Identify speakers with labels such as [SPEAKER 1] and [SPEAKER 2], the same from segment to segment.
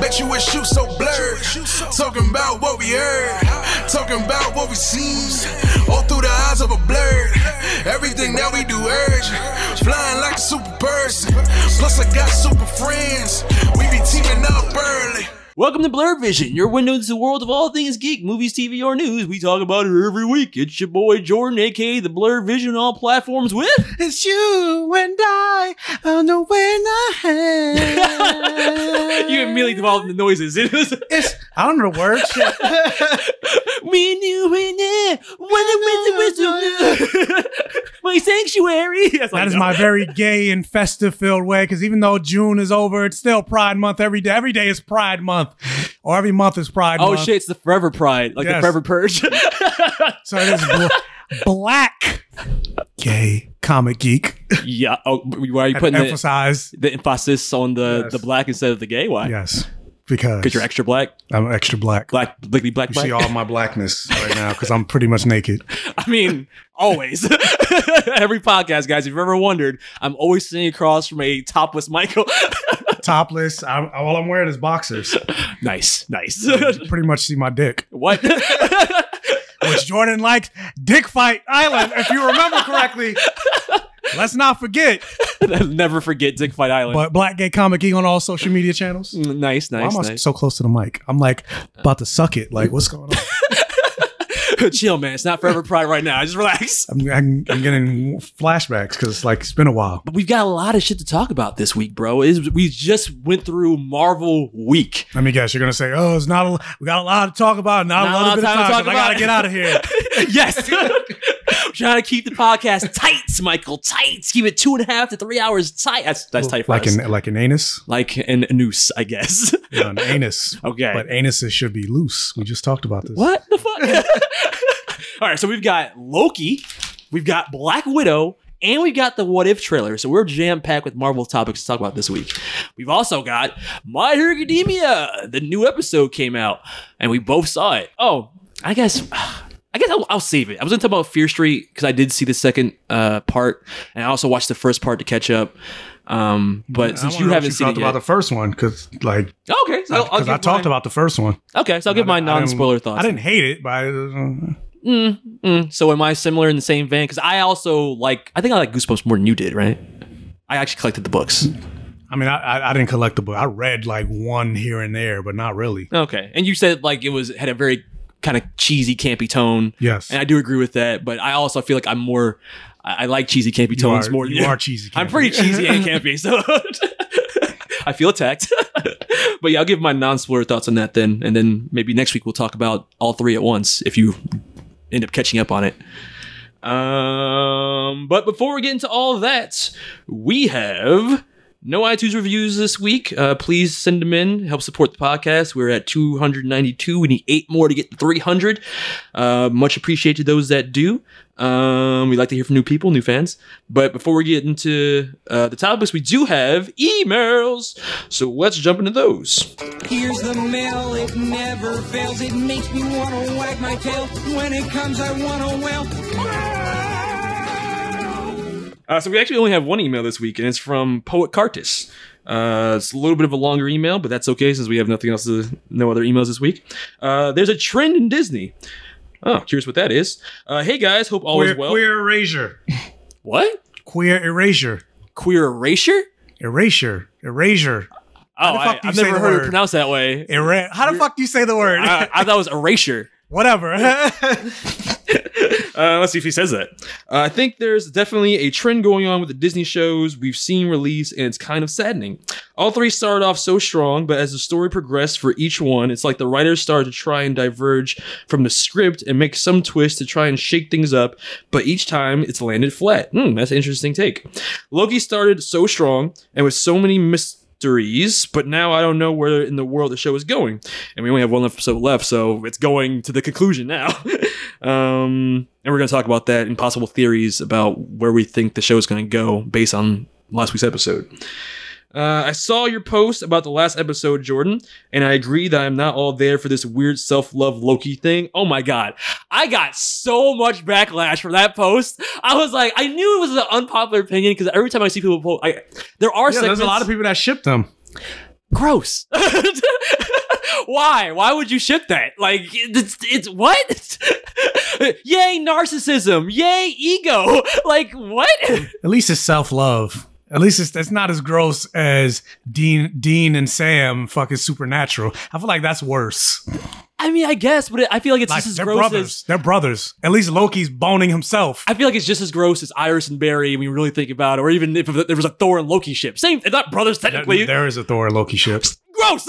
[SPEAKER 1] Bet you wish you so blurred. Talking about what we heard. Talking about what we seen. All through the eyes of a blur. Everything that we do urge. Flying like a super person. Plus I got super friends. We be teaming up early.
[SPEAKER 2] Welcome to Blur Vision, your window into the world of all things geek, movies, TV, or news. We talk about it every week. It's your boy Jordan, aka the Blur Vision, on all platforms with.
[SPEAKER 3] It's you and I on the way now.
[SPEAKER 2] you immediately developed the noises. It was
[SPEAKER 3] It's I don't know words.
[SPEAKER 2] me and you in there, when the whistle, my sanctuary. Like,
[SPEAKER 3] That is my very gay and festive filled way. Because even though June is over, it's still Pride Month every day. Every day is Pride Month, or oh, every month is Pride
[SPEAKER 2] Oh
[SPEAKER 3] Month.
[SPEAKER 2] shit! It's the Forever Pride, like the Forever Purge.
[SPEAKER 3] So it is bl- black gay comic geek.
[SPEAKER 2] yeah. Oh, why are you putting
[SPEAKER 3] to
[SPEAKER 2] the, the emphasis on the
[SPEAKER 3] Yes.
[SPEAKER 2] the black instead of the gay? Why?
[SPEAKER 3] yes because
[SPEAKER 2] Because you're extra black,
[SPEAKER 3] I'm extra black.
[SPEAKER 2] black, blickety black.
[SPEAKER 3] You
[SPEAKER 2] black.
[SPEAKER 3] see all my blackness right now because I'm pretty much naked.
[SPEAKER 2] I mean, always. Every podcast, guys, if you've ever wondered, I'm always sitting across from a topless Michael.
[SPEAKER 3] Topless. I'm, all I'm wearing is boxers.
[SPEAKER 2] nice, nice.
[SPEAKER 3] pretty much see my dick.
[SPEAKER 2] what?
[SPEAKER 3] which Jordan liked Dick Fight Island, if you remember correctly. Let's not forget.
[SPEAKER 2] Never forget Dick Fight Island.
[SPEAKER 3] But Black Gay Comic Geek on all social media channels.
[SPEAKER 2] Mm, nice,
[SPEAKER 3] Why
[SPEAKER 2] nice,
[SPEAKER 3] am I
[SPEAKER 2] nice.
[SPEAKER 3] so close to the mic? I'm like about to suck it. Like, what's going on?
[SPEAKER 2] Chill, man. It's not Forever Pride right now. Just relax.
[SPEAKER 3] I'm, I'm, I'm getting flashbacks because it's like it's been a while.
[SPEAKER 2] But we've got a lot of shit to talk about this week, bro. Is we just went through Marvel week.
[SPEAKER 3] Let me guess. You're gonna say, "Oh, it's not. A, we got a lot to talk about. Not,
[SPEAKER 2] Not
[SPEAKER 3] a lot of
[SPEAKER 2] time to
[SPEAKER 3] time.
[SPEAKER 2] talk
[SPEAKER 3] 'cause I gotta get out of here."
[SPEAKER 2] yes. Trying to keep the podcast tight, Michael. Tight. Keep it two and a half to three hours tight. That's that's tight for
[SPEAKER 3] like
[SPEAKER 2] us.
[SPEAKER 3] an like an anus.
[SPEAKER 2] like an, a noose, I guess.
[SPEAKER 3] Yeah, an anus.
[SPEAKER 2] okay.
[SPEAKER 3] But anuses should be loose. We just talked about this.
[SPEAKER 2] What the fuck? All right, so we've got Loki, we've got Black Widow, and we've got the What If trailer. So we're jam packed with Marvel topics to talk about this week. We've also got My Hero Academia. The new episode came out, and we both saw it. Oh, I guess. I guess I'll, I'll save it. I was going to talk about Fear Street because I did see the second uh, part, and I also watched the first part to catch up. Um, but
[SPEAKER 3] I
[SPEAKER 2] since you haven't
[SPEAKER 3] what
[SPEAKER 2] seen
[SPEAKER 3] talked
[SPEAKER 2] it
[SPEAKER 3] about the first one because like
[SPEAKER 2] okay, so I'll, I'll
[SPEAKER 3] because I talked
[SPEAKER 2] mine-
[SPEAKER 3] about the first one.
[SPEAKER 2] Okay, so I'll give
[SPEAKER 3] I
[SPEAKER 2] my
[SPEAKER 3] didn't- I didn't-
[SPEAKER 2] non-spoiler thoughts.
[SPEAKER 3] I didn't hate it, but I, uh,
[SPEAKER 2] Mm, mm. So am I similar in the same vein? Because I also like. I think I like Goosebumps more than you did, right? I actually collected the books.
[SPEAKER 3] I mean, I, I I didn't collect the book. I read like one here and there, but not really.
[SPEAKER 2] Okay, and you said like it was had a very kind of cheesy, campy tone,
[SPEAKER 3] Yes,
[SPEAKER 2] and I do agree with that. But I also feel like I'm more. I, I like cheesy, campy
[SPEAKER 3] you
[SPEAKER 2] tones
[SPEAKER 3] are,
[SPEAKER 2] more
[SPEAKER 3] you are cheesy.
[SPEAKER 2] I'm pretty cheesy and campy, so I feel attacked. but yeah, I'll give my non-spoiler thoughts on that then, and then maybe next week we'll talk about all three at once if you end up catching up on it. Um, but before we get into all that, we have no iTunes reviews this week. Uh, please send them in. Help support the podcast. We're at 292. We need eight more to get to 300. Uh, much appreciated to those that do. Um, we like to hear from new people, new fans. But before we get into uh, the topics, we do have emails. So let's jump into those.
[SPEAKER 4] Here's the mail, it never fails. It makes me wanna wag my tail. When it comes, I wanna wail.
[SPEAKER 2] Uh, so we actually only have one email this week, and it's from Poet Cartus. Uh, it's a little bit of a longer email, but that's okay since we have nothing else to, no other emails this week. Uh, there's a trend in Disney. Oh, curious what that is. Uh, hey guys, hope all
[SPEAKER 3] queer,
[SPEAKER 2] is well.
[SPEAKER 3] queer erasure.
[SPEAKER 2] What?
[SPEAKER 3] Queer erasure.
[SPEAKER 2] Queer erasure?
[SPEAKER 3] Erasure. Erasure.
[SPEAKER 2] Oh, I,
[SPEAKER 3] fuck do you
[SPEAKER 2] I've never heard it pronounced that way.
[SPEAKER 3] Era- How the fuck do you say the word?
[SPEAKER 2] I, I thought it was erasure.
[SPEAKER 3] Whatever.
[SPEAKER 2] Uh, let's see if he says that. Uh, I think there's definitely a trend going on with the Disney shows we've seen release, and it's kind of saddening. All three started off so strong, but as the story progressed for each one, it's like the writers started to try and diverge from the script and make some twist to try and shake things up, but each time it's landed flat. Hmm, that's an interesting take. Loki started so strong, and with so many mis- mysteries, but now I don't know where in the world the show is going. And we only have one episode left, so it's going to the conclusion now. um, and we're going to talk about that and possible theories about where we think the show is going to go based on last week's episode. Uh, I saw your post about the last episode, Jordan, and I agree that I'm not all there for this weird self love Loki thing. Oh my god, I got so much backlash from that post. I was like, I knew it was an unpopular opinion because every time I see people post, I, there are
[SPEAKER 3] Yeah, there's a lot of people that ship them.
[SPEAKER 2] gross. Why? Why would you ship that? Like, it's, it's what? Yay, narcissism. Yay, ego. Like, what?
[SPEAKER 3] At least it's self love. At least it's, it's not as gross as Dean Dean and Sam fucking supernatural. I feel like that's worse.
[SPEAKER 2] I mean, I guess, but it, I feel like it's
[SPEAKER 3] Like
[SPEAKER 2] just as
[SPEAKER 3] they're
[SPEAKER 2] gross
[SPEAKER 3] brothers.
[SPEAKER 2] as.
[SPEAKER 3] They're brothers. At least Loki's boning himself.
[SPEAKER 2] I feel like it's just as gross as Iris and Barry when you really think about it, or even if there was a Thor and Loki ship. Same, they're not brothers technically.
[SPEAKER 3] There- there is a Thor and Loki ship.
[SPEAKER 2] gross.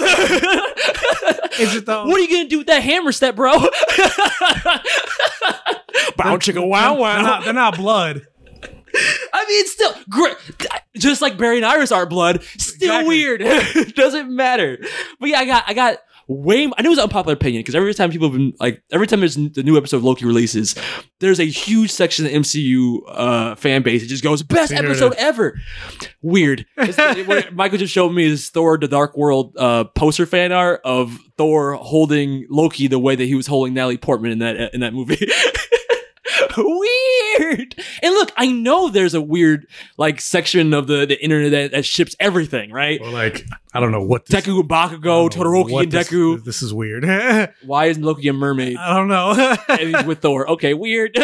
[SPEAKER 3] Is it though?
[SPEAKER 2] What are you gonna do with that hammer step, bro? Bow chicka wow
[SPEAKER 3] They're
[SPEAKER 2] wow.
[SPEAKER 3] not, they're not blood.
[SPEAKER 2] I mean, it's still great. Just like Barry and Iris are blood, still
[SPEAKER 3] Exactly.
[SPEAKER 2] weird. doesn't matter. But yeah, I got, I got way. I know it's an unpopular opinion because every time people have been like, every time there's the new episode of Loki releases, there's a huge section of the MCU uh, fan base that just goes best episode ever. Weird. Michael just showed me is Thor: The Dark World uh, poster fan art of Thor holding Loki the way that he was holding Natalie Portman in that in that movie. weird. And look, I know there's a weird like section of the, the internet that, that ships everything, right?
[SPEAKER 3] Or like I don't know what. This,
[SPEAKER 2] Deku Bakugo, Todoroki and
[SPEAKER 3] this-
[SPEAKER 2] Deku.
[SPEAKER 3] This, is weird.
[SPEAKER 2] Why isn't Loki a mermaid?
[SPEAKER 3] I don't know.
[SPEAKER 2] and he's with Thor. Okay, weird.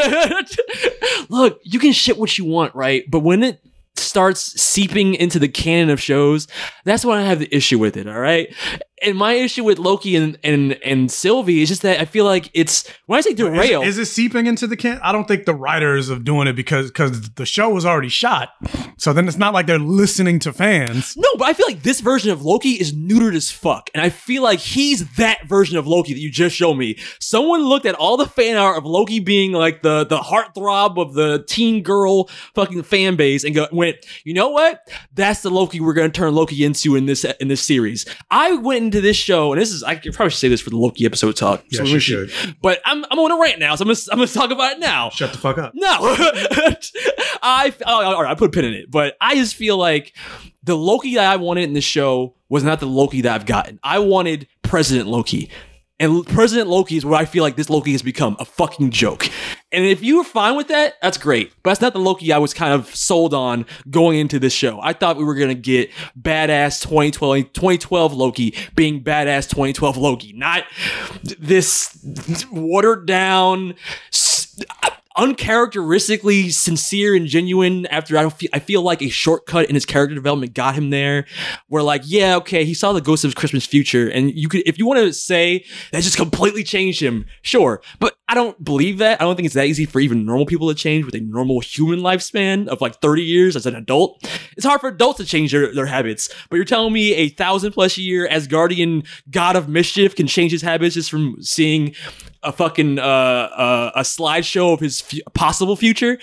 [SPEAKER 2] Look, you can ship what you want, right? But when it starts seeping into the canon of shows, that's when I have the issue with it, all right? And my issue with Loki and and and Sylvie is just that I feel like it's when I say derail.
[SPEAKER 3] Is, is it seeping into the can? I don't think the writers of doing it because because the show was already shot. So then it's not like they're listening to fans.
[SPEAKER 2] No, but I feel like this version of Loki is neutered as fuck. And I feel like he's that version of Loki that you just showed me. Someone looked at all the fan art of Loki being like the, the heartthrob of the teen girl fucking fan base and go, went, you know what? That's the Loki we're gonna turn Loki into in this in this series. I went into this show, and this is I could probably say this for the Loki episode talk.
[SPEAKER 3] Yes,
[SPEAKER 2] we
[SPEAKER 3] you
[SPEAKER 2] should-. But I'm I'm on a rant now, so I'm gonna I'm gonna talk about it now.
[SPEAKER 3] Shut the fuck up.
[SPEAKER 2] No, I oh, all right. I put a pin in it, but I just feel like the Loki that I wanted in the show was not the Loki that I've gotten. I wanted President Loki. And President Loki is where I feel like this Loki has become a fucking joke. And if you were fine with that, that's great. But that's not the Loki I was kind of sold on going into this show. I thought we were going to get badass 2012, 2012 Loki being badass 2012 Loki, not this watered down, uncharacteristically sincere and genuine after I feel, I feel like a shortcut in his character development got him there. Where like yeah okay he saw the ghost of christmas future and you could if you want to say that just completely changed him sure. But i don't believe that. I don't think it's that easy for even normal people to change with a normal human lifespan of like 30 years as an adult. It's hard for adults to change their, their habits but you're telling me a thousand plus year asgardian god of mischief can change his habits just from seeing a fucking uh, uh, a slideshow of his fu- possible future.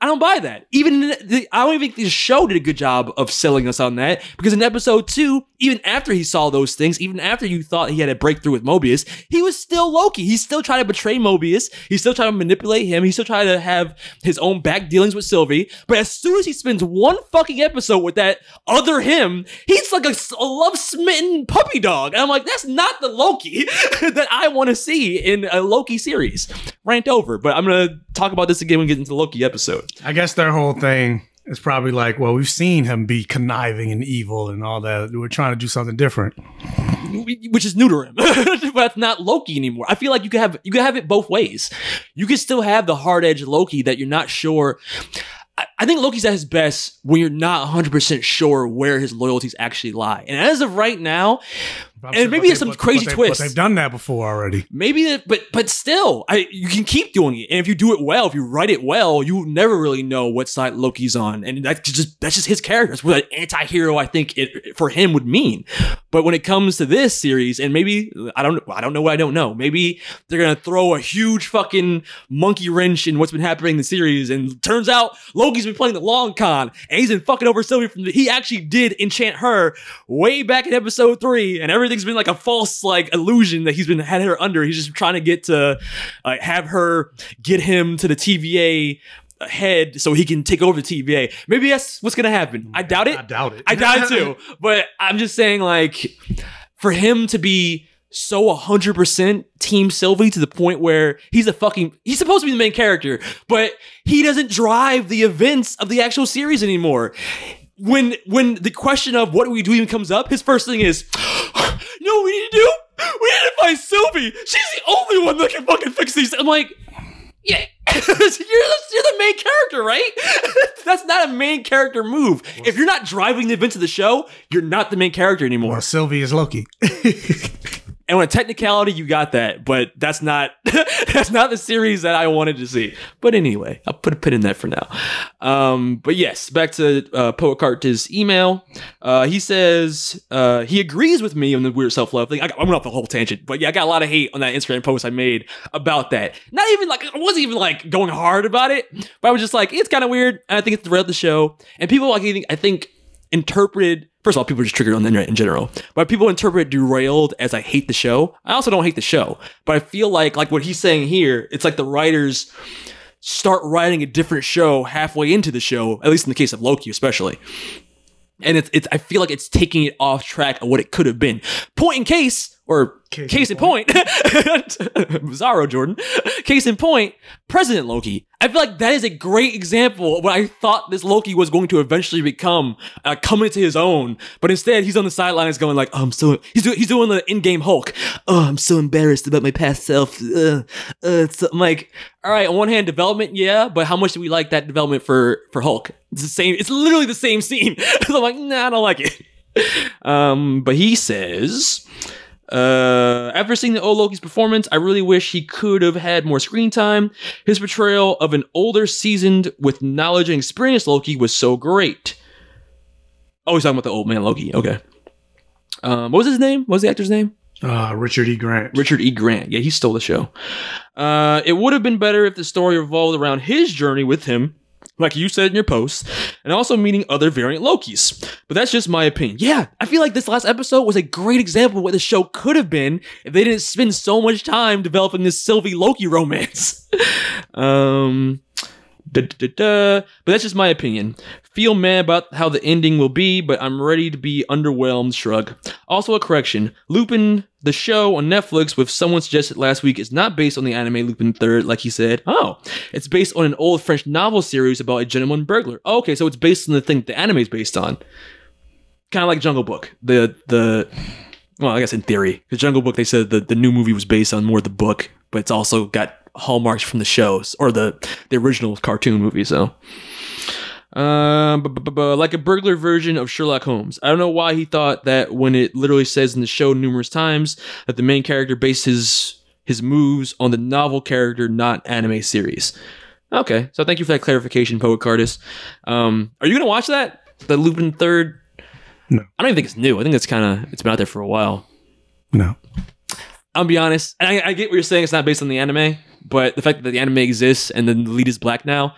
[SPEAKER 2] I don't buy that. Even the, I don't even think the show did a good job of selling us on that because in episode two, even after he saw those things, even after you thought he had a breakthrough with Mobius, he was still Loki. He's still trying to betray Mobius. He's still trying to manipulate him. He's still trying to have his own back dealings with Sylvie. But as soon as he spends one fucking episode with that other him, he's like a, a love smitten puppy dog. And I'm like, that's not the Loki that I want to see in a Loki series. Rant over. But I'm gonna talk about this again when we get into the Loki episode.
[SPEAKER 3] I guess their whole thing is probably like, well, we've seen him be conniving and evil and all that. We're trying to do something different.
[SPEAKER 2] which is new to him, but that's not Loki anymore. I feel like you could have you could have it both ways. You could still have the hard edge Loki that you're not sure. I, I think Loki's at his best when you're not 100 percent sure where his loyalties actually lie. And as of right now, And maybe it's some
[SPEAKER 3] but-
[SPEAKER 2] crazy
[SPEAKER 3] but they-
[SPEAKER 2] twist.
[SPEAKER 3] But they've done that before already.
[SPEAKER 2] maybe but but still, I you can keep doing it. And if you do it well, if you write it well, you never really know what side Loki's on, and that's just that's just his character. That's what an anti-hero I think it for him would mean. But when it comes to this series, and maybe I don't I don't know what I don't know. Maybe they're gonna throw a huge fucking monkey wrench in what's been happening in the series, and turns out Loki's been been playing the long con, and he's been fucking over Sylvie from the, he actually did enchant her way back in episode three, and everything's been like a false like illusion that he's been had her under. He's just trying to get to uh, have her get him to the TVA head so he can take over the TVA. Maybe that's what's gonna happen. I doubt it.
[SPEAKER 3] I doubt it.
[SPEAKER 2] I doubt it too. But I'm just saying, like, for him to be so 100% Team Sylvie to the point where he's a fucking, he's supposed to be the main character, but he doesn't drive the events of the actual series anymore. When when the question of what do we do even comes up, his first thing is, what we need to do? We need to find Sylvie. She's the only one that can fucking fix these. I'm like, yeah, you're, the, you're the main character, right? That's not a main character move. If you're not driving the events of the show, you're not the main character anymore.
[SPEAKER 3] Well, Sylvie is Loki.
[SPEAKER 2] And a technicality, you got that, but that's not that's not the series that I wanted to see. But anyway, I'll put a pin in that for now. Um, but yes, back to uh, Poet Carter's email. Uh, he says uh, he agrees with me on the weird self love thing. I, got, I went off the whole tangent, but yeah, I got a lot of hate on that Instagram post I made about that. Not even like I wasn't even like going hard about it, but I was just like, it's kind of weird. And I think it's derailed the show, and people like I think interpreted first of all people are just triggered on the internet in general. But people interpret derailed as i hate the show. I also don't hate the show but i feel like like what he's saying here it's like the writers start writing a different show halfway into the show at least in the case of loki especially. And it's, it's i feel like it's taking it off track of what it could have been. Point in case or case,
[SPEAKER 3] Case
[SPEAKER 2] in
[SPEAKER 3] in
[SPEAKER 2] point, Bizarro Jordan. Case in point, President Loki. I feel like that is a great example of what I thought this Loki was going to eventually become, uh, coming to his own. But instead, he's on the sidelines going like, oh, "I'm so." He's doing he's doing the Endgame Hulk. Oh, I'm so embarrassed about my past self. Uh, uh, so I'm like, all right. On one hand, development, yeah, but how much do we like that development for for Hulk? It's the same. It's literally the same scene. so I'm like, nah, I don't like it. Um, but he says. Uh, after seeing the old Loki's performance, I really wish he could have had more screen time. His portrayal of an older, seasoned, with knowledge and experience Loki was so great. Oh, he's talking about the old man Loki. Okay. Um, what was his name? What was the actor's name?
[SPEAKER 3] Uh, Richard E. Grant.
[SPEAKER 2] Richard E. Grant. Yeah, he stole the show. Uh, it would have been better if the story revolved around his journey with him, like you said in your post, and also meeting other variant Lokis. But that's just my opinion. Yeah, I feel like this last episode was a great example of what the show could have been if they didn't spend so much time developing this Sylvie Loki romance. um. Da, da, da. But that's just my opinion. Feel mad about how the ending will be, but I'm ready to be underwhelmed. Shrug. Also, a correction: Lupin, the show on Netflix, with someone suggested last week, is not based on the anime Lupin Third, like he said. Oh, it's based on an old French novel series about a gentleman burglar. Oh, okay, so it's based on the thing the anime is based on. Kind of like Jungle Book. The the well, I guess in theory, the Jungle Book, they said the, the new movie was based on more of the book, but it's also got hallmarks from the shows or the the original cartoon movie. So, um, like a burglar version of Sherlock Holmes. I don't know why he thought that when it literally says in the show numerous times that the main character based his his moves on the novel character, not anime series. Okay, so thank you for that clarification, Poet Cardis. Um, are you gonna watch that? The Lupin Third?
[SPEAKER 3] No.
[SPEAKER 2] I don't even think it's new. I think it's kind of it's been out there for a while.
[SPEAKER 3] No.
[SPEAKER 2] I'll be honest, and I, I get what you're saying. It's not based on the anime, but the fact that the anime exists and then the lead is black now.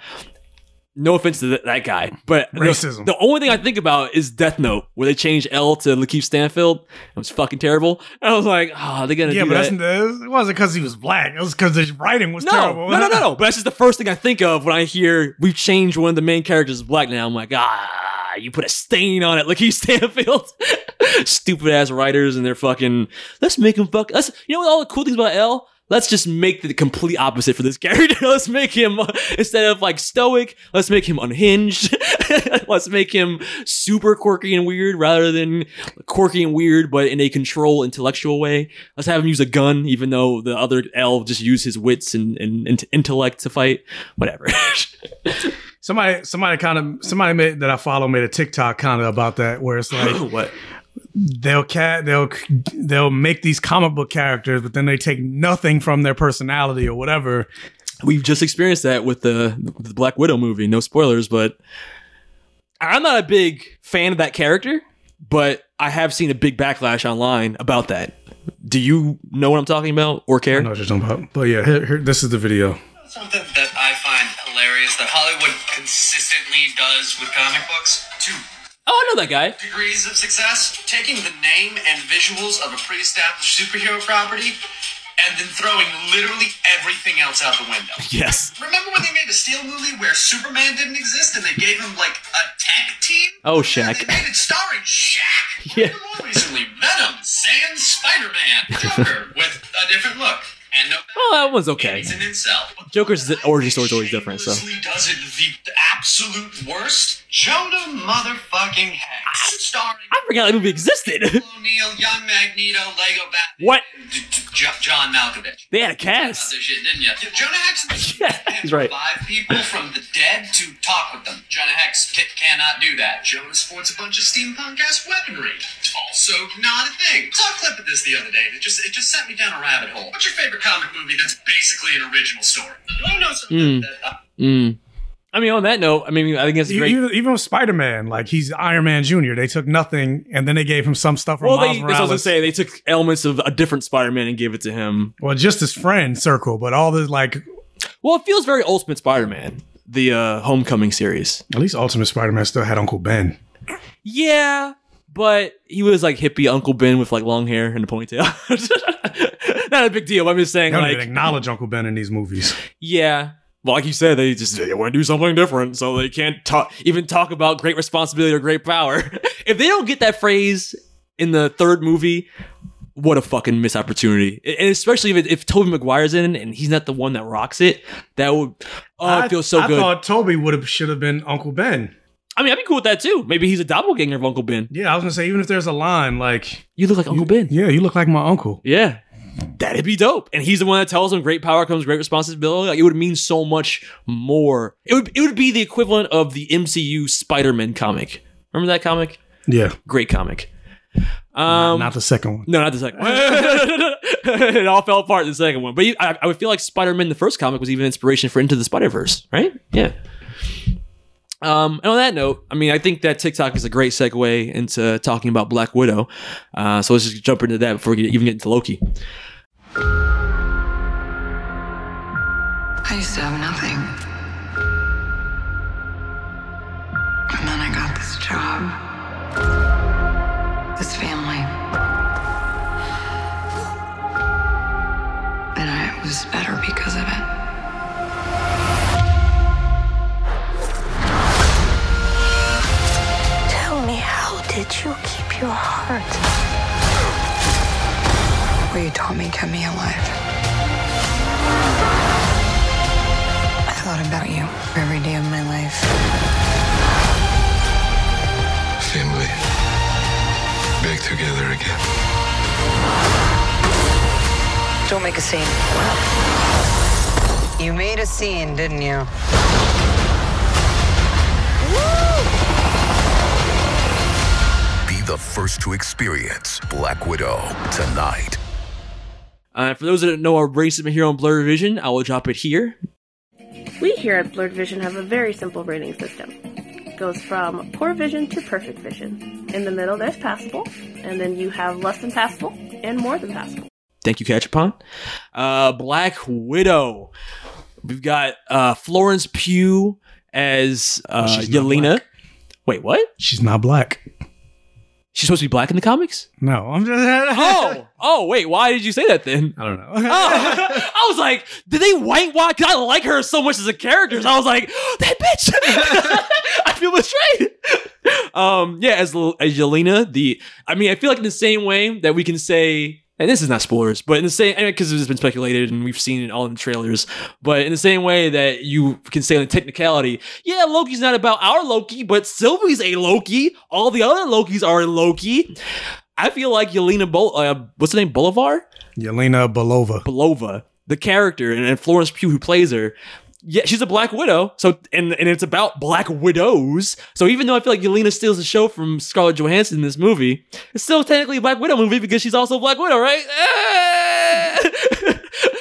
[SPEAKER 2] No offense to th- that guy, but the-
[SPEAKER 3] Racism.
[SPEAKER 2] The, only thing I think about is Death Note, where they changed L to Lakeith Stanfield. It was fucking terrible. And I was like, oh, they're gonna
[SPEAKER 3] Yeah,
[SPEAKER 2] do
[SPEAKER 3] but it wasn't because he was black. It was because his writing was
[SPEAKER 2] no,
[SPEAKER 3] terrible.
[SPEAKER 2] no, no, no, no. But that's just the first thing I think of when I hear we've changed one of the main characters to black now. I'm like, ah, you put a stain on it, Lakeith Stanfield. Stupid ass writers and they're fucking. Let's make him fuck. Let's. You know what? All the cool things about L. Let's just make the complete opposite for this character. let's make him instead of like stoic. Let's make him unhinged. let's make him super quirky and weird rather than quirky and weird, but in a control intellectual way. Let's have him use a gun, even though the other L just use his wits and, and, and intellect to fight. Whatever.
[SPEAKER 3] Somebody, somebody kind of, somebody made, that I follow made a TikTok kind of about that, where it's like
[SPEAKER 2] what?
[SPEAKER 3] They'll cat, they'll, they'll make these comic book characters, but then they take nothing from their personality or whatever.
[SPEAKER 2] We've just experienced that with the, the Black Widow movie. No spoilers, but I'm not a big fan of that character, but I have seen a big backlash online about that. Do you know what I'm talking about or care?
[SPEAKER 3] I know what you're talking about, but yeah, here, here, this is the video.
[SPEAKER 5] Something that I find hilarious that Hollywood consistently consistently does with comic books? Two
[SPEAKER 2] Oh, I know that guy.
[SPEAKER 5] degrees of success. Taking the name and visuals of a pre-established superhero property and then throwing literally everything else out the window.
[SPEAKER 2] Yes.
[SPEAKER 5] Remember when they made the Steel movie where Superman didn't exist and they gave him like a tech team?
[SPEAKER 2] Oh,
[SPEAKER 5] Yeah,
[SPEAKER 2] Shaq.
[SPEAKER 5] They made it starring Shaq.
[SPEAKER 2] Yeah.
[SPEAKER 5] Even more recently, Venom, Sans Spider-Man, Joker with a different look. And no
[SPEAKER 2] Oh, that one's okay.
[SPEAKER 5] He's an incel.
[SPEAKER 2] Joker's
[SPEAKER 5] the
[SPEAKER 2] origin
[SPEAKER 5] guy
[SPEAKER 2] story is always different, so.
[SPEAKER 5] does it the absolute worst. Jonah motherfucking Hex. Starring
[SPEAKER 2] I forgot that movie existed.
[SPEAKER 5] O'Neal, Young Magneto, Lego Batman.
[SPEAKER 2] What?
[SPEAKER 5] D- d- Jo- John Malkovich.
[SPEAKER 2] They had a cast.
[SPEAKER 5] this shit, didn't you? Jonah Hex
[SPEAKER 2] Yeah, he's right.
[SPEAKER 5] Five people from the dead to talk with them. Jonah Hex ca- cannot do that. Jonah sports a bunch of steampunk ass weaponry. Also not a thing. Saw a clip of this the other day, and it just it just sent me down a rabbit hole. What's your favorite comic movie that's basically an original story? You want to know something
[SPEAKER 2] Mm.
[SPEAKER 5] that uh,
[SPEAKER 2] Mm. I mean, on that note, I mean, I think it's great.
[SPEAKER 3] Even, even with Spider Man, like he's Iron Man Jr., they took nothing and then they gave him some stuff from
[SPEAKER 2] well,
[SPEAKER 3] Miles
[SPEAKER 2] they, that's what I was gonna say. They took elements of a different Spider-Man and gave it to him.
[SPEAKER 3] Well, just his friend circle, but all the like,
[SPEAKER 2] Well, it feels very Ultimate Spider-Man, the uh, Homecoming series.
[SPEAKER 3] at least Ultimate Spider Man still had Uncle Ben.
[SPEAKER 2] Yeah, but he was like hippie Uncle Ben with like long hair and a ponytail. Not a big deal. I'm just
[SPEAKER 3] They
[SPEAKER 2] saying,
[SPEAKER 3] don't
[SPEAKER 2] like,
[SPEAKER 3] even acknowledge Uncle Ben in these movies.
[SPEAKER 2] yeah. Well, like you said, they just they want to do something different, so they can't talk even talk about great responsibility or great power. if they don't get that phrase in the third movie, what a fucking missed opportunity. And especially if it, if Tobey Maguire's in and he's not the one that rocks it, that would oh,
[SPEAKER 3] I
[SPEAKER 2] it feels so
[SPEAKER 3] I
[SPEAKER 2] good.
[SPEAKER 3] I thought Tobey would have should have been Uncle Ben.
[SPEAKER 2] I mean, I'd be cool with that too. Maybe he's a doppelganger of Uncle Ben.
[SPEAKER 3] Yeah, I was gonna say even if there's a line like
[SPEAKER 2] You look like Uncle Ben.
[SPEAKER 3] Yeah, you look like my uncle.
[SPEAKER 2] Yeah. That'd be dope. And he's the one that tells him great power comes great responsibility. Like it would mean so much more. It would it would be the equivalent of the MCU Spider-Man comic. Remember that comic?
[SPEAKER 3] Yeah,
[SPEAKER 2] Great comic. Um
[SPEAKER 3] not the second one.
[SPEAKER 2] no, not the second one. it all fell apart in the second one. But you, I, I would feel like Spider-Man, the first comic, was even inspiration for Into the Spider-Verse, right? Yeah. Um, and on that note, I mean, I think that TikTok is a great segue into talking about Black Widow. Uh, so let's just jump into that before we even get into Loki.
[SPEAKER 6] I used to have nothing. And then I got this job, this family. And I was better because of it.
[SPEAKER 7] Tell me, how did you keep your heart?
[SPEAKER 6] What you taught me kept me alive. I thought about you every day of my life.
[SPEAKER 8] Family. Back together again.
[SPEAKER 6] Don't make a scene. You made a scene, didn't you?
[SPEAKER 9] Be the first to experience Black Widow tonight.
[SPEAKER 2] Uh, for those that don't know our racism here on Blur Vision, I will drop it here.
[SPEAKER 10] We here at Blurred Vision have a very simple rating system. It goes from poor vision to perfect vision. In the middle, there's passable, and then you have less than passable and more than passable.
[SPEAKER 2] Thank you, Catchupon. Uh, Black Widow. We've got uh, Florence Pugh as uh,
[SPEAKER 3] she's
[SPEAKER 2] Yelena. Wait, what?
[SPEAKER 3] She's not black.
[SPEAKER 2] She's supposed to be black in the comics?
[SPEAKER 3] No, I'm just.
[SPEAKER 2] Oh, oh, wait. Why did you say that then?
[SPEAKER 3] I don't know.
[SPEAKER 2] Oh, I was like, did they whitewash? Because I like her so much as a character. So I was like, that bitch. I feel betrayed. Um, yeah, as as Yelena, the I mean, I feel like in the same way that we can say, and this is not spoilers, but in the same because it's been speculated and we've seen it all in the trailers. But in the same way that you can say on the technicality, yeah, Loki's not about our Loki, but Sylvie's a Loki. All the other Lokis are a Loki. I feel like Yelena, Bol- uh, what's the name, Bolivar?
[SPEAKER 3] Yelena Belova.
[SPEAKER 2] Belova, the character, and, and Florence Pugh who plays her. Yeah, she's a Black Widow. So and and it's about Black Widows. So even though I feel like Yelena steals the show from Scarlett Johansson in this movie, it's still technically a Black Widow movie because she's also a Black Widow, right?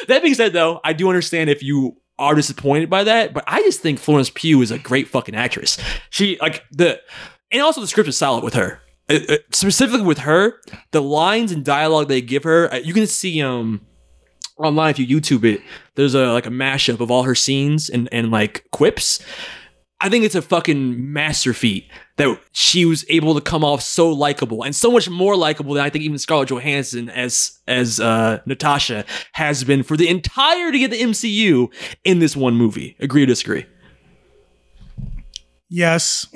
[SPEAKER 2] that being said, though, I do understand if you are disappointed by that, but I just think Florence Pugh is a great fucking actress. She like the and also the script is solid with her. Uh, uh, specifically with her, the lines and dialogue they give her, uh, you can see um online if you YouTube it. There's a like a mashup of all her scenes and and like quips. I think it's a fucking master feat that she was able to come off so likable and so much more likable than I think even Scarlett Johansson as as uh, Natasha has been for the entirety of the MCU in this one movie. Agree or disagree?
[SPEAKER 3] Yes,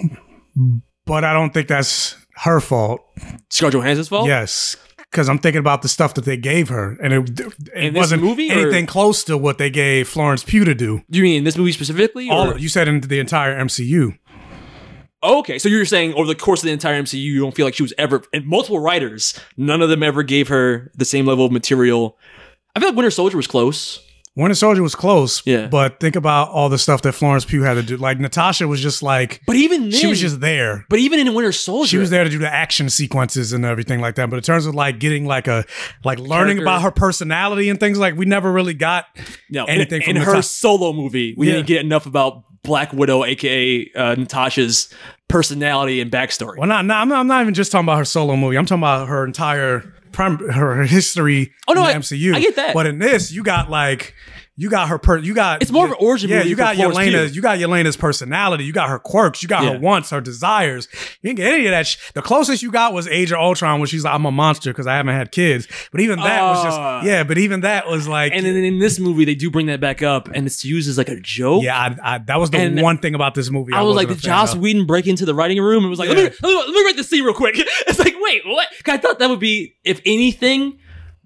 [SPEAKER 3] but I don't think that's her fault.
[SPEAKER 2] Scarlett Johansson's fault.
[SPEAKER 3] Yes, because I'm thinking about the stuff that they gave her, and it, it
[SPEAKER 2] In
[SPEAKER 3] wasn't
[SPEAKER 2] movie, or-
[SPEAKER 3] anything close to what they gave Florence Pugh to do.
[SPEAKER 2] Do you mean in this movie specifically?
[SPEAKER 3] All
[SPEAKER 2] or-
[SPEAKER 3] you said in the entire MCU.
[SPEAKER 2] Okay, so you're saying over the course of the entire MCU, you don't feel like she was ever, and multiple writers, none of them ever gave her the same level of material. I feel like Winter Soldier was close.
[SPEAKER 3] Winter Soldier was close,
[SPEAKER 2] Yeah.
[SPEAKER 3] But think about all the stuff that Florence Pugh had to do. Like Natasha was just like,
[SPEAKER 2] But even then,
[SPEAKER 3] she was just there.
[SPEAKER 2] But even in Winter Soldier,
[SPEAKER 3] She was there to do the action sequences and everything like that. But in terms of like getting like a like learning
[SPEAKER 2] Character.
[SPEAKER 3] about her personality and things like we never really got
[SPEAKER 2] No,
[SPEAKER 3] anything
[SPEAKER 2] in,
[SPEAKER 3] from
[SPEAKER 2] in her solo movie, we
[SPEAKER 3] Yeah.
[SPEAKER 2] didn't get enough about Black Widow, aka uh, Natasha's personality and backstory.
[SPEAKER 3] Well, not, not I'm, not, I'm not even just talking about her solo movie. I'm talking about her entire prim, her, history.
[SPEAKER 2] Oh, no,
[SPEAKER 3] in the
[SPEAKER 2] I-
[SPEAKER 3] MCU.
[SPEAKER 2] I get that.
[SPEAKER 3] But in this, you got like. You got her per. You got
[SPEAKER 2] It's more of an origin
[SPEAKER 3] Yeah, you got Yelena's. You got Yelena's personality. You got her quirks. You got
[SPEAKER 2] Yeah.
[SPEAKER 3] her wants, her desires. You didn't get any of that. Sh- the closest you got was Age of Ultron, where she's like, "I'm a monster because I haven't had kids." But even that was
[SPEAKER 2] Ah.
[SPEAKER 3] just yeah. But even that was like
[SPEAKER 2] and then in this movie, they do bring that back up, and it's used as like a joke.
[SPEAKER 3] yeah. I, I, that was the
[SPEAKER 2] And
[SPEAKER 3] one thing about this movie.
[SPEAKER 2] I was like, did Joss
[SPEAKER 3] of.
[SPEAKER 2] Whedon break into the writing room and was like, let, me, let, me, let me write this scene real quick? It's like, wait, what I thought that would be, if anything,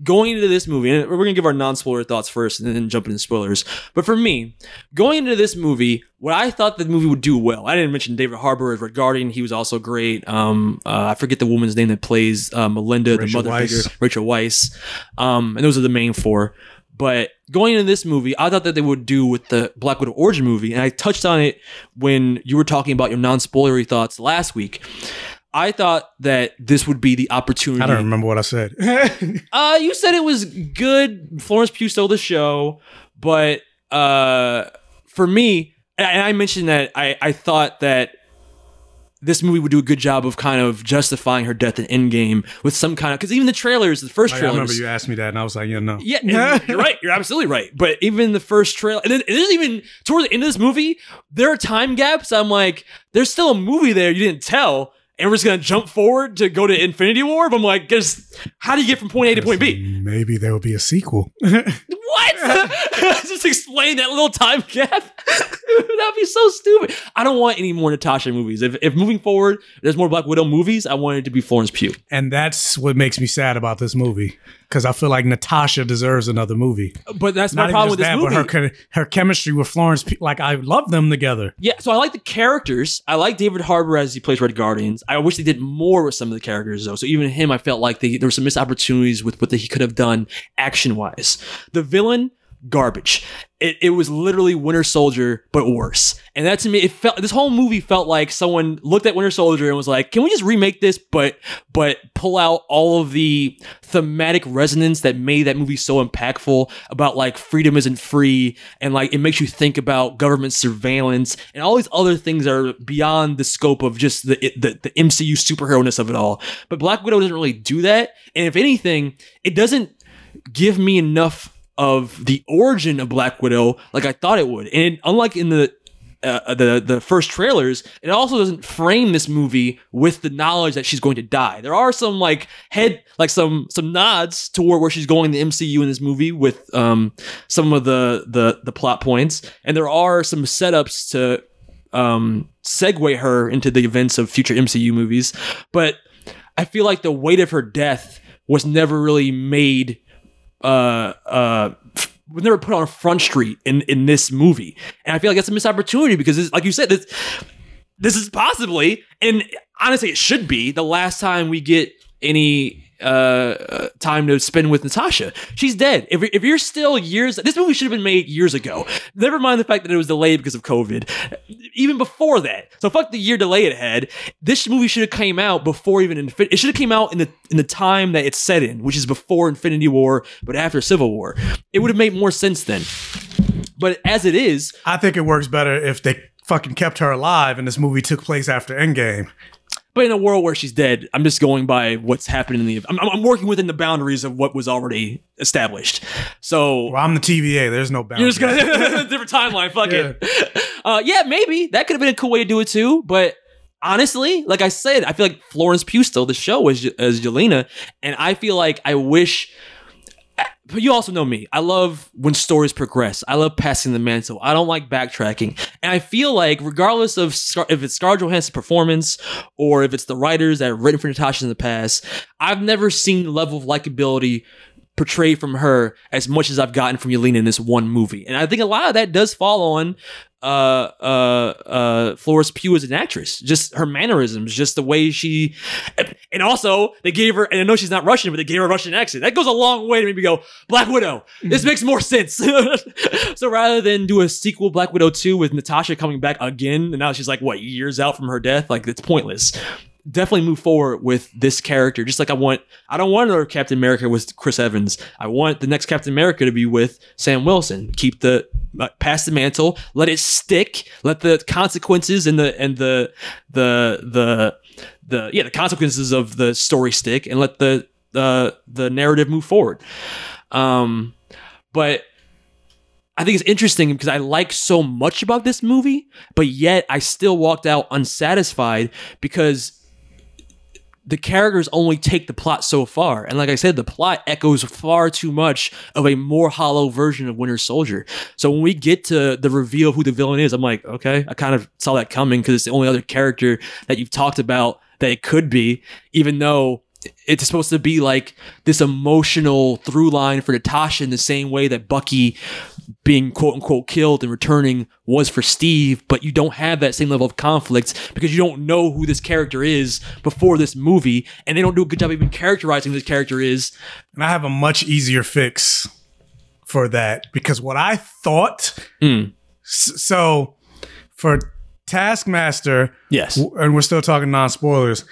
[SPEAKER 2] going into this movie, and we're going to give our non spoiler thoughts first and then jump into spoilers. But for me, going into this movie, what I thought the movie would do well, I didn't mention David Harbour as Red Guardian. He was also great. Um, uh, I forget the woman's name that plays uh, Melinda,
[SPEAKER 3] Rachel
[SPEAKER 2] the mother
[SPEAKER 3] Weisz.
[SPEAKER 2] figure, Rachel Weisz. Um, and those are the main four. But going into this movie, I thought that they would do with the Black Widow origin movie, and I touched on it when you were talking about your non-spoilery thoughts last week. I thought that this would be the opportunity.
[SPEAKER 3] I don't remember what I said.
[SPEAKER 2] Uh, you said it was good. Florence Pugh stole the show, but uh, for me, and I mentioned that I I thought that this movie would do a good job of kind of justifying her death in Endgame with some kind of because even the trailers, the first
[SPEAKER 3] trailer. I remember you asked me that, and I was like, yeah, no.
[SPEAKER 2] yeah, you're right. You're absolutely right. But even the first trailer, and then there's even toward the end of this movie, there are time gaps. I'm like, there's still a movie there you didn't tell, and we're just gonna jump forward to go to Infinity War. But I'm like, just how do you get from point A to point B?
[SPEAKER 3] Maybe there will be a sequel.
[SPEAKER 2] What? just explain that little time gap. That'd be so stupid. I don't want any more Natasha movies. If, if moving forward, there's more Black Widow movies, I want it to be Florence Pugh.
[SPEAKER 3] and that's what makes me sad about this movie because I feel like Natasha deserves another movie.
[SPEAKER 2] But that's
[SPEAKER 3] Not
[SPEAKER 2] my
[SPEAKER 3] even
[SPEAKER 2] problem
[SPEAKER 3] just
[SPEAKER 2] with this
[SPEAKER 3] that,
[SPEAKER 2] movie.
[SPEAKER 3] but her che- her chemistry with Florence, Pugh, like I love them together.
[SPEAKER 2] Yeah, so I like the characters. I like David Harbour as he plays Red Guardians. I wish they did more with some of the characters though. So even him, I felt like they, there were some missed opportunities with what he could have done action wise. The villain, garbage. It, it was literally Winter Soldier, but worse. And that to me, it felt this whole movie felt like someone looked at Winter Soldier and was like, "Can we just remake this, but but pull out all of the thematic resonance that made that movie so impactful about like freedom isn't free and like it makes you think about government surveillance and all these other things that are beyond the scope of just the the, the MCU superhero ness of it all. But Black Widow doesn't really do that, and if anything, it doesn't give me enough of the origin of Black Widow like I thought it would. And unlike in the uh, the the first trailers, it also doesn't frame this movie with the knowledge that she's going to die. There are some like head like some some nods toward where she's going in the MCU in this movie with um some of the the the plot points, and there are some setups to um segue her into the events of future MCU movies, but I feel like the weight of her death was never really made uh uh was never put on front street in in this movie. And i feel like that's a missed opportunity because this, like you said this this is possibly and honestly it should be the last time we get any uh, uh time to spend with Natasha. She's dead. If, if you're still years, this movie should have been made years ago. Never mind the fact that it was delayed because of COVID. Even before that, so fuck the year delay it had. This movie should have came out before even Infinity. It should have came out in the in the time that it's set in, which is before Infinity War, but after Civil War. It would have made more sense then. But as it is,
[SPEAKER 3] I think it works better if they fucking kept her alive and this movie took place after Endgame.
[SPEAKER 2] But in a world where she's dead, I'm just going by what's happening in the. I'm, I'm working within the boundaries of what was already established. So
[SPEAKER 3] Well, I'm the TVA. There's no
[SPEAKER 2] you're
[SPEAKER 3] boundaries.
[SPEAKER 2] just gonna different timeline. Fuck it. uh, yeah, maybe that could have been a cool way to do it too. But honestly, like I said, I feel like Florence Pugh stole the show as as Yelena, and I feel like I wish. But you also know me. I love when stories progress. I love passing the mantle. I don't like backtracking. And I feel like, regardless of Scar- if it's Scarlett Johansson's performance or if it's the writers that have written for Natasha in the past, I've never seen the level of likability portrayed from her as much as I've gotten from Yelena in this one movie. And I think a lot of that does fall on uh uh uh Florence Pugh as an actress. Just her mannerisms, just the way she and also they gave her and I know she's not Russian, but they gave her a Russian accent. That goes a long way to make me go, Black Widow. This makes more sense. so rather than do a sequel Black Widow 2 with Natasha coming back again, and now she's like what years out from her death, like it's pointless definitely move forward with this character. Just like I want, I don't want another Captain America with Chris Evans. I want the next Captain America to be with Sam Wilson. Keep the pass the mantle, let it stick, let the consequences and the and the the the the yeah the consequences of the story stick, and let the the the narrative move forward. Um, but. I think it's interesting because I like so much about this movie, but yet I still walked out unsatisfied because the characters only take the plot so far. And like I said, the plot echoes far too much of a more hollow version of Winter Soldier. So when we get to the reveal of who the villain is, I'm like, okay, I kind of saw that coming because it's the only other character that you've talked about that it could be, even though it's supposed to be like this emotional through line for Natasha in the same way that Bucky being quote unquote killed and returning was for Steve, but you don't have that same level of conflict because you don't know who this character is before this movie, and they don't do a good job even characterizing who this character is.
[SPEAKER 3] And I have a much easier fix for that because what I thought.
[SPEAKER 2] Mm.
[SPEAKER 3] So for Taskmaster,
[SPEAKER 2] Yes.
[SPEAKER 3] and we're still talking non spoilers.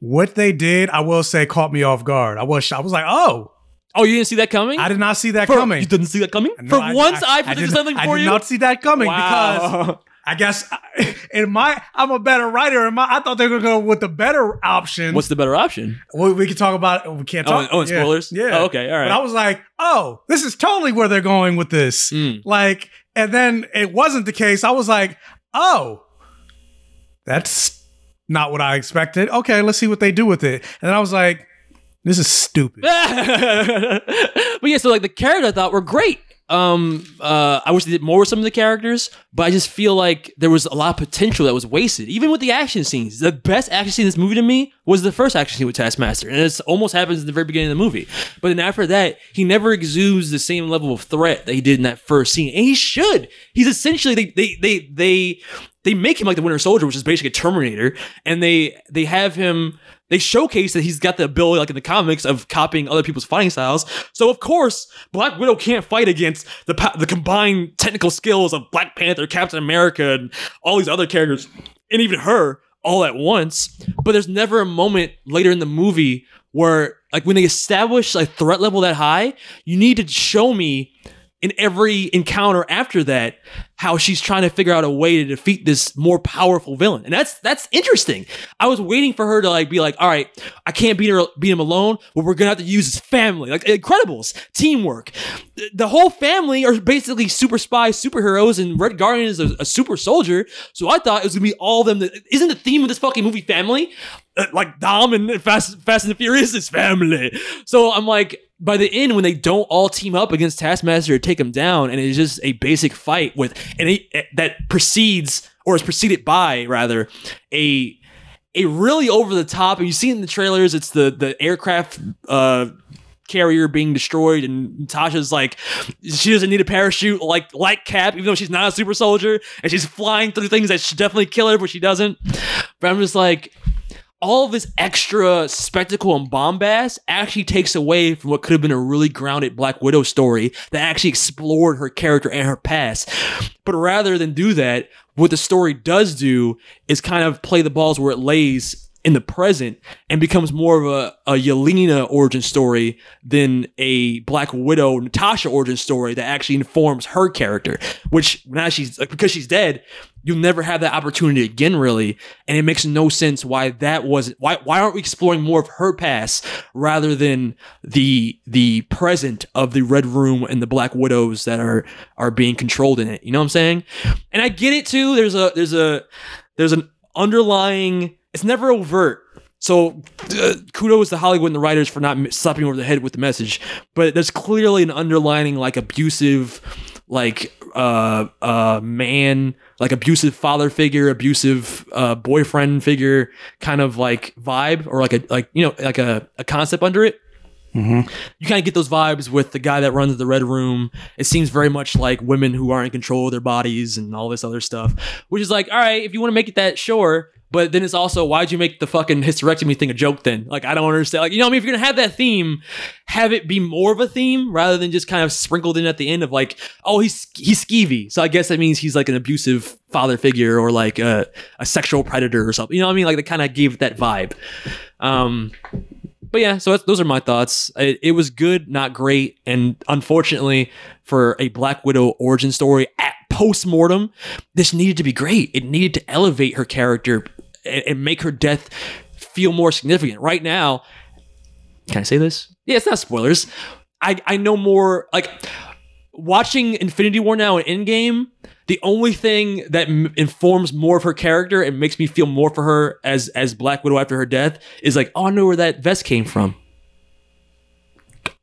[SPEAKER 3] What they did, I will say, caught me off guard. I was, I was like, oh,
[SPEAKER 2] Oh, you didn't see that coming?
[SPEAKER 3] I did not see that
[SPEAKER 2] For-
[SPEAKER 3] coming.
[SPEAKER 2] You didn't see that coming?
[SPEAKER 3] No,
[SPEAKER 2] for
[SPEAKER 3] I-
[SPEAKER 2] once,
[SPEAKER 3] I,
[SPEAKER 2] I, predicted something
[SPEAKER 3] I
[SPEAKER 2] for
[SPEAKER 3] did
[SPEAKER 2] you.
[SPEAKER 3] not see that coming
[SPEAKER 2] Wow.
[SPEAKER 3] because I guess in my I'm a better writer. In my, I thought they were going to go with the better option.
[SPEAKER 2] What's the better option?
[SPEAKER 3] we, we can talk about. It. We can't
[SPEAKER 2] Oh,
[SPEAKER 3] talk.
[SPEAKER 2] oh, and
[SPEAKER 3] yeah,
[SPEAKER 2] spoilers?
[SPEAKER 3] Yeah.
[SPEAKER 2] Oh, okay, all right.
[SPEAKER 3] But I was like, oh, this is totally where they're going with this.
[SPEAKER 2] Mm.
[SPEAKER 3] Like, and then it wasn't the case. I was like, oh, that's not what I expected. Okay, let's see what they do with it. And I was like, this is stupid.
[SPEAKER 2] but yeah, so like the characters I thought were great. Um, uh, I wish they did more with some of the characters, but I just feel like there was a lot of potential that was wasted. Even with the action scenes, the best action scene in this movie to me was the first action scene with Taskmaster, and it almost happens at the very beginning of the movie. But then after that, he never exudes the same level of threat that he did in that first scene, and he should. He's essentially they they they they they make him like the Winter Soldier, which is basically a Terminator, and they they have him. They showcase that he's got the ability, like in the comics, of copying other people's fighting styles. So of course, Black Widow can't fight against the the combined technical skills of Black Panther, Captain America, and all these other characters, and even her all at once. But there's never a moment later in the movie where, like, when they establish a threat level that high, you need to show me in every encounter after that how she's trying to figure out a way to defeat this more powerful villain. And that's that's interesting. I was waiting for her to like be like all right i can't beat her beat him alone what we're gonna have to use is family. Like incredibles teamwork. The whole family are basically super spies superheroes and red guardian is a, a super soldier. So i thought it was gonna be all of them that isn't the theme of this fucking movie family like dom and fast fast and the furious is family so i'm like by the end when they don't all team up against Taskmaster to take him down, and it's just a basic fight with and it, that precedes or is preceded by rather a a really over the top. And you see in the trailers, it's the the aircraft. uh carrier being destroyed and Natasha's like she doesn't need a parachute like like Cap even though she's not a super soldier and she's flying through things that should definitely kill her but she doesn't but I'm just like all this extra spectacle and bombast actually takes away from what could have been a really grounded Black Widow story that actually explored her character and her past. But rather than do that, what the story does do is kind of play the balls where it lays in the present and becomes more of a, a Yelena origin story than a Black Widow Natasha origin story that actually informs her character. Which now she's like because she's dead, you'll never have that opportunity again, really. And it makes no sense why that wasn't why why aren't we exploring more of her past rather than the the present of the Red Room and the Black Widows that are are being controlled in it. You know what I'm saying? And I get it too. There's a there's a there's an underlying it's never overt. So uh, kudos to Hollywood and the writers for not slapping over the head with the message, but there's clearly an underlining like abusive, like uh uh man, like abusive father figure, abusive uh boyfriend figure, kind of like vibe or like a like you know like a, a concept under it you kind of get those vibes with the guy that runs the red room. It seems very much like women who aren't in control of their bodies and all this other stuff, which is like, all right, if you want to make it that, sure. But then it's also, why'd you make the fucking hysterectomy thing a joke then? Like, I don't understand. Like, you know what I mean? If you're to have that theme, have it be more of a theme rather than just kind of sprinkled in at the end of like, oh, he's he's skeevy. So I guess that means he's like an abusive father figure or like a, a sexual predator or something. You know what I mean? Like, they kind of gave that vibe. Um, but yeah, so those are my thoughts. It, it was good, not great, and unfortunately, for a Black Widow origin story at post mortem, this needed to be great. It needed to elevate her character and, and make her death feel more significant. Right now, can I say this? Yeah, it's not spoilers. I I know more like watching Infinity War now and Endgame. The only thing that m- informs more of her character and makes me feel more for her as as Black Widow after her death is like, oh, I know where that vest came from.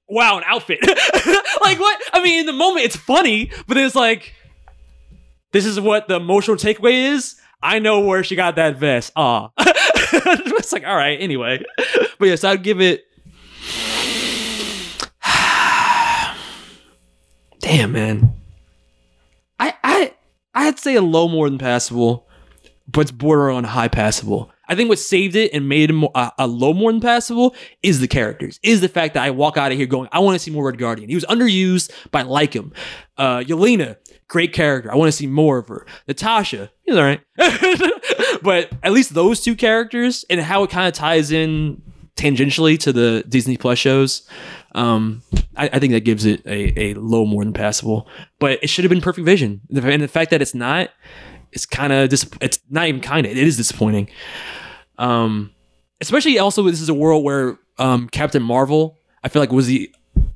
[SPEAKER 2] Wow, an outfit. like what? I mean, in the moment it's funny, but it's like, this is what the emotional takeaway is. I know where she got that vest. Ah, it's like all right. Anyway, but yes, I'd give it. Damn, man. I I I'd say a low more than passable, but it's border on high passable. I think what saved it and made it more, uh, a low more than passable is the characters. Is the fact that I walk out of here going, I want to see more Red Guardian. He was underused, but I like him. Uh, Yelena, great character. I want to see more of her. Natasha, he's all right. but at least those two characters and how it kind of ties in tangentially to the Disney Plus shows. Um, I, I think that gives it a, a low more than passable, but it should have been Perfect Vision. And the fact that it's not, it's kind of dis- it's not even kind of it is disappointing. Um, especially also this is a world where um Captain Marvel I feel like was the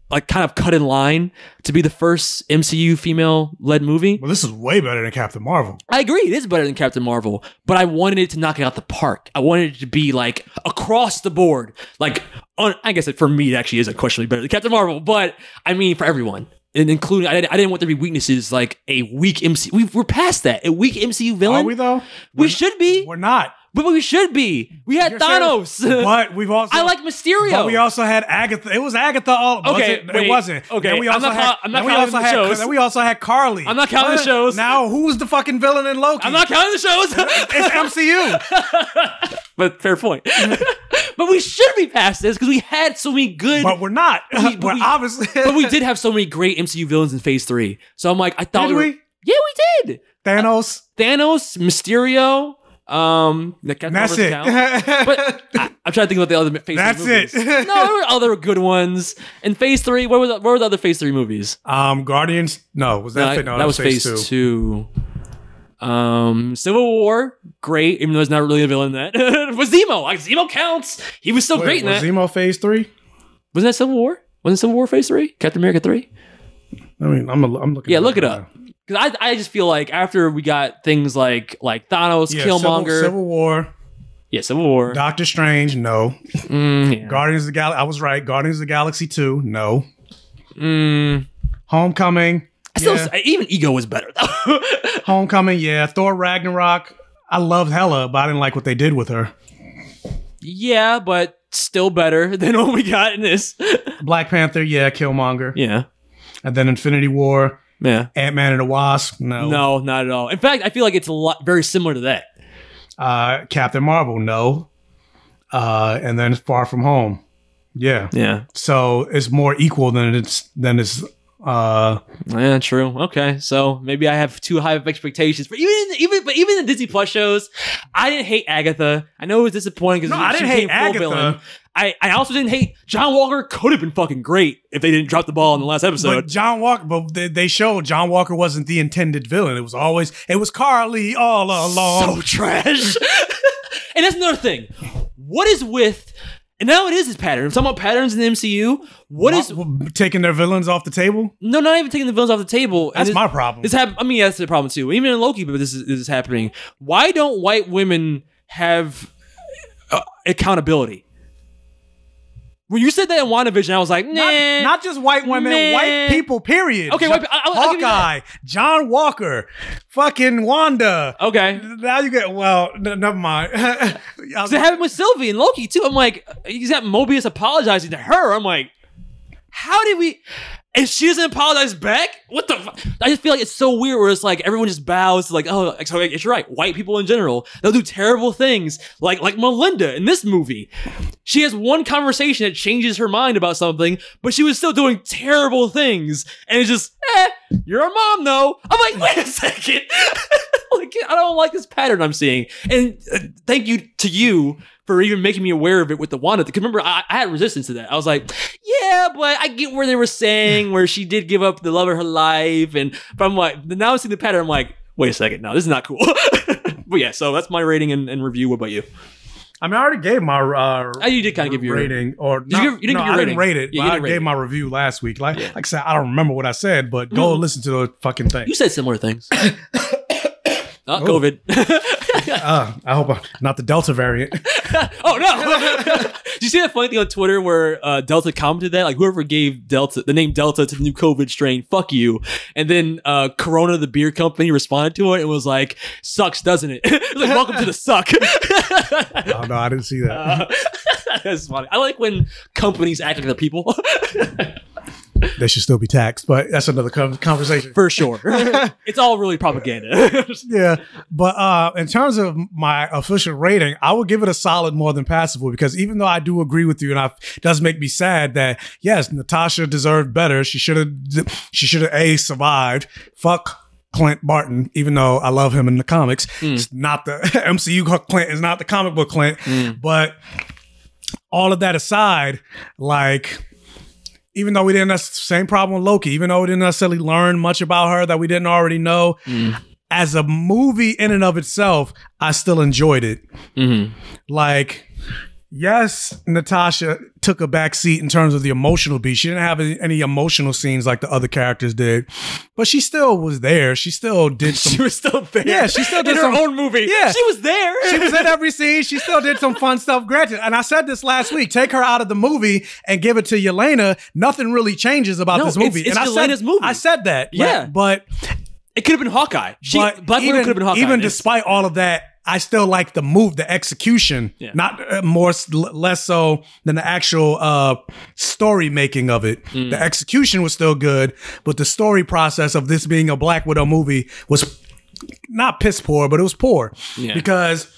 [SPEAKER 2] like kind of cut in line to be the first MCU female led movie.
[SPEAKER 3] Well, this is way better than Captain Marvel.
[SPEAKER 2] I agree, it is better than Captain Marvel, but I wanted it to knock it out the park. I wanted it to be like across the board. Like, on, I guess it, for me, it actually is questionably better than Captain Marvel, but I mean for everyone. And including, I, I didn't want there to be weaknesses like a weak MCU. We, we're past that. A weak MCU villain.
[SPEAKER 3] Are we though?
[SPEAKER 2] We should be.
[SPEAKER 3] We're not.
[SPEAKER 2] But we should be. We had
[SPEAKER 3] You're saying-
[SPEAKER 2] Thanos.
[SPEAKER 3] But we've also
[SPEAKER 2] I like Mysterio.
[SPEAKER 3] But we also had Agatha. It was Agatha. All was
[SPEAKER 2] Okay,
[SPEAKER 3] it?
[SPEAKER 2] wait.
[SPEAKER 3] it wasn't.
[SPEAKER 2] Okay,
[SPEAKER 3] Then we
[SPEAKER 2] I'm
[SPEAKER 3] also
[SPEAKER 2] not
[SPEAKER 3] had.
[SPEAKER 2] count- I'm not
[SPEAKER 3] then we
[SPEAKER 2] counting
[SPEAKER 3] also
[SPEAKER 2] the
[SPEAKER 3] had.
[SPEAKER 2] shows.
[SPEAKER 3] Then we also had Karli.
[SPEAKER 2] I'm not counting the shows.
[SPEAKER 3] Now who's the fucking villain in Loki?
[SPEAKER 2] I'm not counting the shows.
[SPEAKER 3] It's MCU.
[SPEAKER 2] but fair point. but we should be past this because we had so many good.
[SPEAKER 3] but we're not.
[SPEAKER 2] we- but
[SPEAKER 3] we're
[SPEAKER 2] we-
[SPEAKER 3] obviously.
[SPEAKER 2] but we did have so many great MCU villains in Phase Three. So I'm like, I thought
[SPEAKER 3] Did
[SPEAKER 2] were-
[SPEAKER 3] we?
[SPEAKER 2] Yeah, we did.
[SPEAKER 3] Thanos.
[SPEAKER 2] Thanos, Mysterio. Um, the Captain
[SPEAKER 3] That's it.
[SPEAKER 2] But I, I'm trying to think about the other Phase
[SPEAKER 3] That's
[SPEAKER 2] Three movies.
[SPEAKER 3] it.
[SPEAKER 2] no, there were other good ones. In Phase Three, what were the, what were the other Phase Three movies?
[SPEAKER 3] um, Guardians. No, was that?
[SPEAKER 2] No,
[SPEAKER 3] no,
[SPEAKER 2] that was Phase
[SPEAKER 3] two.
[SPEAKER 2] two. Um, Civil War, great, even though he's not really a villain in that. was Zemo. Like Zemo counts. He was still
[SPEAKER 3] Wait,
[SPEAKER 2] great in
[SPEAKER 3] was
[SPEAKER 2] that.
[SPEAKER 3] Zemo Phase three?
[SPEAKER 2] Wasn't that Civil War? Wasn't Civil War Phase three? Captain America three?
[SPEAKER 3] I mean, I'm. I'm looking.
[SPEAKER 2] Yeah, look it up. Because I, I just feel like after we got things like like Thanos,
[SPEAKER 3] Yeah,
[SPEAKER 2] Killmonger,
[SPEAKER 3] Civil, Civil War.
[SPEAKER 2] yeah, Civil War,
[SPEAKER 3] Doctor Strange. No.
[SPEAKER 2] Mm, yeah.
[SPEAKER 3] Guardians of the Galaxy. I was right. Guardians of the Galaxy two. No.
[SPEAKER 2] Mm,
[SPEAKER 3] Homecoming.
[SPEAKER 2] I still,
[SPEAKER 3] yeah.
[SPEAKER 2] even Ego was better though.
[SPEAKER 3] Homecoming. Yeah. Thor Ragnarok. I loved Hela, but I didn't like what they did with her.
[SPEAKER 2] yeah, but still better than what we got in this.
[SPEAKER 3] Black Panther. Yeah. Killmonger.
[SPEAKER 2] yeah,
[SPEAKER 3] And then Infinity War.
[SPEAKER 2] Yeah.
[SPEAKER 3] Ant Man and the Wasp. No.
[SPEAKER 2] No, not at all. In fact, I feel like it's a lot very similar to that.
[SPEAKER 3] Uh, Captain Marvel. No. Uh, and then Far From Home. Yeah.
[SPEAKER 2] Yeah.
[SPEAKER 3] So it's more equal than it's than it's Uh,
[SPEAKER 2] Yeah, true. Okay, so maybe I have too high of expectations but even even but even the Disney Plus shows. I didn't hate Agatha. I know it was disappointing because
[SPEAKER 3] No, I didn't hate Agatha.
[SPEAKER 2] I, I also didn't hate John Walker. Could have been fucking great if they didn't drop the ball in the last episode.
[SPEAKER 3] but John Walker, but they, they showed John Walker wasn't the intended villain. It was always it was Karli all along.
[SPEAKER 2] so trash. and that's another thing. What is with and now it is his pattern. I'm talking about patterns in the MCU. What is
[SPEAKER 3] taking their villains off the table?
[SPEAKER 2] no, not even taking the villains off the table.
[SPEAKER 3] That's
[SPEAKER 2] this-
[SPEAKER 3] my problem.
[SPEAKER 2] This hap- I mean, that's the problem too. Even in Loki, but this is, this is happening. Why don't white women have uh, accountability? When you said that in WandaVision, I was like, nah.
[SPEAKER 3] Not, not just white women,
[SPEAKER 2] Nah.
[SPEAKER 3] white people. Period.
[SPEAKER 2] Okay, white I- I'll
[SPEAKER 3] Hawkeye, John Walker, fucking Wanda.
[SPEAKER 2] Okay.
[SPEAKER 3] Now you get well. n- never mind. I
[SPEAKER 2] Because it happened with Sylvie and Loki too. I'm like, he's got Mobius apologizing to her. I'm like, how did we? And she doesn't apologize back. What the? Fu- I just feel like it's so weird. Where it's like everyone just bows to like, oh, so like, you're right. White people in general, they'll do terrible things. Like like Melina in this movie, she has one conversation that changes her mind about something, but she was still doing terrible things. And it's just, eh, you're a mom though. I'm like, wait a second. like I don't like this pattern I'm seeing. And uh, thank you to you for even making me aware of it with the Wanda. Because remember, I, I had resistance to that. I was like, yeah, but I get where they were saying where she did give up the love of her life, and but I'm like, now I'm seeing the pattern. I'm like, wait a second, no, this is not cool. but yeah, so that's my rating and, and review. What about you?
[SPEAKER 3] I mean, I already gave my uh,
[SPEAKER 2] Oh, you did kinda give your-
[SPEAKER 3] rating, or
[SPEAKER 2] Did you give- you didn't
[SPEAKER 3] no,
[SPEAKER 2] give your
[SPEAKER 3] I
[SPEAKER 2] rating.
[SPEAKER 3] didn't rate it.
[SPEAKER 2] Yeah,
[SPEAKER 3] but I gave
[SPEAKER 2] it.
[SPEAKER 3] my review last week. Like, like I said, I don't remember what I said, but go listen to the fucking thing.
[SPEAKER 2] You said similar things. Not COVID.
[SPEAKER 3] Uh, I hope I'm not the Delta variant.
[SPEAKER 2] oh no! Did you see that funny thing on Twitter where uh, Delta commented that like whoever gave Delta the name Delta to the new COVID strain, fuck you. And then uh, Corona, the beer company, responded to it and was like, "Sucks, doesn't it?" it was like, "Welcome to the suck."
[SPEAKER 3] oh no, I didn't see that.
[SPEAKER 2] That's funny. I like when companies act like the people.
[SPEAKER 3] they should still be taxed, but that's another conversation.
[SPEAKER 2] For sure. it's all really propaganda.
[SPEAKER 3] yeah, but uh, in terms of my official rating, I would give it a solid more than passable because even though I do agree with you, and I, it does make me sad that yes, Natasha deserved better. She should have. She should have a survived. Fuck. Clint Barton, even though I love him in the comics, it's not the MCU Clint is not the comic book Clint. But all of that aside, like even though we didn't have the same problem with Loki, even though we didn't necessarily learn much about her that we didn't already know, mm-hmm. as a movie in and of itself, I still enjoyed it. Mm-hmm. Like, yes, Natasha took a back seat in terms of the emotional beat. She didn't have any, emotional scenes like the other characters did, but she still was there. She still did some.
[SPEAKER 2] she was still there.
[SPEAKER 3] Yeah, she still did
[SPEAKER 2] in
[SPEAKER 3] some-
[SPEAKER 2] her own movie.
[SPEAKER 3] Yeah.
[SPEAKER 2] she was there.
[SPEAKER 3] she was in every scene. She still did some fun stuff. Granted, and I said this last week: take her out of the movie and give it to Yelena. Nothing really changes about
[SPEAKER 2] No,
[SPEAKER 3] this movie.
[SPEAKER 2] it's- it's
[SPEAKER 3] and I said,
[SPEAKER 2] movie.
[SPEAKER 3] I said that.
[SPEAKER 2] Yeah.
[SPEAKER 3] but
[SPEAKER 2] It could have been Hawkeye. She,
[SPEAKER 3] but
[SPEAKER 2] Black Widow could have been Hawkeye.
[SPEAKER 3] even despite all of that, I still like the move, the execution,
[SPEAKER 2] Yeah.
[SPEAKER 3] not uh, more less so than the actual uh, story making of it.
[SPEAKER 2] Mm.
[SPEAKER 3] The execution was still good, but the story process of this being a Black Widow movie was not piss poor, but it was poor
[SPEAKER 2] Yeah.
[SPEAKER 3] because.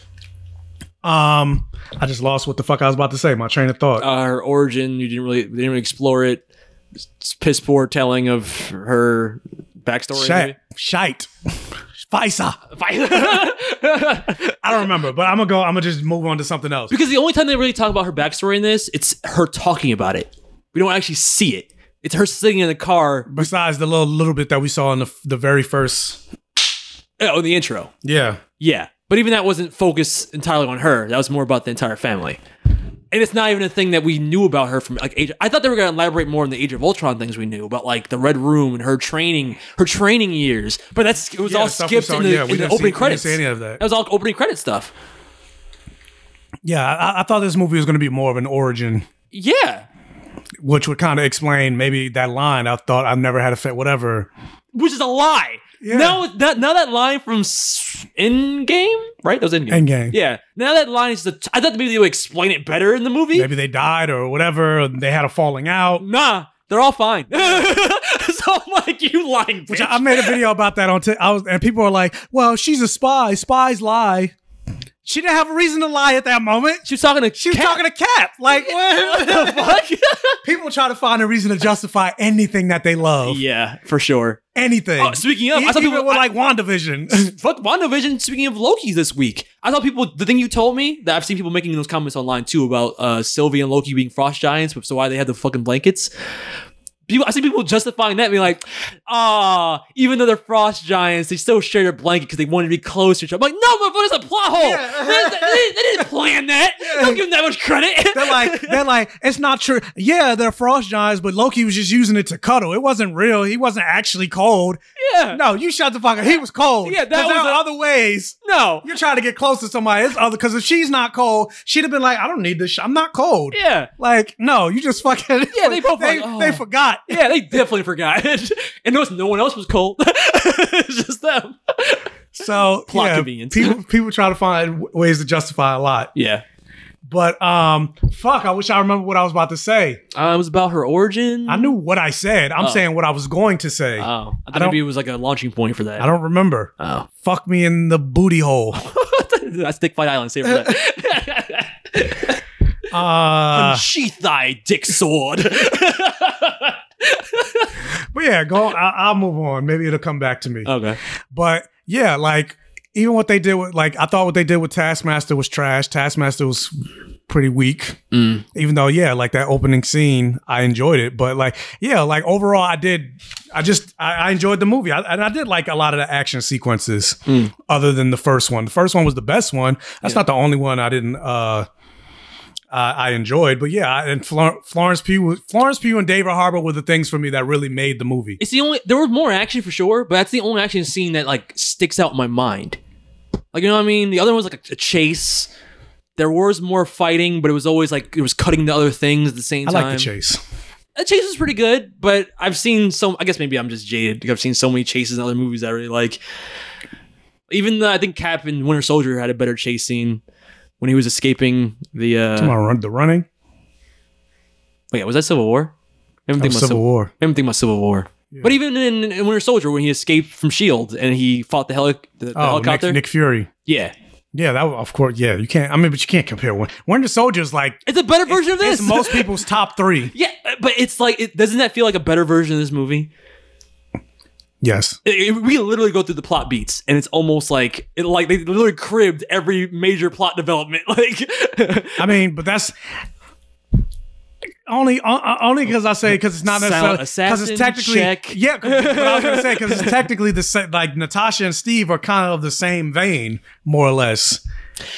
[SPEAKER 3] Um, I just lost what the fuck I was about to say. My train of thought.
[SPEAKER 2] uh, her origin. You didn't really, didn't really explore it. It's piss poor telling of her backstory.
[SPEAKER 3] Shite, shite, Faisa.
[SPEAKER 2] maybe?
[SPEAKER 3] I don't remember, but I'm gonna go. I'm gonna just move on to something else.
[SPEAKER 2] because the only time they really talk about her backstory in this, it's her talking about it. We don't actually see it. It's her sitting in the car.
[SPEAKER 3] Besides the little little bit that we saw in the the very first,
[SPEAKER 2] Oh, the intro.
[SPEAKER 3] yeah,
[SPEAKER 2] Yeah. But even that wasn't focused entirely on her. That was more about the entire family. And it's not even a thing that we knew about her from like age. I thought they were going to elaborate more on the Age of Ultron things we knew about, like the Red Room and her training, her training years. But that's it was
[SPEAKER 3] Yeah,
[SPEAKER 2] all
[SPEAKER 3] the stuff we
[SPEAKER 2] skipped in the,
[SPEAKER 3] yeah, we
[SPEAKER 2] in the
[SPEAKER 3] didn't see-
[SPEAKER 2] opening
[SPEAKER 3] we didn't
[SPEAKER 2] credits.
[SPEAKER 3] see any of that.
[SPEAKER 2] That was all opening credit stuff.
[SPEAKER 3] yeah. I, I thought this movie was gonna be more of an origin,
[SPEAKER 2] Yeah,
[SPEAKER 3] which would kind of explain maybe that line. I thought I've never had a fit, whatever.
[SPEAKER 2] which is a lie.
[SPEAKER 3] Yeah.
[SPEAKER 2] Now that now that line from S- Endgame, right? That was Endgame.
[SPEAKER 3] Endgame.
[SPEAKER 2] Yeah. Now that line is the. T- I thought maybe they would explain it better in the movie.
[SPEAKER 3] Maybe they died or whatever. Or they had a falling out.
[SPEAKER 2] Nah, they're all fine. so I'm like, you lying bitch.
[SPEAKER 3] Which I, I made a video about that on. T- I was, and people are like, "Well, she's a spy. Spies lie." She didn't have a reason to lie at that moment.
[SPEAKER 2] She was talking to
[SPEAKER 3] She was
[SPEAKER 2] Cap.
[SPEAKER 3] talking to Cap. Like, what?
[SPEAKER 2] The fuck?
[SPEAKER 3] people try to find a reason to justify anything that they love.
[SPEAKER 2] Yeah, for sure.
[SPEAKER 3] Anything.
[SPEAKER 2] Oh, speaking of,
[SPEAKER 3] E-
[SPEAKER 2] I thought
[SPEAKER 3] even
[SPEAKER 2] people-
[SPEAKER 3] with
[SPEAKER 2] I-
[SPEAKER 3] like WandaVision.
[SPEAKER 2] Fuck WandaVision. Speaking of Loki's this week, I saw people, the thing you told me that I've seen people making those comments online too about uh, Sylvie and Loki being frost giants, so why they had the fucking blankets. People, I see people justifying that, being like, "Ah, even though they're frost giants, they still share their blanket because they wanted to be close to." each other." I'm like, no, motherfucker, it's a plot hole. They, they- they- they didn't plan that. Don't give them that much credit.
[SPEAKER 3] they're like, they're like, it's not true. Yeah, they're frost giants, but Loki was just using it to cuddle. It wasn't real. He wasn't actually cold.
[SPEAKER 2] yeah,
[SPEAKER 3] No, you shut the fuck up. He was cold.
[SPEAKER 2] Yeah, that
[SPEAKER 3] there
[SPEAKER 2] was a-
[SPEAKER 3] other ways.
[SPEAKER 2] no,
[SPEAKER 3] You're trying to get close to somebody. It's other because if she's not cold, she'd have been like, I don't need this. Sh- I'm not cold.
[SPEAKER 2] yeah.
[SPEAKER 3] Like, no, you just fucking.
[SPEAKER 2] Yeah, they both
[SPEAKER 3] they,
[SPEAKER 2] like, oh.
[SPEAKER 3] they forgot.
[SPEAKER 2] Yeah, they definitely forgot. and notice no one else was cold. it's just them.
[SPEAKER 3] So
[SPEAKER 2] Plot
[SPEAKER 3] yeah,
[SPEAKER 2] convenience.
[SPEAKER 3] People people try to find ways to justify a lot.
[SPEAKER 2] Yeah.
[SPEAKER 3] But um, fuck, I wish I remember what I was about to say.
[SPEAKER 2] Uh, it was about her origin.
[SPEAKER 3] I knew what I said. I'm
[SPEAKER 2] Oh.
[SPEAKER 3] saying what I was going to say.
[SPEAKER 2] Oh, I
[SPEAKER 3] I
[SPEAKER 2] thought
[SPEAKER 3] don't-
[SPEAKER 2] maybe it was like a launching point for that.
[SPEAKER 3] I don't remember.
[SPEAKER 2] Oh,
[SPEAKER 3] Fuck me in the booty hole.
[SPEAKER 2] that's Stick Fight Island. Save for that.
[SPEAKER 3] Uh,
[SPEAKER 2] Unsheath thy dick sword.
[SPEAKER 3] but yeah, go. I, I'll move on. Maybe it'll come back to me.
[SPEAKER 2] okay.
[SPEAKER 3] But yeah, like even what they did with like I thought what they did with Taskmaster was trash. Taskmaster was pretty weak.
[SPEAKER 2] Mm.
[SPEAKER 3] Even though yeah, like that opening scene, I enjoyed it. But like yeah, like overall, I did. I just I, I enjoyed the movie, I, and I did like a lot of the action sequences.
[SPEAKER 2] Mm.
[SPEAKER 3] Other than the first one, the first one was the best one. That's not the only one I didn't. uh I I enjoyed, but yeah, I- and Flor- Florence Pugh, Florence Pugh, and David Harbour were the things for me that really made the movie.
[SPEAKER 2] It's the only. There was more action for sure, but that's the only action scene that like sticks out in my mind. Like you know what I mean? The other one was like a, a chase. There was more fighting, but it was always like it was cutting to other things at the same
[SPEAKER 3] I
[SPEAKER 2] time.
[SPEAKER 3] like the chase.
[SPEAKER 2] The chase was pretty good, but I've seen so. I guess maybe I'm just jaded. because I've seen so many chases in other movies that I really like. Even though I think Cap and Winter Soldier had a better chase scene when he was escaping the. uh
[SPEAKER 3] Come on, run the running.
[SPEAKER 2] Wait, was that Civil War? I
[SPEAKER 3] That was
[SPEAKER 2] about
[SPEAKER 3] Civil War.
[SPEAKER 2] I haven't think about Civil War. But even in, in Winter Soldier, when he escaped from Shield and he fought the, heli- the, the
[SPEAKER 3] Oh,
[SPEAKER 2] helicopter,
[SPEAKER 3] Nick, Nick Fury.
[SPEAKER 2] yeah,
[SPEAKER 3] Yeah, that of course. Yeah, you can't. I mean, but you can't compare one. Winter Soldier's like
[SPEAKER 2] it's a better version of this.
[SPEAKER 3] it's most people's top three.
[SPEAKER 2] yeah, but it's like, it, doesn't that feel like a better version of this movie?
[SPEAKER 3] Yes,
[SPEAKER 2] It- it- we literally go through the plot beats, and it's almost like it like they literally cribbed every major plot development. Like,
[SPEAKER 3] I mean, but that's only uh, only because I say because it's not necessarily because it's technically
[SPEAKER 2] check.
[SPEAKER 3] yeah. But I was gonna say because it's technically the same. Like Natasha and Steve are kind of the same vein, more or less.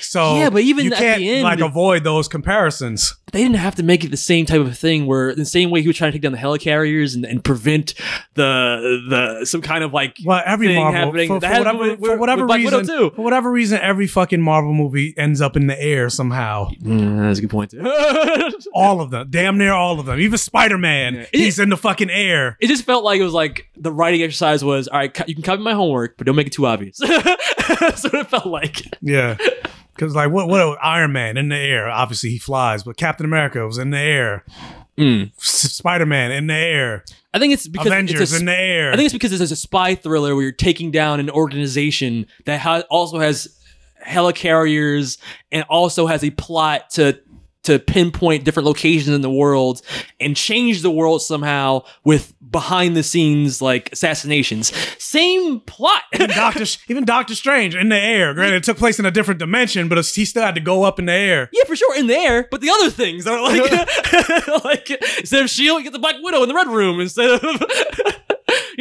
[SPEAKER 3] So
[SPEAKER 2] Yeah, but even
[SPEAKER 3] you
[SPEAKER 2] at
[SPEAKER 3] can't
[SPEAKER 2] the end-
[SPEAKER 3] like avoid those comparisons.
[SPEAKER 2] they didn't have to make it the same type of thing where the same way he was trying to take down the helicarriers and, and prevent the the some kind of like
[SPEAKER 3] Well, every Marvel
[SPEAKER 2] happening.
[SPEAKER 3] for, for whatever
[SPEAKER 2] with-
[SPEAKER 3] for whatever
[SPEAKER 2] with Black Widow
[SPEAKER 3] reason for whatever reason every fucking Marvel movie ends up in the air somehow.
[SPEAKER 2] Mm, that's a good point too.
[SPEAKER 3] All of them, damn near all of them. Even Spider Man,
[SPEAKER 2] Yeah.
[SPEAKER 3] he's in the fucking air.
[SPEAKER 2] it just felt like it was like the writing exercise was all right. You can copy my homework, but don't make it too obvious. That's what it felt like.
[SPEAKER 3] Yeah. Because like what what Iron Man in the air, obviously he flies, but Captain America was in the air. Mm. Spider Man in the air.
[SPEAKER 2] I think it's because
[SPEAKER 3] Avengers
[SPEAKER 2] it's a,
[SPEAKER 3] in the air.
[SPEAKER 2] I think it's because is a spy thriller where you're taking down an organization that ha- also has helicarriers and also has a plot to to pinpoint different locations in the world and change the world somehow with behind the scenes like assassinations. Same plot.
[SPEAKER 3] even Doctor even Doctor Strange in the air. Granted, it took place in a different dimension, but he still had to go up in the air.
[SPEAKER 2] Yeah, for sure, in the air. But the other things are like, like instead of Shield, you get the Black Widow in the Red Room instead of, you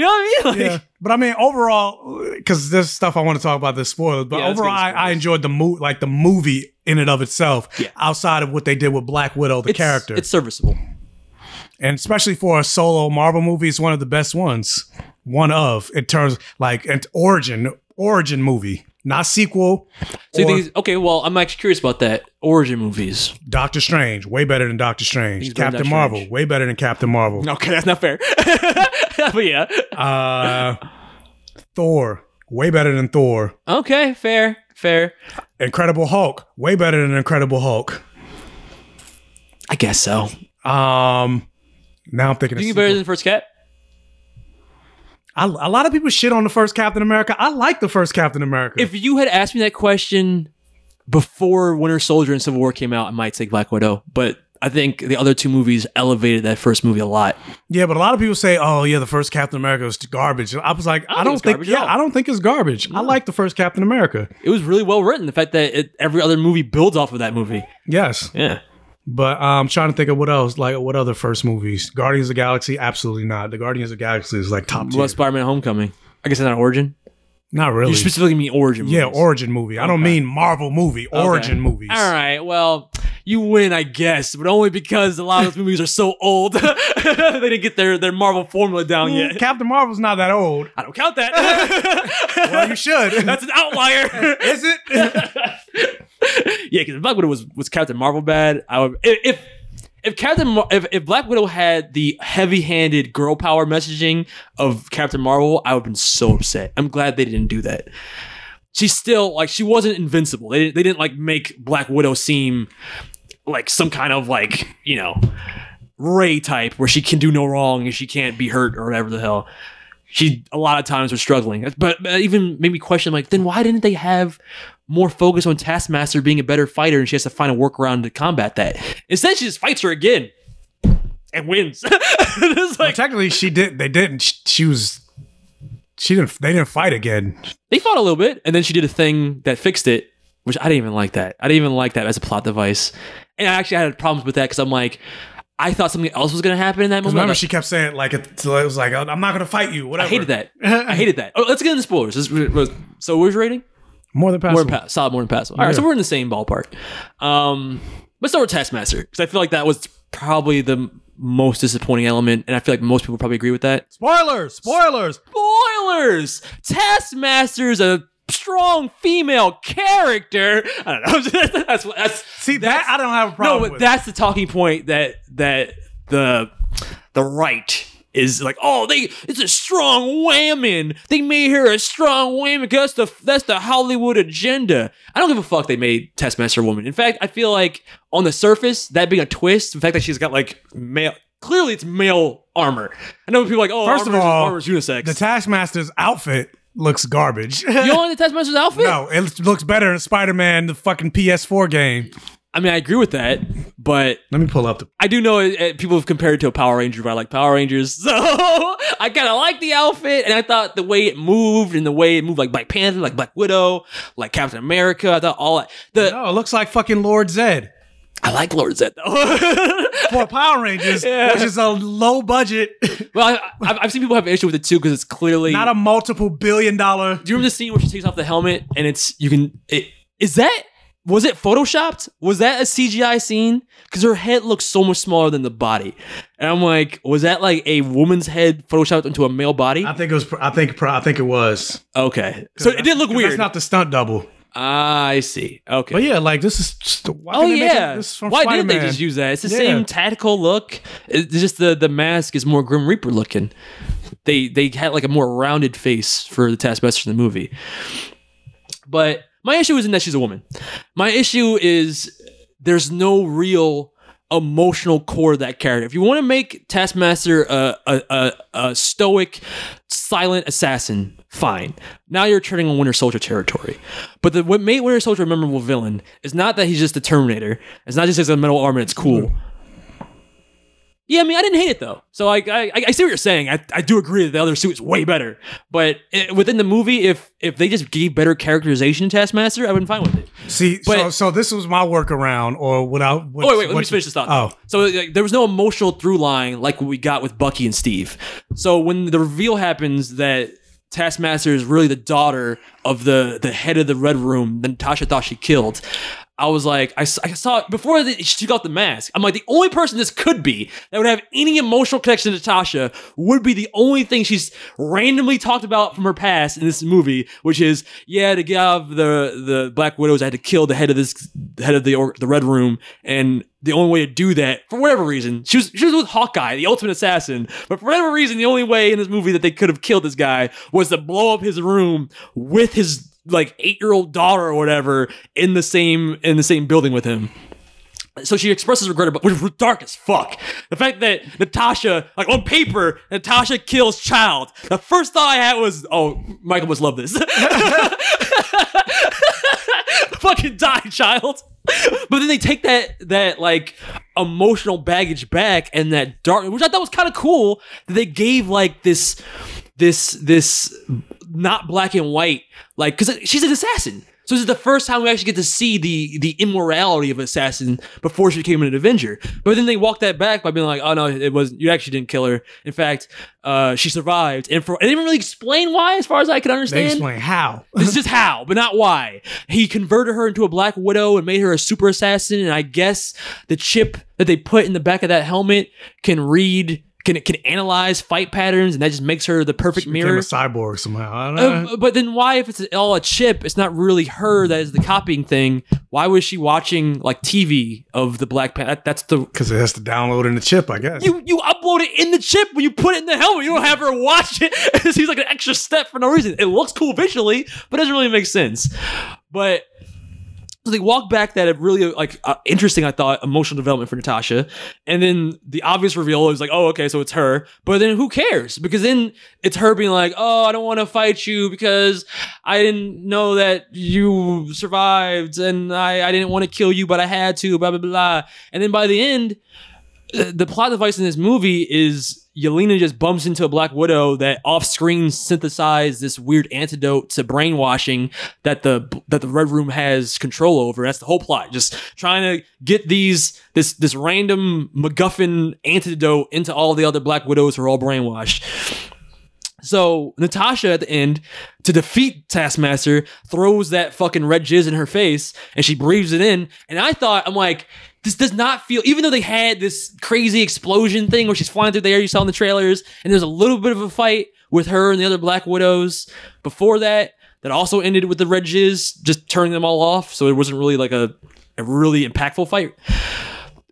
[SPEAKER 2] know what I mean? Like,
[SPEAKER 3] Yeah, but I mean overall, because there's stuff I want to talk about that's spoiled. But
[SPEAKER 2] Yeah,
[SPEAKER 3] overall, I, I enjoyed the movie, like the movie in and of itself.
[SPEAKER 2] Yeah.
[SPEAKER 3] Outside of what they did with Black Widow, the
[SPEAKER 2] it's,
[SPEAKER 3] character,
[SPEAKER 2] it's serviceable.
[SPEAKER 3] and especially for a solo Marvel movie, it's one of the best ones. One of in terms like an origin origin movie, not sequel.
[SPEAKER 2] So you think, okay, well, I'm actually curious about that. Origin movies.
[SPEAKER 3] Doctor Strange, way better than Doctor Strange.
[SPEAKER 2] He's better than
[SPEAKER 3] Captain
[SPEAKER 2] Doctor
[SPEAKER 3] Marvel,
[SPEAKER 2] Strange.
[SPEAKER 3] way better than Captain Marvel.
[SPEAKER 2] Okay, that's not fair. but yeah.
[SPEAKER 3] Uh, Thor, way better than Thor.
[SPEAKER 2] Okay, fair, fair.
[SPEAKER 3] Incredible Hulk, way better than Incredible Hulk.
[SPEAKER 2] I guess so.
[SPEAKER 3] Um, now I'm thinking.
[SPEAKER 2] Do you think better than First Cap?
[SPEAKER 3] I, a lot of people shit on the first Captain America. I like the first Captain America.
[SPEAKER 2] If you had asked me that question before Winter Soldier and Civil War came out, I might say Black Widow. But I think the other two movies elevated that first movie a lot.
[SPEAKER 3] Yeah, but a lot of people say, "Oh, yeah, the first Captain America was garbage." I was like, I
[SPEAKER 2] don't
[SPEAKER 3] don't,
[SPEAKER 2] think it's
[SPEAKER 3] think.
[SPEAKER 2] garbage
[SPEAKER 3] yeah. I don't think it's garbage. I like the first Captain America.
[SPEAKER 2] It was really well written. The fact that it, every other movie builds off of that movie.
[SPEAKER 3] Yes,
[SPEAKER 2] Yeah.
[SPEAKER 3] but um, I'm trying to think of what else. Like, what other first movies? Guardians of the Galaxy? Absolutely not. The Guardians of the Galaxy is like top
[SPEAKER 2] What Spider-Man: Homecoming? I guess it's not origin.
[SPEAKER 3] Not really.
[SPEAKER 2] You specifically mean origin.
[SPEAKER 3] yeah, origin movie. I don't mean Marvel movie. Origin
[SPEAKER 2] Okay.
[SPEAKER 3] movies.
[SPEAKER 2] All right. Well, you win, I guess, but only because a lot of those movies are so old. they didn't get their, their Marvel formula down yet.
[SPEAKER 3] Captain Marvel's not that old.
[SPEAKER 2] I don't count that.
[SPEAKER 3] Well, you should.
[SPEAKER 2] That's an outlier.
[SPEAKER 3] Is it?
[SPEAKER 2] yeah, because if Black Widow was was Captain Marvel bad, I would if. if if Captain Mar- if, if Black Widow had the heavy-handed girl power messaging of Captain Marvel, I would have been so upset. I'm glad they didn't do that. She's still like she wasn't invincible. They they didn't like make Black Widow seem like some kind of like you know Rey type where she can do no wrong and she can't be hurt or whatever the hell. She a lot of times was struggling, but but even made me question like then why didn't they have more focus on Taskmaster being a better fighter and she has to find a workaround to combat that? Instead, she just fights her again and wins. it's
[SPEAKER 3] Well, technically, she did. They didn't. She, she was. She didn't. They didn't fight again.
[SPEAKER 2] they fought a little bit and then she did a thing that fixed it, which I didn't even like that. I didn't even like that as a plot device, and I actually had problems with that because I'm like. I thought something else was going to happen in that moment.
[SPEAKER 3] Remember,
[SPEAKER 2] Like,
[SPEAKER 3] she kept saying like it, it was like, "I'm not going to fight you." Whatever.
[SPEAKER 2] I hated that. I hated that. Oh, let's get into spoilers. This was- so, where's your rating?
[SPEAKER 3] More than
[SPEAKER 2] More
[SPEAKER 3] passable.
[SPEAKER 2] than pa- solid, more than passable. All right, so we're in the same ballpark. Um, let's start with Taskmaster because I feel like that was probably the most disappointing element, and I feel like most people probably agree with that.
[SPEAKER 3] Spoilers. Spoilers.
[SPEAKER 2] Spoilers: Taskmaster is a strong female character. I don't know. that's that's
[SPEAKER 3] See that I don't have a problem.
[SPEAKER 2] no, but
[SPEAKER 3] with.
[SPEAKER 2] that's the talking point that that the the right is like, oh, they it's a strong woman. They made her a strong woman because that's the that's the Hollywood agenda. I don't give a fuck. They made Taskmaster a woman. In fact, I feel like on the surface, that being a twist, the fact that she's got like male. Clearly, it's male armor. I know people are like, oh,
[SPEAKER 3] First of all,
[SPEAKER 2] armor's unisex.
[SPEAKER 3] the Taskmaster's outfit looks garbage.
[SPEAKER 2] you don't like the Taskmaster's outfit?
[SPEAKER 3] no, it looks better in Spider-Man, the fucking PS4 game.
[SPEAKER 2] I mean, I agree with that, but
[SPEAKER 3] Let me pull up the.
[SPEAKER 2] I do know uh, people have compared it to a Power Ranger, but I like Power Rangers, so I kind of like the outfit, and I thought the way it moved and the way it moved, like Black Panther, like Black Widow, like Captain America. I thought all that. The
[SPEAKER 3] No, it looks like fucking Lord Zedd
[SPEAKER 2] I like Lord Zedd though.
[SPEAKER 3] for Power Rangers,
[SPEAKER 2] Yeah.
[SPEAKER 3] which is a low budget,
[SPEAKER 2] well, I, I've, I've seen people have an issue with it too because it's clearly.
[SPEAKER 3] not a multiple billion dollar.
[SPEAKER 2] do you remember the scene where she takes off the helmet and it's you can? It, is that was it photoshopped? Was that a CGI scene? Because her head looks so much smaller than the body, and I'm like, was that like a woman's head photoshopped into a male body?
[SPEAKER 3] I think it was. I think. I think it was.
[SPEAKER 2] Okay, so it did look weird.
[SPEAKER 3] That's not the stunt double.
[SPEAKER 2] Ah, I see. Okay.
[SPEAKER 3] But yeah, like this is. Just, why
[SPEAKER 2] oh
[SPEAKER 3] can't they make it-
[SPEAKER 2] yeah.
[SPEAKER 3] this
[SPEAKER 2] Why didn't they just use that? It's the
[SPEAKER 3] Yeah.
[SPEAKER 2] same tactical look. It's just the the mask is more Grim Reaper looking. They they had like a more rounded face for the Taskmaster in the movie. But my issue isn't that she's a woman. My issue is there's no real emotional core to that character. If you want to make Taskmaster a, a, a, a stoic, silent assassin, fine. Now you're treading on Winter Soldier territory. But the, what made Winter Soldier a memorable villain is not that he's just the Terminator. It's not just his metal armor. And it's cool. Yeah, I mean, I didn't hate it though. So I, I, I see what you're saying. I, I do agree that the other suit is way better. But it, within the movie, if if they just gave better characterization to Taskmaster, I would been fine with it.
[SPEAKER 3] See,
[SPEAKER 2] But-
[SPEAKER 3] so so this was my workaround, or without. What,
[SPEAKER 2] Oh, wait, wait, let me finish this thought.
[SPEAKER 3] Oh,
[SPEAKER 2] So like, there was no emotional through line like what we got with Bucky and Steve. So when the reveal happens that Taskmaster is really the daughter of the the head of the Red Room that Natasha thought she killed, I was like, I saw it before the, she off the mask. I'm like, the only person this could be that would have any emotional connection to Natasha would be the only thing she's randomly talked about from her past in this movie, which is, yeah, to get out of the the Black Widows, I had to kill the head of this the head of the the Red Room, and the only way to do that, for whatever reason, she was she was with Hawkeye, the ultimate assassin. But for whatever reason, the only way in this movie that they could have killed this guy was to blow up his room with his like eight year old daughter or whatever in the same in the same building with him. So she expresses regret about which was dark as fuck. The fact that Natasha, like on paper, Natasha kills child. The first thought I had was, oh, Michael must love this. fucking die, child. but then they take that that like emotional baggage back and that dark, which I thought was kind of cool. That they gave like this this this not black and white like because she's an assassin. So this is the first time we actually get to see the the immorality of assassin before she became an Avenger. But then they walk that back by being like, "Oh no, it was you actually didn't kill her. In fact, uh, she survived." And for and they didn't really explain why, as far as I can
[SPEAKER 3] They
[SPEAKER 2] understand.
[SPEAKER 3] explain how.
[SPEAKER 2] This is just how, but not why. He converted her into a black widow and made her a super assassin. And I guess the chip that they put in the back of that helmet can read, can it can analyze fight patterns, and that just makes her the perfect
[SPEAKER 3] Became
[SPEAKER 2] mirror.
[SPEAKER 3] a cyborg somehow. I don't know.
[SPEAKER 2] Uh, but then why, if it's all a chip, it's not really her that is the copying thing. Why was she watching like TV of the Black Panther? That, that's the
[SPEAKER 3] Because it has to download in the chip, I guess.
[SPEAKER 2] you you upload it in the chip when you put it in the helmet. You don't have her watch it. It seems like an extra step for no reason. It looks cool visually, but it doesn't really make sense. But so they walk back that really like uh, interesting. I thought emotional development for Natasha, and then the obvious reveal is like, oh, okay, so it's her. But then who cares? Because then it's her being like, oh, I don't want to fight you because I didn't know that you survived, and I I didn't want to kill you, but I had to. Blah blah blah. And then by the end, uh, the plot device in this movie is Yelena just bumps into a Black Widow that off-screen synthesized this weird antidote to brainwashing that the that the Red Room has control over. That's the whole plot. Just trying to get these this this random MacGuffin antidote into all the other Black Widows who are all brainwashed. So Natasha at the end to defeat Taskmaster throws that fucking red jizz in her face and she breathes it in. And I thought, I'm like, this does not feel, even though they had this crazy explosion thing where she's flying through the air, you saw in the trailers, and there's a little bit of a fight with her and the other Black Widows before that, that also ended with the red jizz just turning them all off. So it wasn't really like a, a really impactful fight.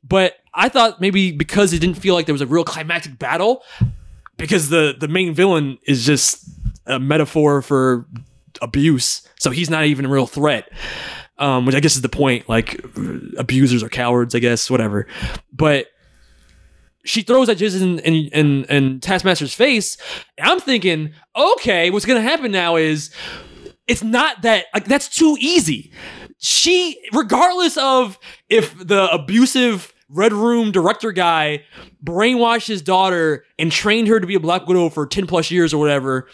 [SPEAKER 2] But I thought maybe because it didn't feel like there was a real climactic battle, because the the main villain is just a metaphor for abuse, so he's not even a real threat. Um, which I guess is the point. Like abusers are cowards, I guess, whatever. But she throws that jizz in, in, in, in Taskmaster's face, I'm thinking, okay, what's gonna happen now is it's not that like that's too easy. She, regardless of if the abusive Red Room director guy brainwashed his daughter and trained her to be a Black Widow for 10 plus years or whatever,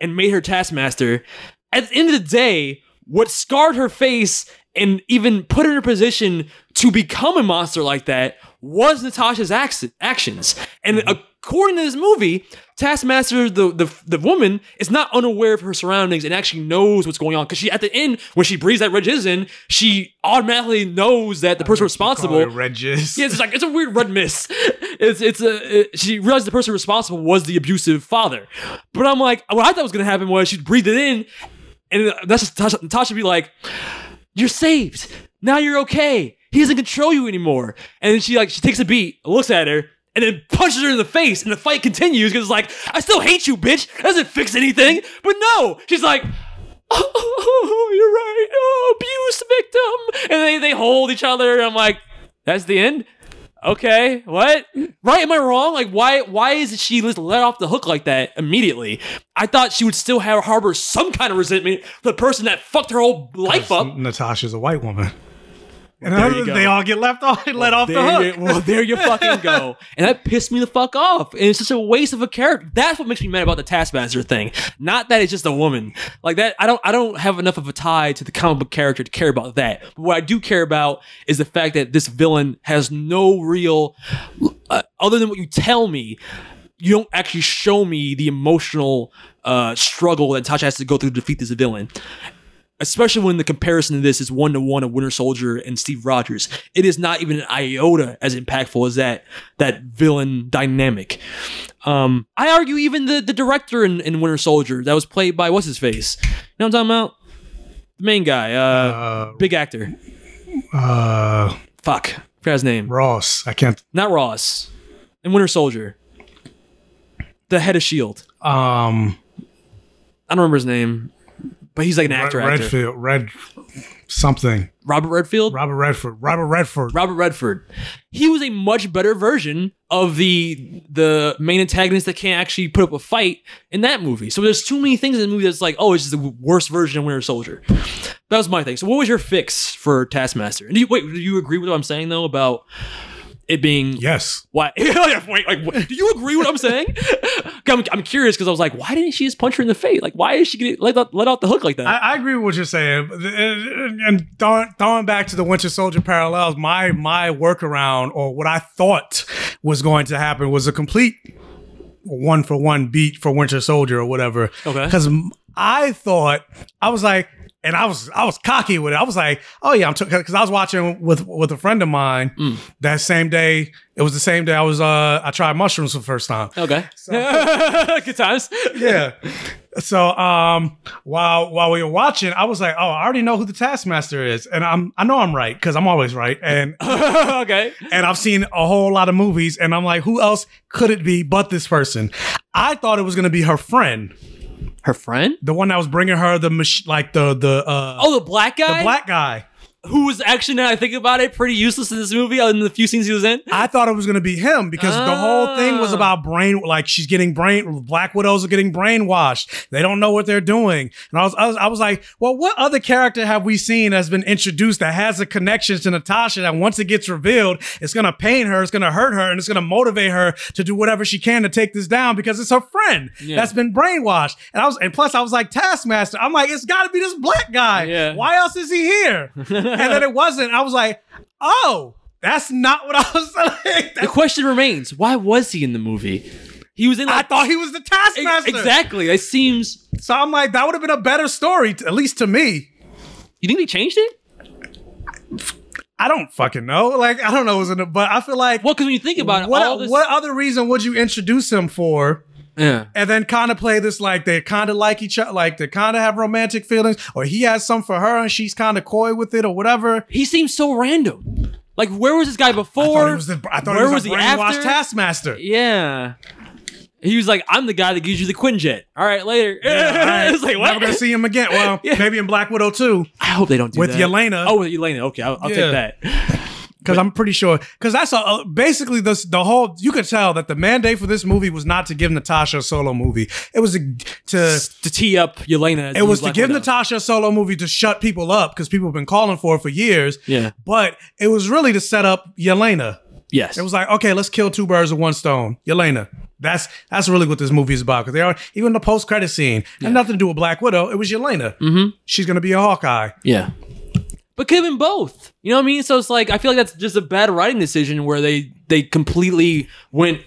[SPEAKER 2] and made her Taskmaster, at the end of the day, what scarred her face and even put her in a position to become a monster like that was Natasha's ac- actions. And according to this movie, Taskmaster, the, the the woman, is not unaware of her surroundings and actually knows what's going on. Because she, at the end, when she breathes that red in, she automatically knows that the person responsible.
[SPEAKER 3] Red jizz.
[SPEAKER 2] Yeah, it's like it's a weird red mist. It's it's a it- she realized the person responsible was the abusive father. But I'm like, what I thought was gonna happen was she'd breathe it in, and that's just Natasha, Natasha be like, "You're saved. Now you're okay. He doesn't control you anymore." And then she like she takes a beat, looks at her. And then punches her in the face, and the fight continues because it's like, I still hate you, bitch. That doesn't fix anything. But no, she's like, oh, you're right. Oh, abuse victim. And they, they hold each other. And I'm like, that's the end? Okay, what? Right? Am I wrong? Like, why? Why is she just let off the hook like that immediately? I thought she would still have harbor some kind of resentment for the person that fucked her whole life up.
[SPEAKER 3] Natasha's a white woman. And
[SPEAKER 2] there you go.
[SPEAKER 3] they all get left off and let off the hook.
[SPEAKER 2] you- well, there you fucking go. And that pissed me the fuck off. And it's such a waste of a character. That's what makes me mad about the Taskmaster thing. Not that it's just a woman. Like that, I don't I don't have enough of a tie to the comic book character to care about that. But what I do care about is the fact that this villain has no real uh, other than what you tell me, you don't actually show me the emotional uh, struggle that Tasha has to go through to defeat this villain especially when the comparison to this is one to one of Winter Soldier and Steve Rogers. It is not even an iota as impactful as that that villain dynamic. Um, I argue even the the director in, in Winter Soldier that was played by what's his face. You know what I'm talking about? The main guy, uh, big actor.
[SPEAKER 3] Uh,
[SPEAKER 2] Fuck, forgot his name.
[SPEAKER 3] Ross. I can't.
[SPEAKER 2] Not Ross. In Winter Soldier, the head of Shield.
[SPEAKER 3] Um,
[SPEAKER 2] I don't remember his name, but he's like an actor.
[SPEAKER 3] Red,
[SPEAKER 2] actor.
[SPEAKER 3] Redfield. Red something.
[SPEAKER 2] Robert Redfield.
[SPEAKER 3] Robert Redford. Robert Redford.
[SPEAKER 2] Robert Redford. He was a much better version of the the main antagonist that can't actually put up a fight in that movie. So there's too many things in the movie that's like, oh, it's just the worst version of Winter Soldier. That was my thing. So, what was your fix for Taskmaster? And do you, wait, do you agree with what I'm saying though about it being
[SPEAKER 3] yes?
[SPEAKER 2] Why? Wait, like, what- do you agree with what I'm saying? I'm, I'm curious because I was like, why didn't she just punch her in the face? Like, why is she getting let out, let out the hook like that?
[SPEAKER 3] I, I agree with what you're saying, and throwing, throwing back to the Winter Soldier parallels, my my workaround or what I thought was going to happen was a complete one for one beat for Winter Soldier or whatever.
[SPEAKER 2] Okay.
[SPEAKER 3] because I thought I was like. And I was I was cocky with it. I was like, "Oh yeah, I'm because I was watching with with a friend of mine
[SPEAKER 2] Mm.
[SPEAKER 3] that same day. It was the same day I was uh I tried mushrooms for the first time.
[SPEAKER 2] okay, good times.
[SPEAKER 3] yeah. So um while while we were watching, I was like, oh, I already know who the Taskmaster is. And I'm I know I'm right, because I'm always right. And
[SPEAKER 2] okay.
[SPEAKER 3] and I've seen a whole lot of movies, and I'm like, who else could it be but this person? I thought it was gonna be her friend.
[SPEAKER 2] Her friend?
[SPEAKER 3] The one that was bringing her the mach- like the the uh
[SPEAKER 2] Oh, the black guy.
[SPEAKER 3] the black guy.
[SPEAKER 2] Who was actually now I think about it, pretty useless in this movie, other than the few scenes he was in.
[SPEAKER 3] I thought it was gonna be him because the whole thing was
[SPEAKER 2] Ah.
[SPEAKER 3] about brain, like she's getting brain. Black widows are getting brainwashed. They don't know what they're doing, and I was, I was, I was like, well, what other character have we seen that's been introduced that has a connection to Natasha? That once it gets revealed, it's gonna pain her, it's gonna hurt her, and it's gonna motivate her to do whatever she can to take this down because it's her friend
[SPEAKER 2] Yeah.
[SPEAKER 3] that's been brainwashed. And I was, and plus I was like Taskmaster. I'm like, it's got to be this black guy.
[SPEAKER 2] Yeah.
[SPEAKER 3] Why else is he here? and then it wasn't. I was like, oh. That's not what I was saying.
[SPEAKER 2] The question remains: Why was he in the movie? He was in.
[SPEAKER 3] I thought he was the Taskmaster.
[SPEAKER 2] exactly. It seems.
[SPEAKER 3] So I'm like, that would have been a better story, at least to me.
[SPEAKER 2] You think they changed it?
[SPEAKER 3] I don't fucking know. Like, I don't know, was in it? But I feel like,
[SPEAKER 2] Well, because when you think about it,
[SPEAKER 3] what,
[SPEAKER 2] this.
[SPEAKER 3] what other reason would you introduce him for?
[SPEAKER 2] Yeah.
[SPEAKER 3] And then kind of play this like they kind of like each other, like they kind of have romantic feelings, or he has some for her and she's kind of coy with it, or whatever.
[SPEAKER 2] He seems so random. Like, where was this guy
[SPEAKER 3] I
[SPEAKER 2] before?
[SPEAKER 3] thought he was the, I thought
[SPEAKER 2] Where
[SPEAKER 3] he
[SPEAKER 2] was
[SPEAKER 3] was,
[SPEAKER 2] he
[SPEAKER 3] a brainwashed
[SPEAKER 2] after?
[SPEAKER 3] Taskmaster.
[SPEAKER 2] Yeah. He was like, I'm the guy that gives you the Quinjet. All right, later.
[SPEAKER 3] Yeah, all right.
[SPEAKER 2] it's like, what?
[SPEAKER 3] Never gonna see him again. Well,
[SPEAKER 2] Yeah.
[SPEAKER 3] maybe in Black Widow too,
[SPEAKER 2] I hope they don't do
[SPEAKER 3] with
[SPEAKER 2] that.
[SPEAKER 3] With Yelena.
[SPEAKER 2] Oh, with Yelena. Okay, I'll, I'll
[SPEAKER 3] Yeah.
[SPEAKER 2] take that.
[SPEAKER 3] Because I'm pretty sure, because that's a, uh, basically this the whole. You could tell that the mandate for this movie was not to give Natasha a solo movie. It was to, to
[SPEAKER 2] to tee up Yelena.
[SPEAKER 3] it was to give Natasha a solo movie to shut people up because people have been calling for it for years.
[SPEAKER 2] Yeah.
[SPEAKER 3] But it was really to set up Yelena.
[SPEAKER 2] Yes.
[SPEAKER 3] It was like, okay, let's kill two birds with one stone. Yelena. That's that's really what this movie is about. Because they are even the post credit scene had nothing to do with Black Widow. It was Yelena. Mm-hmm. She's gonna be a Hawkeye.
[SPEAKER 2] Yeah. But could have been both. You know what I mean? So it's like I feel like that's just a bad writing decision where they they completely went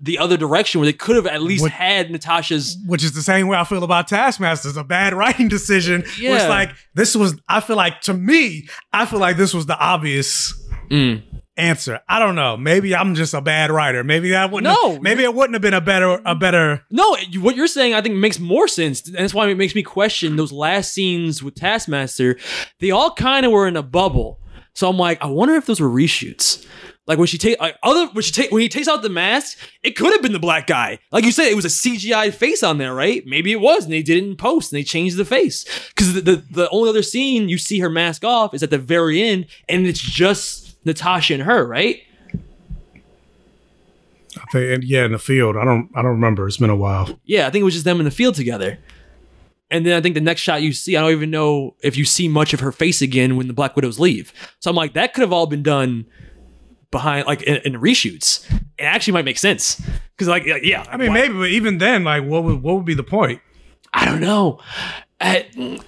[SPEAKER 2] the other direction where they could have at least
[SPEAKER 3] What-
[SPEAKER 2] had Natasha's
[SPEAKER 3] which is the same way I feel about Taskmaster. It's a bad writing decision. Yeah.
[SPEAKER 2] Yeah.
[SPEAKER 3] It's like this was. I feel like to me, I feel like this was the obvious
[SPEAKER 2] Mm.
[SPEAKER 3] Answer. I don't know. Maybe I'm just a bad writer. Maybe that wouldn't.
[SPEAKER 2] No.
[SPEAKER 3] have, maybe it wouldn't have been a better a better.
[SPEAKER 2] No, what you're saying I think makes more sense. And that's why it makes me question those last scenes with Taskmaster. They all kind of were in a bubble. So I'm like, I wonder if those were reshoots. Like when she take like other when she take when he takes out the mask, it could have been the black guy. Like you said, it was a CGI face on there, right? Maybe it was, and they did it in post, and they changed the face. Because the, the the only other scene you see her mask off is at the very end, and it's just Natasha and her, right?
[SPEAKER 3] I think, yeah, in the field. I don't. I don't remember. It's been a while.
[SPEAKER 2] Yeah, I think it was just them in the field together. And then I think the next shot you see, I don't even know if you see much of her face again when the Black Widows leave. So I'm like, that could have all been done behind, like in, in reshoots. It actually might make sense because, like, yeah, yeah,
[SPEAKER 3] I mean, maybe, but even then, like, what would what would be the point?
[SPEAKER 2] I don't know. I,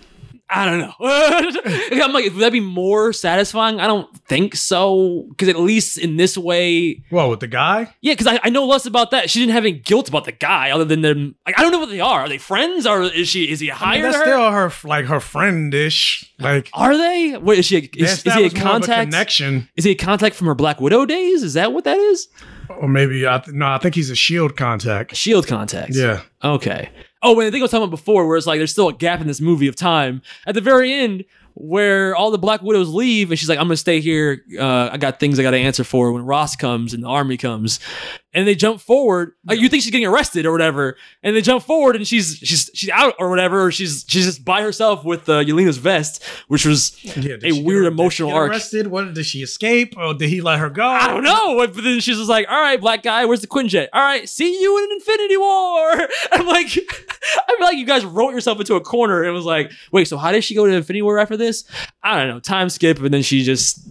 [SPEAKER 2] I don't know. I'm like, would that be more satisfying? I don't think so. Because at least in this way,
[SPEAKER 3] Well, with the guy,
[SPEAKER 2] yeah. Because I, I know less about that. She didn't have any guilt about the guy, other than them. Like, I don't know what they are. Are they friends, or is she? Is he
[SPEAKER 3] I mean,
[SPEAKER 2] hired
[SPEAKER 3] that's
[SPEAKER 2] her?
[SPEAKER 3] still her like her friendish. Like,
[SPEAKER 2] Are they? What is she? A, is, is he a
[SPEAKER 3] established more of
[SPEAKER 2] contact?
[SPEAKER 3] connection,
[SPEAKER 2] Is he a contact from her Black Widow days? Is that what that is?
[SPEAKER 3] or maybe I th- no. I think he's a shield contact.
[SPEAKER 2] Shield contact.
[SPEAKER 3] Yeah.
[SPEAKER 2] Okay. Oh, and I think I was talking about before, where it's like there's still a gap in this movie of time at the very end where all the Black Widows leave, and she's like, "I'm gonna stay here. Uh, I got things I got to answer for when Ross comes and the army comes." And they jump forward. Like you think she's getting arrested or whatever, and they jump forward and she's she's she's out or whatever, or she's she's just by herself with uh, Yelena's vest, which was
[SPEAKER 3] Yeah,
[SPEAKER 2] a weird
[SPEAKER 3] get-
[SPEAKER 2] emotional
[SPEAKER 3] did she get
[SPEAKER 2] arc.
[SPEAKER 3] Arrested? What did she escape, or did he let her go?
[SPEAKER 2] I don't know. But then she's just like, all right, black guy, where's the Quinjet? All right, see you in an Infinity War. I'm like, I feel like you guys wrote yourself into a corner and was like, wait, so how did she go to Infinity War after this? I don't know. Time skip, and then she just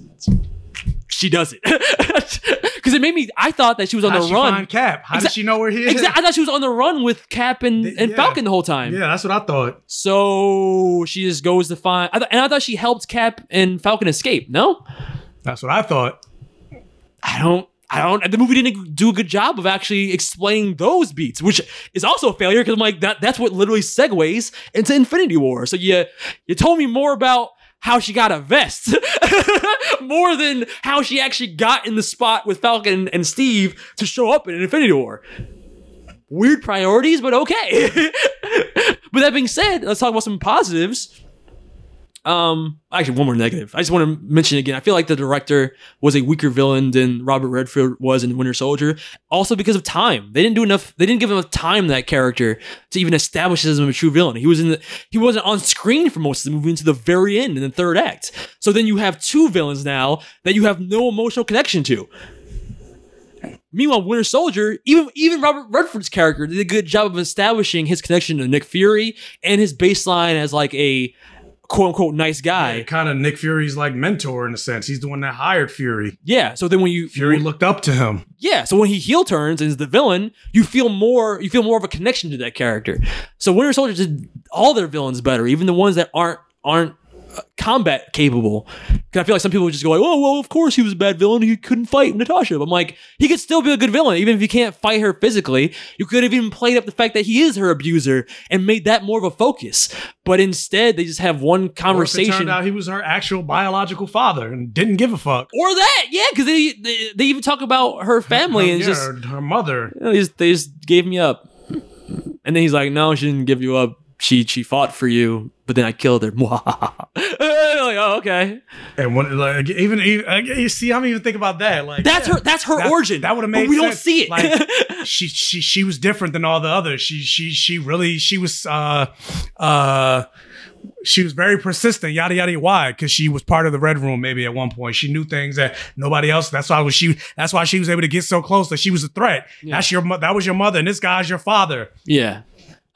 [SPEAKER 2] she does it. Because it made me, I thought that she was on
[SPEAKER 3] How'd
[SPEAKER 2] the
[SPEAKER 3] she
[SPEAKER 2] run.
[SPEAKER 3] find Cap? How did she know where he is?
[SPEAKER 2] Exactly. I thought she was on the run with Cap and, and
[SPEAKER 3] yeah.
[SPEAKER 2] Falcon the whole time.
[SPEAKER 3] Yeah, that's what I thought.
[SPEAKER 2] So she just goes to find, I th- and I thought she helped Cap and Falcon escape. No,
[SPEAKER 3] That's what I thought.
[SPEAKER 2] I don't. I don't. The movie didn't do a good job of actually explaining those beats, which is also a failure because I'm like that. That's what literally segues into Infinity War. So you you told me more about how she got a vest, more than how she actually got in the spot with Falcon and Steve to show up in Infinity War. Weird priorities, but okay. but that being said, let's talk about some positives. Um, actually, one more negative. I just want to mention again. I feel like the director was a weaker villain than Robert Redford was in Winter Soldier. Also, because of time, they didn't do enough. They didn't give enough time to that character to even establish him as a true villain. He was in the. He wasn't on screen for most of the movie until the very end in the third act. So then you have two villains now that you have no emotional connection to. Meanwhile, Winter Soldier, even even Robert Redford's character did a good job of establishing his connection to Nick Fury and his baseline as like a quote unquote nice guy.
[SPEAKER 3] Kind of Nick Fury's like mentor in a sense. He's the one that hired Fury.
[SPEAKER 2] Yeah. So then when you
[SPEAKER 3] Fury looked up to him.
[SPEAKER 2] yeah, so when he heel turns and is the villain, you feel more you feel more of a connection to that character. So Winter Soldier did all their villains better, even the ones that aren't aren't combat capable. Because I feel like some people would just go like, "Oh, well, of course he was a bad villain. He couldn't fight Natasha." But I'm like, he could still be a good villain, even if you can't fight her physically. You could have even played up the fact that he is her abuser and made that more of a focus. But instead, they just have one
[SPEAKER 3] Or if it
[SPEAKER 2] conversation.
[SPEAKER 3] turned out he was her actual biological father and didn't give a fuck.
[SPEAKER 2] or that, yeah, because they, they they even talk about her family and
[SPEAKER 3] yeah,
[SPEAKER 2] just
[SPEAKER 3] her, her mother.
[SPEAKER 2] you know, they just, they just gave me up. And then he's like, no, she didn't give you up. She she fought for you, but then I killed her. like, oh, okay.
[SPEAKER 3] And when like even, even you see, I'm even think about that. Like
[SPEAKER 2] That's her that's her
[SPEAKER 3] That-
[SPEAKER 2] origin.
[SPEAKER 3] That would have
[SPEAKER 2] but
[SPEAKER 3] made.
[SPEAKER 2] we don't see it.
[SPEAKER 3] Like she she she was different than all the others. She she she really she was uh uh she was very persistent. Yada yada why? Because she was part of the red room. Maybe at one point she knew things that nobody else. That's why was she. That's why she was able to get so close that she was a threat. That's your that was your mother, and this guy's your father.
[SPEAKER 2] yeah.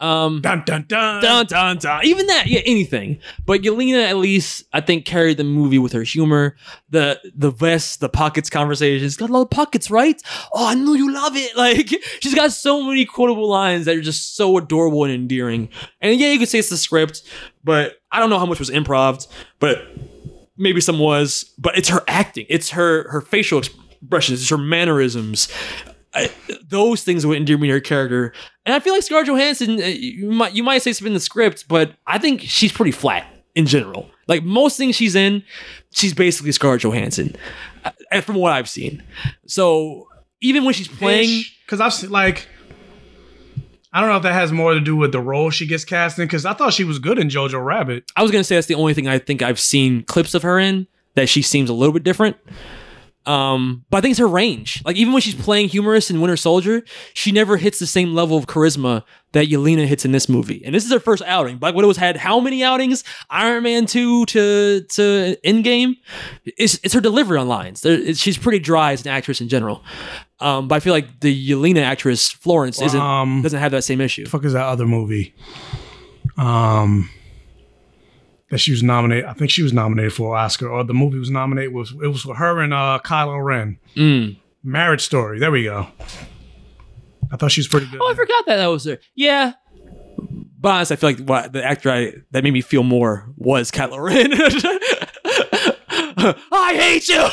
[SPEAKER 2] Um
[SPEAKER 3] Dun dun dun.
[SPEAKER 2] dun dun dun. Even that, yeah, anything. But Yelena at least I think carried the movie with her humor. The the vest, the pockets conversations. Got a lot of pockets, right? Oh, I know you love it. Like she's got so many quotable lines that are just so adorable and endearing. And yeah, you could say it's the script, but I don't know how much was improv, but maybe some was. But it's her acting. It's her her facial expressions. It's her mannerisms. I, those things would endear me to her character. And I feel like Scarlett Johansson, uh, you might you might say something in the script, but I think she's pretty flat in general. Like most things she's in, she's basically Scarlett Johansson, uh, from what I've seen. So even when she's playing,
[SPEAKER 3] because I've seen like. I don't know if that has more to do with the role she gets cast in because I thought she was good in Jojo Rabbit.
[SPEAKER 2] I was gonna say that's the only thing I think I've seen clips of her in that she seems a little bit different. Um, but I think it's her range. Like even when she's playing humorous in Winter Soldier, she never hits the same level of charisma that Yelena hits in this movie. And this is her first outing. Black Widow's had how many outings? Iron Man two to to Endgame. It's it's her delivery on lines. There- she's pretty dry as an actress in general. Um, but I feel like the Yelena actress Florence isn't
[SPEAKER 3] Um,
[SPEAKER 2] doesn't have that same issue.
[SPEAKER 3] fuck is that other movie? Um, that she was nominated. I think she was nominated for an Oscar, or the movie was nominated. Was it was for her and uh, Kylo Ren?
[SPEAKER 2] Mm.
[SPEAKER 3] Marriage Story. There we go. I thought she was pretty good.
[SPEAKER 2] Oh, I forgot that that was her. Yeah. But honestly, I feel like what the actor I, that made me feel more was Kylo Ren. I hate you.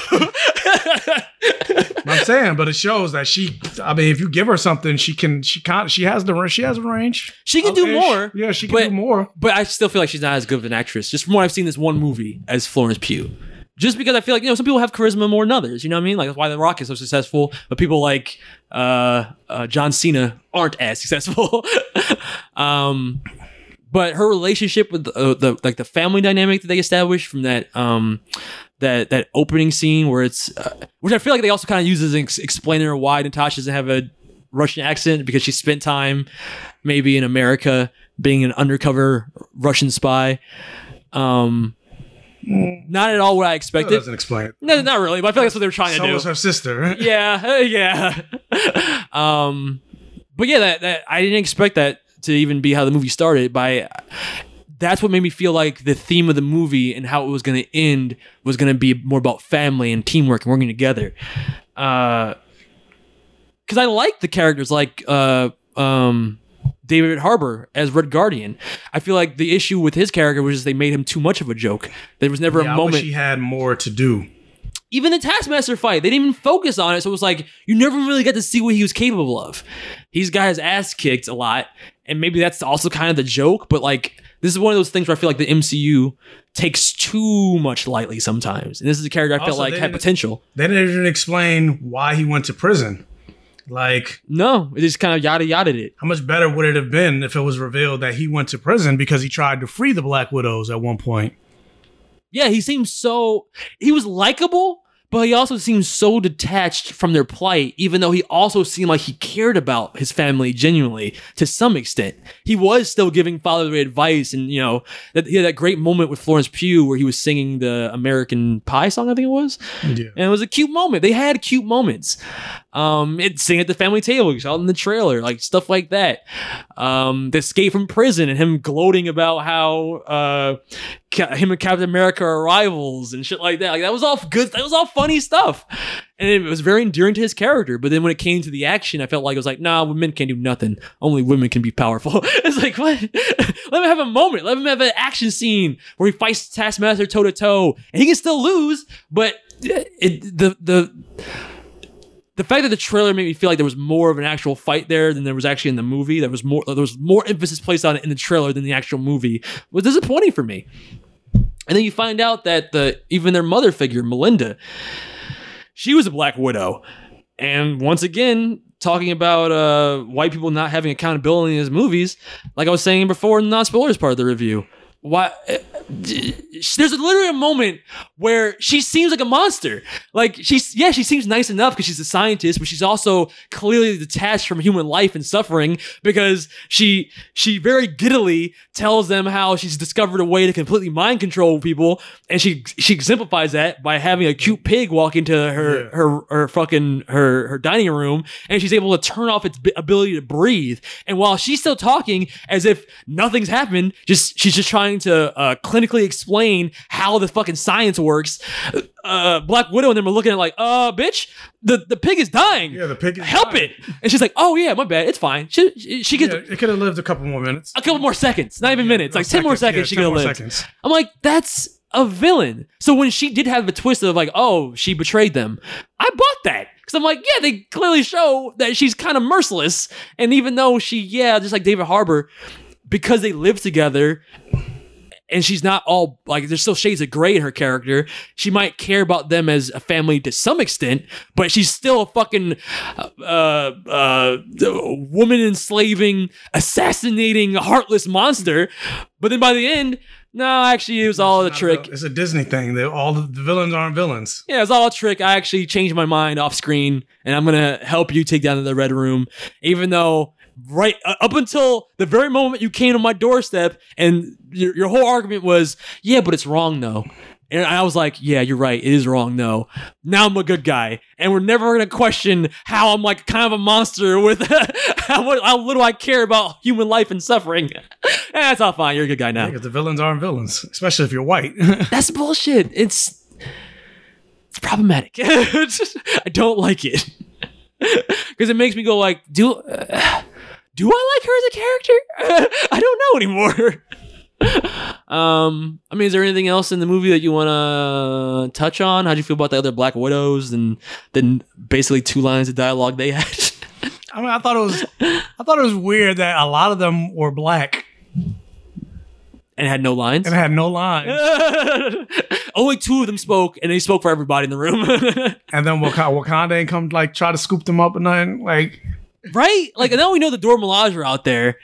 [SPEAKER 3] I'm saying, but it shows that she. I mean, if you give her something, she can. She can't. She has the. She has a range.
[SPEAKER 2] She can do
[SPEAKER 3] Ish.
[SPEAKER 2] more.
[SPEAKER 3] Yeah, she can
[SPEAKER 2] but,
[SPEAKER 3] do more.
[SPEAKER 2] But I still feel like she's not as good of an actress, just from what I've seen this one movie as Florence Pugh. Just because I feel like you know some people have charisma more than others. You know what I mean? Like that's why The Rock is so successful, but people like uh, uh, John Cena aren't as successful. um, but her relationship with the, uh, the like the family dynamic that they established from that um that that opening scene where it's uh, which I feel like they also kind of use as an ex- explainer why Natasha doesn't have a Russian accent because she spent time maybe in America being an undercover Russian spy. Um, not at all what I
[SPEAKER 3] That
[SPEAKER 2] expected.
[SPEAKER 3] doesn't explain it.
[SPEAKER 2] No, not really, but I feel like that's what they were trying
[SPEAKER 3] So
[SPEAKER 2] to do.
[SPEAKER 3] was her sister.
[SPEAKER 2] yeah, yeah. um, but yeah, that, that I didn't expect that to even be how the movie started. By that's what made me feel like the theme of the movie and how it was going to end was going to be more about family and teamwork and working together. Uh, because I like the characters like uh um David Harbour as Red Guardian. I feel like the issue with his character was just they made him too much of a joke. There was never
[SPEAKER 3] Yeah,
[SPEAKER 2] a
[SPEAKER 3] I
[SPEAKER 2] moment
[SPEAKER 3] wish he had more to do.
[SPEAKER 2] even the Taskmaster fight, they didn't even focus on it. So it was like you never really got to see what he was capable of. He's got his ass kicked a lot, and maybe that's also kind of the joke. But like, this is one of those things where I feel like the MCU takes too much lightly sometimes. And this is a character I felt like had potential.
[SPEAKER 3] They didn't explain why he went to prison. Like,
[SPEAKER 2] No, it just kind of yada yada it.
[SPEAKER 3] how much better would it have been if it was revealed that he went to prison because he tried to free the Black Widows at one point?
[SPEAKER 2] Yeah, he seems so. He was likable, but he also seemed so detached from their plight, even though he also seemed like he cared about his family genuinely to some extent. He was still giving fatherly advice, and you know, that he had that great moment with Florence Pugh where he was singing the American Pie song, I think it was.
[SPEAKER 3] Yeah.
[SPEAKER 2] And it was a cute moment. They had cute moments. Um, it sing at the family table, you saw it in the trailer, like stuff like that. Um, the escape from prison and him gloating about how uh, him and Captain America are rivals and shit like that. Like that was all good. That was all funny stuff, and it was very endearing to his character. But then when it came to the action, I felt like it was like, nah, women can't do nothing. Only women can be powerful. it's like what? Let him have a moment. Let him have an action scene where he fights Taskmaster toe to toe, and he can still lose, but it the the the fact that the trailer made me feel like there was more of an actual fight there than there was actually in the movie. There was more. There was more emphasis placed on it in the trailer than the actual movie. Was disappointing for me. And then you find out that the even their mother figure, Melina, she was a Black Widow, and once again talking about uh, white people not having accountability in his movies. Like I was saying before in the non spoilers part of the review. Why? There's literally a moment where she seems like a monster. Like she's yeah, she seems nice enough because she's a scientist, but she's also clearly detached from human life and suffering because she she very giddily tells them how she's discovered a way to completely mind control people, and she she exemplifies that by having a cute pig walk into her her her fucking her her dining room, and she's able to turn off its ability to breathe. And while she's still talking as if nothing's happened, just she's just trying to uh, clinically explain how the fucking science works. Uh, Black Widow and them are looking at like, uh, bitch, the, the pig is dying.
[SPEAKER 3] Yeah, the pig is
[SPEAKER 2] Help it. And she's like, oh yeah, my bad, it's fine. She she, she gets
[SPEAKER 3] Yeah, it could have lived a couple more minutes.
[SPEAKER 2] a couple more seconds, not even minutes, like ten more seconds.
[SPEAKER 3] yeah,
[SPEAKER 2] she
[SPEAKER 3] 10
[SPEAKER 2] could have
[SPEAKER 3] more
[SPEAKER 2] lived.
[SPEAKER 3] seconds.
[SPEAKER 2] I'm like, that's a villain. So when she did have the twist of like, oh, she betrayed them, I bought that because I'm like, yeah, they clearly show that she's kind of merciless. And even though she, yeah, just like David Harbour, because they live together. And she's not all like there's still shades of gray in her character. She might care about them as a family to some extent, but she's still a fucking uh, uh, woman enslaving, assassinating, heartless monster. But then by the end, no, actually, it was all a trick.
[SPEAKER 3] It's a Disney thing. They all the villains aren't villains.
[SPEAKER 2] Yeah, it's all a trick. I actually changed my mind off screen, and I'm gonna help you take down the red room, even though right uh, up until the very moment you came to my doorstep, and your, your whole argument was, yeah, but it's wrong though. And I was like, yeah, you're right. It is wrong, though. Now I'm a good guy. And we're never going to question how I'm like kind of a monster with how, how little I care about human life and suffering. That's all fine. You're a good guy now.
[SPEAKER 3] Because the villains aren't villains, especially if you're white.
[SPEAKER 2] That's bullshit. It's it's problematic. It's just- I don't like it because it makes me go like, do uh, do I like her as a character? I don't know anymore. um, I mean, is there anything else in the movie that you want to touch on? How'd you feel about the other Black Widows and then basically two lines of dialogue they had?
[SPEAKER 3] I mean, I thought it was, I thought it was weird that a lot of them were black
[SPEAKER 2] and had no lines.
[SPEAKER 3] and had no lines.
[SPEAKER 2] Only two of them spoke, and they spoke for everybody in the room.
[SPEAKER 3] and then Wakanda, Wakanda ain't come like try to scoop them up and nothing. Like,
[SPEAKER 2] right? Like now we know the Dora Milaje are out there.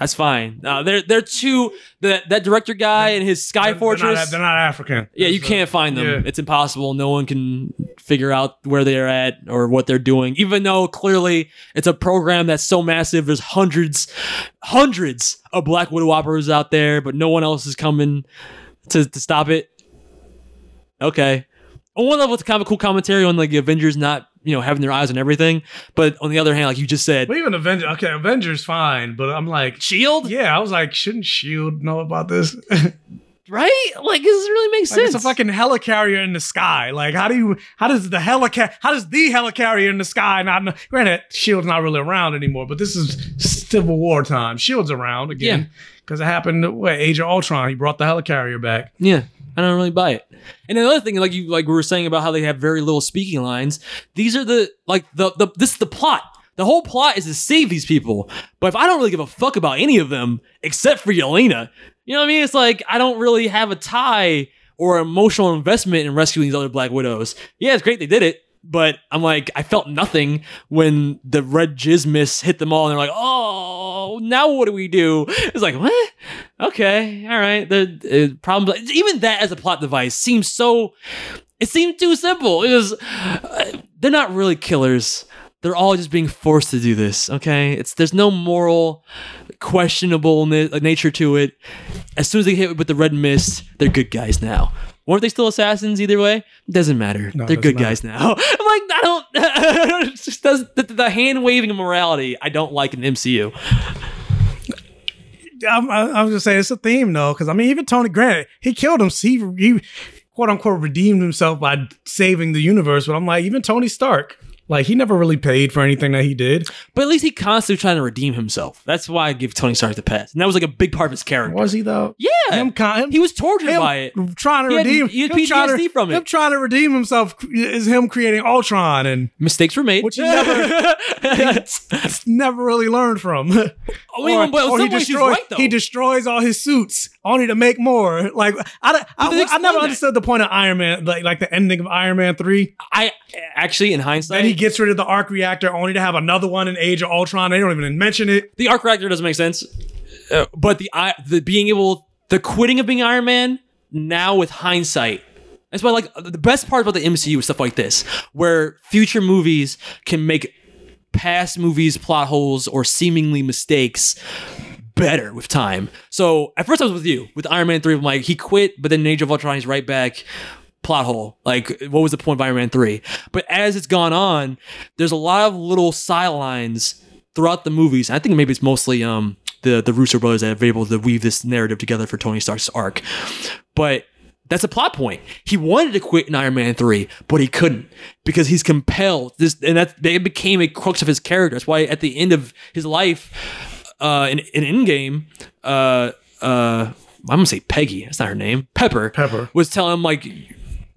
[SPEAKER 2] That's fine. Uh, they're they're too that that director guy and his Sky
[SPEAKER 3] They're
[SPEAKER 2] Fortress.
[SPEAKER 3] not, they're not African.
[SPEAKER 2] yeah, you
[SPEAKER 3] So-
[SPEAKER 2] can't find them.
[SPEAKER 3] yeah.
[SPEAKER 2] It's impossible. No one can figure out where they're at or what they're doing. Even though clearly it's a program that's so massive. There's hundreds, hundreds of Black Widow operas out there, but no one else is coming to to stop it. Okay. On one level, it's kind of a cool commentary on like the Avengers not you know having their eyes on everything, but on the other hand, like you just said,
[SPEAKER 3] But even Avengers, okay, Avengers fine, but I'm like,
[SPEAKER 2] Shield,
[SPEAKER 3] yeah, I was like, shouldn't Shield know about this?
[SPEAKER 2] right? Like this doesn't really make
[SPEAKER 3] Like,
[SPEAKER 2] sense.
[SPEAKER 3] it's a fucking helicarrier in the sky. Like, how do you? How does the helicar? How does the helicarrier in the sky not? know- Granted, Shield's not really around anymore, but this is Civil War time. Shield's around again because it happened. What Age of Ultron? He brought the helicarrier back.
[SPEAKER 2] Yeah, I don't really buy it. And another thing, like you like we were saying about how they have very little speaking lines. These are the like the the this is the plot. The whole plot is to save these people. But if I don't really give a fuck about any of them except for Yelena, you know what I mean? It's like I don't really have a tie or emotional investment in rescuing these other Black Widows. Yeah, it's great they did it. But I'm like, I felt nothing when the red jizz mist hit them all, and they're like, "Oh, now what do we do?" It's like, what? Okay, all right. The uh, problem, even that as a plot device seems so. It seemed too simple. It was. Uh, they're not really killers. They're all just being forced to do this. Okay, it's there's no moral, questionable na- nature to it. As soon as they hit with the red mist, they're good guys now. Weren't they still assassins either way? Doesn't matter.
[SPEAKER 3] No,
[SPEAKER 2] they're good
[SPEAKER 3] doesn't
[SPEAKER 2] guys now. I'm like, I don't. just does the, the hand waving of morality. I don't like in MCU.
[SPEAKER 3] I'm, I, I was just saying it's a theme though, because I mean, even Tony Grant, he killed him. He, he quote unquote redeemed himself by saving the universe. But I'm like, even Tony Stark, like he never really paid for anything that he did.
[SPEAKER 2] But at least he constantly trying to redeem himself. That's why I give Tony Stark the pass. And that was like a big part of his character.
[SPEAKER 3] Was he though?
[SPEAKER 2] Yeah.
[SPEAKER 3] Him, him
[SPEAKER 2] he was tortured
[SPEAKER 3] him
[SPEAKER 2] by it.
[SPEAKER 3] trying to
[SPEAKER 2] He had-
[SPEAKER 3] redeem.
[SPEAKER 2] he had
[SPEAKER 3] him trying to-
[SPEAKER 2] PTSD from it.
[SPEAKER 3] Him trying to redeem himself is him creating Ultron, and
[SPEAKER 2] Mistakes were made.
[SPEAKER 3] which he never, never really learned from.
[SPEAKER 2] I mean, but some
[SPEAKER 3] he destroys
[SPEAKER 2] right,
[SPEAKER 3] he destroys all his suits only to make more. Like I, I, I, never
[SPEAKER 2] that.
[SPEAKER 3] understood the point of Iron Man, like like the ending of Iron Man three.
[SPEAKER 2] I actually, in hindsight,
[SPEAKER 3] Then he gets rid of the arc reactor only to have another one in Age of Ultron. They don't even mention it.
[SPEAKER 2] the arc reactor doesn't make sense. Uh, but the I the being able the quitting of being Iron Man now with hindsight. That's why like the best part about the MCU is stuff like this, where future movies can make past movies plot holes or seemingly mistakes better with time. So at first I was with you with Iron Man three. I'm like he quit, but then Age of Ultron he's right back. Plot hole. Like what was the point of Iron Man three? But as it's gone on, there's a lot of little sidelines throughout the movies. I think maybe it's mostly um the the Russo brothers that have been able to weave this narrative together for Tony Stark's arc. But that's a plot point. He wanted to quit in Iron Man 3, but he couldn't because he's compelled. This and that it became a crux of his character. That's why at the end of his life, uh in, in Endgame, uh uh I'm gonna say Peggy, that's not her name. Pepper.
[SPEAKER 3] Pepper.
[SPEAKER 2] was telling him like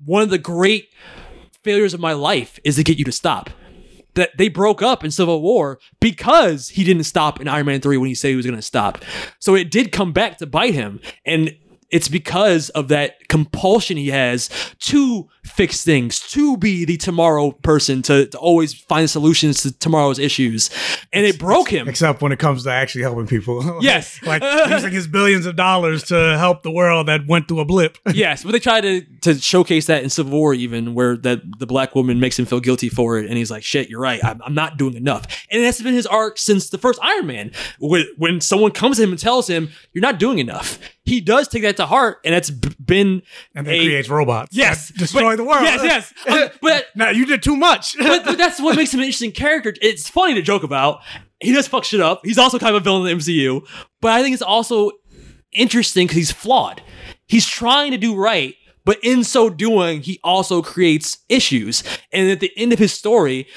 [SPEAKER 2] one of the great failures of my life is to get you to stop. That they broke up in Civil War because he didn't stop in Iron Man 3 when he said he was to stop. So it did come back to bite him. And it's because of that compulsion he has to fix things, to be the tomorrow person, to, to always find solutions to tomorrow's issues. And it broke him.
[SPEAKER 3] Except when it comes to actually helping people.
[SPEAKER 2] Yes.
[SPEAKER 3] like using his billions of dollars to help the world that went through a blip.
[SPEAKER 2] yes, but they try to to showcase that in Civil War, even where that the black woman makes him feel guilty for it, and he's like, "Shit, you're right. I'm, I'm not doing enough." And that's been his arc since the first Iron Man. When, when someone comes to him and tells him, "You're not doing enough," he does take that to heart, and that's been
[SPEAKER 3] And then
[SPEAKER 2] a-
[SPEAKER 3] creates robots.
[SPEAKER 2] Yes,
[SPEAKER 3] that destroy
[SPEAKER 2] but-
[SPEAKER 3] the world.
[SPEAKER 2] Yes, yes. Um, but
[SPEAKER 3] now you did too much.
[SPEAKER 2] but, but that's what makes him an interesting character. It's funny to joke about. He does fuck shit up. He's also kind of a villain in the MCU. But I think it's also interesting because he's flawed. He's trying to do right, but in so doing, he also creates issues. And at the end of his story,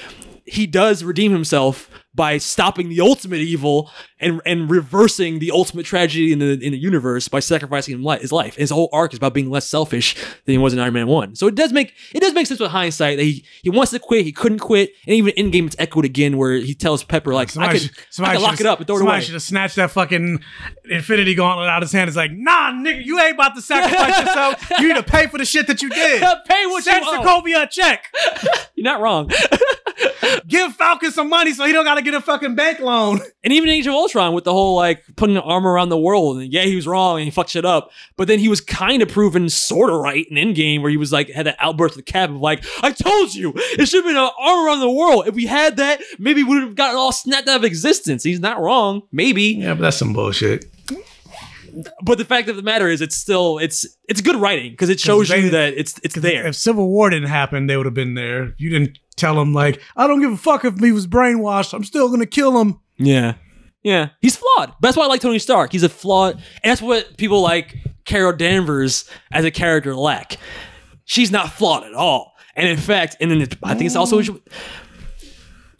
[SPEAKER 2] he does redeem himself by stopping the ultimate evil and and reversing the ultimate tragedy in the in the universe by sacrificing his life. His whole arc is about being less selfish than he was in Iron Man One. So it does make it does make sense with hindsight that he he wants to quit, he couldn't quit, and even Endgame it's echoed again where he tells Pepper like I
[SPEAKER 3] Somebody
[SPEAKER 2] could,
[SPEAKER 3] should-
[SPEAKER 2] I could lock it up and throw it away.
[SPEAKER 3] should have snatched that fucking Infinity Gauntlet out of his hand. It's like, nah, nigga, you ain't about to sacrifice yourself. You need to pay for the shit that you did.
[SPEAKER 2] Pay what
[SPEAKER 3] Send
[SPEAKER 2] you owe.
[SPEAKER 3] Sokovia a check.
[SPEAKER 2] You're not wrong.
[SPEAKER 3] Give Falcon some money so he don't got to get a fucking bank loan.
[SPEAKER 2] And even Age of Ultron with the whole like putting an arm around the world, and yeah, he was wrong and he fucked shit up. But then he was kind of proven sort of right in Endgame, where he was like had that outburst with Cap of like, "I told you, it should have been an arm around the world. If we had that, maybe we would have gotten all snapped out of existence." He's not wrong, maybe.
[SPEAKER 3] Yeah, but that's some bullshit.
[SPEAKER 2] But the fact of the matter is, it's still it's it's good writing because it shows
[SPEAKER 3] they-
[SPEAKER 2] you that it's it's there.
[SPEAKER 3] If Civil War didn't happen, they would have been there. You didn't tell him like, I don't give a fuck if he was brainwashed. I'm still gonna kill him.
[SPEAKER 2] Yeah. Yeah. He's flawed. That's why I like Tony Stark. He's a flawed and that's what people like Carol Danvers as a character lack. She's not flawed at all. And in fact, and then it, I think it's also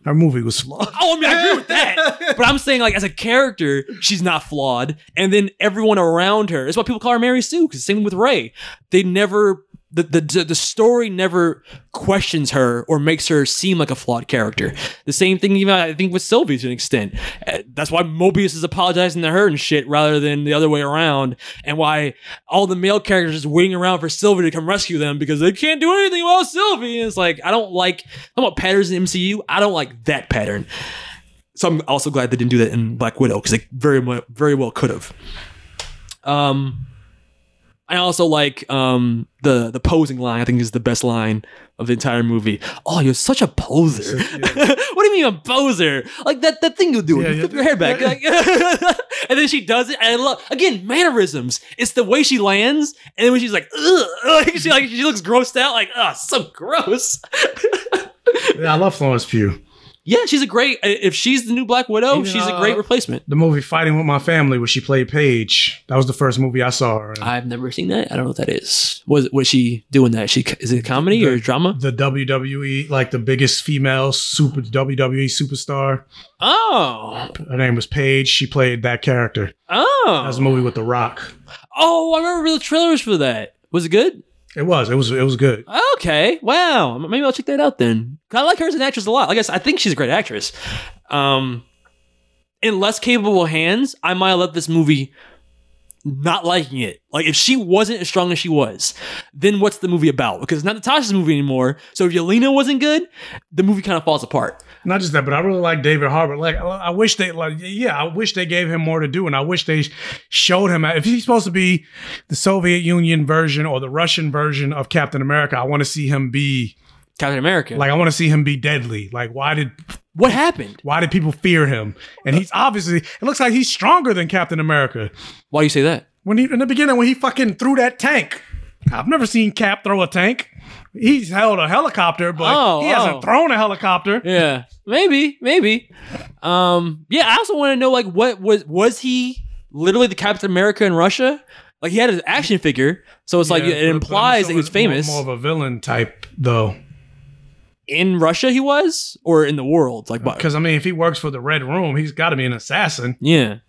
[SPEAKER 3] Her movie was flawed.
[SPEAKER 2] Oh, I mean, I agree with that. but I'm saying, like, as a character, she's not flawed. And then everyone around her, that's why people call her Mary Sue, because same with Rey. They never, the, the, the story never questions her or makes her seem like a flawed character. The same thing, even I think, with Sylvie to an extent. Uh, That's why Mobius is apologizing to her and shit rather than the other way around. And why all the male characters are just waiting around for Sylvie to come rescue them because they can't do anything without Sylvie. And it's like, I don't like, I'm about patterns in MCU. I don't like that pattern. So I'm also glad they didn't do that in Black Widow because they very very well could have. Um, I also like um the the posing line. I think is the best line of the entire movie. Oh, you're such a poser. what do you mean a poser? Like that that thing you do. you flip your hair back. Like- and then she does it. And I love again mannerisms. It's the way she lands, and then when she's like, Ugh, like she like she looks grossed out. Like, oh, so gross.
[SPEAKER 3] Yeah, I love Florence Pugh.
[SPEAKER 2] Yeah, she's a great. If she's the new Black Widow,
[SPEAKER 3] Even,
[SPEAKER 2] she's a
[SPEAKER 3] uh,
[SPEAKER 2] great replacement.
[SPEAKER 3] The movie Fighting with My Family, where she played Paige. That was the first movie I saw her in.
[SPEAKER 2] I've never seen that. I don't know what that is. Was was she doing that? She is it a comedy or a drama?
[SPEAKER 3] the WWE, like the biggest female super WWE superstar.
[SPEAKER 2] Oh,
[SPEAKER 3] Her name was Paige. She played that character.
[SPEAKER 2] oh,
[SPEAKER 3] That was a movie with The Rock.
[SPEAKER 2] oh! I remember the trailers for that. Was it good?
[SPEAKER 3] It was. It was. It was good.
[SPEAKER 2] Okay, wow. Maybe I'll check that out then. I like her as an actress a lot. I guess I think she's a great actress. Um, in less capable hands, I might have let this movie not liking it. Like if she wasn't as strong as she was, then what's the movie about? Because it's not Natasha's movie anymore. So if Yelena wasn't good, the movie kind of falls apart.
[SPEAKER 3] Not just that, but I really like David Harbour. Like, I I wish they, like, yeah, I wish they gave him more to do, and I wish they showed him if he's supposed to be the Soviet Union version or the Russian version of Captain America. I want to see him be
[SPEAKER 2] Captain America.
[SPEAKER 3] like, I want to see him be deadly. Like, why did
[SPEAKER 2] what happened?
[SPEAKER 3] why did people fear him? And he's obviously, it looks like he's stronger than Captain America.
[SPEAKER 2] Why do you say that?
[SPEAKER 3] When he in the beginning when he fucking threw that tank. I've never seen Cap throw a tank. He's held a helicopter, but
[SPEAKER 2] Oh,
[SPEAKER 3] he hasn't
[SPEAKER 2] oh.
[SPEAKER 3] thrown a helicopter.
[SPEAKER 2] Yeah, maybe, maybe. Um, yeah, I also want to know like what was was he literally the Captain America in Russia? Like he had his action figure, so it's like it implies that he was famous
[SPEAKER 3] More, more of a villain type, though.
[SPEAKER 2] in Russia. He was, or in the world, like
[SPEAKER 3] Because I mean, if he works for the Red Room, he's got to be an assassin.
[SPEAKER 2] yeah.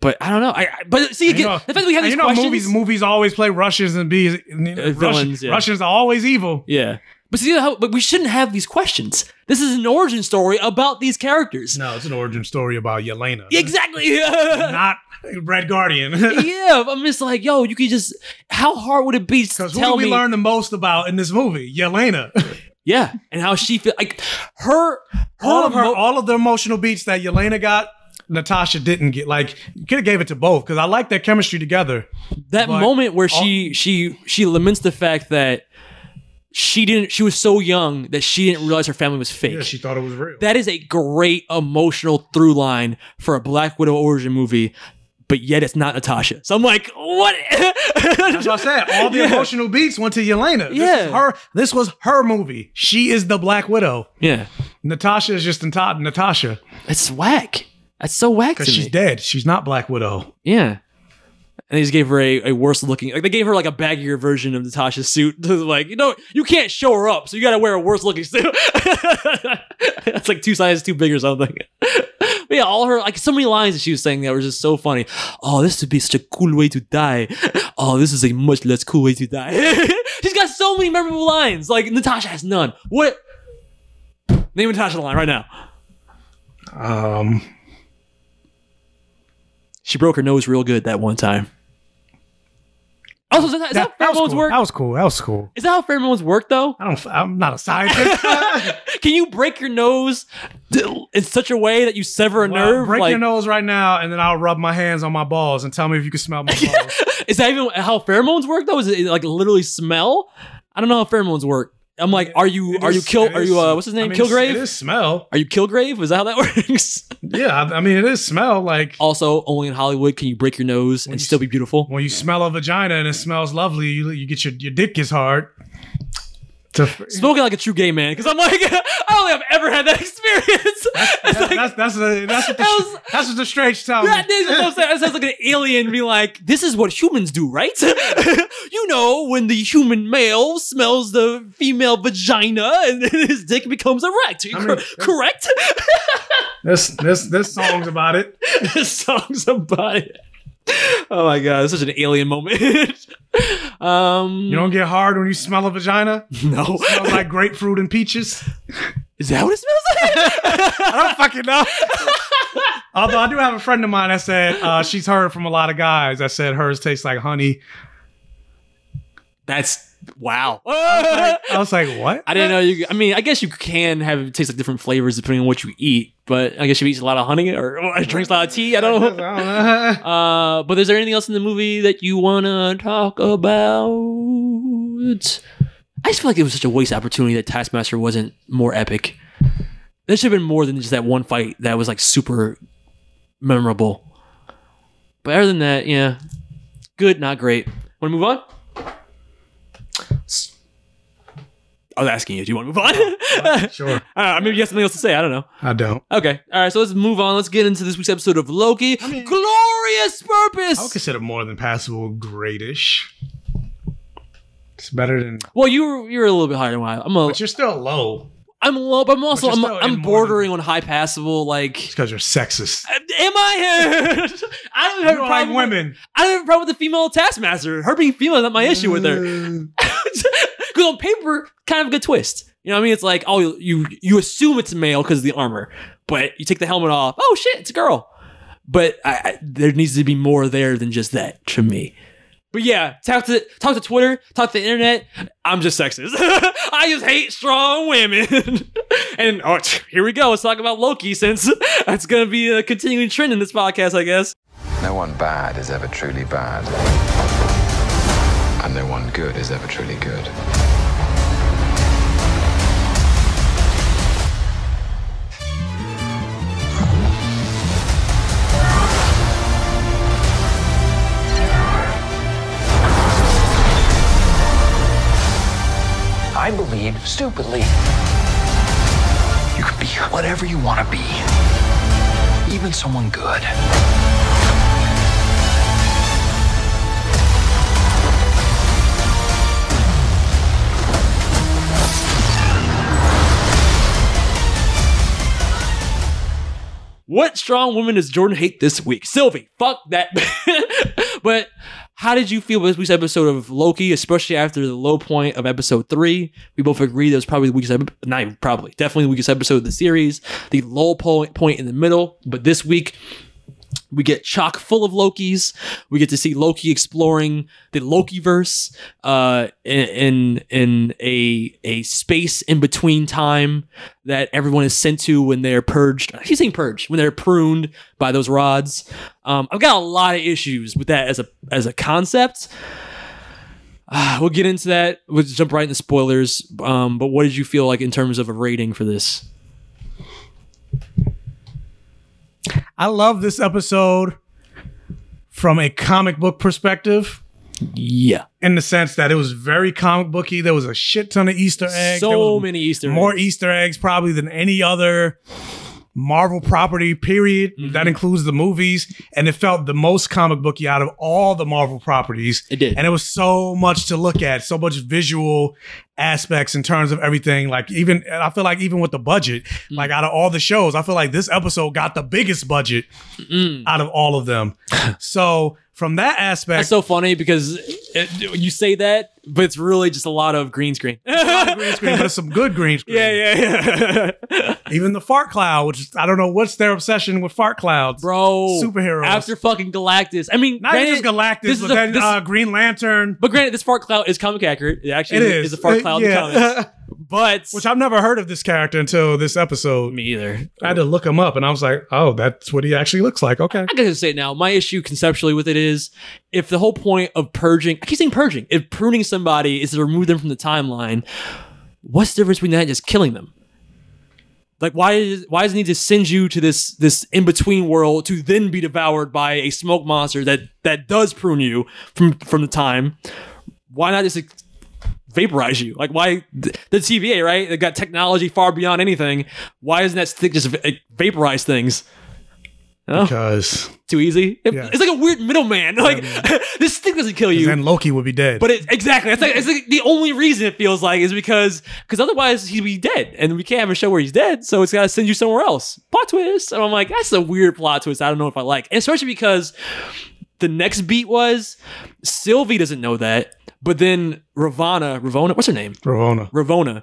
[SPEAKER 2] But I don't know. I, I but see again,
[SPEAKER 3] you know,
[SPEAKER 2] the fact that we have these
[SPEAKER 3] you know
[SPEAKER 2] questions,
[SPEAKER 3] movies movies always play Russians and be
[SPEAKER 2] Uh, villains,
[SPEAKER 3] Russians,
[SPEAKER 2] yeah.
[SPEAKER 3] Russians are always evil.
[SPEAKER 2] yeah. But see how, but we shouldn't have these questions. This is an origin story about these characters.
[SPEAKER 3] No, it's an origin story about Yelena,
[SPEAKER 2] Exactly.
[SPEAKER 3] not Red Guardian.
[SPEAKER 2] yeah, I'm just like, yo, you could just. How hard would it be to
[SPEAKER 3] Because who
[SPEAKER 2] tell
[SPEAKER 3] do we
[SPEAKER 2] me?
[SPEAKER 3] learn the most about in this movie? Yelena.
[SPEAKER 2] Yeah, and how she feel like her, her
[SPEAKER 3] all of her,
[SPEAKER 2] emo-
[SPEAKER 3] all of the emotional beats that Yelena got, Natasha didn't get. Like you could have gave it to both because I like their chemistry together.
[SPEAKER 2] that
[SPEAKER 3] but
[SPEAKER 2] moment where
[SPEAKER 3] all-
[SPEAKER 2] she she she laments the fact that she didn't she was so young that she didn't realize her family was fake.
[SPEAKER 3] Yeah, she thought it was real.
[SPEAKER 2] that is a great emotional through line for a Black Widow origin movie, but yet it's not Natasha. So I'm like, what?
[SPEAKER 3] That's what I said. All the
[SPEAKER 2] Yeah.
[SPEAKER 3] emotional beats went to Yelena. This
[SPEAKER 2] Yeah.
[SPEAKER 3] her. This was her movie. She is the Black Widow.
[SPEAKER 2] yeah,
[SPEAKER 3] Natasha is just Nata- Natasha
[SPEAKER 2] it's whack. That's so whack to
[SPEAKER 3] because
[SPEAKER 2] me.
[SPEAKER 3] she's dead. She's not Black Widow.
[SPEAKER 2] Yeah. And they just gave her a, a worse looking like they gave her like a baggier version of Natasha's suit. like, you know, you can't show her up, so you gotta wear a worse looking suit. That's like two sizes too big or something. but yeah, all her like so many lines that she was saying that were just so funny. Oh, this would be such a cool way to die. Oh, this is a much less cool way to die. She's got so many memorable lines. Like Natasha has none. What name Natasha line right now?
[SPEAKER 3] Um,
[SPEAKER 2] She broke her nose real good that one time. Also, is that, is that, how
[SPEAKER 3] was
[SPEAKER 2] pheromones
[SPEAKER 3] cool.
[SPEAKER 2] work?
[SPEAKER 3] That was cool. That was cool.
[SPEAKER 2] Is that how pheromones work, though?
[SPEAKER 3] I don't. I'm not a scientist.
[SPEAKER 2] Can you break your nose in such a way that you sever a
[SPEAKER 3] Well,
[SPEAKER 2] nerve?
[SPEAKER 3] break
[SPEAKER 2] like,
[SPEAKER 3] your nose right now, and then I'll rub my hands on my balls and tell me if you can smell my balls.
[SPEAKER 2] Is that even how pheromones work? Though, is it like literally smell? I don't know how pheromones work. I'm like, are you are you kill? Are you uh, what's his name?
[SPEAKER 3] I mean,
[SPEAKER 2] Kilgrave.
[SPEAKER 3] It is smell.
[SPEAKER 2] Are you Kilgrave? Is that how that works?
[SPEAKER 3] Yeah, I I mean, it is smell. Like
[SPEAKER 2] also, only in Hollywood can you break your nose and
[SPEAKER 3] you
[SPEAKER 2] still be beautiful.
[SPEAKER 3] when you smell a vagina and it smells lovely, you, you get your your dick is hard.
[SPEAKER 2] Spoken like a true gay man, because I'm like, I don't think I've ever had that experience. It's like-
[SPEAKER 3] that's that's the, that's what the,
[SPEAKER 2] That was-
[SPEAKER 3] that's what the strange tell me.
[SPEAKER 2] That is what I'm saying. It sounds like an alien be like, this is what humans do, right? you know, when the human male smells the female vagina and his dick becomes erect.
[SPEAKER 3] I mean,
[SPEAKER 2] Correct?
[SPEAKER 3] This this this song's about it.
[SPEAKER 2] this song's about it. Oh my god, it's such an alien moment. um
[SPEAKER 3] You don't get hard when you smell a vagina.
[SPEAKER 2] No.
[SPEAKER 3] It smells like grapefruit and peaches.
[SPEAKER 2] Is that what it smells like?
[SPEAKER 3] I don't fucking know. Although I do have a friend of mine that said uh, she's heard from a lot of guys that said hers tastes like honey.
[SPEAKER 2] That's wow.
[SPEAKER 3] I was like, what?
[SPEAKER 2] I didn't know you. I mean, I guess you can have it taste like different flavors depending on what you eat. But I guess you eat a lot of honey or, or drinks a lot of tea. I don't know. Uh, but is there anything else in the movie that you want to talk about? I just feel like it was such a waste opportunity that Taskmaster wasn't more epic. There should have been more than just that one fight that was like super memorable. But other than that, yeah, good, not great. Want to move on? I was asking you. Do you want to move on?
[SPEAKER 3] Oh, uh, sure.
[SPEAKER 2] Uh, maybe you have something else to say. I don't know.
[SPEAKER 3] I don't.
[SPEAKER 2] Okay. All right. So let's move on. Let's get into this week's episode of Loki. Glorious purpose.
[SPEAKER 3] I would consider more than passable gradish. It's better than.
[SPEAKER 2] Well, you were you were a little bit higher than I. I'm a.
[SPEAKER 3] But you're still low.
[SPEAKER 2] I'm low, but I'm also I'm, I'm bordering on high passable. Like,
[SPEAKER 3] because you're sexist.
[SPEAKER 2] Uh, am I? I don't have
[SPEAKER 3] You
[SPEAKER 2] a
[SPEAKER 3] like
[SPEAKER 2] problem. with-
[SPEAKER 3] women.
[SPEAKER 2] I don't have a problem with the female taskmaster. Her being female is not my issue with her. Mm. Because on paper, kind of a good twist. You know what I mean? It's like, oh, you you assume it's male because of the armor, but you take the helmet off. Oh shit, it's a girl. But I, I, there needs to be more there than just that to me. But yeah, talk to talk to Twitter, talk to the internet. I'm just sexist. I just hate strong women. and oh, here we go. Let's talk about Loki since that's gonna be a continuing trend in this podcast, I guess.
[SPEAKER 8] No one bad is ever truly bad. And no one good is ever truly good.
[SPEAKER 11] I believe, stupidly, you can be whatever you want to be, even someone good.
[SPEAKER 2] What strong woman does Jordan hate this week? Sylvie, fuck that. but how did you feel this week's episode of Loki, especially after the low point of episode three? We both agree that was probably the weakest, ep- not even probably, definitely the weakest episode of the series. The low point in the middle. But this week, we get chock full of Lokis. We get to see Loki exploring the Lokiverse uh, in in, a a space in between time that everyone is sent to when they're purged. He's saying purged when they're pruned by those rods. Um, I've got a lot of issues with that as a as a concept. Uh, we'll get into that. We'll jump right into spoilers. Um, but what did you feel like in terms of a rating for this?
[SPEAKER 3] I love this episode from a comic book perspective.
[SPEAKER 2] Yeah.
[SPEAKER 3] In the sense that it was very comic booky. There was a shit ton of Easter eggs.
[SPEAKER 2] So many Easter
[SPEAKER 3] More
[SPEAKER 2] eggs.
[SPEAKER 3] More Easter eggs probably than any other Marvel property, period.
[SPEAKER 2] Mm-hmm.
[SPEAKER 3] That includes the movies. And it felt the most comic booky out of all the Marvel properties.
[SPEAKER 2] It did.
[SPEAKER 3] And it was so much to look at, so much visual aspects in terms of everything. Like even and I feel like even with the budget,
[SPEAKER 2] Mm.
[SPEAKER 3] like out of all the shows, I feel like this episode got the biggest budget out of all of them. so from that aspect,
[SPEAKER 2] That's so funny because it, you say that, but it's really just a lot of green screen.
[SPEAKER 3] green screen, but it's some good green screen.
[SPEAKER 2] Yeah, yeah, yeah.
[SPEAKER 3] Even the fart cloud, which is, I don't know what's their obsession with fart clouds,
[SPEAKER 2] bro.
[SPEAKER 3] Superheroes.
[SPEAKER 2] After fucking Galactus, I mean,
[SPEAKER 3] Not
[SPEAKER 2] granted,
[SPEAKER 3] just Galactus,
[SPEAKER 2] this is
[SPEAKER 3] but
[SPEAKER 2] a-
[SPEAKER 3] then
[SPEAKER 2] this-
[SPEAKER 3] uh, Green Lantern.
[SPEAKER 2] But granted, this fart cloud is comic accurate. It actually
[SPEAKER 3] It
[SPEAKER 2] is,
[SPEAKER 3] is.
[SPEAKER 2] a fart cloud in the comics. But
[SPEAKER 3] Which I've never heard of this character until this episode.
[SPEAKER 2] me either.
[SPEAKER 3] I had to look him up, and I was like, "Oh, that's what he actually looks like." Okay,
[SPEAKER 2] I gotta say now. My issue conceptually with it is if the whole point of purging, I keep saying purging, if pruning somebody is to remove them from the timeline, what's the difference between that and just killing them? Like why is why does it need to send you to this this in between world to then be devoured by a smoke monster that that does prune you from from the time? Why not just vaporize you? Like why the TVA right? They've got technology far beyond anything. Why doesn't that stick just vaporize things? No?
[SPEAKER 3] because
[SPEAKER 2] too easy. It-
[SPEAKER 3] Yeah.
[SPEAKER 2] It's like a weird middleman. Like this stick doesn't kill you.
[SPEAKER 3] then Loki would be dead.
[SPEAKER 2] But it, exactly, it's like, it's like the only reason it feels like is because because otherwise he'd be dead, and we can't have a show where he's dead, so it's got to send you somewhere else. Plot twist, and I'm like, that's a weird plot twist. I don't know if I like, and especially because the next beat was Sylvie doesn't know that, but then Ravana, Ravonna, what's her name?
[SPEAKER 3] Ravonna.
[SPEAKER 2] Ravonna.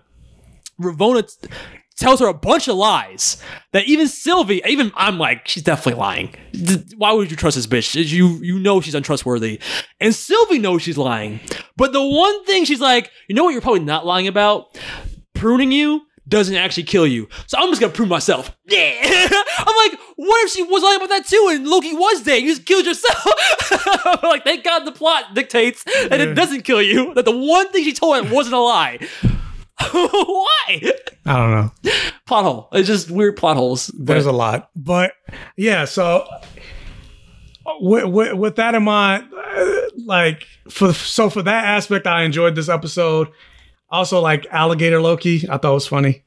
[SPEAKER 2] Ravonna t- tells her a bunch of lies that even Sylvie, even I'm like, she's definitely lying. D- Why would you trust this bitch? You you know she's untrustworthy, and Sylvie knows she's lying. But the one thing she's like, you know what? You're probably not lying about pruning you. Doesn't actually kill you, so I'm just gonna prove myself. Yeah, I'm like, what if she was lying about that too, and Loki was dead? You just killed yourself. like, thank God the plot dictates that it doesn't kill you. That the one thing she told him wasn't a lie. Why?
[SPEAKER 3] I don't know.
[SPEAKER 2] Plot hole. It's just weird plot holes.
[SPEAKER 3] There's a lot, but yeah. So with, with, with that in mind, uh, like for so for that aspect, I enjoyed this episode. Also, like alligator Loki, I thought was funny.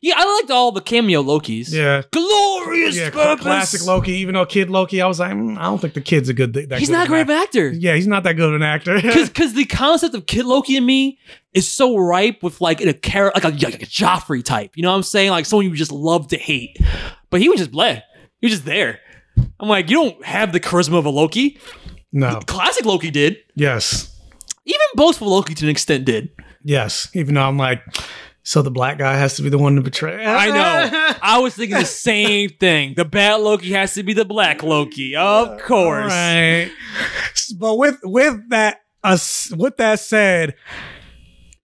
[SPEAKER 2] Yeah, I liked all the cameo Lokis.
[SPEAKER 3] Yeah,
[SPEAKER 2] Glorious
[SPEAKER 3] yeah,
[SPEAKER 2] purpose.
[SPEAKER 3] classic Loki. Even though Kid Loki, I was like, mm, I don't think the kid's a good. That
[SPEAKER 2] He's
[SPEAKER 3] good
[SPEAKER 2] not a great
[SPEAKER 3] actor.
[SPEAKER 2] actor.
[SPEAKER 3] Yeah, he's not that good of an actor.
[SPEAKER 2] Because the concept of Kid Loki and me is so ripe with like in a character like a, like a Joffrey type. You know what I'm saying? Like someone you just love to hate. But he was just bleh. He was just there. I'm like, you don't have the charisma of a Loki.
[SPEAKER 3] no.
[SPEAKER 2] Classic Loki did.
[SPEAKER 3] Yes.
[SPEAKER 2] Even boastful Loki to an extent did.
[SPEAKER 3] Yes. Even though I'm like, so the black guy has to be the one to betray.
[SPEAKER 2] I know. I was thinking the same thing. The bad Loki has to be the black Loki, of course.
[SPEAKER 3] Right. But with with that uh, with that said,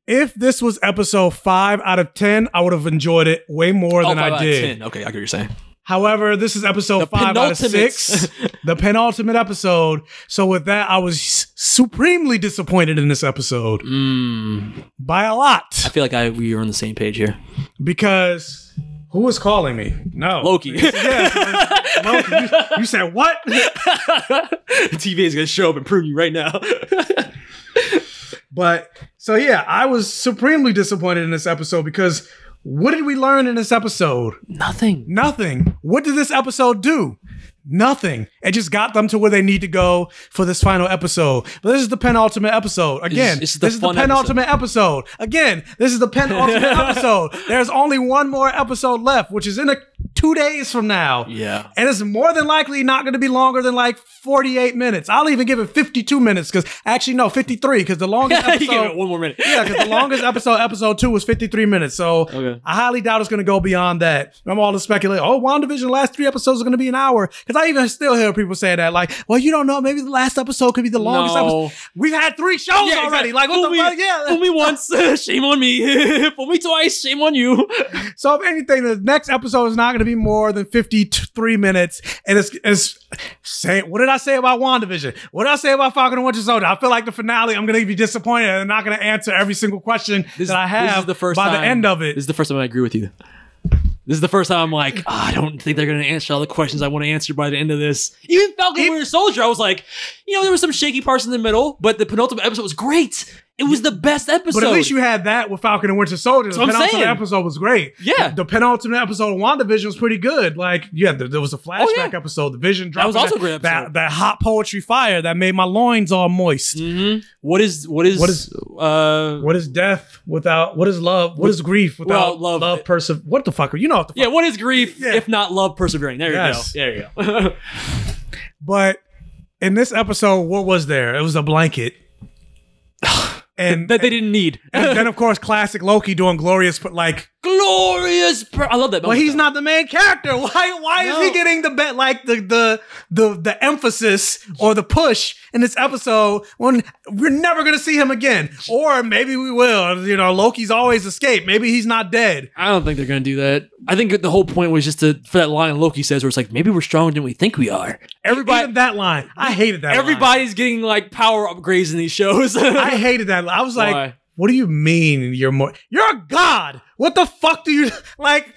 [SPEAKER 3] if this was episode five out of ten, I would have enjoyed it way more
[SPEAKER 2] Oh,
[SPEAKER 3] than I
[SPEAKER 2] out of
[SPEAKER 3] did.
[SPEAKER 2] 10. Okay, I get what you're saying.
[SPEAKER 3] However, this is episode
[SPEAKER 2] The
[SPEAKER 3] five out of six, the penultimate episode. So with that, I was supremely disappointed in this episode
[SPEAKER 2] Mm,
[SPEAKER 3] by a lot
[SPEAKER 2] I feel like I we are on the same page here.
[SPEAKER 3] because who was calling me? No,
[SPEAKER 2] Loki.
[SPEAKER 3] Yeah, Loki. You, you said what?
[SPEAKER 2] TV is gonna show up and prune you right now.
[SPEAKER 3] But so yeah, I was supremely disappointed in this episode because what did we learn in this episode?
[SPEAKER 2] Nothing.
[SPEAKER 3] Nothing. What did this episode do? Nothing. It just got them to where they need to go for this final episode. But this is the penultimate episode. Again,
[SPEAKER 2] this is the
[SPEAKER 3] this is the
[SPEAKER 2] fun
[SPEAKER 3] penultimate episode. Again, this is the penultimate episode. There's only one more episode left, which is in a two days from now.
[SPEAKER 2] Yeah.
[SPEAKER 3] And it's more than likely not going to be longer than like 48 minutes. I'll even give it 52 minutes because actually, no, 53 because the longest
[SPEAKER 2] you give it
[SPEAKER 3] episode.
[SPEAKER 2] one more minute.
[SPEAKER 3] yeah, because the longest episode, episode two, was 53 minutes. So
[SPEAKER 2] Okay.
[SPEAKER 3] I highly doubt it's going to go beyond that. I'm all to speculate. Oh, WandaVision last three episodes are going to be an hour. Because I even still hear people say that, like, well, you don't know. Maybe the last episode could be the longest
[SPEAKER 2] No.
[SPEAKER 3] episode. We've had three shows
[SPEAKER 2] Yeah,
[SPEAKER 3] already.
[SPEAKER 2] exactly.
[SPEAKER 3] Like, what
[SPEAKER 2] Fool
[SPEAKER 3] the
[SPEAKER 2] me-
[SPEAKER 3] fuck? Yeah.
[SPEAKER 2] Fool me once, shame on me. Fool me twice, shame on you.
[SPEAKER 3] So if anything, the next episode is not going to be more than 53 minutes. And it's, it's say, what did I say about WandaVision? What did I say about Falcon and Winter Soldier? I feel like the finale, I'm going to be disappointed and I'm not going to answer every single question that I have
[SPEAKER 2] this is the first
[SPEAKER 3] by
[SPEAKER 2] time,
[SPEAKER 3] the end of it.
[SPEAKER 2] This is the first time I agree with you. This is the first time I'm like, "Ah, I don't think they're gonna answer all the questions I want to answer by the end of this. Even Falcon Winter Soldier, I was like, you know, there were some shaky parts in the middle, but the penultimate episode was great. It was the best episode.
[SPEAKER 3] But at least you had that with Falcon and Winter Soldier. The
[SPEAKER 2] That's I'm
[SPEAKER 3] penultimate
[SPEAKER 2] saying.
[SPEAKER 3] episode was great.
[SPEAKER 2] Yeah.
[SPEAKER 3] The penultimate episode of WandaVision was pretty good. Like, yeah, there, there was a flashback
[SPEAKER 2] Oh, yeah.
[SPEAKER 3] episode. The Vision dropped.
[SPEAKER 2] That was
[SPEAKER 3] dropping
[SPEAKER 2] also a great
[SPEAKER 3] That,
[SPEAKER 2] episode.
[SPEAKER 3] that hot poetry fire that made my loins all moist.
[SPEAKER 2] Mhm. What is what is
[SPEAKER 3] What is-
[SPEAKER 2] uh
[SPEAKER 3] What is death without, what is love? What is grief without
[SPEAKER 2] Well, love-
[SPEAKER 3] love, persev- What the fuck? You know what the fuck.
[SPEAKER 2] yeah, what is grief
[SPEAKER 3] Yeah.
[SPEAKER 2] if not love persevering? There
[SPEAKER 3] Yes.
[SPEAKER 2] you go. There you go.
[SPEAKER 3] But in this episode, what was there? It was a blanket. and
[SPEAKER 2] that they didn't need.
[SPEAKER 3] and then of course classic Loki doing glorious, but like,
[SPEAKER 2] Glorious. Per- I love that.
[SPEAKER 3] well, he's
[SPEAKER 2] though.
[SPEAKER 3] not the main character. Why? Why is he getting the bet like the the the the emphasis or the push in this episode when we're never gonna see him again? Or maybe we will. You know, Loki's always escaped. Maybe he's not dead.
[SPEAKER 2] I don't think they're gonna do that. I think the whole point was just to for that line Loki says where it's like maybe we're stronger than we think we are. Everybody,
[SPEAKER 3] Even that line, I hated that. line.
[SPEAKER 2] everybody's getting like power upgrades in these shows.
[SPEAKER 3] I hated that. I was like,
[SPEAKER 2] Why?
[SPEAKER 3] What do you mean you're more? You're a god. What the fuck do you like?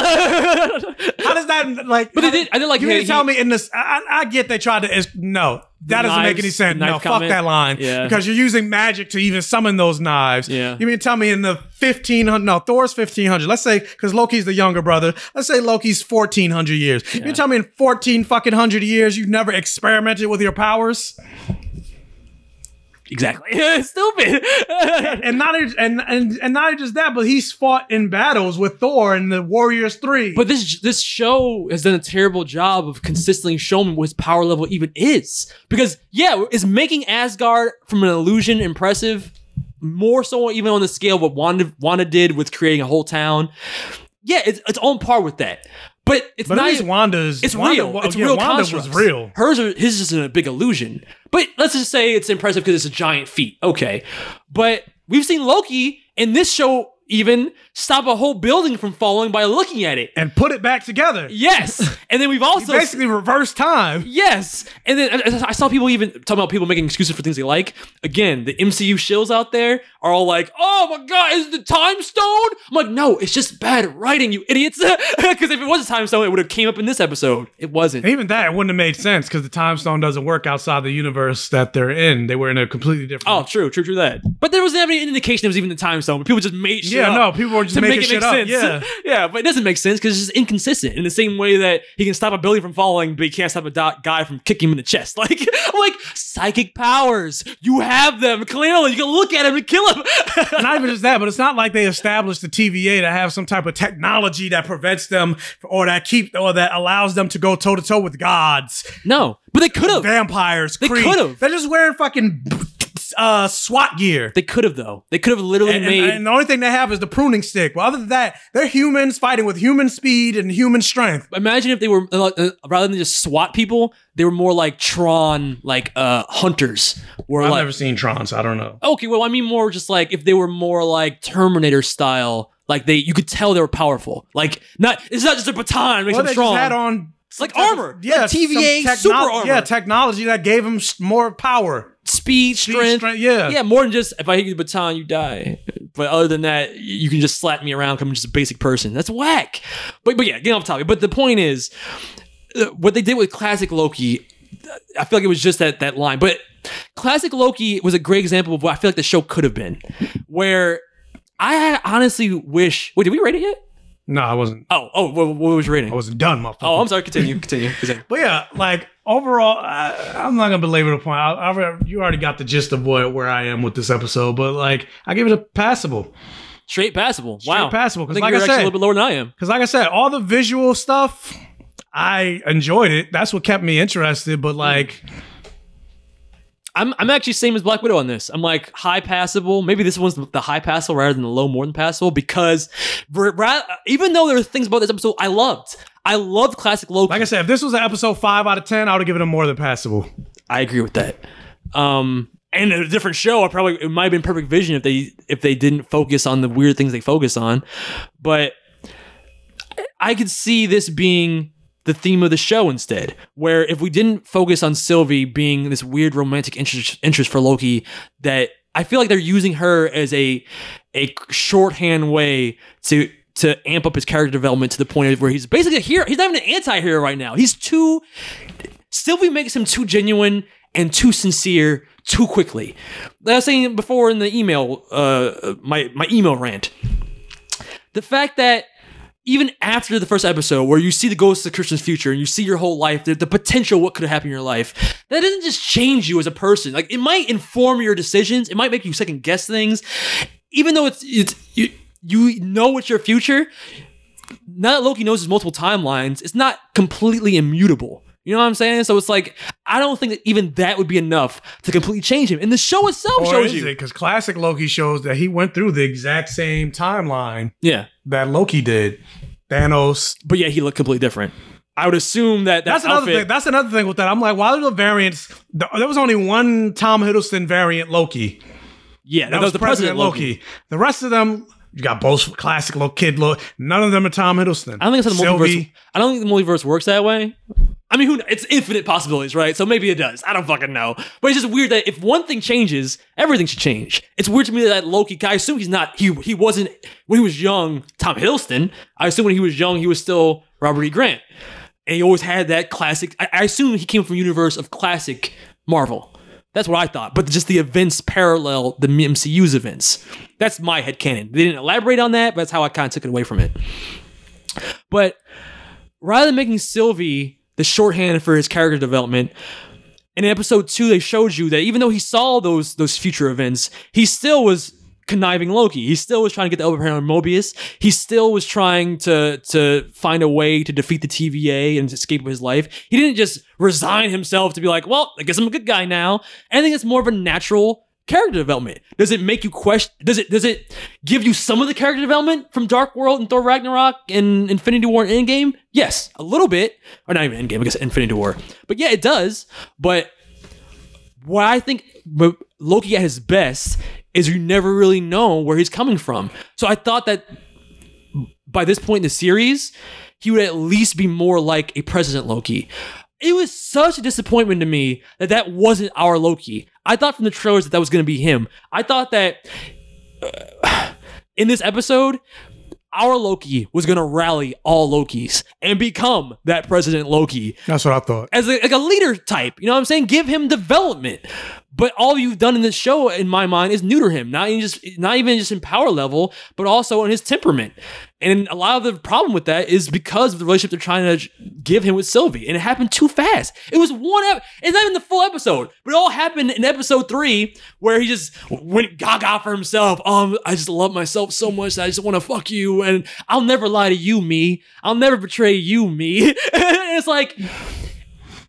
[SPEAKER 3] How does that like?
[SPEAKER 2] But they did- I did like
[SPEAKER 3] You
[SPEAKER 2] he-
[SPEAKER 3] to tell me in this? I, I get they tried to. No, that doesn't make any sense. No,
[SPEAKER 2] knife
[SPEAKER 3] fuck that line.
[SPEAKER 2] Yeah.
[SPEAKER 3] because you're using magic to even summon those knives.
[SPEAKER 2] Yeah.
[SPEAKER 3] You mean tell me in the fifteen hundred? No, Thor's fifteen hundred. Let's say because Loki's the younger brother. Let's say Loki's fourteen hundred years. You mean tell me in fourteen fucking hundred years you've never experimented with your powers?
[SPEAKER 2] Exactly. Stupid.
[SPEAKER 3] and not and, and and not just that, but he's fought in battles with Thor and the Warriors Three.
[SPEAKER 2] But this this show has done a terrible job of consistently showing what his power level even is. Because yeah, is making Asgard from an illusion impressive? More so even on the scale of what Wanda Wanda did with creating a whole town. Yeah, it's it's on par with that. But it's
[SPEAKER 3] but
[SPEAKER 2] not
[SPEAKER 3] at least Wanda's
[SPEAKER 2] it's
[SPEAKER 3] Wanda,
[SPEAKER 2] real. It's
[SPEAKER 3] yeah,
[SPEAKER 2] real
[SPEAKER 3] Wanda
[SPEAKER 2] constructs.
[SPEAKER 3] was real.
[SPEAKER 2] Hers are his is a big illusion. But let's just say it's impressive because it's a giant feat. Okay. But we've seen Loki in this show even stop a whole building from falling by looking at it.
[SPEAKER 3] and put it back together.
[SPEAKER 2] Yes. And then we've also
[SPEAKER 3] basically reversed time.
[SPEAKER 2] Yes. And then I- saw people even talking about people making excuses for things they like. Again, the MCU shills out there are all like, oh my God, is it the time stone? I'm like, no, it's just bad writing, you idiots. Because if it was a time stone, it would have came up in this episode. It wasn't.
[SPEAKER 3] And even that it wouldn't have made sense because the time stone doesn't work outside the universe that they're in. They were in a completely different.
[SPEAKER 2] Oh, true, true, true that. But there wasn't any indication it was even the time stone. But people just made shit
[SPEAKER 3] Yeah,
[SPEAKER 2] up
[SPEAKER 3] no, people were just
[SPEAKER 2] to
[SPEAKER 3] making
[SPEAKER 2] make it
[SPEAKER 3] shit
[SPEAKER 2] make
[SPEAKER 3] up,
[SPEAKER 2] sense.
[SPEAKER 3] yeah.
[SPEAKER 2] yeah, but it doesn't make sense because it's just inconsistent. In the same way that he can stop a building from falling, but he can't stop a do- guy from kicking him in the chest. Like, like psychic powers. You have them clearly. You can look at him and kill him.
[SPEAKER 3] not even just that, but it's not like they established the TVA to have some type of technology that prevents them or that keep or that allows them to go toe to toe with gods,
[SPEAKER 2] no, but they could have.
[SPEAKER 3] vampires.
[SPEAKER 2] They could've.
[SPEAKER 3] They're just wearing fucking uh, SWAT gear.
[SPEAKER 2] They could have though. They could have literally
[SPEAKER 3] And,
[SPEAKER 2] made.
[SPEAKER 3] and, and the only thing they have is the pruning stick. But other than that, they're humans fighting with human speed and human strength.
[SPEAKER 2] Imagine if they were uh, uh, rather than just SWAT people, they were more like Tron, like uh hunters. Where
[SPEAKER 3] I've
[SPEAKER 2] like,
[SPEAKER 3] never seen Tron, so I don't know.
[SPEAKER 2] Okay, well, I mean more just like if they were more like Terminator style, like they you could tell they were powerful. Like not it's not just a baton makes
[SPEAKER 3] Well,
[SPEAKER 2] them
[SPEAKER 3] they
[SPEAKER 2] strong.
[SPEAKER 3] had on
[SPEAKER 2] like
[SPEAKER 3] some type of-
[SPEAKER 2] armor.
[SPEAKER 3] yeah,
[SPEAKER 2] Like TVA super armor.
[SPEAKER 3] Yeah, technology that gave them more power.
[SPEAKER 2] Speed, strength.
[SPEAKER 3] strength, yeah.
[SPEAKER 2] Yeah, more than just if I hit you with a baton, you die. But other than that, you can just slap me around, I'm just a basic person. That's whack. But but yeah, getting off topic. But the point is, uh, what they did with classic Loki, I feel like it was just that that line. But classic Loki was a great example of what I feel like the show could have been, where I honestly wish. Wait, did we rate it yet?
[SPEAKER 3] No, I wasn't.
[SPEAKER 2] Oh, oh, what, what was your rating?
[SPEAKER 3] I wasn't done, motherfucker.
[SPEAKER 2] Oh, I'm sorry. Continue, continue, continue.
[SPEAKER 3] But yeah, like overall, I, I'm not gonna belabor the point. I, I, you already got the gist of what where I am with this episode. But like, I give it a passable,
[SPEAKER 2] Straight passable. wow,
[SPEAKER 3] passable. Because like I said,
[SPEAKER 2] a little bit lower than I am.
[SPEAKER 3] Because like I said, all the visual stuff, I enjoyed it. That's what kept me interested. But mm. like,
[SPEAKER 2] I'm I'm actually same as Black Widow on this. I'm like high passable. Maybe this one's the high passable rather than the low more than passable because even though there are things about this episode I loved. I love classic Loki.
[SPEAKER 3] like I said, if this was an episode five out of ten, I would have given him more than passable.
[SPEAKER 2] I agree with that. Um, and a different show, I probably it might have been Perfect Vision if they if they didn't focus on the weird things they focus on. But I could see this being the theme of the show instead, where if we didn't focus on Sylvie being this weird romantic interest interest for Loki, that I feel like they're using her as a a shorthand way to to amp up his character development to the point of where he's basically a hero. He's not even an anti-hero right now. He's too Sylvie makes him too genuine and too sincere too quickly. Like I was saying before in the email, uh, my my email rant. The fact that even after the first episode, where you see the ghost of Christmas future and you see your whole life, the, the potential what could have happened in your life, that doesn't just change you as a person. Like it might inform your decisions. It might make you second guess things, even though it's it's you you know it's your future. Now that Loki knows his multiple timelines, it's not completely immutable. You know what I'm saying? So it's like I don't think that even that would be enough to completely change him. And the show itself
[SPEAKER 3] Or
[SPEAKER 2] shows
[SPEAKER 3] is
[SPEAKER 2] you.
[SPEAKER 3] Because classic Loki shows that he went through the exact same timeline
[SPEAKER 2] Yeah.
[SPEAKER 3] that Loki did. Thanos.
[SPEAKER 2] But yeah, he looked completely different. I would assume that that
[SPEAKER 3] That's another thing. That's another thing with that. I'm like, why are the variants? There was only one Tom Hiddleston variant Loki.
[SPEAKER 2] Yeah, that, was the president, Loki.
[SPEAKER 3] The rest of them, you got both classic little kid look. None of them are Tom Hiddleston.
[SPEAKER 2] I don't think it's the
[SPEAKER 3] Sylvie.
[SPEAKER 2] multiverse. I don't think the multiverse works that way. I mean, who? It's infinite possibilities, right? So maybe it does. I don't fucking know. But it's just weird that if one thing changes, everything should change. It's weird to me that Loki. I assume he's not. He he wasn't when he was young. Tom Hiddleston. I assume when he was young, he was still Robert E. Grant, and he always had that classic. I, I assume he came from universe of classic Marvel. That's what I thought. But just the events parallel the MCU's events. That's my head headcanon. They didn't elaborate on that, but that's how I kind of took it away from it. But rather than making Sylvie the shorthand for his character development, in episode two, they showed you that even though he saw those those future events, he still was conniving Loki. He still was trying to get the upper hand on Mobius. He still was trying to to find a way to defeat the TVA and escape his life. He didn't just resign himself to be like, well, I guess I'm a good guy now. I think it's more of a natural character development. Does it make you question? Does it does it give you some of the character development from Dark World and Thor Ragnarok and Infinity War and Endgame? Yes, a little bit, or not even Endgame. I guess Infinity War. But yeah, it does. But what I think Loki at his best is you never really know where he's coming from. So I thought that by this point in the series, he would at least be more like a President Loki. It was such a disappointment to me that that wasn't our Loki. I thought from the trailers that that was going to be him. I thought that uh, in this episode, our Loki was going to rally all Lokis and become that President Loki
[SPEAKER 3] That's what I thought.
[SPEAKER 2] as a, like a leader type. You know what I'm saying? Give him development. But all you've done in this show, in my mind, is neuter him. Not even just not even just in power level, but also in his temperament. And a lot of the problem with that is because of the relationship they're trying to give him with Sylvie, and it happened too fast. It was one. Ep- it's not even the full episode, but it all happened in episode three, where he just went gaga for himself. Um, I just love myself so much that I just want to fuck you, and I'll never lie to you, me. I'll never betray you, me. and it's like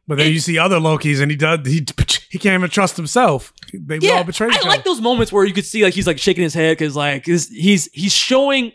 [SPEAKER 3] But then you see other Lokis, and he does. He he can't even trust himself. They would all betray each
[SPEAKER 2] I like those moments where you could see like he's like shaking his head because like this, he's he's showing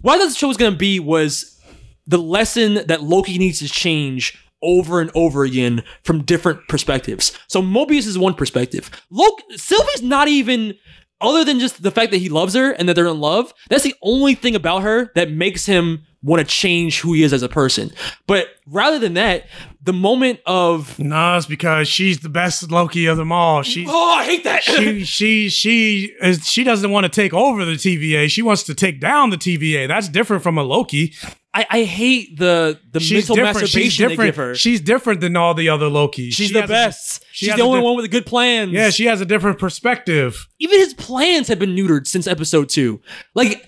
[SPEAKER 2] what this show was gonna be was the lesson that Loki needs to change over and over again from different perspectives. So Mobius is one perspective. Loki Sylvie's not even other than just the fact that he loves her and that they're in love. That's the only thing about her that makes him want to change who he is as a person. But rather than that, the moment of
[SPEAKER 3] No, it's because she's the best Loki of them all. She
[SPEAKER 2] oh, I hate that.
[SPEAKER 3] she she she is she doesn't want to take over the TVA. She wants to take down the TVA. That's different from a Loki.
[SPEAKER 2] I, I hate the the
[SPEAKER 3] She's
[SPEAKER 2] mental
[SPEAKER 3] different. She's
[SPEAKER 2] masturbation they
[SPEAKER 3] different.
[SPEAKER 2] give her.
[SPEAKER 3] She's different than all the other Lokis.
[SPEAKER 2] She's
[SPEAKER 3] She
[SPEAKER 2] the
[SPEAKER 3] a-
[SPEAKER 2] best.
[SPEAKER 3] she
[SPEAKER 2] She's the only
[SPEAKER 3] di-
[SPEAKER 2] one with the good plans.
[SPEAKER 3] Yeah, she has a different perspective.
[SPEAKER 2] Even his plans have been neutered since episode two. Like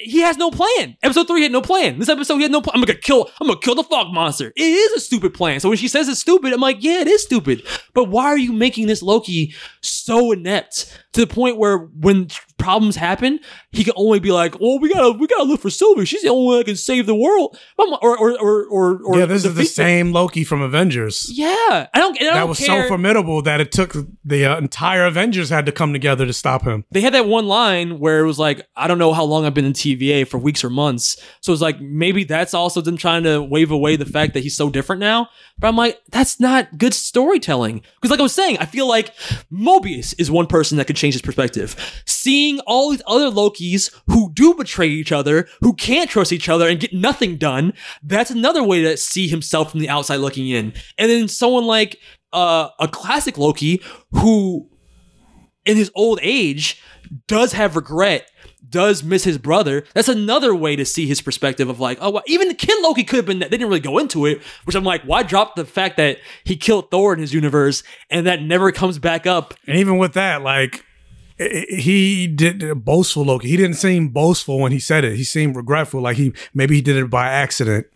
[SPEAKER 2] he has no plan. Episode three had no plan. This episode he had no plan. I'm gonna kill. I'm gonna kill the fog monster. It is a stupid plan. So when she says it's stupid, I'm like, yeah, it is stupid. But why are you making this Loki so inept to the point where when problems happen, he can only be like, well, we gotta we gotta look for Sylvie. She's the only one that can save the world. Or or or or, or
[SPEAKER 3] yeah, this is the same Loki from Avengers.
[SPEAKER 2] Yeah, I don't. I
[SPEAKER 3] that
[SPEAKER 2] don't
[SPEAKER 3] was
[SPEAKER 2] care.
[SPEAKER 3] so formidable that it took the uh, entire Avengers had to come together to stop him.
[SPEAKER 2] they had that one line where it was like, I don't know how long I've been in TVA for weeks or months. So it's like maybe that's also them trying to wave away the fact that he's so different now. But I'm like, that's not good storytelling. Because like I was saying, I feel like Mobius is one person that could change his perspective. Seeing all these other Lokis who do betray each other, who can't trust each other and get nothing done, that's another way to see himself from the outside looking in. And then someone like uh, a classic Loki who in his old age does have regret does miss his brother that's another way to see his perspective of like oh well, even the kid loki could have been they didn't really go into it which i'm like why drop the fact that he killed thor in his universe and that never comes back up
[SPEAKER 3] And even with that, like he did boastful Loki. He didn't seem boastful when he said it. He seemed regretful, like he maybe he did it by accident.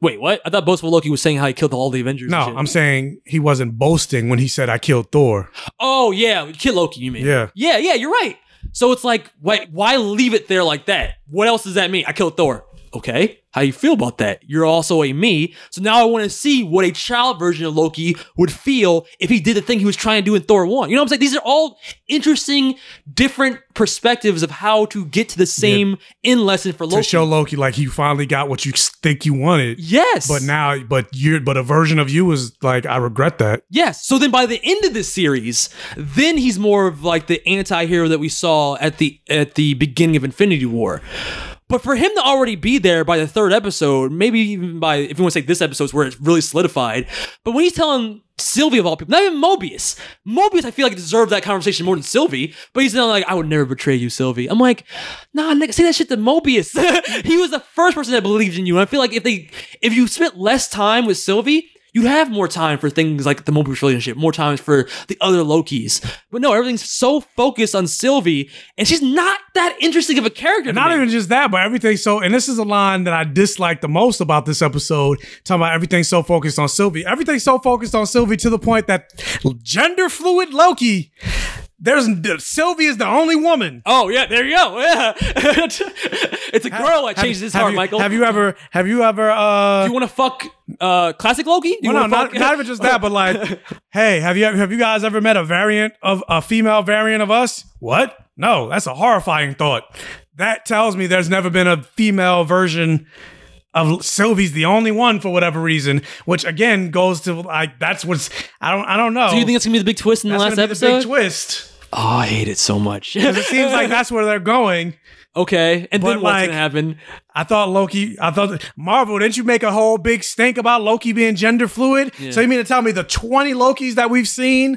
[SPEAKER 2] wait what i thought boastful loki was saying how he killed all the avengers
[SPEAKER 3] No. I'm saying he wasn't boasting when he said I killed Thor.
[SPEAKER 2] oh yeah kill loki you mean
[SPEAKER 3] Yeah.
[SPEAKER 2] yeah yeah you're right so it's like why why leave it there like that what else does that mean i killed thor Okay, how you feel about that? You're also a me, so now I want to see what a child version of Loki would feel if he did the thing he was trying to do in Thor 1. You know what I'm saying? These are all interesting, different perspectives of how to get to the same end lesson for Loki.
[SPEAKER 3] to show Loki like you finally got what you think you wanted.
[SPEAKER 2] Yes.
[SPEAKER 3] But now, but you're, but a version of you is like, I regret that.
[SPEAKER 2] Yes. So then by the end of this series, then he's more of like the anti-hero that we saw at the at the beginning of Infinity War. But for him to already be there by the third episode, maybe even by if you want to say this episode's where it's really solidified. But when he's telling Sylvie of all people, not even Mobius. Mobius, I feel like deserved that conversation more than Sylvie. But he's like, I would never betray you, Sylvie. I'm like, nah, nigga, say that shit to Mobius. he was the first person that believed in you. And I feel like if they if you spent less time with Sylvie, you'd have more time for things like the Mobius relationship, more times for the other Lokis. But no, everything's so focused on Sylvie, and she's not that interesting of a character.
[SPEAKER 3] Not
[SPEAKER 2] me.
[SPEAKER 3] even just that, but everything. So, and this is a line that I dislike the most about this episode. Talking about everything so focused on Sylvie. Everything so focused on Sylvie to the point that gender fluid Loki. There's Sylvie is the only woman.
[SPEAKER 2] Oh yeah, there you go. Yeah, it's a girl that changes his heart,
[SPEAKER 3] you,
[SPEAKER 2] Michael.
[SPEAKER 3] Have you ever? Have you ever? uh
[SPEAKER 2] you want to fuck uh, classic Loki?
[SPEAKER 3] Well, no, not, not even just that, but like, hey, have you have you guys ever met a variant of a female variant of us? What? No, that's a horrifying thought. That tells me there's never been a female version of Sylvie's the only one for whatever reason, which again goes to like that's what's I don't I don't know.
[SPEAKER 2] Do you think it's gonna be the big twist in the
[SPEAKER 3] That's
[SPEAKER 2] last
[SPEAKER 3] the
[SPEAKER 2] episode?
[SPEAKER 3] big twist?
[SPEAKER 2] Oh, I hate it so much.
[SPEAKER 3] Because it seems like that's where they're going.
[SPEAKER 2] okay, and
[SPEAKER 3] But
[SPEAKER 2] then what's
[SPEAKER 3] like-
[SPEAKER 2] gonna happen?
[SPEAKER 3] I thought Loki. I thought Marvel. Didn't you make a whole big stink about Loki being gender fluid?
[SPEAKER 2] Yeah.
[SPEAKER 3] So you mean to tell me the twenty Lokis that we've seen,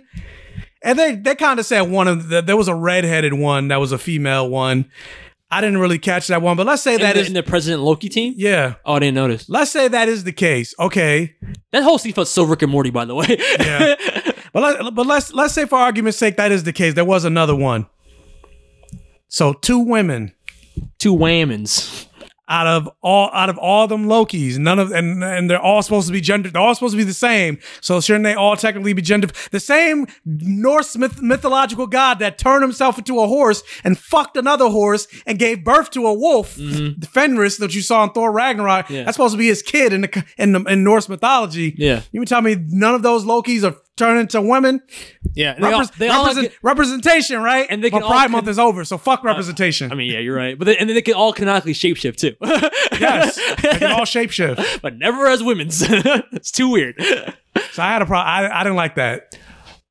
[SPEAKER 3] and they they kind of said one of the, there was a redheaded one that was a female one. I didn't really catch that one, but let's say
[SPEAKER 2] In
[SPEAKER 3] that
[SPEAKER 2] the,
[SPEAKER 3] is
[SPEAKER 2] in the President Loki team?
[SPEAKER 3] yeah.
[SPEAKER 2] Oh, I didn't notice.
[SPEAKER 3] Let's say that is the case. Okay,
[SPEAKER 2] That whole scene felt so Rick and Morty, by the way.
[SPEAKER 3] Yeah. but let, but let's let's say for argument's sake that is the case. There was another one. So two women
[SPEAKER 2] Two whammons.
[SPEAKER 3] Out of all out of all them Lokis, none of and and they're all supposed to be gender. They're all supposed to be the same. So shouldn't they all technically be gender? The same Norse myth, mythological god that turned himself into a horse and fucked another horse and gave birth to a wolf, the Fenris that you saw in Thor Ragnarok.
[SPEAKER 2] Mm-hmm. Yeah.
[SPEAKER 3] That's supposed to be his kid in the in, the, in Norse mythology.
[SPEAKER 2] Yeah.
[SPEAKER 3] You mean tell me none of those Lokis are turning into women?
[SPEAKER 2] Yeah, they all- they all
[SPEAKER 3] represent-
[SPEAKER 2] get-
[SPEAKER 3] representation, right?
[SPEAKER 2] And they can all
[SPEAKER 3] Pride
[SPEAKER 2] con-
[SPEAKER 3] Month is over, so fuck uh, representation.
[SPEAKER 2] I mean, yeah, you're right. But they, and then they can all canonically shapeshift too.
[SPEAKER 3] yes, they can all shapeshift.
[SPEAKER 2] but never as women's. it's too weird.
[SPEAKER 3] So I had a problem. I, I didn't like that.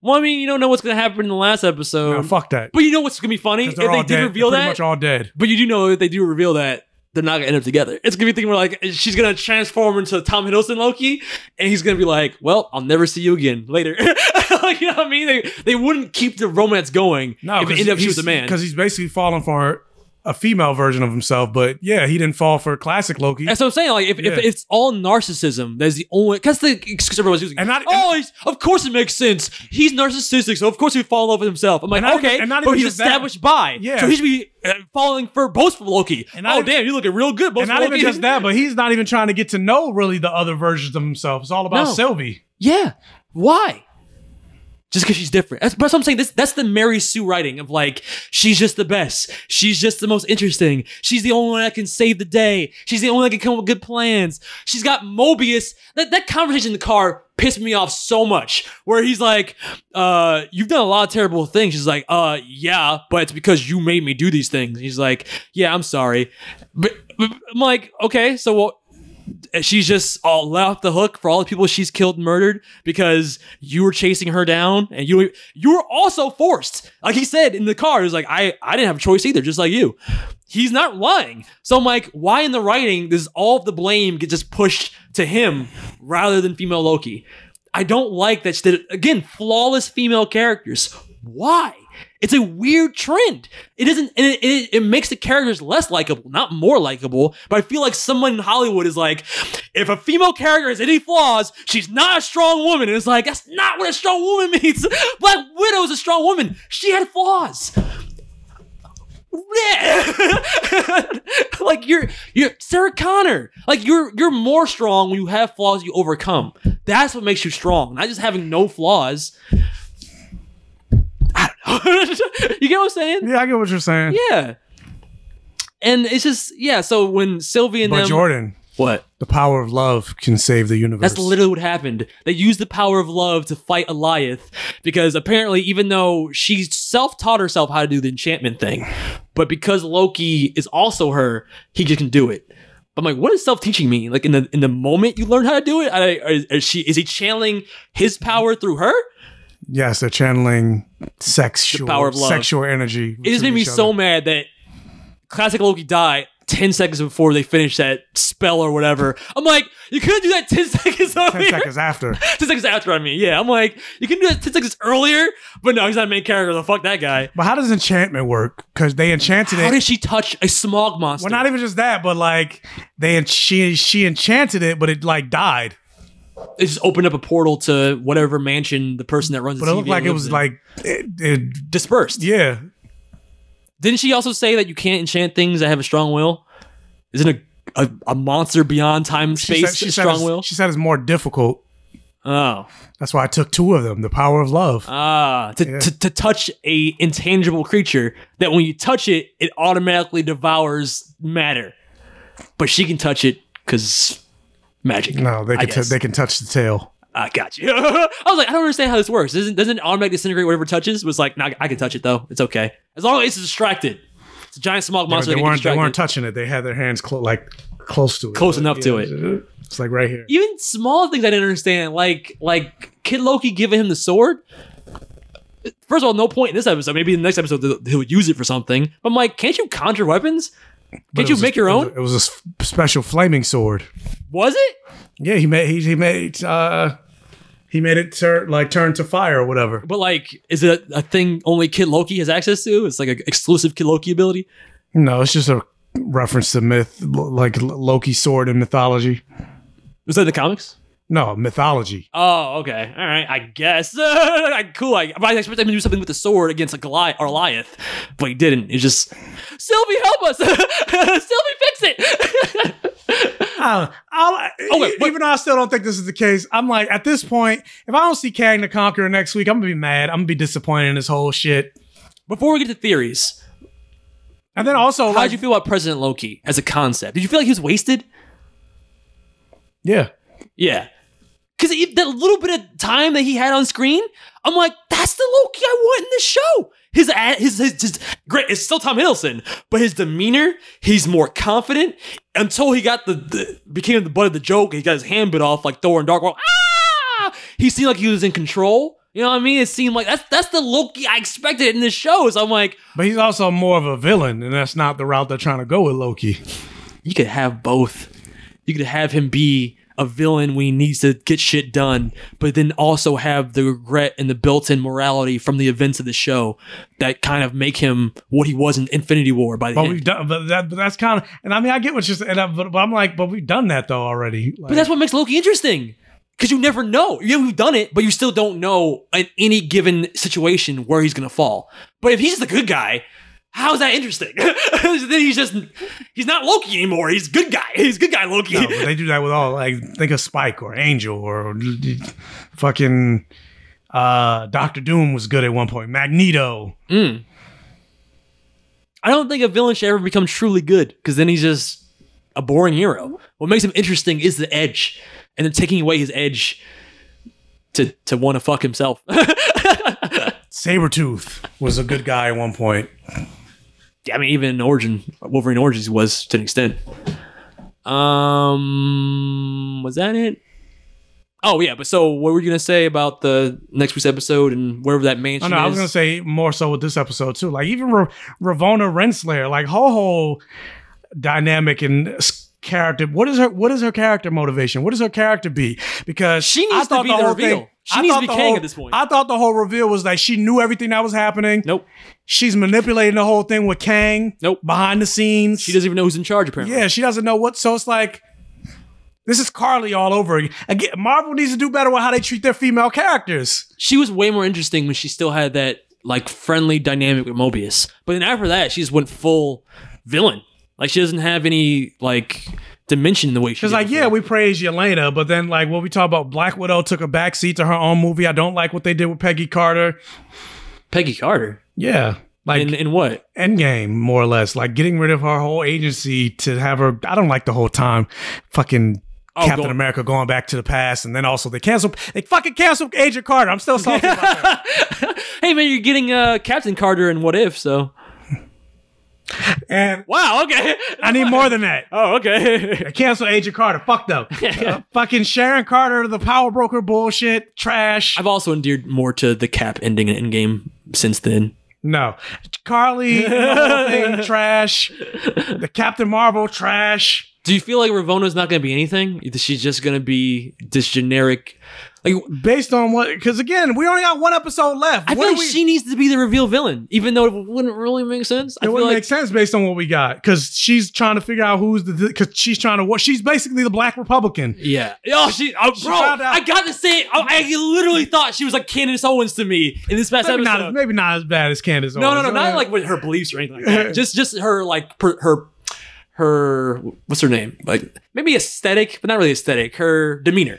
[SPEAKER 2] Well, I mean, you don't know what's gonna happen in the last episode.
[SPEAKER 3] No, fuck that.
[SPEAKER 2] But you know what's gonna be funny if
[SPEAKER 3] they're
[SPEAKER 2] did
[SPEAKER 3] dead.
[SPEAKER 2] reveal
[SPEAKER 3] They're pretty
[SPEAKER 2] that.
[SPEAKER 3] much all dead.
[SPEAKER 2] But you do know if they do reveal that they're not gonna end up together. It's gonna be a thing where like she's gonna transform into Tom Hiddleston Loki, and he's gonna be like, "Well, I'll never see you again later." like, you know what I mean? They they wouldn't keep the romance going
[SPEAKER 3] No,
[SPEAKER 2] if it ended up she was a man.
[SPEAKER 3] because he's basically falling for a female version of himself. But yeah, he didn't fall for classic Loki.
[SPEAKER 2] That's what I'm saying. Like, if,
[SPEAKER 3] Yeah.
[SPEAKER 2] if it's all narcissism, that's the only because the excuse everyone's using.
[SPEAKER 3] And not-
[SPEAKER 2] oh, he's, of course it makes sense. He's narcissistic, so of course he'd fall in love with himself. I'm like,
[SPEAKER 3] And
[SPEAKER 2] okay,
[SPEAKER 3] and not
[SPEAKER 2] but he's
[SPEAKER 3] that.
[SPEAKER 2] established by.
[SPEAKER 3] Yeah.
[SPEAKER 2] So he should be uh, falling for both Loki.
[SPEAKER 3] And
[SPEAKER 2] oh,
[SPEAKER 3] even-
[SPEAKER 2] damn, you're looking real good, both
[SPEAKER 3] and not
[SPEAKER 2] Loki.
[SPEAKER 3] even just that, but he's not even trying to get to know really the other versions of himself. It's all about
[SPEAKER 2] No.
[SPEAKER 3] Sylvie.
[SPEAKER 2] Yeah. Why? Just because she's different. That's, that's what I'm saying. This that's the Mary Sue writing of like she's just the best. She's just the most interesting. She's the only one that can save the day. She's the only one that can come up with good plans. She's got Mobius. That that conversation in the car pissed me off so much. Where he's like, uh, you've done a lot of terrible things. She's like, uh, yeah, but it's because you made me do these things. He's like, yeah, I'm sorry. But, but I'm like, okay, so what? She's just all off the hook for all the people she's killed and murdered because you were chasing her down and you you were also forced. Like he said in the car, he was like, I, I didn't have a choice either, just like you. He's not lying. So I'm like, why in the writing does all of the blame get just pushed to him rather than female Loki? I don't like that. that again, flawless female characters. Why? It's a weird trend. It isn't, and it, it, it makes the characters less likable, not more likable. But I feel like someone in Hollywood is like, if a female character has any flaws, she's not a strong woman. And it's like, that's not what a strong woman means. Black Widow is a strong woman. She had flaws. like you're you're Sarah Connor. Like you're you're more strong when you have flaws you overcome. That's what makes you strong. Not just having no flaws. I don't know. you get what I'm saying?
[SPEAKER 3] Yeah, I get what you're saying.
[SPEAKER 2] Yeah. And it's just yeah. So when Sylvie and
[SPEAKER 3] But
[SPEAKER 2] them,
[SPEAKER 3] Jordan,
[SPEAKER 2] what?
[SPEAKER 3] the power of love can save the universe.
[SPEAKER 2] That's literally what happened. They used the power of love to fight Alioth because apparently, even though she self taught herself how to do the enchantment thing, but because Loki is also her, he just can do it. I'm like, what does self teaching mean? Like in the in the moment you learn how to do it, I, is, is she is he channeling his power through her?
[SPEAKER 3] Yes, they're channeling sexual,
[SPEAKER 2] power of love.
[SPEAKER 3] sexual energy.
[SPEAKER 2] It just made me
[SPEAKER 3] each
[SPEAKER 2] so mad that classic Loki died 10 seconds before they finished that spell or whatever. I'm like, you couldn't do that 10 seconds earlier.
[SPEAKER 3] 10 seconds after.
[SPEAKER 2] 10 seconds after, I mean. Yeah, I'm like, you can do that 10 seconds earlier, but no, he's not a main character. The fuck that guy.
[SPEAKER 3] But how does enchantment work? Because they enchanted
[SPEAKER 2] How
[SPEAKER 3] it.
[SPEAKER 2] How did she touch a smog monster?
[SPEAKER 3] well, not even just that, but like they she she enchanted it, but it like died.
[SPEAKER 2] It just opened up a portal to whatever mansion the person that runs
[SPEAKER 3] But
[SPEAKER 2] the
[SPEAKER 3] it looked like it was
[SPEAKER 2] in.
[SPEAKER 3] like it, it
[SPEAKER 2] dispersed.
[SPEAKER 3] yeah.
[SPEAKER 2] Didn't she also say that you can't enchant things that have a strong will? Isn't a a, a monster beyond time and
[SPEAKER 3] She
[SPEAKER 2] space
[SPEAKER 3] said, she,
[SPEAKER 2] a
[SPEAKER 3] said
[SPEAKER 2] strong will?
[SPEAKER 3] she said it's more difficult.
[SPEAKER 2] Oh.
[SPEAKER 3] That's why I took two of them. The power of love.
[SPEAKER 2] Ah, to, to, to touch a intangible creature that when you touch it, it automatically devours matter. But she can touch it because magic.
[SPEAKER 3] no, they can t- they can touch the tail.
[SPEAKER 2] I got you. I was like, I don't understand how this works. Doesn't doesn't it automatically disintegrate whatever it touches? It was like, nah, I can touch it though. It's okay as long as it's distracted. It's a giant smog monster.
[SPEAKER 3] they weren't they weren't touching it. They had their hands clo- like close to it.
[SPEAKER 2] Close enough to
[SPEAKER 3] it. It's like right here.
[SPEAKER 2] Even small things I didn't understand, like like Kid Loki giving him the sword. First of all, no point in this episode. Maybe in the next episode he'll use it for something. But I'm like, can't you conjure weapons?
[SPEAKER 3] But
[SPEAKER 2] you make
[SPEAKER 3] a,
[SPEAKER 2] your
[SPEAKER 3] it was
[SPEAKER 2] own?
[SPEAKER 3] a- It was a special flaming sword.
[SPEAKER 2] Was it?
[SPEAKER 3] Yeah, he made he, he made uh he made it turn like turn to fire or whatever.
[SPEAKER 2] But like, is it a, a thing only Kid Loki has access to? It's like an exclusive Kid Loki ability.
[SPEAKER 3] No, it's just a reference to myth, like Loki's sword in mythology.
[SPEAKER 2] Was that in the comics?
[SPEAKER 3] No, mythology.
[SPEAKER 2] Oh, okay. All right. I guess. Cool. I, but I expected him to do something with the sword against a Goliath or Goliath, but he didn't. It's just Sylvie, help us! Sylvie, fix it!
[SPEAKER 3] Uh, I, I,
[SPEAKER 2] oh, wait,
[SPEAKER 3] even though I still don't think this is the case, I'm like at this point, if I don't see Kang the Conqueror next week, I'm gonna be mad. I'm gonna be disappointed in this whole shit.
[SPEAKER 2] Before we get to theories,
[SPEAKER 3] And then also,
[SPEAKER 2] how
[SPEAKER 3] like,
[SPEAKER 2] did you feel about President Loki as a concept? Did you feel like he was wasted?
[SPEAKER 3] yeah,
[SPEAKER 2] Yeah. Because that little bit of time that he had on screen, I'm like, that's the Loki I want in this show. His ad, his, his, his great. It's still Tom Hiddleston, but his demeanor, he's more confident. Until he got the, the became the butt of the joke, he got his hand bit off like Thor in Dark World. Ah! He seemed like he was in control. You know what I mean? It seemed like that's that's the Loki I expected in this show. So I'm like,
[SPEAKER 3] but he's also more of a villain, and that's not the route they're trying to go with Loki.
[SPEAKER 2] you could have both. You could have him be a villain when he needs to get shit done, but then also have the regret and the built-in morality from the events of the show that kind of make him what he was in Infinity War by the
[SPEAKER 3] But
[SPEAKER 2] end.
[SPEAKER 3] we've done, but, that, but that's kind of, and I mean, I get what you're saying, and I, but, but I'm like, but we've done that though already. Like,
[SPEAKER 2] But that's what makes Loki interesting. Because you never know. Yeah, we've done it, but you still don't know in any given situation where he's gonna fall. But if he's the good guy, how's that interesting? then he's just he's not Loki anymore. He's good guy. He's a good guy Loki.
[SPEAKER 3] No, they do that with all like think of Spike or Angel or fucking uh Doctor Doom was good at one point. Magneto.
[SPEAKER 2] Mm. I don't think a villain should ever become truly good because then he's just a boring hero. What makes him interesting is the edge, and then taking away his edge to to want to fuck himself.
[SPEAKER 3] Sabretooth was a good guy at one point.
[SPEAKER 2] I mean, even in Origin, Wolverine Origins was to an extent. Um, was that it? Oh yeah, but so what were you gonna say about the next week's episode and wherever that
[SPEAKER 3] Oh,
[SPEAKER 2] mansion
[SPEAKER 3] no, I was gonna say more so with this episode too. Like even Ra- Ravonna Renslayer, like her whole dynamic and character. What is her? What is her character motivation? What does her character be? Because
[SPEAKER 2] She needs
[SPEAKER 3] I
[SPEAKER 2] to be
[SPEAKER 3] the
[SPEAKER 2] the reveal.
[SPEAKER 3] thing-
[SPEAKER 2] She
[SPEAKER 3] I
[SPEAKER 2] needs to
[SPEAKER 3] thought
[SPEAKER 2] be Kang
[SPEAKER 3] whole-
[SPEAKER 2] at this point.
[SPEAKER 3] I thought the whole reveal was like she knew everything that was happening.
[SPEAKER 2] Nope.
[SPEAKER 3] She's manipulating the whole thing with Kang.
[SPEAKER 2] Nope.
[SPEAKER 3] Behind the scenes.
[SPEAKER 2] She doesn't even know who's in charge. Apparently,
[SPEAKER 3] Yeah, she doesn't know what. So it's like this is Karli all over again. Again, Marvel needs to do better with how they treat their female characters.
[SPEAKER 2] she was way more interesting when she still had that like friendly dynamic with Mobius. But then after that, she just went full villain. Like she doesn't have any like dimension the way she.
[SPEAKER 3] Because like, yeah, we praise Yelena, but then like when we talk about Black Widow took a backseat to her own movie. I don't like what they did with Peggy Carter.
[SPEAKER 2] Peggy Carter.
[SPEAKER 3] Yeah, Like
[SPEAKER 2] in, in what?
[SPEAKER 3] Endgame, more or less. Like getting rid of her whole agency to have her. I don't like the whole time. Fucking.
[SPEAKER 2] Oh,
[SPEAKER 3] Captain
[SPEAKER 2] go-
[SPEAKER 3] America going back to the past, and then also they canceled. They fucking canceled Agent Carter. I'm still salty about that.
[SPEAKER 2] Hey man, you're getting uh, Captain Carter in What If, so
[SPEAKER 3] And
[SPEAKER 2] wow, okay.
[SPEAKER 3] I need more than that.
[SPEAKER 2] Oh, okay.
[SPEAKER 3] They canceled Agent Carter. Fuck them. Uh, fucking Sharon Carter, the power broker bullshit, trash.
[SPEAKER 2] I've also endeared more to the Cap ending in Endgame since then.
[SPEAKER 3] No. Karli, the thing, trash. The Captain Marvel, trash.
[SPEAKER 2] Do you feel like Ravonna's not going to be anything? She's just going to be this generic. Like
[SPEAKER 3] Based on what? Because again, we only got one episode left.
[SPEAKER 2] I
[SPEAKER 3] What
[SPEAKER 2] feel
[SPEAKER 3] do
[SPEAKER 2] like
[SPEAKER 3] we-
[SPEAKER 2] she needs to be the reveal villain, even though it wouldn't really make sense. I
[SPEAKER 3] It
[SPEAKER 2] feel
[SPEAKER 3] wouldn't
[SPEAKER 2] like
[SPEAKER 3] make sense based on what we got because she's trying to figure out who's the because she's trying to what she's basically the black Republican.
[SPEAKER 2] Yeah. Oh, she, oh,
[SPEAKER 3] She
[SPEAKER 2] bro,
[SPEAKER 3] found out-
[SPEAKER 2] I got to say, I, I literally thought she was like Candace Owens to me in this past
[SPEAKER 3] Maybe
[SPEAKER 2] episode.
[SPEAKER 3] not, maybe not as bad as Candace. Owens.
[SPEAKER 2] No, no,
[SPEAKER 3] Owens.
[SPEAKER 2] no, not like with her beliefs or anything like that. just, just her like per, her, her. What's her name? Like maybe aesthetic, but not really aesthetic. Her demeanor.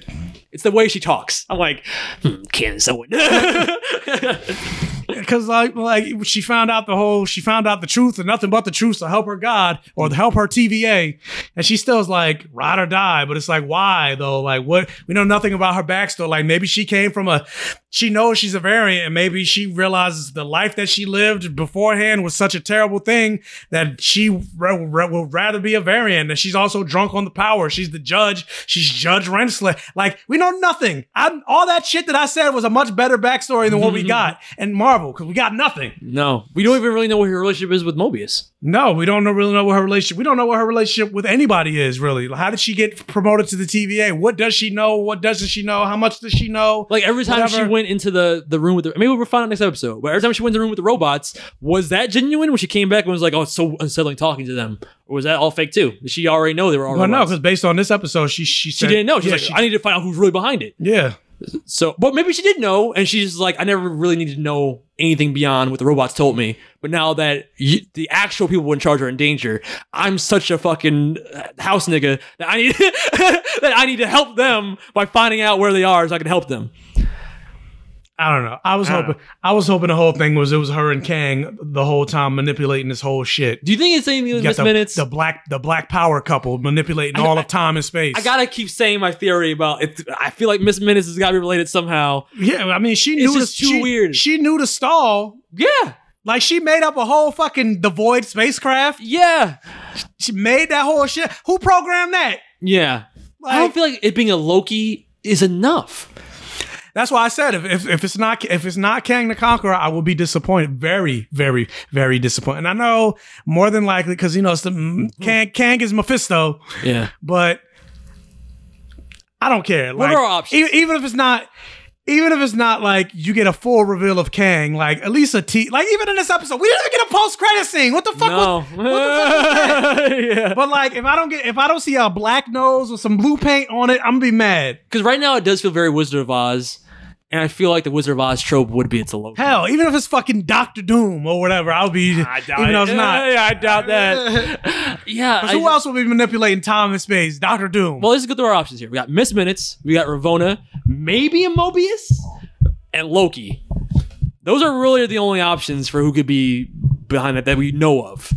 [SPEAKER 2] It's the way she talks. I'm like, hmm, Candace Owens.
[SPEAKER 3] because like like she found out the whole she found out the truth and nothing but the truth to help her God or to help her TVA, and she still's like ride or die. But it's like why though? Like what we know nothing about her backstory. Like maybe she came from a she knows she's a variant, and maybe she realizes the life that she lived beforehand was such a terrible thing that she re- re- would rather be a variant. And she's also drunk on the power. She's the judge. She's Judge Renslayer. Like we know nothing. I, all that shit that I said was a much better backstory than what we got And Marvel because we got nothing.
[SPEAKER 2] no, we don't even really know what her relationship is with Mobius.
[SPEAKER 3] No, we don't know, really know what her relationship. We don't know what her relationship with anybody is really. How did she get promoted to the TVA? What does she know? What doesn't she know? How much does she know?
[SPEAKER 2] Like every time she went into the the room with the maybe we'll find out next episode. But every time she went in the room with the robots, was that genuine? When she came back and was like, "Oh, it's so unsettling talking to them," or was that all fake too? Did she already know they were all robots?
[SPEAKER 3] Well, no, because based on this episode, she she
[SPEAKER 2] she didn't know. She's
[SPEAKER 3] yeah,
[SPEAKER 2] like,
[SPEAKER 3] she-
[SPEAKER 2] "I need to find out who's really behind it."
[SPEAKER 3] yeah.
[SPEAKER 2] So, but maybe she did know, and she's like, "I never really needed to know anything beyond what the robots told me." But now that you, the actual people in charge are in danger, I'm such a fucking uh, house nigga that I need that I need to help them by finding out where they are so I can help them.
[SPEAKER 3] I don't know. I was
[SPEAKER 2] I
[SPEAKER 3] hoping. I was hoping the whole thing was it was her and Kang the whole time manipulating this whole shit.
[SPEAKER 2] Do you think it's anything with Miss
[SPEAKER 3] the,
[SPEAKER 2] Minutes?
[SPEAKER 3] the black the black power couple manipulating
[SPEAKER 2] I-
[SPEAKER 3] all
[SPEAKER 2] I-
[SPEAKER 3] of time and space.
[SPEAKER 2] I gotta keep saying my theory about it. I feel like Miss Minutes has gotta be related somehow.
[SPEAKER 3] yeah, I mean she
[SPEAKER 2] It's
[SPEAKER 3] knew
[SPEAKER 2] just
[SPEAKER 3] the,
[SPEAKER 2] too
[SPEAKER 3] she,
[SPEAKER 2] weird.
[SPEAKER 3] She knew the stall.
[SPEAKER 2] Yeah,
[SPEAKER 3] Like she made up a whole fucking the void spacecraft.
[SPEAKER 2] yeah,
[SPEAKER 3] She made that whole shit. Who programmed that?
[SPEAKER 2] yeah. I don't feel like it being a Loki is enough.
[SPEAKER 3] That's why I said if, if if it's not if it's not Kang the Conqueror, I will be disappointed. Very, very, very disappointed. And I know more than likely because you know it's the mm, Kang Kang is Mephisto,
[SPEAKER 2] Yeah.
[SPEAKER 3] but I don't care.
[SPEAKER 2] What
[SPEAKER 3] Like,
[SPEAKER 2] are our options?
[SPEAKER 3] e- even if it's not. Even if it's not like you get a full reveal of Kang, like at least a T, like even in this episode, we didn't even get a post credit scene. What the fuck?
[SPEAKER 2] No.
[SPEAKER 3] Was, what the fuck
[SPEAKER 2] yeah.
[SPEAKER 3] But like, if I don't get, if I don't see a black nose with some blue paint on it, I'm gonna be mad.
[SPEAKER 2] Because right now it does feel very Wizard of Oz, and I feel like the Wizard of Oz trope would be it's a Loki.
[SPEAKER 3] Hell, even if it's fucking Doctor Doom or whatever, I'll be.
[SPEAKER 2] I doubt
[SPEAKER 3] even it's
[SPEAKER 2] it.
[SPEAKER 3] not.
[SPEAKER 2] Yeah, I doubt that. yeah.
[SPEAKER 3] Who else will be manipulating time and space? Doctor Doom.
[SPEAKER 2] well, let's go through our options here. We got Miss Minutes, we got Ravonna, maybe a Mobius, and Loki. Those are really the only options for who could be behind that that we know of.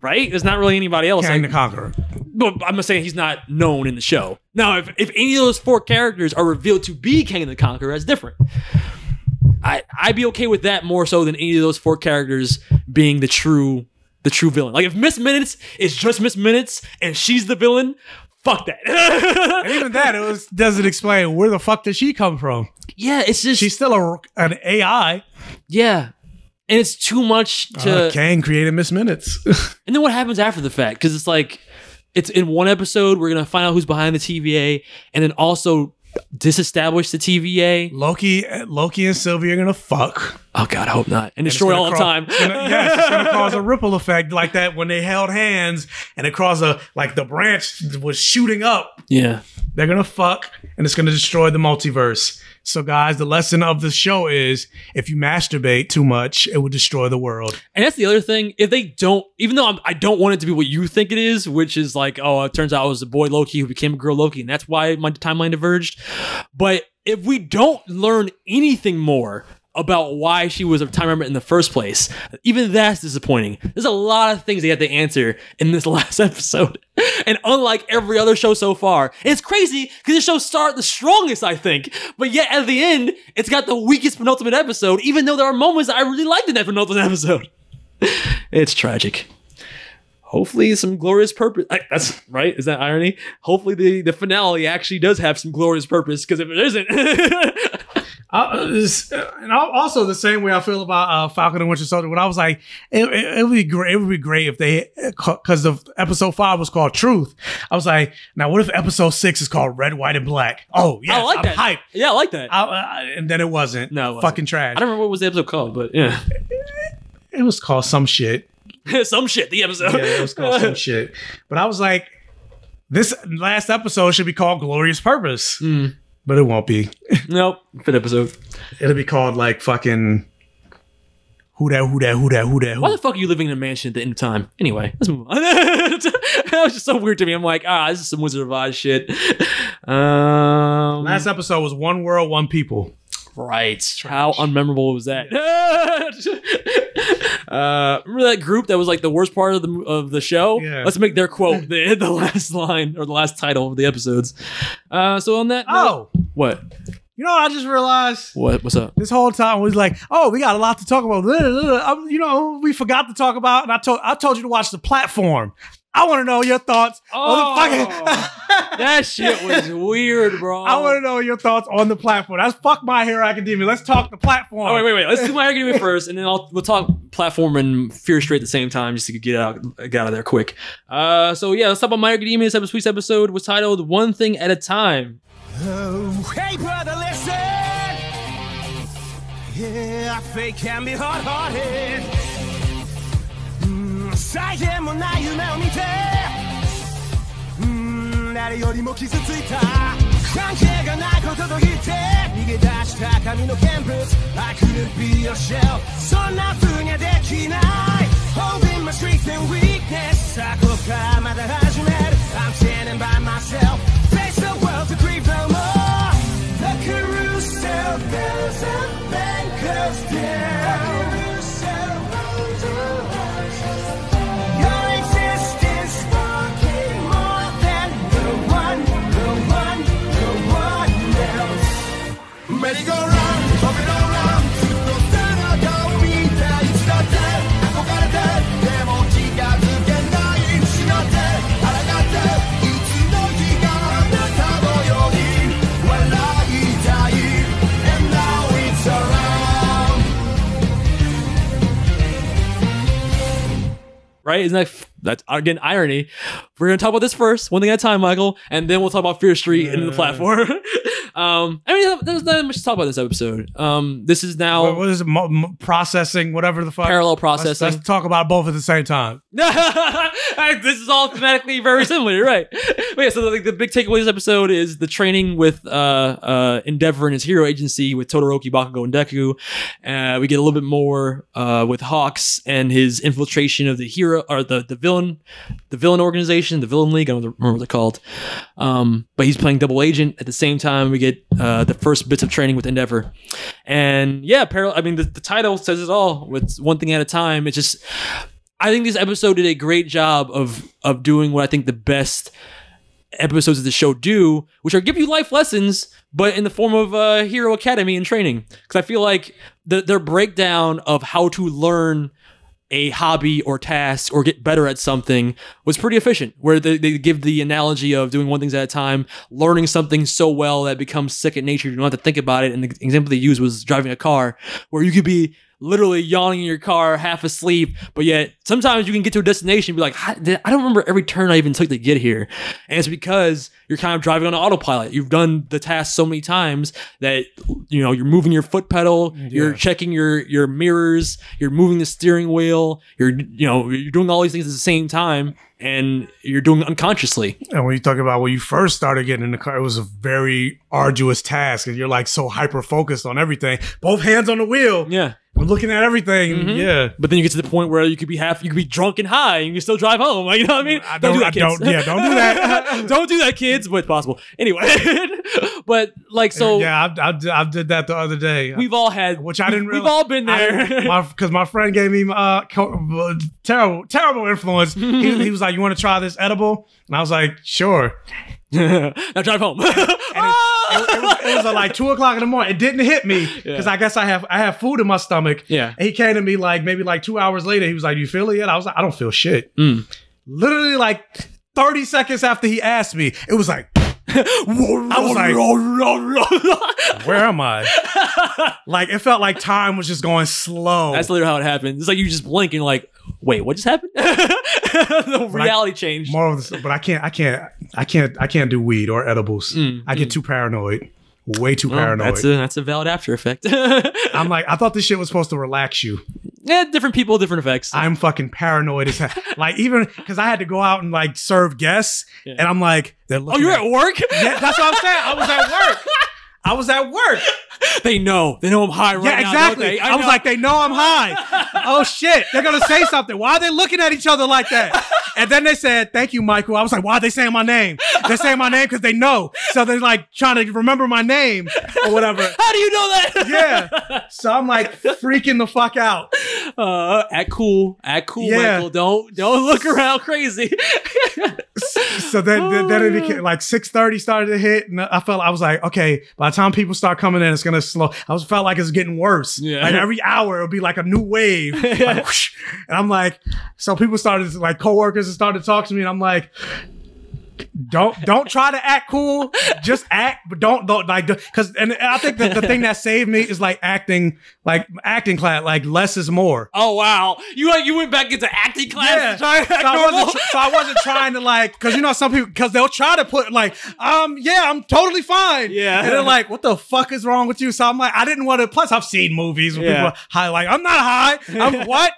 [SPEAKER 2] Right? There's not really anybody else.
[SPEAKER 3] Kang
[SPEAKER 2] Like-
[SPEAKER 3] the Conqueror.
[SPEAKER 2] But I'm not saying he's not known in the show. Now, if, if any of those four characters are revealed to be Kang the Conqueror, that's different. I I'd be okay with that more so than any of those four characters being the true the true villain. Like if Miss Minutes is just Miss Minutes and she's the villain, fuck that.
[SPEAKER 3] And even that, it was doesn't explain where the fuck did she come from.
[SPEAKER 2] yeah, it's just
[SPEAKER 3] She's still a, an AI.
[SPEAKER 2] yeah, and it's too much to.
[SPEAKER 3] Uh, Kang created Miss Minutes.
[SPEAKER 2] And then what happens after the fact? Because it's like, it's in one episode, we're to find out who's behind the TVA and then also disestablish the TVA.
[SPEAKER 3] Loki, Loki and Sylvie are gonna fuck.
[SPEAKER 2] Oh, God, I hope not. And
[SPEAKER 3] It's
[SPEAKER 2] destroy
[SPEAKER 3] gonna
[SPEAKER 2] all the time.
[SPEAKER 3] it's gonna- yes, it's gonna cause a ripple effect like that when they held hands and it caused a like the branch was shooting up.
[SPEAKER 2] yeah.
[SPEAKER 3] They're gonna fuck and it's gonna destroy the multiverse. So, guys, the lesson of the show is if you masturbate too much, it will destroy the world.
[SPEAKER 2] And that's the other thing. If they don't, even though I'm, I don't want it to be what you think it is, which is like, oh, it turns out it was a boy Loki who became a girl Loki, and that's why my timeline diverged. But if we don't learn anything more about why she was a time remember in the first place. Even that's disappointing. There's a lot of things they have to answer in this last episode. And unlike every other show so far, it's crazy because this show started the strongest, I think. But yet at the end, it's got the weakest penultimate episode, even though there are moments I really liked in that penultimate episode. it's tragic. Hopefully, some glorious purpose. I- That's right. Is that irony? Hopefully, the, the finale actually does have some glorious purpose. Because if it isn't,
[SPEAKER 3] Uh, uh, and also the same way I feel about uh, Falcon and Winter Soldier. When I was like, it, it, it would be great. It would be great if they, because the episode five was called Truth. I was like, now what if episode six is called Red, White, and Black? Oh yeah,
[SPEAKER 2] I like
[SPEAKER 3] I'm
[SPEAKER 2] that.
[SPEAKER 3] hype.
[SPEAKER 2] Yeah, I like that.
[SPEAKER 3] I, uh, and then it wasn't.
[SPEAKER 2] No, it wasn't.
[SPEAKER 3] fucking trash.
[SPEAKER 2] I don't remember what was the episode called, but yeah,
[SPEAKER 3] It was called some shit.
[SPEAKER 2] some shit. The episode.
[SPEAKER 3] Yeah, it was called some shit. But I was like, this last episode should be called Glorious Purpose.
[SPEAKER 2] Hmm.
[SPEAKER 3] But it won't be.
[SPEAKER 2] Nope, fit episode.
[SPEAKER 3] It'll be called like fucking who that, who that, who that, who that,
[SPEAKER 2] Why the fuck are you living in a mansion at the end of time? Anyway, let's move on. that was just so weird to me. I'm like, ah, this is some Wizard of Oz shit. Um,
[SPEAKER 3] Last episode was One World, One People.
[SPEAKER 2] Right. How unmemorable was that? uh, remember that group that was like the worst part of the of the show?
[SPEAKER 3] Yeah.
[SPEAKER 2] Let's make their quote the, the last line or the last title of the episodes. Uh, so on that, note-
[SPEAKER 3] Oh,
[SPEAKER 2] what?
[SPEAKER 3] you know what I just realized?
[SPEAKER 2] What? What's up?
[SPEAKER 3] This whole time was like, oh, we got a lot to talk about. You know, we forgot to talk about, and I told I told you to watch the platform. I want to know your thoughts on the fucking.
[SPEAKER 2] that shit was weird, bro.
[SPEAKER 3] I want to know your thoughts on the platform. That's fuck my Hero Academia. Let's talk the platform.
[SPEAKER 2] Oh wait, wait, wait. Let's do my argument first, and then I'll we'll talk platform and Fear Street at the same time, just to get out get out of there quick. Uh, so yeah, let's talk about my Academia. This episode, week's episode was titled "One Thing at a Time."
[SPEAKER 12] Hey, brother, listen. Yeah, I fake can be hard-hearted. Mm, 際限もない夢を見て。うん、誰よりも傷ついた。関係がないことと言って逃げ出した紙の見物 I couldn't be your shell そんな風にはできない Holding my strength and weakness さあここからまだ始める I'm standing by myself Face the world to grieve no more The carousel goes up and goes down
[SPEAKER 2] Right? Isn't that that's again irony? We're gonna talk about this first, one thing at a time, Michael, and then we'll talk about Fear Street and the platform. um, I mean, there's not much to talk about in this episode. Um, this is now
[SPEAKER 3] What- what is it? Mo- mo- processing, whatever the fuck.
[SPEAKER 2] Parallel
[SPEAKER 3] Let's-
[SPEAKER 2] processing.
[SPEAKER 3] Let's, talk about both at the same time.
[SPEAKER 2] this is all thematically very similar, you're right? But yeah, so the, the big takeaway of this episode is the training with uh, uh, Endeavor and his hero agency with Todoroki, Bakugo, and Deku. Uh, we get a little bit more uh, with Hawks and his infiltration of the hero or the, the villain, the villain organization, the villain league. I don't remember what they're called. Um, but he's playing double agent at the same time. We get uh, the first bits of training with Endeavor, and yeah, parallel. I mean, the, the title says it all. With one thing at a time. It's just I think this episode did a great job of of doing what I think the best episodes of the show do, which are give you life lessons, but in the form of uh, Hero Academy and training. Because I feel like the, their breakdown of how to learn a hobby or task or get better at something was pretty efficient. Where they, they give the analogy of doing one thing at a time, learning something so well that becomes second nature. You don't have to think about it. And the example they used was driving a car, where you could be literally yawning in your car, half asleep, but yet sometimes you can get to a destination and be like, "How- I don't remember every turn I even took to get here. And it's because you're kind of driving on autopilot. You've done the task so many times that you know you're moving your foot pedal, you're checking your your mirrors, you're moving the steering wheel, you're you know you're doing all these things at the same time, and you're doing it unconsciously.
[SPEAKER 3] And when you talk about when you first started getting in the car, it was a very arduous task, and you're like so hyper focused on everything. Both hands on the wheel.
[SPEAKER 2] Yeah.
[SPEAKER 3] I'm looking at everything.
[SPEAKER 2] Mhm.
[SPEAKER 3] Yeah.
[SPEAKER 2] But then you get to the point where you could be half, you could be drunk and high, and you can still drive home. Like, you know what I mean?
[SPEAKER 3] I don't- I don't- yeah, don't do that.
[SPEAKER 2] don't do that, kids. But it's possible anyway. but like, so
[SPEAKER 3] yeah, I, I, I did that the other day.
[SPEAKER 2] we've all had,
[SPEAKER 3] which I didn't
[SPEAKER 2] We've
[SPEAKER 3] realize.
[SPEAKER 2] all been there.
[SPEAKER 3] Because my, friend gave me uh, co- uh, terrible, terrible influence. he, he was like, "You want to try this edible?" And I was like, "Sure."
[SPEAKER 2] now drive home.
[SPEAKER 3] It, was, it was like two o'clock in the morning. It didn't hit me because
[SPEAKER 2] Yeah.
[SPEAKER 3] I guess I have I have food in my stomach.
[SPEAKER 2] Yeah.
[SPEAKER 3] And he came to me like maybe like two hours later. He was like, "You feel it yet?" I was like, "I don't feel shit."
[SPEAKER 2] Mm.
[SPEAKER 3] Literally like thirty seconds after he asked me, it was like. I was like, where am I? like it felt like time was just going slow.
[SPEAKER 2] That's literally how it happened. It's like you just blinking, like, wait, what just happened? the
[SPEAKER 3] But I-
[SPEAKER 2] reality changed.
[SPEAKER 3] More of this, but I can't, I can't, I can't, I can't do weed or edibles. I get too paranoid, way too
[SPEAKER 2] Mm, Well,
[SPEAKER 3] paranoid.
[SPEAKER 2] that's a that's a valid after effect.
[SPEAKER 3] I'm like, I thought this shit was supposed to relax you.
[SPEAKER 2] yeah, different people, different effects.
[SPEAKER 3] I'm fucking paranoid as hell. like even because I had to go out and like serve guests, and I'm like, they're
[SPEAKER 2] oh, you're
[SPEAKER 3] at-
[SPEAKER 2] at work?
[SPEAKER 3] Yeah, that's what I'm saying. I was at work. I was at work.
[SPEAKER 2] they know. They know I'm high right
[SPEAKER 3] yeah,
[SPEAKER 2] now.
[SPEAKER 3] exactly.
[SPEAKER 2] they?
[SPEAKER 3] I, was like, they know I'm high. oh shit, they're gonna say something. Why are they looking at each other like that? And then they said, "Thank you, Michael." I was like, "Why are they saying my name?" They're saying my name because they know. So they're like trying to remember my name or whatever.
[SPEAKER 2] How do you know that?
[SPEAKER 3] Yeah. So I'm like freaking the fuck out.
[SPEAKER 2] Uh, act cool, act cool,
[SPEAKER 3] Yeah.
[SPEAKER 2] Michael. Don't don't look around crazy.
[SPEAKER 3] So then, then, then it became like six thirty started to hit, and I felt I was like, okay. By the time people start coming in, it's gonna slow. I was felt like it's getting worse.
[SPEAKER 2] Yeah.
[SPEAKER 3] Like every hour, it'll be like a new wave. Like, whoosh. and I'm like, so people started like coworkers started talking to me, and I'm like. Don't don't try to act cool. Just act, but don't don't like because and I think that the thing that saved me is like acting like acting class like less is more.
[SPEAKER 2] oh wow, you like you went back into acting class.
[SPEAKER 3] Yeah.
[SPEAKER 2] to to
[SPEAKER 3] so, I wasn't, so I wasn't trying to like, because you know some people, because they'll try to put like, um, yeah, I'm totally fine.
[SPEAKER 2] Yeah.
[SPEAKER 3] and they're like, what the fuck is wrong with you? So I'm like, I didn't want to. Plus, I've seen movies where
[SPEAKER 2] Yeah.
[SPEAKER 3] people are high, like I'm not high. I'm what?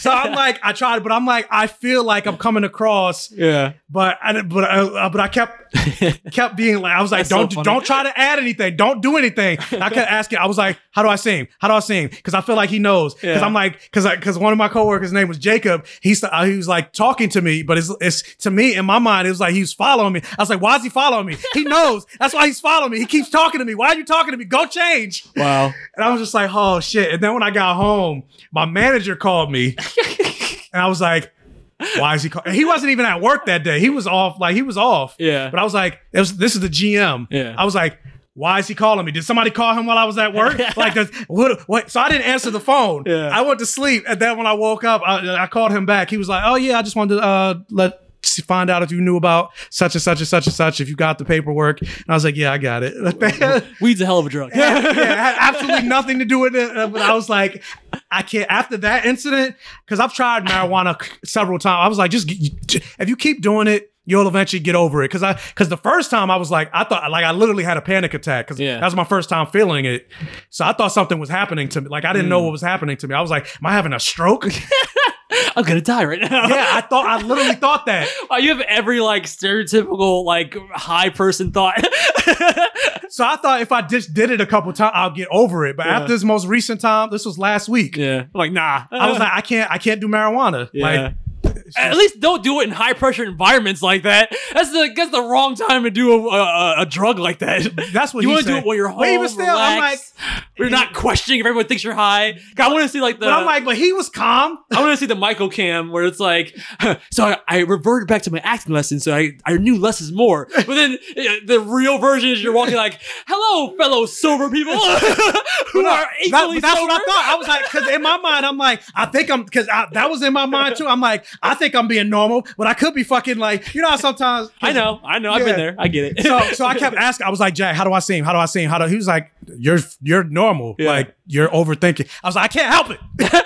[SPEAKER 3] So I'm like, I tried, but I'm like, I feel like I'm coming across,
[SPEAKER 2] yeah.
[SPEAKER 3] but I didn't- but uh, but I kept kept being like, I was like,
[SPEAKER 2] That's
[SPEAKER 3] don't
[SPEAKER 2] funny.
[SPEAKER 3] don't try to add anything, don't do anything. And I kept asking, I was like, how do I sing? How do I sing? Because I feel like he knows. Because
[SPEAKER 2] Yeah.
[SPEAKER 3] I'm like, because because one of my coworkers' name was Jacob. He's uh, he was like talking to me, but it's it's to me in my mind it was like he was following me. I was like, why is he following me? He knows. That's why he's following me. He keeps talking to me. Why are you talking to me? Go change.
[SPEAKER 2] Wow.
[SPEAKER 3] And I was just like, oh shit. And then when I got home, my manager called me, and I was like. Why is he call-? He wasn't even at work that day. He was off. Like he was off.
[SPEAKER 2] Yeah.
[SPEAKER 3] But I was like, it was, this is the GM.
[SPEAKER 2] Yeah.
[SPEAKER 3] I was like, why is he calling me? Did somebody call him while I was at work? like, does, what, what? So I didn't answer the phone.
[SPEAKER 2] Yeah.
[SPEAKER 3] I went to sleep, and then when I woke up, I, I called him back. He was like, "Oh yeah, I just wanted to uh, let find out if you knew about such and such and such and such. If you got the paperwork." And I was like, "Yeah, I got it."
[SPEAKER 2] Weed's a hell of a drug.
[SPEAKER 3] yeah, yeah, absolutely nothing to do with it. But I was like, I can't. After that incident, because I've tried marijuana several times, I was like, just if you keep doing it, you'll eventually get over it. Because I, because the first time I was like, I thought like I literally had a panic attack because
[SPEAKER 2] Yeah.
[SPEAKER 3] that was my first time feeling it. So I thought something was happening to me. Like I didn't
[SPEAKER 2] Mm.
[SPEAKER 3] know what was happening to me. I was like, am I having a stroke?
[SPEAKER 2] I'm gonna die right now.
[SPEAKER 3] yeah, I thought I literally thought that.
[SPEAKER 2] Wow, you have every like stereotypical like high person thought.
[SPEAKER 3] So I thought if I just did it a couple times, I'll get over it. But
[SPEAKER 2] Yeah.
[SPEAKER 3] after this most recent time, this was last week.
[SPEAKER 2] yeah. I'm like, nah.
[SPEAKER 3] I was like, I can't, I can't do marijuana.
[SPEAKER 2] Yeah.
[SPEAKER 3] Like,
[SPEAKER 2] At least don't do it in high pressure environments like that. That's the that's the wrong time to do a, a, a drug like that.
[SPEAKER 3] That's what
[SPEAKER 2] you want to do it when you're home.
[SPEAKER 3] But even still, I'm
[SPEAKER 2] relaxed. We're not questioning if everyone thinks you're high. I want to see like the.
[SPEAKER 3] but I'm like, but he was calm.
[SPEAKER 2] I want to see the Michael Cam where it's like, so I, I reverted back to my acting lesson, so I, I knew less is more. But then the real version is you're walking like, hello, fellow sober people who
[SPEAKER 3] No,
[SPEAKER 2] are
[SPEAKER 3] that-
[SPEAKER 2] equally
[SPEAKER 3] but that's
[SPEAKER 2] sober.
[SPEAKER 3] what I thought. I was like, because in my mind, I'm like, I think I'm, because that was in my mind too. I'm like, I think I'm being normal, but I could be fucking like, you know how sometimes.
[SPEAKER 2] I know, I know, I've been there. I get it.
[SPEAKER 3] So, so I kept asking. I was like, Jack, how do I seem? How do I seem? How do? He was like, you're, you're normal.
[SPEAKER 2] Yeah.
[SPEAKER 3] Like you're overthinking. I was like, I can't help it.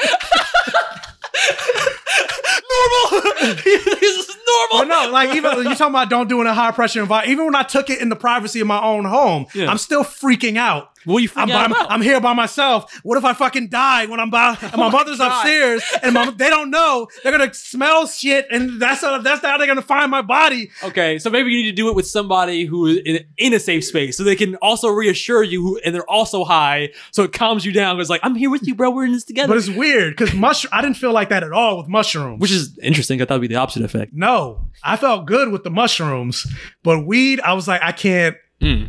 [SPEAKER 2] normal. this is normal.
[SPEAKER 3] But no, like even you talking about don't do it in a high pressure environment. Even when I took it in the privacy of my own home,
[SPEAKER 2] Yeah.
[SPEAKER 3] I'm still freaking out.
[SPEAKER 2] Well, you
[SPEAKER 3] I'm, by. I'm here by myself. What if I fucking die when I'm by and oh my mother's
[SPEAKER 2] God.
[SPEAKER 3] upstairs and my, they don't know? They're gonna smell shit, and that's how, that's how they're gonna find my body.
[SPEAKER 2] Okay, so maybe you need to do it with somebody who is in, in a safe space, so they can also reassure you, who, and they're also high, so it calms you down. It's like I'm here with you, bro. We're in this together.
[SPEAKER 3] But it's weird because mushroom. I didn't feel like that at all with mushrooms.
[SPEAKER 2] Which is interesting. I thought it'd be the opposite effect.
[SPEAKER 3] No, I felt good with the mushrooms, but weed, I was like, I can't, hmm.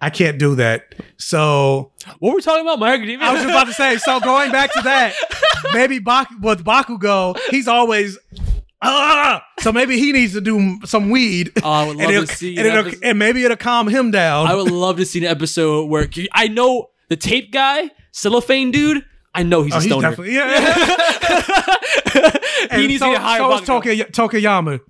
[SPEAKER 3] I can't do that. So
[SPEAKER 2] what were we talking about, Mark?
[SPEAKER 3] I was just about to say. So going back to that, maybe Bak- with Bakugo, he's always. Ah! So maybe he needs to do some weed.
[SPEAKER 2] Oh, I would love to see
[SPEAKER 3] and,
[SPEAKER 2] an
[SPEAKER 3] it'll-
[SPEAKER 2] episode-
[SPEAKER 3] and maybe it'll calm him down.
[SPEAKER 2] I would love to see an episode where I know the tape guy, cellophane dude. I know he's
[SPEAKER 3] Oh,
[SPEAKER 2] a
[SPEAKER 3] he's
[SPEAKER 2] stoner.
[SPEAKER 3] definitely yeah.
[SPEAKER 2] he needs
[SPEAKER 3] so,
[SPEAKER 2] to get high.
[SPEAKER 3] So
[SPEAKER 2] about-
[SPEAKER 3] Toki- Tokoyami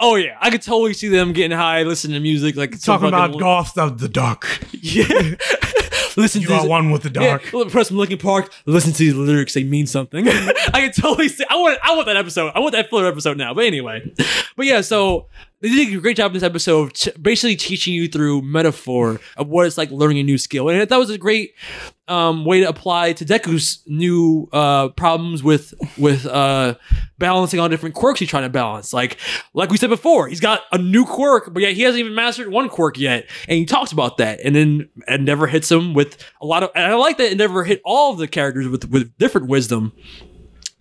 [SPEAKER 2] oh yeah, I could totally see them getting high, listening to music, like
[SPEAKER 3] talking about
[SPEAKER 2] fucking-
[SPEAKER 3] goth of the dark.
[SPEAKER 2] Yeah. Listen
[SPEAKER 3] You
[SPEAKER 2] to
[SPEAKER 3] are one with the dark.
[SPEAKER 2] well, press from Linkin Park. Listen to these lyrics; they mean something. I can totally see. I want. I want that episode. I want that filler episode now. But anyway, but yeah. So they did a great job in this episode, of t- basically teaching you through metaphor of what it's like learning a new skill, and that was a great um, way to apply to Deku's new uh, problems with with uh, balancing all different quirks he's trying to balance. Like like we said before, he's got a new quirk, but yet he hasn't even mastered one quirk yet, and he talks about that. And then never hits him with a lot of, and I like that it never hit all of the characters with with different wisdom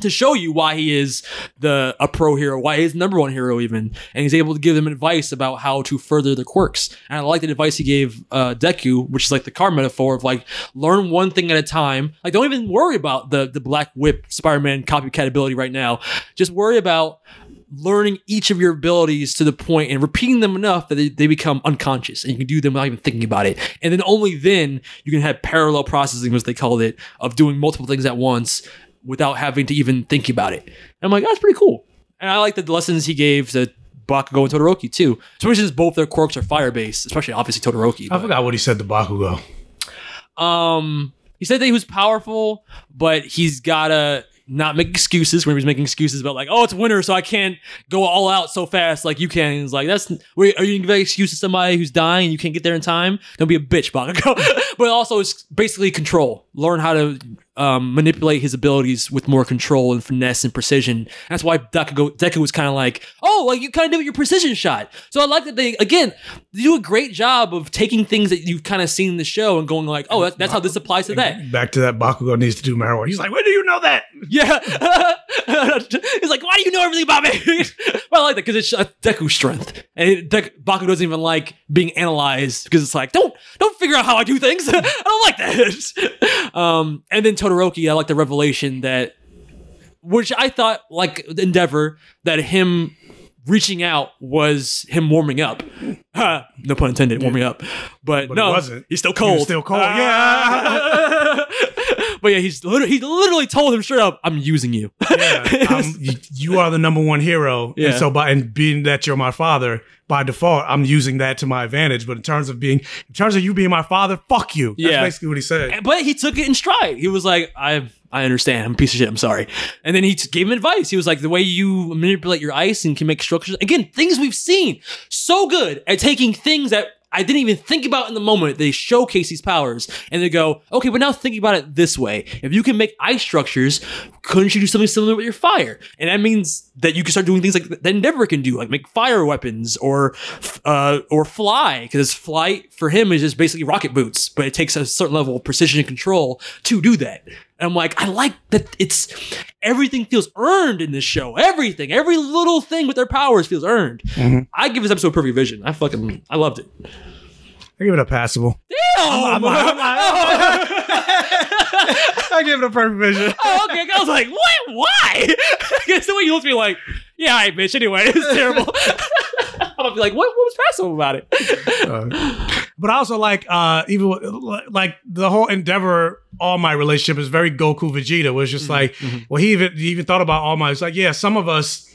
[SPEAKER 2] to show you why he is the a pro hero, why he's number one hero even, and he's able to give them advice about how to further the quirks. And I like the advice he gave uh, Deku, which is like the car metaphor of like learn one thing at a time. Like don't even worry about the the Black Whip Spider-Man copycat ability right now. Just worry about learning each of your abilities to the point and repeating them enough that they, they become unconscious and you can do them without even thinking about it. And then only then you can have parallel processing, as they called it, of doing multiple things at once without having to even think about it. And I'm like, that's pretty cool. And I like the lessons he gave to Bakugo and Todoroki too. Especially since both their quirks are fire based, especially obviously Todoroki.
[SPEAKER 3] I forgot what he said to Bakugo.
[SPEAKER 2] Um, he said that he was powerful, but he's gotta not make excuses when he was making excuses about like, oh, it's winter, so I can't go all out so fast like you can. He's like, that's wait, are you gonna give an excuse to somebody who's dying and you can't get there in time? Don't be a bitch, Bakugo. but also, it's basically control. Learn how to um, manipulate his abilities with more control and finesse and precision. That's why Deku, Deku was kind of like, oh, like you kind of did with your precision shot. So I like that they again they do a great job of taking things that you've kind of seen in the show and going like, oh, that, that's how this applies to that.
[SPEAKER 3] Back to that Bakugo needs to do marijuana. He's like, where do you know that?
[SPEAKER 2] Yeah. He's like, why do you know everything about me? but I like that because it's uh, Deku's strength. And it, Dek- Baku doesn't even like being analyzed because it's like, don't don't figure out how I do things. I don't like that. um, and then Todoroki, I like the revelation that, which I thought, like Endeavor, that him reaching out was him warming up. Ha, no pun intended, warming up. But,
[SPEAKER 3] But
[SPEAKER 2] no,
[SPEAKER 3] it wasn't.
[SPEAKER 2] he's still cold.
[SPEAKER 3] was still cold.
[SPEAKER 2] Ah. but yeah, he's literally, he literally told him straight up, "I'm using you."
[SPEAKER 3] I'm, you, you are the number one hero.
[SPEAKER 2] Yeah.
[SPEAKER 3] And so by and being that you're my father, by default, I'm using that to my advantage. But in terms of being in terms of you being my father, fuck you. That's
[SPEAKER 2] Yeah.
[SPEAKER 3] basically what he said.
[SPEAKER 2] But he took it in stride. He was like, I I understand. I'm a piece of shit. I'm sorry. And then he gave him advice. He was like, the way you manipulate your ice and can make structures, again, things we've seen. So good at taking things that I didn't even think about in the moment. They showcase these powers and they go, okay, but now think about it this way. If you can make ice structures, couldn't you do something similar with your fire? And that means that you can start doing things like that Endeavor can do, like make fire weapons or uh, or fly, because flight for him is just basically rocket boots, but it takes a certain level of precision and control to do that. And I'm like, I like that it's everything feels earned in this show. Everything, every little thing with their powers feels earned.
[SPEAKER 3] Mhm.
[SPEAKER 2] I give this episode perfect vision. I fucking I loved it.
[SPEAKER 3] I give it a passable.
[SPEAKER 2] Damn!
[SPEAKER 3] I gave it a perfect vision.
[SPEAKER 2] oh, okay. I was like, what? Why? Guess the way you looked at me like, yeah, all right, bitch. Anyway, it's terrible. I'm gonna be like, what, what was passable about it?
[SPEAKER 3] Uh, but I also like uh even like the whole endeavor All Might relationship is very goku vegeta was just like well he even he even thought about All Might it's like yeah some of us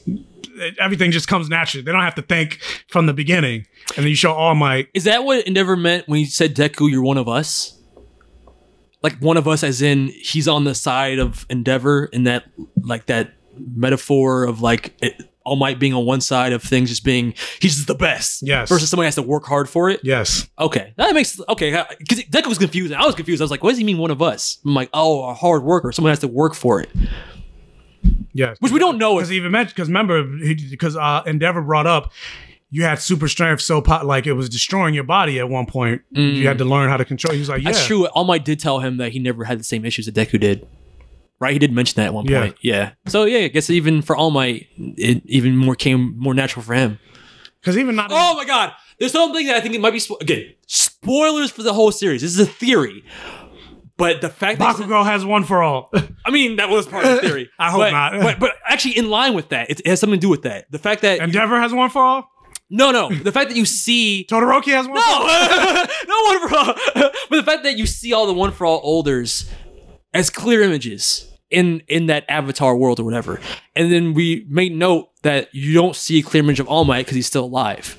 [SPEAKER 3] everything just comes naturally they don't have to think from the beginning and then you show All Might
[SPEAKER 2] Is that what Endeavor meant when he said Deku, you're one of us? Like one of us, as in he's on the side of Endeavor, in that like that metaphor of like it, All Might being on one side of things, just being he's just the best.
[SPEAKER 3] Yes.
[SPEAKER 2] Versus somebody has to work hard for it.
[SPEAKER 3] Yes.
[SPEAKER 2] Okay, that makes okay. Because Deku was confused. I was confused. I was like, "What does he mean, one of us?" I'm like, "Oh, a hard worker. Someone has to work for it."
[SPEAKER 3] Yes.
[SPEAKER 2] Which we don't know.
[SPEAKER 3] Because he even mentioned, because remember, because uh, Endeavor brought up, you had super strength so po- like it was destroying your body at one point. You had to learn how to control. He was like, yeah,
[SPEAKER 2] Mm. That's true. All Might did tell him that he never had the same issues that Deku did. Right? He did mention that at one
[SPEAKER 3] Yeah.
[SPEAKER 2] point. Yeah. So yeah, I guess even for All Might, it even more came more natural for him.
[SPEAKER 3] Because even not.
[SPEAKER 2] Oh my god! There's something that I think it might be spo- again spoilers for the whole series. This is a theory, but the fact that
[SPEAKER 3] Bakugo has one for all.
[SPEAKER 2] I mean that was part of the theory.
[SPEAKER 3] I hope
[SPEAKER 2] But-
[SPEAKER 3] not.
[SPEAKER 2] But but actually, in line with that, it, it has something to do with that. The fact that
[SPEAKER 3] Endeavor has one for all.
[SPEAKER 2] No, no, the fact that you see
[SPEAKER 3] Todoroki has one.
[SPEAKER 2] no, no one for all. But the fact that you see all the one for all olders as clear images in in that avatar world or whatever, and then we made note that you don't see a clear image of All Might because he's still alive.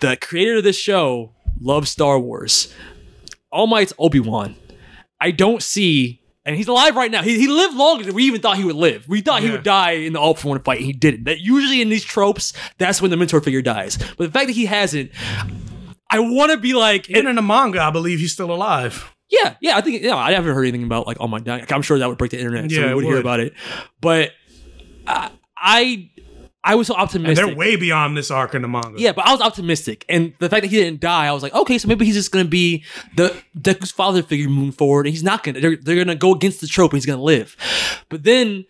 [SPEAKER 2] The creator of this show loves Star Wars. All Might's Obi Wan. I don't see. And he's alive right now. He, he lived longer than we even thought he would live. We thought he would die in the All for One fight, and he didn't. That usually in these tropes, that's when the mentor figure dies. But the fact that he hasn't, I want to be like,
[SPEAKER 3] Even in the manga, I believe he's still alive.
[SPEAKER 2] yeah, yeah. I think yeah. I haven't heard anything about like All Might dying. I'm sure that would break the internet, so
[SPEAKER 3] Yeah,
[SPEAKER 2] we
[SPEAKER 3] it
[SPEAKER 2] would hear about it. But I, I, I was so
[SPEAKER 3] And
[SPEAKER 2] optimistic.
[SPEAKER 3] they're way beyond this arc in the manga.
[SPEAKER 2] Yeah, but I was optimistic, and the fact that he didn't die, I was like, okay, so maybe he's just gonna be the Deku's father figure moving forward, and he's not gonna. They're, they're gonna go against the trope, and he's gonna live. But then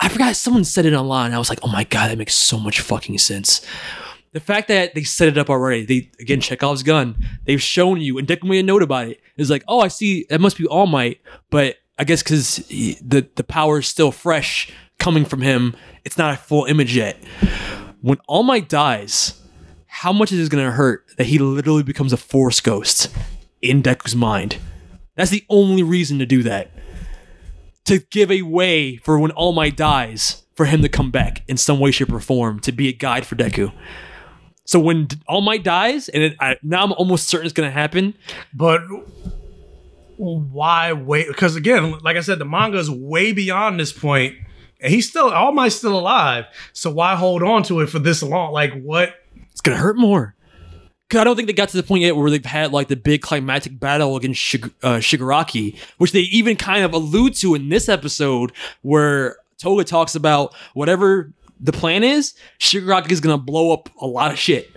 [SPEAKER 2] I forgot someone said it online. I was like, oh my god, that makes so much fucking sense. The fact that they set it up already, they again Chekhov's gun. They've shown you, and Deku made a note about it. It's like, oh, I see, that must be All Might, but I guess because the the power is still fresh coming from him, it's not a full image yet. When All Might dies, how much is it going to hurt that he literally becomes a Force ghost in Deku's mind? That's the only reason to do that. To give a way for when All Might dies, for him to come back in some way, shape, or form to be a guide for Deku. So when All Might dies, and it, I, now I'm almost certain it's going to happen.
[SPEAKER 3] But why wait? Because again, like I said, the manga is way beyond this point, and he's still All Might's still alive. So why hold on to it for this long? Like what?
[SPEAKER 2] It's to hurt more. Because I don't think they got to the point yet where they've had like the big climactic battle against Shig- uh, Shigaraki, which they even kind of allude to in this episode, where Toga talks about whatever the plan is, Shigaraki is to blow up a lot of shit.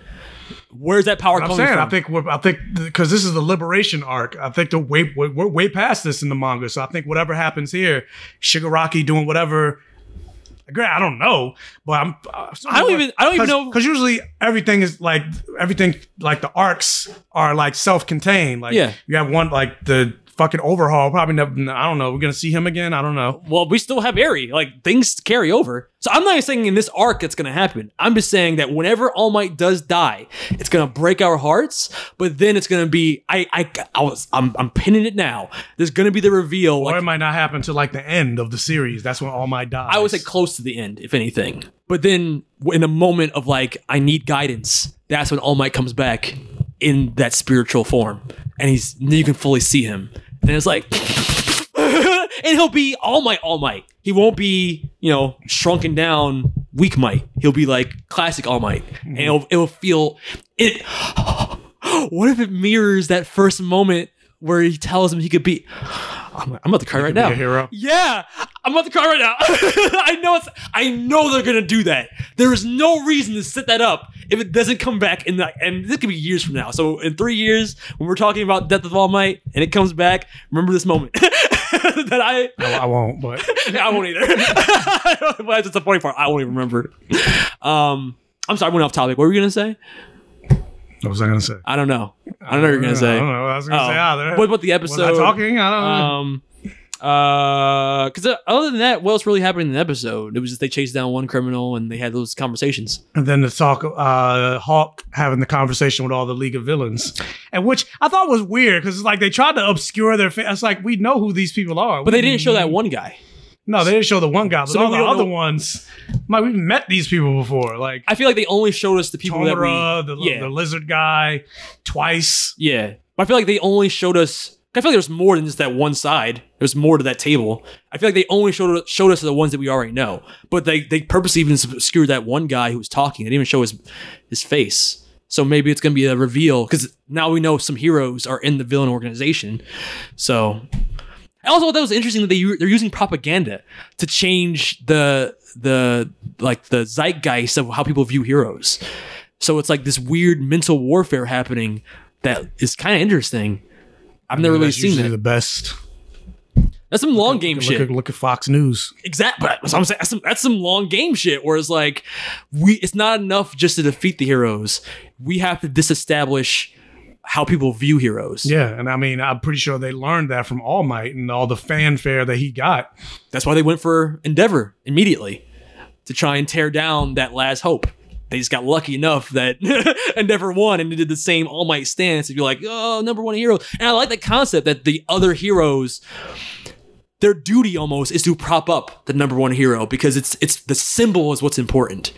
[SPEAKER 2] Where's that power
[SPEAKER 3] I'm
[SPEAKER 2] coming
[SPEAKER 3] saying,
[SPEAKER 2] from?
[SPEAKER 3] I think we're, I think because this is the liberation arc. I think the way we're, we're way past this in the manga. So I think whatever happens here, Shigaraki doing whatever. Great, I don't know, but I'm. uh,
[SPEAKER 2] I don't even- I don't even know-
[SPEAKER 3] because usually everything is like everything like the arcs are like self-contained. Like
[SPEAKER 2] Yeah.
[SPEAKER 3] you have one like the fucking overhaul. Probably never. I don't know. We're gonna see him again. I don't know.
[SPEAKER 2] well, we still have Eri. Like things carry over. So I'm not even saying in this arc it's gonna happen. I'm just saying that whenever All Might does die, it's gonna break our hearts. But then it's gonna be I I, I was I'm I'm pinning it now. There's gonna be the reveal.
[SPEAKER 3] Or
[SPEAKER 2] Like
[SPEAKER 3] it might not happen to like the end of the series. That's when All Might dies.
[SPEAKER 2] I would say close to the end, if anything. But then in a moment of like I need guidance, that's when All Might comes back in that spiritual form, and he's you can fully see him, and it's like. and he'll be all might, all might. He won't be, you know, shrunken down weak might. He'll be like classic all might, and mm-hmm. it'll, it'll feel it. What if it mirrors that first moment where he tells him he could be? I'm, I'm about to cry right now.
[SPEAKER 3] hero.
[SPEAKER 2] Yeah, I'm about to cry right now. I know it's. I know they're gonna do that. There is no reason to set that up if it doesn't come back in the. And this could be years from now. So in three years, when we're talking about Death of All Might and it comes back, remember this moment that I.
[SPEAKER 3] no, I won't, but
[SPEAKER 2] I won't either. but that's just the funny part. I won't even remember. Um, I'm sorry, I went off topic. What were you gonna say?
[SPEAKER 3] What was I gonna say?
[SPEAKER 2] I don't know. I don't know what you're gonna say.
[SPEAKER 3] I don't know I was gonna
[SPEAKER 2] Oh.
[SPEAKER 3] say either.
[SPEAKER 2] What about the
[SPEAKER 3] Was
[SPEAKER 2] episode?
[SPEAKER 3] I talking? I don't know.
[SPEAKER 2] Um, uh, because other than that, what else really happened in the episode? It was just they chased down one criminal and they had those conversations.
[SPEAKER 3] and then the talk, uh, Hawk having the conversation with all the League of Villains, and which I thought was weird because it's like they tried to obscure their face. It's like we know who these people are,
[SPEAKER 2] But they didn't show that one guy.
[SPEAKER 3] No, they didn't show the one guy, but
[SPEAKER 2] So
[SPEAKER 3] all the other
[SPEAKER 2] know-
[SPEAKER 3] ones. Like we've met these people before, like
[SPEAKER 2] I feel like they only showed us the people
[SPEAKER 3] Tomura,
[SPEAKER 2] that
[SPEAKER 3] the,
[SPEAKER 2] we. yeah,
[SPEAKER 3] the lizard guy, twice.
[SPEAKER 2] yeah. But I feel like they only showed us. I feel like there's more than just that one side. There's more to that table. I feel like they only showed showed us the ones that we already know, but they they purposely even obscured that one guy who was talking. They didn't even show his his face. So maybe it's gonna be a reveal because now we know some heroes are in the villain organization. So I also thought that was interesting that they they're using propaganda to change the the like the zeitgeist of how people view heroes. So it's like this weird mental warfare happening that is kind of interesting. I've never really seen that.
[SPEAKER 3] The best.
[SPEAKER 2] That's some long game
[SPEAKER 3] Look
[SPEAKER 2] shit.
[SPEAKER 3] at, look at Fox News.
[SPEAKER 2] Exactly. But that's what I'm saying. That's some, that's some long game shit where it's like we it's not enough just to defeat the heroes. We have to disestablish how people view heroes.
[SPEAKER 3] Yeah, and I mean, I'm pretty sure they learned that from All Might and all the fanfare that he got.
[SPEAKER 2] That's why they went for Endeavor immediately to try and tear down that last hope. They just got lucky enough that Endeavor won and they did the same All Might stance. If you're like, oh, number one hero. And I like the concept that the other heroes, their duty almost is to prop up the number one hero because it's it's the symbol is what's important.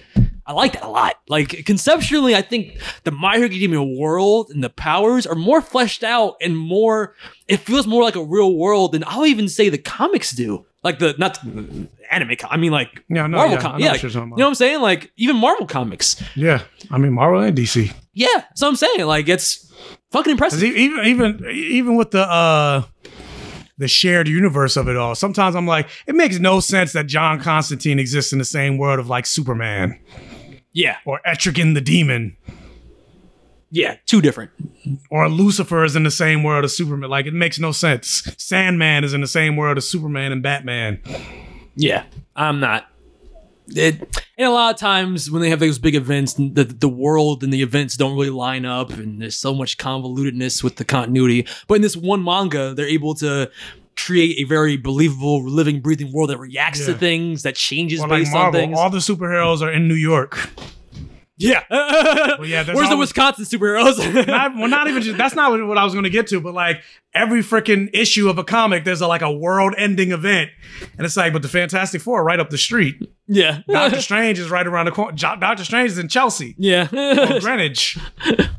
[SPEAKER 2] I like that a lot. Like conceptually, I think the My Hero Academia world and the powers are more fleshed out and more. It feels more like a real world than I'll even say the comics do. Like the not anime. Com- I mean, like
[SPEAKER 3] Yeah, no,
[SPEAKER 2] Marvel
[SPEAKER 3] yeah,
[SPEAKER 2] comics. Yeah, like, you know what I'm saying? Like even Marvel comics.
[SPEAKER 3] Yeah, I mean Marvel and DC.
[SPEAKER 2] Yeah, so I'm saying like it's fucking impressive.
[SPEAKER 3] even even even with the uh the shared universe of it all, sometimes I'm like, it makes no sense that John Constantine exists in the same world of like Superman
[SPEAKER 2] Yeah,
[SPEAKER 3] or Etrigan the Demon
[SPEAKER 2] yeah, two different.
[SPEAKER 3] or Lucifer is in the same world as Superman. Like it makes no sense. Sandman is in the same world as Superman and Batman.
[SPEAKER 2] Yeah, I'm not. It, and a lot of times when they have those big events, the the world and the events don't really line up, and there's so much convolutedness with the continuity. But in this one manga, they're able to create a very believable, living, breathing world that reacts to things, that changes
[SPEAKER 3] Or like
[SPEAKER 2] based on things.
[SPEAKER 3] all the superheroes are in New York.
[SPEAKER 2] yeah.
[SPEAKER 3] Well, yeah,
[SPEAKER 2] Where's the Wisconsin superheroes?
[SPEAKER 3] not, well, not even just that's not what, I was going to get to, but like every freaking issue of a comic, there's a, like a world-ending event, and it's like, but the Fantastic Four are right up the street.
[SPEAKER 2] yeah.
[SPEAKER 3] Doctor Strange is right around the corner. Doctor Strange is in Chelsea,
[SPEAKER 2] yeah.
[SPEAKER 3] or Greenwich.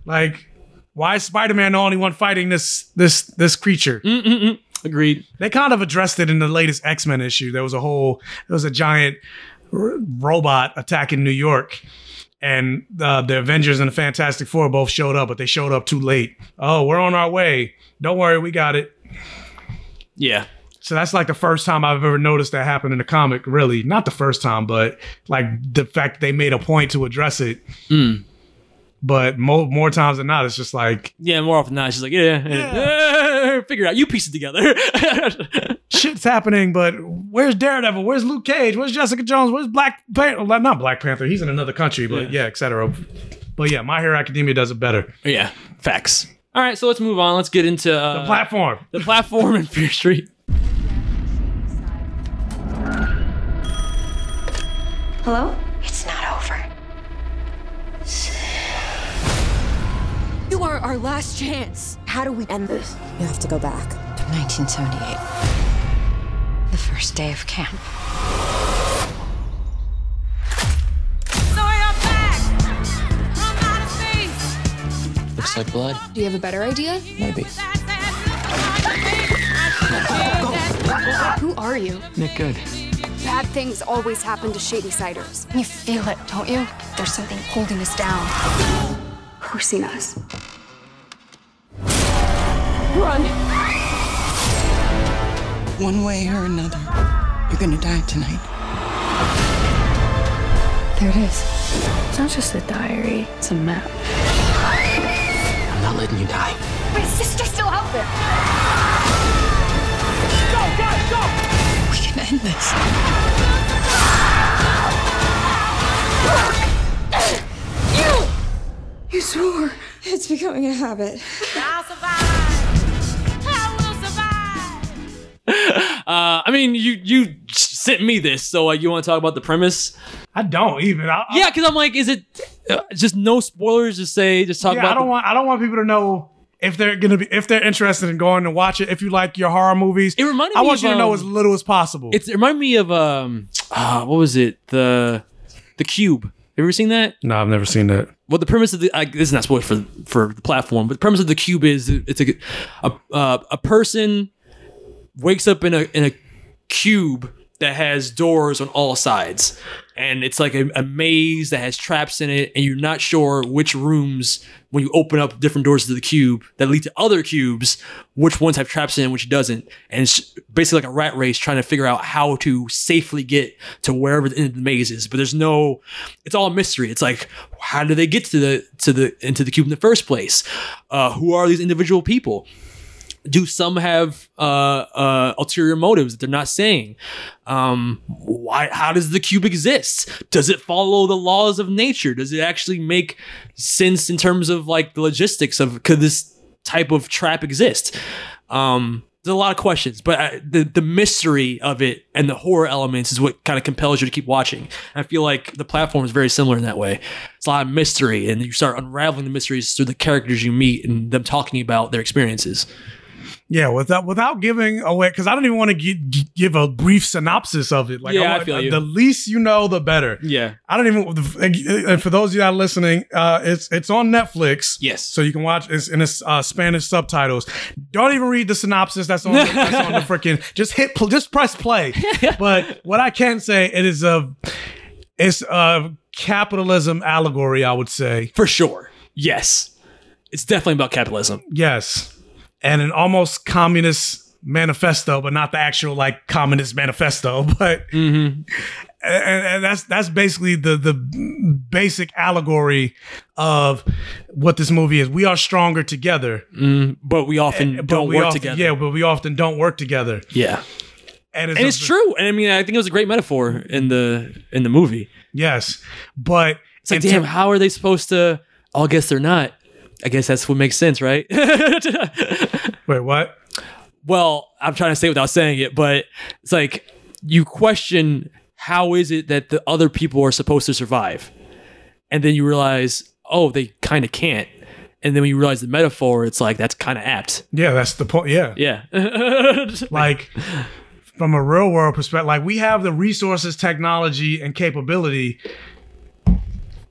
[SPEAKER 3] Like, why is Spider-Man the only one fighting this this this creature?
[SPEAKER 2] Mm-mm-mm. Agreed.
[SPEAKER 3] They kind of addressed it in the latest X-Men issue. There was a whole there was a giant r- robot attacking New York. And uh, the Avengers and the Fantastic Four both showed up, but they showed up too late. Oh, we're on our way. Don't worry, we got it.
[SPEAKER 2] Yeah.
[SPEAKER 3] So that's like the first time I've ever noticed that happen in a comic. Really, not the first time, but like the fact they made a point to address it.
[SPEAKER 2] Mm.
[SPEAKER 3] But mo- more times than not, it's just like
[SPEAKER 2] Yeah, more often than not, she's like, yeah, yeah. Figure it out. You piece it together.
[SPEAKER 3] shit's happening. But where's Daredevil? Where's Luke Cage? Where's Jessica Jones? Where's Black Panther? Not Black Panther. He's in another country. But yeah, etc. But yeah, My Hero Academia does it better.
[SPEAKER 2] yeah, facts. All right, so let's move on. Let's get into uh,
[SPEAKER 3] The platform.
[SPEAKER 2] the platform in Fear Street.
[SPEAKER 6] Hello?
[SPEAKER 7] It's not over.
[SPEAKER 6] You are our last chance. How do we end this?
[SPEAKER 13] You have to go back.
[SPEAKER 6] To 1978. The first day of camp.
[SPEAKER 11] Looks like blood.
[SPEAKER 6] Do you have a better idea?
[SPEAKER 11] Maybe.
[SPEAKER 6] Who are you?
[SPEAKER 11] Nick Goode.
[SPEAKER 6] Bad things always happen to shady siders. You feel it, don't you? There's something holding us down. Forcing us. Run!
[SPEAKER 13] One way or another, you're gonna die tonight.
[SPEAKER 6] There it is.
[SPEAKER 10] It's not just a diary, it's a map.
[SPEAKER 11] I'm not letting you die.
[SPEAKER 6] My sister's still out there! Go, guys, go!
[SPEAKER 13] We can end this.
[SPEAKER 6] You! You swore. It's becoming a habit.
[SPEAKER 2] Uh, I mean, you you sent me this, so like, you want to talk about the premise?
[SPEAKER 3] I don't even. I, I-
[SPEAKER 2] Yeah, because I'm like, is it uh, just no spoilers? Just say, just talk
[SPEAKER 3] yeah,
[SPEAKER 2] about.
[SPEAKER 3] I don't
[SPEAKER 2] the-
[SPEAKER 3] want. I don't want people to know if they're gonna be if they're interested in going to watch it. If you like your horror movies,
[SPEAKER 2] It reminded
[SPEAKER 3] I
[SPEAKER 2] me
[SPEAKER 3] want
[SPEAKER 2] of,
[SPEAKER 3] you to know
[SPEAKER 2] um,
[SPEAKER 3] as little as possible.
[SPEAKER 2] It's it reminded me of um, uh, what was it the the Cube. Have you ever seen that?
[SPEAKER 3] No, I've never seen that.
[SPEAKER 2] Well, the premise of the I, this is not spoiler for for the platform, but the premise of the cube is it's a a uh, a person wakes up in a in a cube that has doors on all sides, and it's like a, a maze that has traps in it, and you're not sure which rooms when you open up different doors to the cube that lead to other cubes, which ones have traps in, which doesn't, and it's basically like a rat race trying to figure out how to safely get to wherever the end of the maze is. But there's no, it's all a mystery. It's like how do they get to the to the into the cube in the first place? Uh, who are these individual people? Do some have uh, uh, ulterior motives that they're not saying? Um, why? How does the cube exist? Does it follow the laws of nature? Does it actually make sense in terms of like the logistics of could this type of trap exist? Um, there's a lot of questions, but uh, the the mystery of it and the horror elements is what kind of compels you to keep watching. I feel like the platform is very similar in that way. It's a lot of mystery, and you start unraveling the mysteries through the characters you meet and them talking about their experiences.
[SPEAKER 3] Yeah, without without giving away, because I don't even want to gi- give a brief synopsis of it. Like,
[SPEAKER 2] Yeah, I
[SPEAKER 3] want-
[SPEAKER 2] feel you.
[SPEAKER 3] The least you know, the better.
[SPEAKER 2] Yeah.
[SPEAKER 3] I don't even. And for those of you that are listening, uh, it's it's on Netflix.
[SPEAKER 2] Yes.
[SPEAKER 3] So you can watch. It's in its uh, Spanish subtitles. Don't even read the synopsis. That's on. The, that's on the freaking. Just hit. pl- Just press play. but what I can say, it is a. It's a capitalism allegory. I would say
[SPEAKER 2] for sure. Yes, it's definitely about capitalism.
[SPEAKER 3] Yes. And an almost communist manifesto, but not the actual like communist manifesto. But
[SPEAKER 2] Mm-hmm.
[SPEAKER 3] and, and that's that's basically the the basic allegory of what this movie is. We are stronger together,
[SPEAKER 2] Mm, but we often
[SPEAKER 3] but
[SPEAKER 2] don't
[SPEAKER 3] we
[SPEAKER 2] work
[SPEAKER 3] often-
[SPEAKER 2] together.
[SPEAKER 3] Yeah, but we often don't work together.
[SPEAKER 2] Yeah.
[SPEAKER 3] And
[SPEAKER 2] and it's true. And I mean, I think it was a great metaphor in the in the movie.
[SPEAKER 3] Yes, but
[SPEAKER 2] it's like, damn, how are they supposed to? I guess they're not. I guess that's what makes sense, right?
[SPEAKER 3] Wait, what?
[SPEAKER 2] Well, I'm trying to say it without saying it, but it's like you question how is it that the other people are supposed to survive, and then you realize, oh, they kind of can't. And then when you realize the metaphor, it's like that's kind of apt.
[SPEAKER 3] Yeah, that's the point. Yeah.
[SPEAKER 2] Yeah.
[SPEAKER 3] like from a real world perspective, like we have the resources, technology, and capability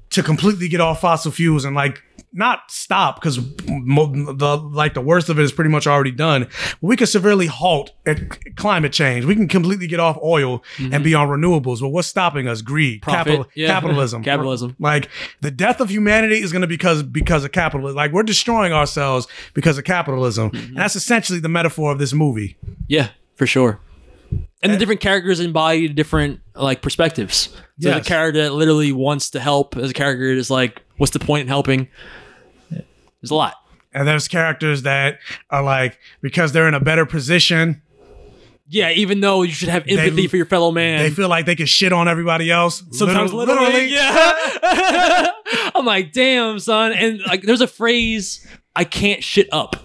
[SPEAKER 3] to completely get off fossil fuels and like not stop because the like the worst of it is pretty much already done. We can severely halt at climate change. We can completely get off oil and mm-hmm. be on renewables. But what's stopping us? Greed, capital,
[SPEAKER 2] yeah.
[SPEAKER 3] capitalism,
[SPEAKER 2] Capitalism.
[SPEAKER 3] Like the death of humanity is going to be because because of capitalism. Like we're destroying ourselves because of capitalism, mm-hmm. and that's essentially the metaphor of this movie.
[SPEAKER 2] Yeah, for sure. And the different characters embody different like perspectives. So
[SPEAKER 3] Yes.
[SPEAKER 2] the character that literally wants to help, as a character is like, what's the point in helping? There's a lot.
[SPEAKER 3] And there's characters that are like because they're in a better position,
[SPEAKER 2] Yeah, even though you should have empathy for your fellow man.
[SPEAKER 3] they feel like they can shit on everybody else.
[SPEAKER 2] Sometimes
[SPEAKER 3] Liter-
[SPEAKER 2] literally, yeah. I'm like, damn, son. And like, there's a phrase, I can't shit up.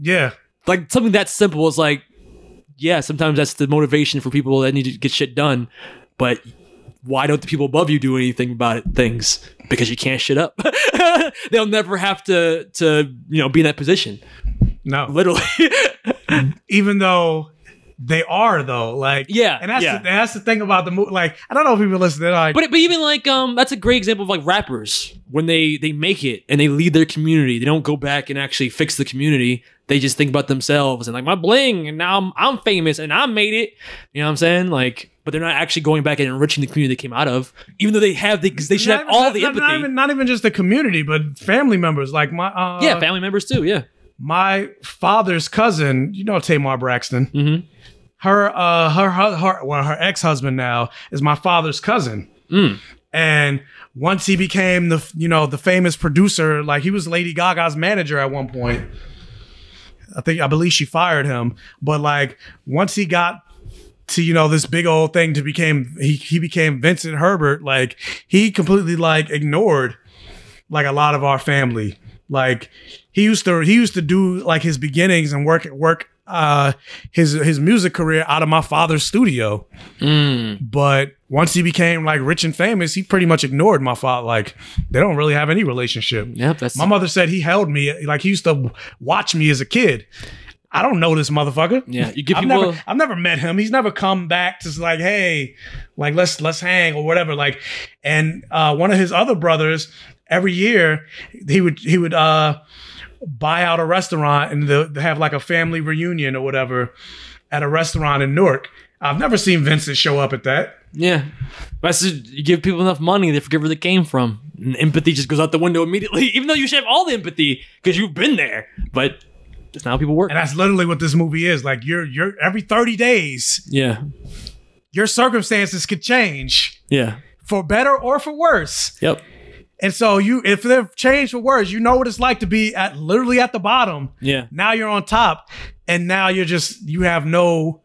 [SPEAKER 3] Yeah.
[SPEAKER 2] Like something that simple is like, yeah, sometimes that's the motivation for people that need to get shit done. But why don't the people above you do anything about it, things? Because you can't shit up. They'll never have to to you know be in that position.
[SPEAKER 3] No,
[SPEAKER 2] literally.
[SPEAKER 3] even though they are though, like
[SPEAKER 2] Yeah,
[SPEAKER 3] and that's
[SPEAKER 2] yeah.
[SPEAKER 3] the, that's the thing about the movie. Like I don't know if people listen. They're like,
[SPEAKER 2] But but even like um that's a great example of like rappers when they they make it and they lead their community. They don't go back and actually fix the community. They just think about themselves and like my bling and now I'm I'm famous and I made it. You know what I'm saying? Like but they're not actually going back and enriching the community they came out of. Even though they have the they should
[SPEAKER 3] not
[SPEAKER 2] have all
[SPEAKER 3] not-
[SPEAKER 2] the
[SPEAKER 3] not-
[SPEAKER 2] empathy.
[SPEAKER 3] Not even, not even just the community, but family members. Like my uh,
[SPEAKER 2] yeah, family members too. Yeah.
[SPEAKER 3] my father's cousin, you know Tamar Braxton.
[SPEAKER 2] Mm-hmm.
[SPEAKER 3] Her, uh, her, her, her, well, her ex husband now is my father's cousin.
[SPEAKER 2] Mm.
[SPEAKER 3] And once he became the, you know, the famous producer, like he was Lady Gaga's manager at one point. I think I believe she fired him, but like once he got to you know this big old thing to became he he became Vincent Herbert, like he completely like ignored like a lot of our family. Like he used to he used to do like his beginnings and work work uh his his music career out of my father's studio. But once he became like rich and famous, he pretty much ignored my father. Like they don't really have any relationship.
[SPEAKER 2] Yep, that's
[SPEAKER 3] my mother said he held me like he used to watch me as a kid. I don't know this motherfucker.
[SPEAKER 2] Yeah, you give
[SPEAKER 3] I've
[SPEAKER 2] people-
[SPEAKER 3] never, I've never met him. He's never come back to like, hey, like let's let's hang or whatever. Like, and uh, one of his other brothers, every year he would he would uh, buy out a restaurant and they'll have like a family reunion or whatever at a restaurant in Newark. I've never seen Vincent show up at that.
[SPEAKER 2] Yeah, that's just, you give people enough money, they forget where they came from, and empathy just goes out the window immediately. Even though you should have all the empathy because you've been there, but it's not how people work.
[SPEAKER 3] And that's literally what this movie is. Like you're you're every 30 days,
[SPEAKER 2] Yeah,
[SPEAKER 3] your circumstances could change
[SPEAKER 2] yeah,
[SPEAKER 3] for better or for worse.
[SPEAKER 2] yep,
[SPEAKER 3] And so you if they've changed for worse, you know what it's like to be at literally at the bottom.
[SPEAKER 2] yeah.
[SPEAKER 3] Now you're on top, and now you're just you have no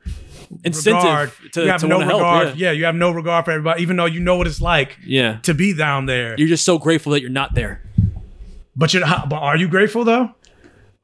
[SPEAKER 2] Incentive
[SPEAKER 3] regard.
[SPEAKER 2] to,
[SPEAKER 3] you have
[SPEAKER 2] to
[SPEAKER 3] no regard.
[SPEAKER 2] yeah.
[SPEAKER 3] yeah, you have no regard for everybody, even though you know what it's like
[SPEAKER 2] yeah.
[SPEAKER 3] to be down there.
[SPEAKER 2] You're just so grateful that you're not there.
[SPEAKER 3] But you're but are you grateful though?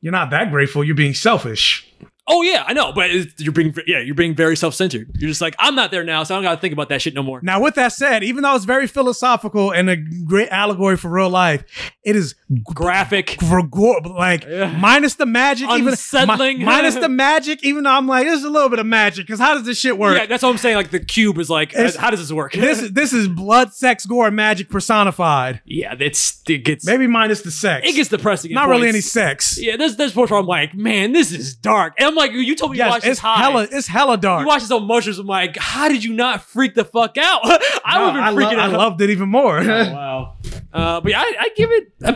[SPEAKER 3] You're not that grateful. You're being selfish.
[SPEAKER 2] Oh yeah, I know, but you're being yeah, you're being very self-centered. You're just like I'm not there now, so I don't got to think about that shit no more.
[SPEAKER 3] Now, with that said, even though it's very philosophical and a great allegory for real life, it is
[SPEAKER 2] Graphic,
[SPEAKER 3] for gore, like minus the magic, even
[SPEAKER 2] Unsettling.
[SPEAKER 3] mi- minus the magic. Even though I'm like, there's a little bit of magic because how does this shit work?
[SPEAKER 2] yeah, that's what I'm saying. Like the cube is like,
[SPEAKER 3] It's-
[SPEAKER 2] how does this work?
[SPEAKER 3] this this is blood, sex, gore, and magic personified.
[SPEAKER 2] yeah, it's it gets
[SPEAKER 3] Maybe minus the sex.
[SPEAKER 2] it gets depressing.
[SPEAKER 3] Not really any sex.
[SPEAKER 2] Yeah, there's there's points where I'm like, man, this is dark. And I'm like, you told me you
[SPEAKER 3] Yes,
[SPEAKER 2] watched this
[SPEAKER 3] it's
[SPEAKER 2] high.
[SPEAKER 3] hella, it's hella dark.
[SPEAKER 2] You watch this on mushrooms. I'm like, how did you not freak the fuck out? I
[SPEAKER 3] No,
[SPEAKER 2] would have been
[SPEAKER 3] lo-
[SPEAKER 2] freaking
[SPEAKER 3] I loved it even more.
[SPEAKER 2] Oh, wow. Uh, but yeah, I, I give it. A,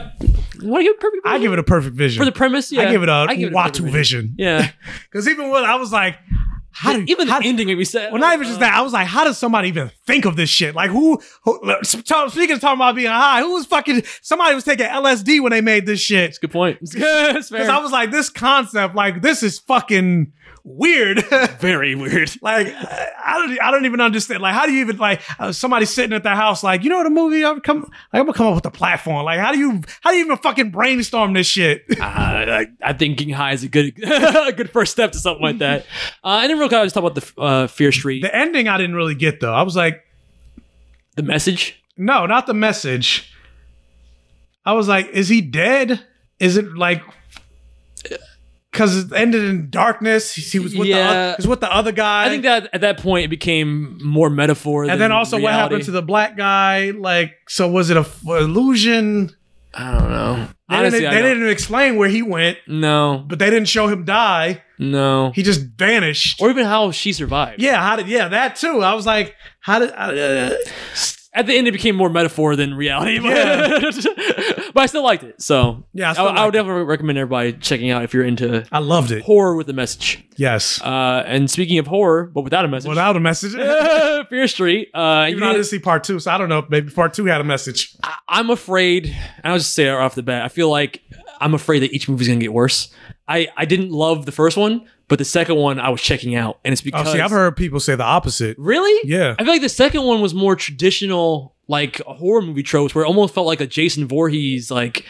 [SPEAKER 2] to give perfect?
[SPEAKER 3] I give it a perfect vision
[SPEAKER 2] for the premise. Yeah,
[SPEAKER 3] I give it a
[SPEAKER 2] I give it a
[SPEAKER 3] Watu vision.
[SPEAKER 2] Yeah,
[SPEAKER 3] Because even when I was like, how do
[SPEAKER 2] even the ending made me sad.
[SPEAKER 3] Well, not even just uh, that. I was like, how does somebody even think of this shit? Like, who? who speaking of talking about being high, who was fucking? Somebody was taking LSD when they made this shit.
[SPEAKER 2] Good point.
[SPEAKER 3] Because I was like, this concept, like, this is fucking weird.
[SPEAKER 2] very weird.
[SPEAKER 3] like, I don't, I don't even understand. Like, how do you even like uh, somebody sitting at the house, like, you know, the movie? I'm come, like, I'm gonna come up with a platform. Like, how do you, how do you even fucking brainstorm this shit?
[SPEAKER 2] Uh, I, I think getting high is a good a good first step to something like that. Uh, and then real quick, I just talk about the uh, Fear Street.
[SPEAKER 3] the ending, I didn't really get though. I was like,
[SPEAKER 2] The message.
[SPEAKER 3] No, not the message. I was like, is he dead? Is it like because it ended in darkness? He was with the
[SPEAKER 2] Yeah.
[SPEAKER 3] oth- he was with the other guy.
[SPEAKER 2] I think that at that point it became more metaphor.
[SPEAKER 3] and then also what happened to the black guy? Like, so was it a f- illusion?
[SPEAKER 2] I don't know.
[SPEAKER 3] They,
[SPEAKER 2] Honestly,
[SPEAKER 3] didn't, they didn't explain where he went,
[SPEAKER 2] No,
[SPEAKER 3] but they didn't show him die.
[SPEAKER 2] no.
[SPEAKER 3] He just vanished.
[SPEAKER 2] Or even how she survived.
[SPEAKER 3] yeah, how did? Yeah, that too. I was like, how did? Uh,
[SPEAKER 2] At the end, it became more metaphor than reality.
[SPEAKER 3] Yeah.
[SPEAKER 2] but I still liked it. So
[SPEAKER 3] Yeah, I
[SPEAKER 2] I, I would
[SPEAKER 3] it.
[SPEAKER 2] definitely recommend everybody checking out if you're into
[SPEAKER 3] I loved it.
[SPEAKER 2] horror with a message.
[SPEAKER 3] Yes,
[SPEAKER 2] Uh, and speaking of horror, but without a message,
[SPEAKER 3] without a message.
[SPEAKER 2] Fear Street. Uh, you
[SPEAKER 3] Even though I didn't see part two, so I don't know. If maybe part two had a message.
[SPEAKER 2] I- I'm afraid, and I'll just say it off the bat. I feel like I'm afraid that each movie's gonna get worse. I I didn't love the first one, but the second one I was checking out, and it's because
[SPEAKER 3] Oh, see, I've heard people say the opposite.
[SPEAKER 2] really,
[SPEAKER 3] Yeah.
[SPEAKER 2] I feel like the second one was more traditional, like horror movie tropes, where it almost felt like a Jason Voorhees like.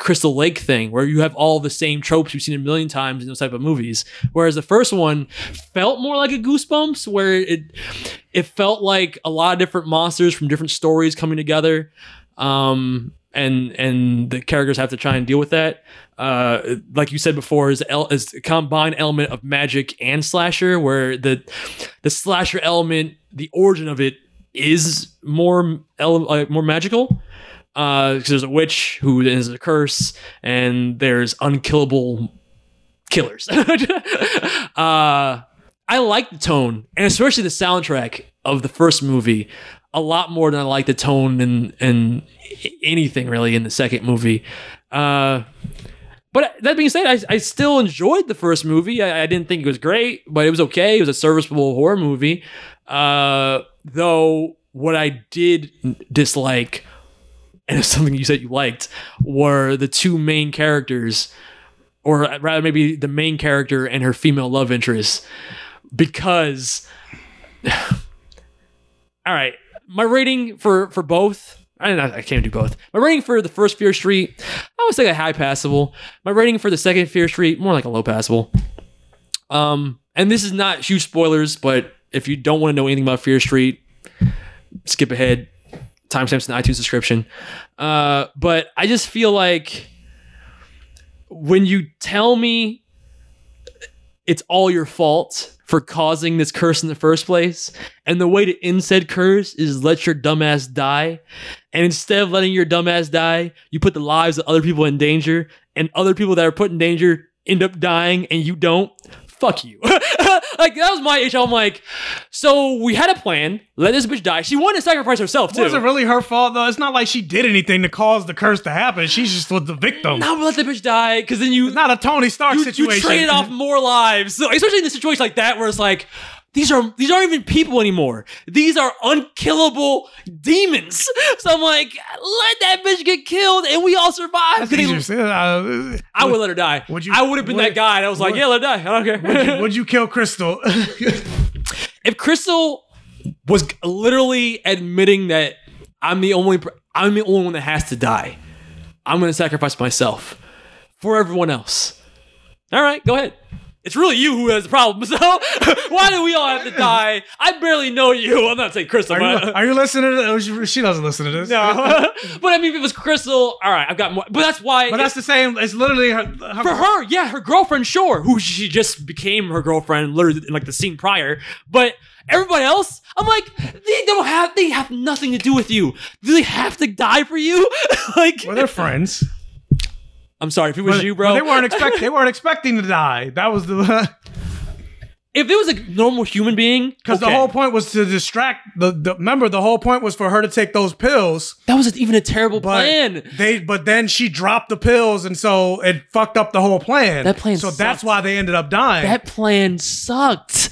[SPEAKER 2] Crystal Lake thing where you have all the same tropes you've seen a million times in those type of movies. Whereas the first one felt more like a Goosebumps, where it it felt like a lot of different monsters from different stories coming together. Um, and and the characters have to try and deal with that. Uh, like you said before, is el- is a combined element of magic and slasher, where the the slasher element, the origin of it is more ele- uh, more magical. Because there's a witch who is a curse, and there's unkillable killers. uh, I like the tone, and especially the soundtrack of the first movie, a lot more than I like the tone and and anything really in the second movie. Uh, but that being said, I, I still enjoyed the first movie. I, I didn't think it was great, but it was okay. It was a serviceable horror movie. Uh, though what I did dislike, and it's something you said you liked, were the two main characters, or rather maybe the main character and her female love interest, because. all right, my rating for for both. I, I can't do both. My rating for the first Fear Street, I would say a high passable. My rating for the second Fear Street, more like a low passable. Um, and this is not huge spoilers, but if you don't want to know anything about Fear Street, skip ahead. Timestamps in the iTunes description. Uh, but I just feel like when you tell me it's all your fault for causing this curse in the first place. And the way to end said curse is let your dumbass die. And instead of letting your dumbass die, you put the lives of other people in danger, and other people that are put in danger end up dying, and you don't. Fuck you. like that was my issue. I'm like, so we had a plan. Let this bitch die. She wanted to sacrifice herself too.
[SPEAKER 3] Was it really her fault though? It's not like she did anything to cause the curse to happen. She's just was the victim.
[SPEAKER 2] No, but let the bitch die because then you.
[SPEAKER 3] It's not a Tony Stark
[SPEAKER 2] you,
[SPEAKER 3] situation.
[SPEAKER 2] You traded off more lives, so, especially in a situation like that where it's like. These are these aren't even people anymore. These are unkillable demons. So I'm like, let that bitch get killed, and we all survive.
[SPEAKER 3] Easier. Uh,
[SPEAKER 2] I would let her die.
[SPEAKER 3] Would you-
[SPEAKER 2] I would have been
[SPEAKER 3] would-
[SPEAKER 2] that guy. that was like, yeah, let her die. I don't care.
[SPEAKER 3] would, you, would you kill Crystal?
[SPEAKER 2] if Crystal was literally admitting that I'm the only I'm the only one that has to die, I'm gonna sacrifice myself for everyone else. All right, go ahead. It's really you who has the problem. So why do we all have to die? I barely know you. I'm not saying Crystal.
[SPEAKER 3] are, you, are you listening to this? She- She doesn't listen to this.
[SPEAKER 2] no, but I mean, if it was Crystal, all right, I've got more. But that's why.
[SPEAKER 3] But that's the same. It's literally her. her
[SPEAKER 2] for her, yeah, her girlfriend, sure, who she just became her girlfriend, literally in like the scene prior. But everybody else, I'm like, they don't have, they have nothing to do with you. Do they have to die for you? like,
[SPEAKER 3] well, they're friends.
[SPEAKER 2] I'm sorry if it was you, bro.
[SPEAKER 3] They weren't expect. They weren't expecting to die. That was the.
[SPEAKER 2] if it was a normal human being,
[SPEAKER 3] Because the whole point was to distract the, the. Remember, the whole point was for her to take those pills.
[SPEAKER 2] that was even a terrible
[SPEAKER 3] But
[SPEAKER 2] plan.
[SPEAKER 3] they, but then she dropped the pills, and so it fucked up the whole plan.
[SPEAKER 2] That plan
[SPEAKER 3] So that's why they ended up dying.
[SPEAKER 2] That plan sucked.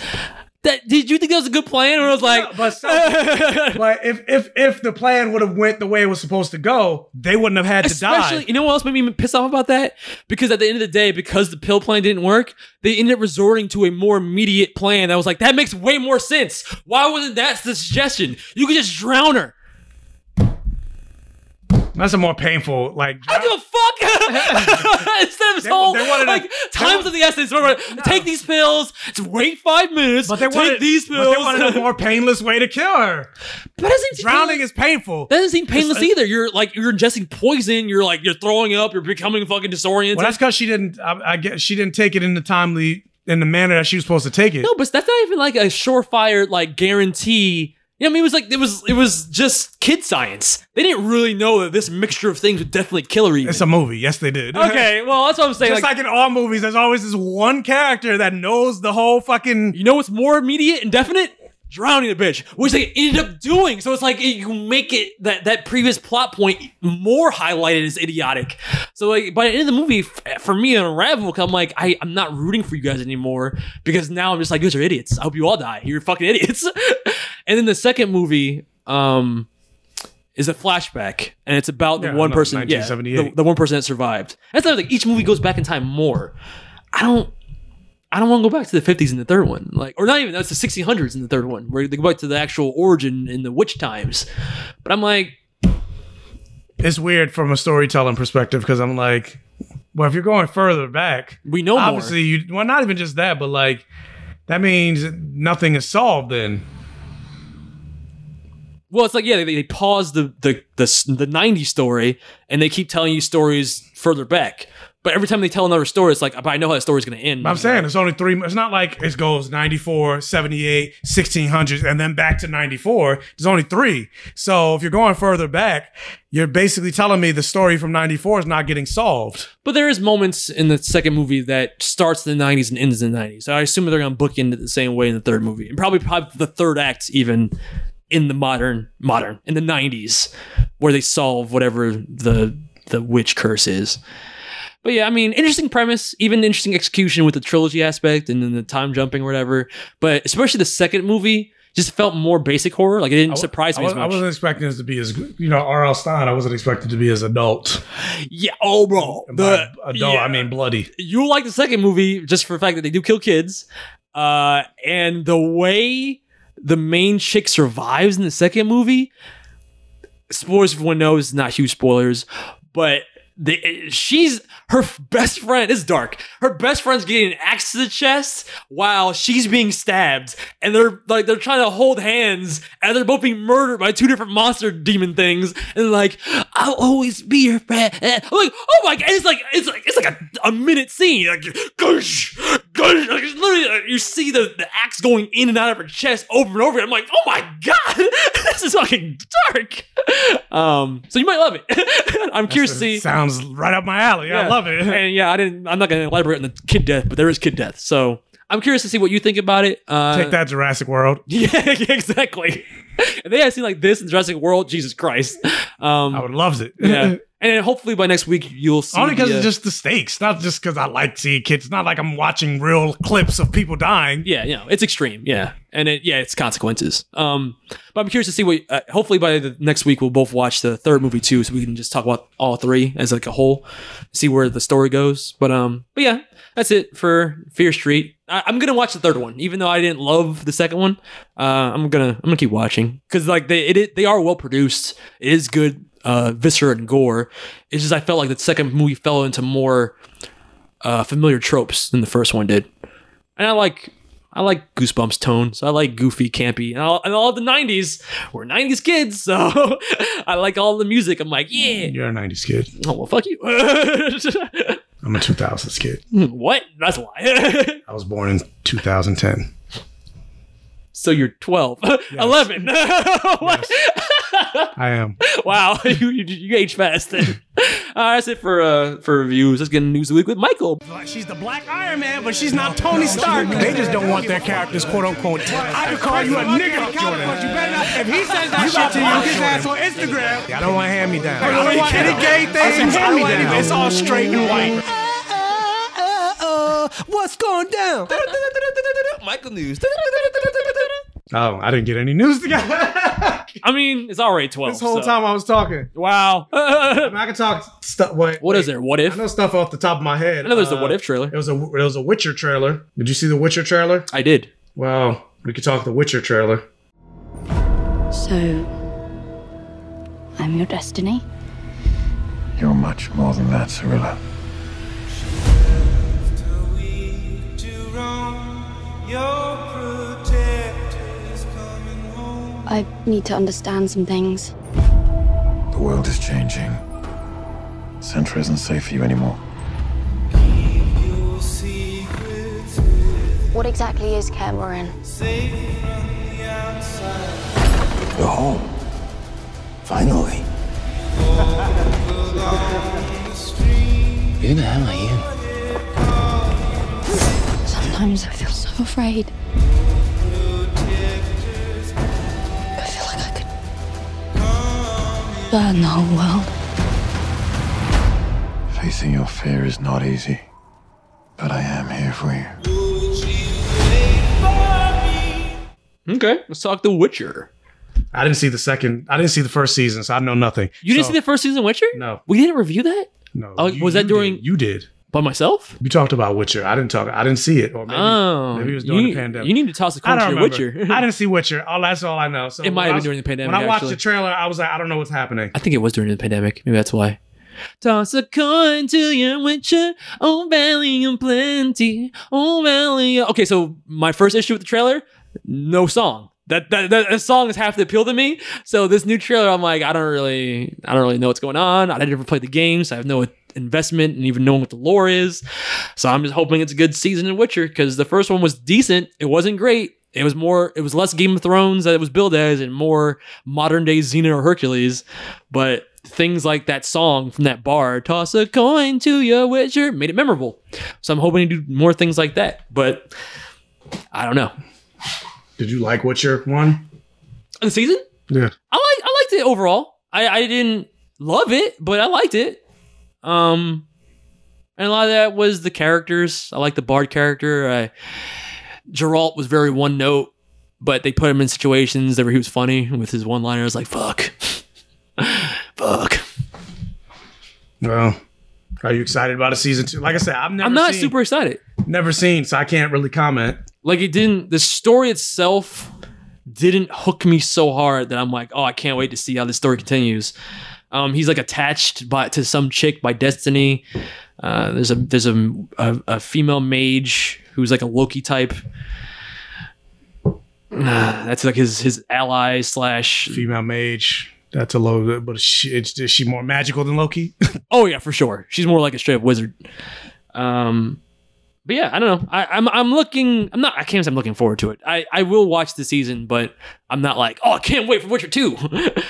[SPEAKER 2] That did you think that was a good plan? Or I was like,
[SPEAKER 3] but so, but if if if the plan would have went the way it was supposed to go, they wouldn't have had to
[SPEAKER 2] Especially,
[SPEAKER 3] die.
[SPEAKER 2] you know what else made me pissed off about that? Because at the end of the day, because the pill plan didn't work, they ended up resorting to a more immediate plan that was like, that makes way more sense. Why wasn't that the suggestion? You could just drown her.
[SPEAKER 3] That's a more painful like.
[SPEAKER 2] I give a fuck. Instead of
[SPEAKER 3] They-
[SPEAKER 2] whole
[SPEAKER 3] they wanted to-
[SPEAKER 2] like times of the essence, we're gonna take these pills. Wait five minutes.
[SPEAKER 3] But they
[SPEAKER 2] take
[SPEAKER 3] wanted
[SPEAKER 2] these
[SPEAKER 3] But they wanted a more painless way to kill her.
[SPEAKER 2] But doesn't
[SPEAKER 3] Drowning is painful.
[SPEAKER 2] That doesn't seem painless
[SPEAKER 3] It's-
[SPEAKER 2] either. You're like you're ingesting poison. You're like you're throwing up. You're becoming fucking disoriented.
[SPEAKER 3] Well, that's because she didn't. I, I guess she didn't take it in the timely in the manner that she was supposed to take it.
[SPEAKER 2] No, but that's not even like a surefire like guarantee. You know, what I mean, it was like it was it was just kid science. They didn't really know that this mixture of things would definitely kill her. Even.
[SPEAKER 3] It's a movie. Yes, they did.
[SPEAKER 2] okay, well, that's what I'm saying.
[SPEAKER 3] Just like, in all movies, there's always this one character that knows the whole fucking.
[SPEAKER 2] you know what's more immediate and definite? Drowning the bitch, which they ended up doing. So it's like you make it that that previous plot point more highlighted as idiotic. So like by the end of the movie, for me Unravel, I'm like I I'm not rooting for you guys anymore because now I'm just like you guys are idiots. I hope you all die. You're fucking idiots. and then the second movie, um, is a flashback, and it's about the
[SPEAKER 3] Yeah,
[SPEAKER 2] one
[SPEAKER 3] no,
[SPEAKER 2] person, yeah, the,
[SPEAKER 3] 1978.
[SPEAKER 2] the one person that survived. That's other thing. Each movie goes back in time more. I don't. I don't want to go back to the 50s in the third one. Like, or not even, that's the 1600s in the third one, where they go back to the actual origin in the witch times. But I'm like,
[SPEAKER 3] It's weird from a storytelling perspective because I'm like, well, if you're going further back,
[SPEAKER 2] we know more.
[SPEAKER 3] obviously you. Well, not even just that, but like that means nothing is solved. Then
[SPEAKER 2] Well, it's like yeah, they, they pause the the the the '90s story, and they keep telling you stories further back. But every time they tell another story, it's like, but I know how that story's going to end.
[SPEAKER 3] I'm saying it's only three. It's not like it goes 94, 78, 1600s, and then back to 94. There's only three. So if you're going further back, you're basically telling me the story from 94 is not getting solved.
[SPEAKER 2] But there is moments in the second movie that starts in the '90s and ends in the '90s. So I assume they're going to bookend it the same way in the third movie, and probably probably the third act even in the modern modern in the '90s, where they solve whatever the the witch curse is. But yeah, I mean, interesting premise, even interesting execution with the trilogy aspect and then the time jumping or whatever. But especially the second movie just felt more basic horror. Like it didn't surprise
[SPEAKER 3] I,
[SPEAKER 2] me
[SPEAKER 3] was,
[SPEAKER 2] as
[SPEAKER 3] I wasn't expecting this to be as you know R.L. Stine. I wasn't expecting it to be as adult.
[SPEAKER 2] yeah, oh bro,
[SPEAKER 3] And
[SPEAKER 2] the
[SPEAKER 3] adult,
[SPEAKER 2] yeah.
[SPEAKER 3] I mean bloody.
[SPEAKER 2] you like the second movie just for the fact that they do kill kids, uh, and the way the main chick survives in the second movie. Spoilers for one knows, not huge spoilers, but the, she's her best friend. Is dark. Her best friend's getting an axe to the chest while she's being stabbed, and they're like they're trying to hold hands, and they're both being murdered by two different monster demon things. And like, I'll always be your friend. I'm like, oh my god! It's like it's like it's like a, a minute scene. Like, it's literally, you see the, the axe going in and out of her chest over and over. I'm like, oh my god, this is fucking dark. Um, so you might love it. I'm curious to see.
[SPEAKER 3] Sounds right up my alley. I love it.
[SPEAKER 2] And yeah, I didn't. I'm not going to elaborate on the kid death, but there is kid death. So I'm curious to see what you think about it. Uh,
[SPEAKER 3] Take that, Jurassic World.
[SPEAKER 2] Yeah, exactly. if they had seen like this in Jurassic World, Jesus Christ. Um,
[SPEAKER 3] I would have loved it.
[SPEAKER 2] yeah. And then hopefully by next week you'll see.
[SPEAKER 3] Only because
[SPEAKER 2] uh,
[SPEAKER 3] it's just the stakes, not just because I like seeing kids. It's not like I'm watching real clips of people dying.
[SPEAKER 2] Yeah, you know, it's extreme. Yeah, and it, yeah, it's consequences. Um, but I'm curious to see what. Uh, hopefully by the next week we'll both watch the third movie too, so we can just talk about all three as like a whole, see where the story goes. But um, but yeah, that's it for Fear Street. I, I'm gonna watch the third one, even though I didn't love the second one. Uh, I'm gonna I'm gonna keep watching because like they it they are well produced. It is good. Uh, viscera and gore. It's just I felt like the second movie fell into more uh, familiar tropes than the first one did. And I like I like Goosebumps tone, so I like goofy, campy, and all, and all the '90s. We're '90s kids, so I like all the music. I'm like, yeah.
[SPEAKER 3] You're a 90s kid.
[SPEAKER 2] Oh well, fuck you.
[SPEAKER 3] I'm a 2000s kid.
[SPEAKER 2] what? That's why.
[SPEAKER 3] I was born in 2010.
[SPEAKER 2] so you're 12, 11. What?
[SPEAKER 3] I am.
[SPEAKER 2] wow, you, you, you age fast. Then. Uh, that's it for uh for reviews. Let's get into news of the week with Michael.
[SPEAKER 3] She's the Black Iron Man, but she's not Tony Stark. They just don't want their characters, quote unquote. I could call you a nigga, Jordan. You better not. If he says that shit to you, his ass on Instagram. Yeah, I don't want to hand me down. I don't want any gay things. Hand me down. It's all straight and white.
[SPEAKER 14] What's going down?
[SPEAKER 2] Michael News.
[SPEAKER 3] Oh, I didn't get any news together.
[SPEAKER 2] I mean, it's already 12.
[SPEAKER 3] this whole
[SPEAKER 2] so-
[SPEAKER 3] time I was talking.
[SPEAKER 2] Wow.
[SPEAKER 3] I, mean, I can talk stuff. Wait,
[SPEAKER 2] What is there? What if?
[SPEAKER 3] I know stuff off the top of my head.
[SPEAKER 2] I know there's the
[SPEAKER 3] Uh,
[SPEAKER 2] What If trailer.
[SPEAKER 3] It was a it was a Witcher trailer. Did you see the Witcher trailer?
[SPEAKER 2] I did.
[SPEAKER 3] Well, we could talk the Witcher trailer.
[SPEAKER 6] So, I'm your destiny.
[SPEAKER 8] You're much more than that, Cirilla.
[SPEAKER 6] I need to understand some things.
[SPEAKER 8] The world is changing. Cintra isn't safe for you anymore.
[SPEAKER 6] What exactly is Kaer Morhen?
[SPEAKER 14] You're home. Finally. Who the hell are you?
[SPEAKER 6] Sometimes I feel so afraid. Burn the whole world.
[SPEAKER 8] Facing your fear is not easy, but I am here for you.
[SPEAKER 2] Okay, let's talk The Witcher.
[SPEAKER 3] I didn't see the second. I didn't see the first season, so I know nothing.
[SPEAKER 2] You didn't see the first season of Witcher?
[SPEAKER 3] No.
[SPEAKER 2] We didn't review that?
[SPEAKER 3] No.
[SPEAKER 2] Oh,
[SPEAKER 3] you-
[SPEAKER 2] was that during
[SPEAKER 3] did. you did
[SPEAKER 2] by myself?
[SPEAKER 3] You talked about Witcher. I didn't talk. I didn't see it, or maybe,
[SPEAKER 2] oh,
[SPEAKER 3] maybe it was during
[SPEAKER 2] you,
[SPEAKER 3] the pandemic.
[SPEAKER 2] You need to toss a coin to. Witcher.
[SPEAKER 3] I didn't see Witcher. Oh, that's all I know. So
[SPEAKER 2] It might have been during the pandemic,
[SPEAKER 3] When I watched
[SPEAKER 2] actually.
[SPEAKER 3] the trailer, I was like, I don't know what's happening.
[SPEAKER 2] I think it was during the pandemic. Maybe that's why. Toss a coin to your Witcher, oh valley of plenty, oh valley. Okay, so my first issue with the trailer, no song. That, that that song is half the appeal to me. So this new trailer, I'm like, I don't really, I don't really know what's going on. I never played the game, so I have no investment and even knowing what the lore is. So I'm just hoping it's a good season in Witcher because the first one was decent. It wasn't great. It was more, it was less Game of Thrones that it was billed as, and more modern day Xena or Hercules. But things like that song from that bar, toss a coin to your Witcher, made it memorable. So I'm hoping to do more things like that. But I don't know.
[SPEAKER 3] Did you like Witcher one?
[SPEAKER 2] The season?
[SPEAKER 3] Yeah.
[SPEAKER 2] I like I liked it overall. I, I didn't love it, but I liked it. Um and a lot of that was the characters. I like the Bard character. I Geralt was very one note, but they put him in situations where he was funny with his one liners like fuck. fuck.
[SPEAKER 3] Well, are you excited about a season two? Like I said, I've never.
[SPEAKER 2] I'm not
[SPEAKER 3] seen-
[SPEAKER 2] super excited.
[SPEAKER 3] Never seen, so I can't really comment.
[SPEAKER 2] Like it didn't the story itself didn't hook me so hard that I'm like, oh, I can't wait to see how this story continues. Um, he's like attached by to some chick by destiny. Uh, there's a there's a, a a female mage who's like a Loki type. That's like his his ally slash
[SPEAKER 3] female mage. That's a low, but she, is she more magical than Loki?
[SPEAKER 2] Oh yeah, for sure. She's more like a straight up wizard. Um, but yeah, I don't know. I, I'm I'm looking. I'm not. I can't say I'm looking forward to it. I I will watch the season, but I'm not like, oh, I can't wait for Witcher two.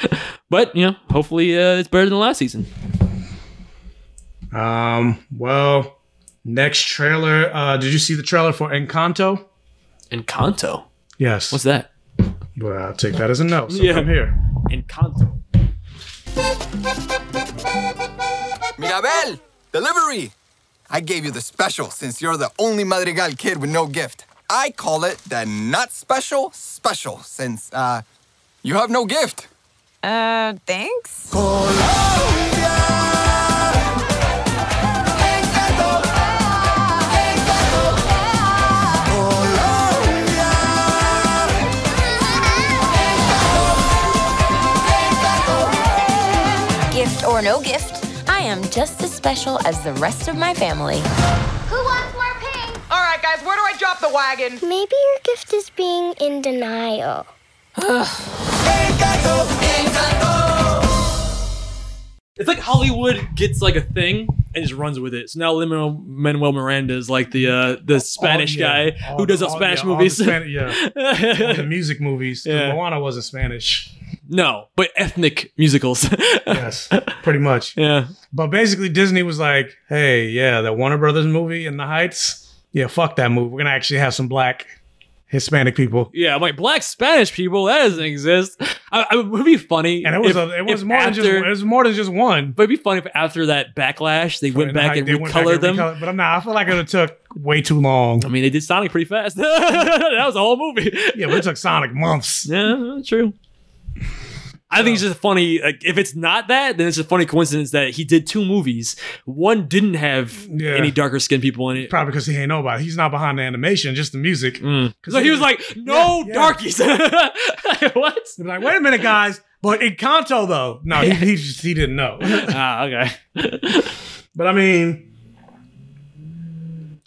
[SPEAKER 2] but you know, hopefully uh, it's better than last season.
[SPEAKER 3] Um. Well, next trailer. Uh, did you see the trailer for Encanto?
[SPEAKER 2] Encanto.
[SPEAKER 3] Yes.
[SPEAKER 2] What's that?
[SPEAKER 3] Well, I'll take that as a no. So
[SPEAKER 2] Yeah.
[SPEAKER 3] come here.
[SPEAKER 2] Encanto.
[SPEAKER 15] Mirabel, delivery. I gave you the special since you're the only Madrigal kid with no gift. I call it the not special special since uh you have no gift.
[SPEAKER 16] Uh, thanks.
[SPEAKER 17] Gift or no gift, I am just as special as the rest of my family.
[SPEAKER 18] Who wants more pink? All right, guys, where do I drop the wagon?
[SPEAKER 19] Maybe your gift is being in denial.
[SPEAKER 2] It's like Hollywood gets like a thing and just runs with it. So now Lin Manuel Miranda is like the uh, the Spanish
[SPEAKER 3] Oh, yeah.
[SPEAKER 2] guy
[SPEAKER 3] All
[SPEAKER 2] who
[SPEAKER 3] the-
[SPEAKER 2] does all
[SPEAKER 3] all-
[SPEAKER 2] Spanish
[SPEAKER 3] yeah, all the
[SPEAKER 2] movies.
[SPEAKER 3] Spani- yeah. All the music movies.
[SPEAKER 2] Yeah.
[SPEAKER 3] Moana wasn't Spanish.
[SPEAKER 2] No, but ethnic musicals.
[SPEAKER 3] yes, pretty much.
[SPEAKER 2] Yeah.
[SPEAKER 3] But basically, Disney was like, "Hey, yeah, that Warner Brothers movie in the Heights. Yeah, fuck that movie. We're gonna actually have some black Hispanic people."
[SPEAKER 2] Yeah, I'm like black Spanish people. That doesn't exist. I, I- it would be funny,
[SPEAKER 3] And it was
[SPEAKER 2] if-
[SPEAKER 3] a, it was more than just it was more than just one.
[SPEAKER 2] But it'd be funny if after that backlash they went back and
[SPEAKER 3] They went back
[SPEAKER 2] recolored them.
[SPEAKER 3] recolored- but I'm not. I feel like it took way too long.
[SPEAKER 2] I mean, they did Sonic pretty fast. that was a whole movie.
[SPEAKER 3] Yeah, but it took Sonic months.
[SPEAKER 2] Yeah, true. I think it's just funny. Like, if it's not that, then it's a funny coincidence that he did two movies. One didn't have
[SPEAKER 3] Yeah.
[SPEAKER 2] any darker skinned people in it.
[SPEAKER 3] Probably because he ain't know about. He's not behind the animation, just the music.
[SPEAKER 2] So he was like, "No
[SPEAKER 3] Yeah, yeah.
[SPEAKER 2] darkies." what?
[SPEAKER 3] They're like, wait a minute, guys. But Encanto though, no, he he, just, he didn't know.
[SPEAKER 2] ah, okay.
[SPEAKER 3] but I mean,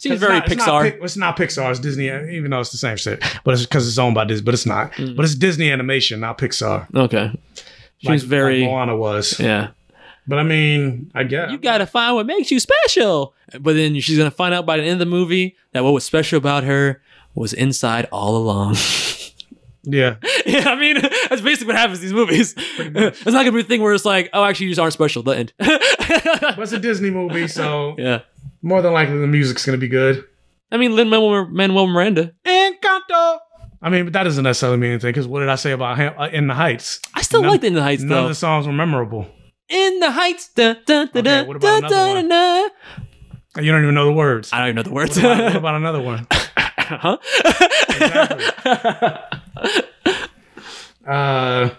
[SPEAKER 2] Seems
[SPEAKER 3] it's
[SPEAKER 2] very
[SPEAKER 3] not- it's not
[SPEAKER 2] Pixar.
[SPEAKER 3] Pic- it's not Pixar. It's Disney, even though it's the same shit. But it's because it's owned by Disney. But it's not.
[SPEAKER 2] Mm.
[SPEAKER 3] But it's Disney animation, not Pixar.
[SPEAKER 2] Okay. She's
[SPEAKER 3] Like-
[SPEAKER 2] very.
[SPEAKER 3] like Moana was.
[SPEAKER 2] yeah.
[SPEAKER 3] But I mean, I guess
[SPEAKER 2] You gotta find what makes you special. But then she's gonna find out by the end of the movie that what was special about her was inside all along.
[SPEAKER 3] Yeah.
[SPEAKER 2] yeah, I mean, that's basically what happens in these movies. It's not gonna be a thing where it's like, oh, actually, you just aren't special. The end.
[SPEAKER 3] But it's a Disney movie, so
[SPEAKER 2] yeah.
[SPEAKER 3] More than likely the music's gonna be good.
[SPEAKER 2] I mean, Lin Manuel Miranda.
[SPEAKER 3] Encanto. I mean, but that doesn't necessarily mean anything because what did I say about him, uh, In the Heights?
[SPEAKER 2] I still
[SPEAKER 3] None-
[SPEAKER 2] like In the Heights
[SPEAKER 3] None
[SPEAKER 2] though.
[SPEAKER 3] of the songs were memorable.
[SPEAKER 2] In the Heights. Da, da, da, da,
[SPEAKER 3] what about
[SPEAKER 2] da,
[SPEAKER 3] another
[SPEAKER 2] da, da.
[SPEAKER 3] You don't even know the words.
[SPEAKER 2] I don't even know the words.
[SPEAKER 3] What about, what about another one?
[SPEAKER 2] huh?
[SPEAKER 3] Uh,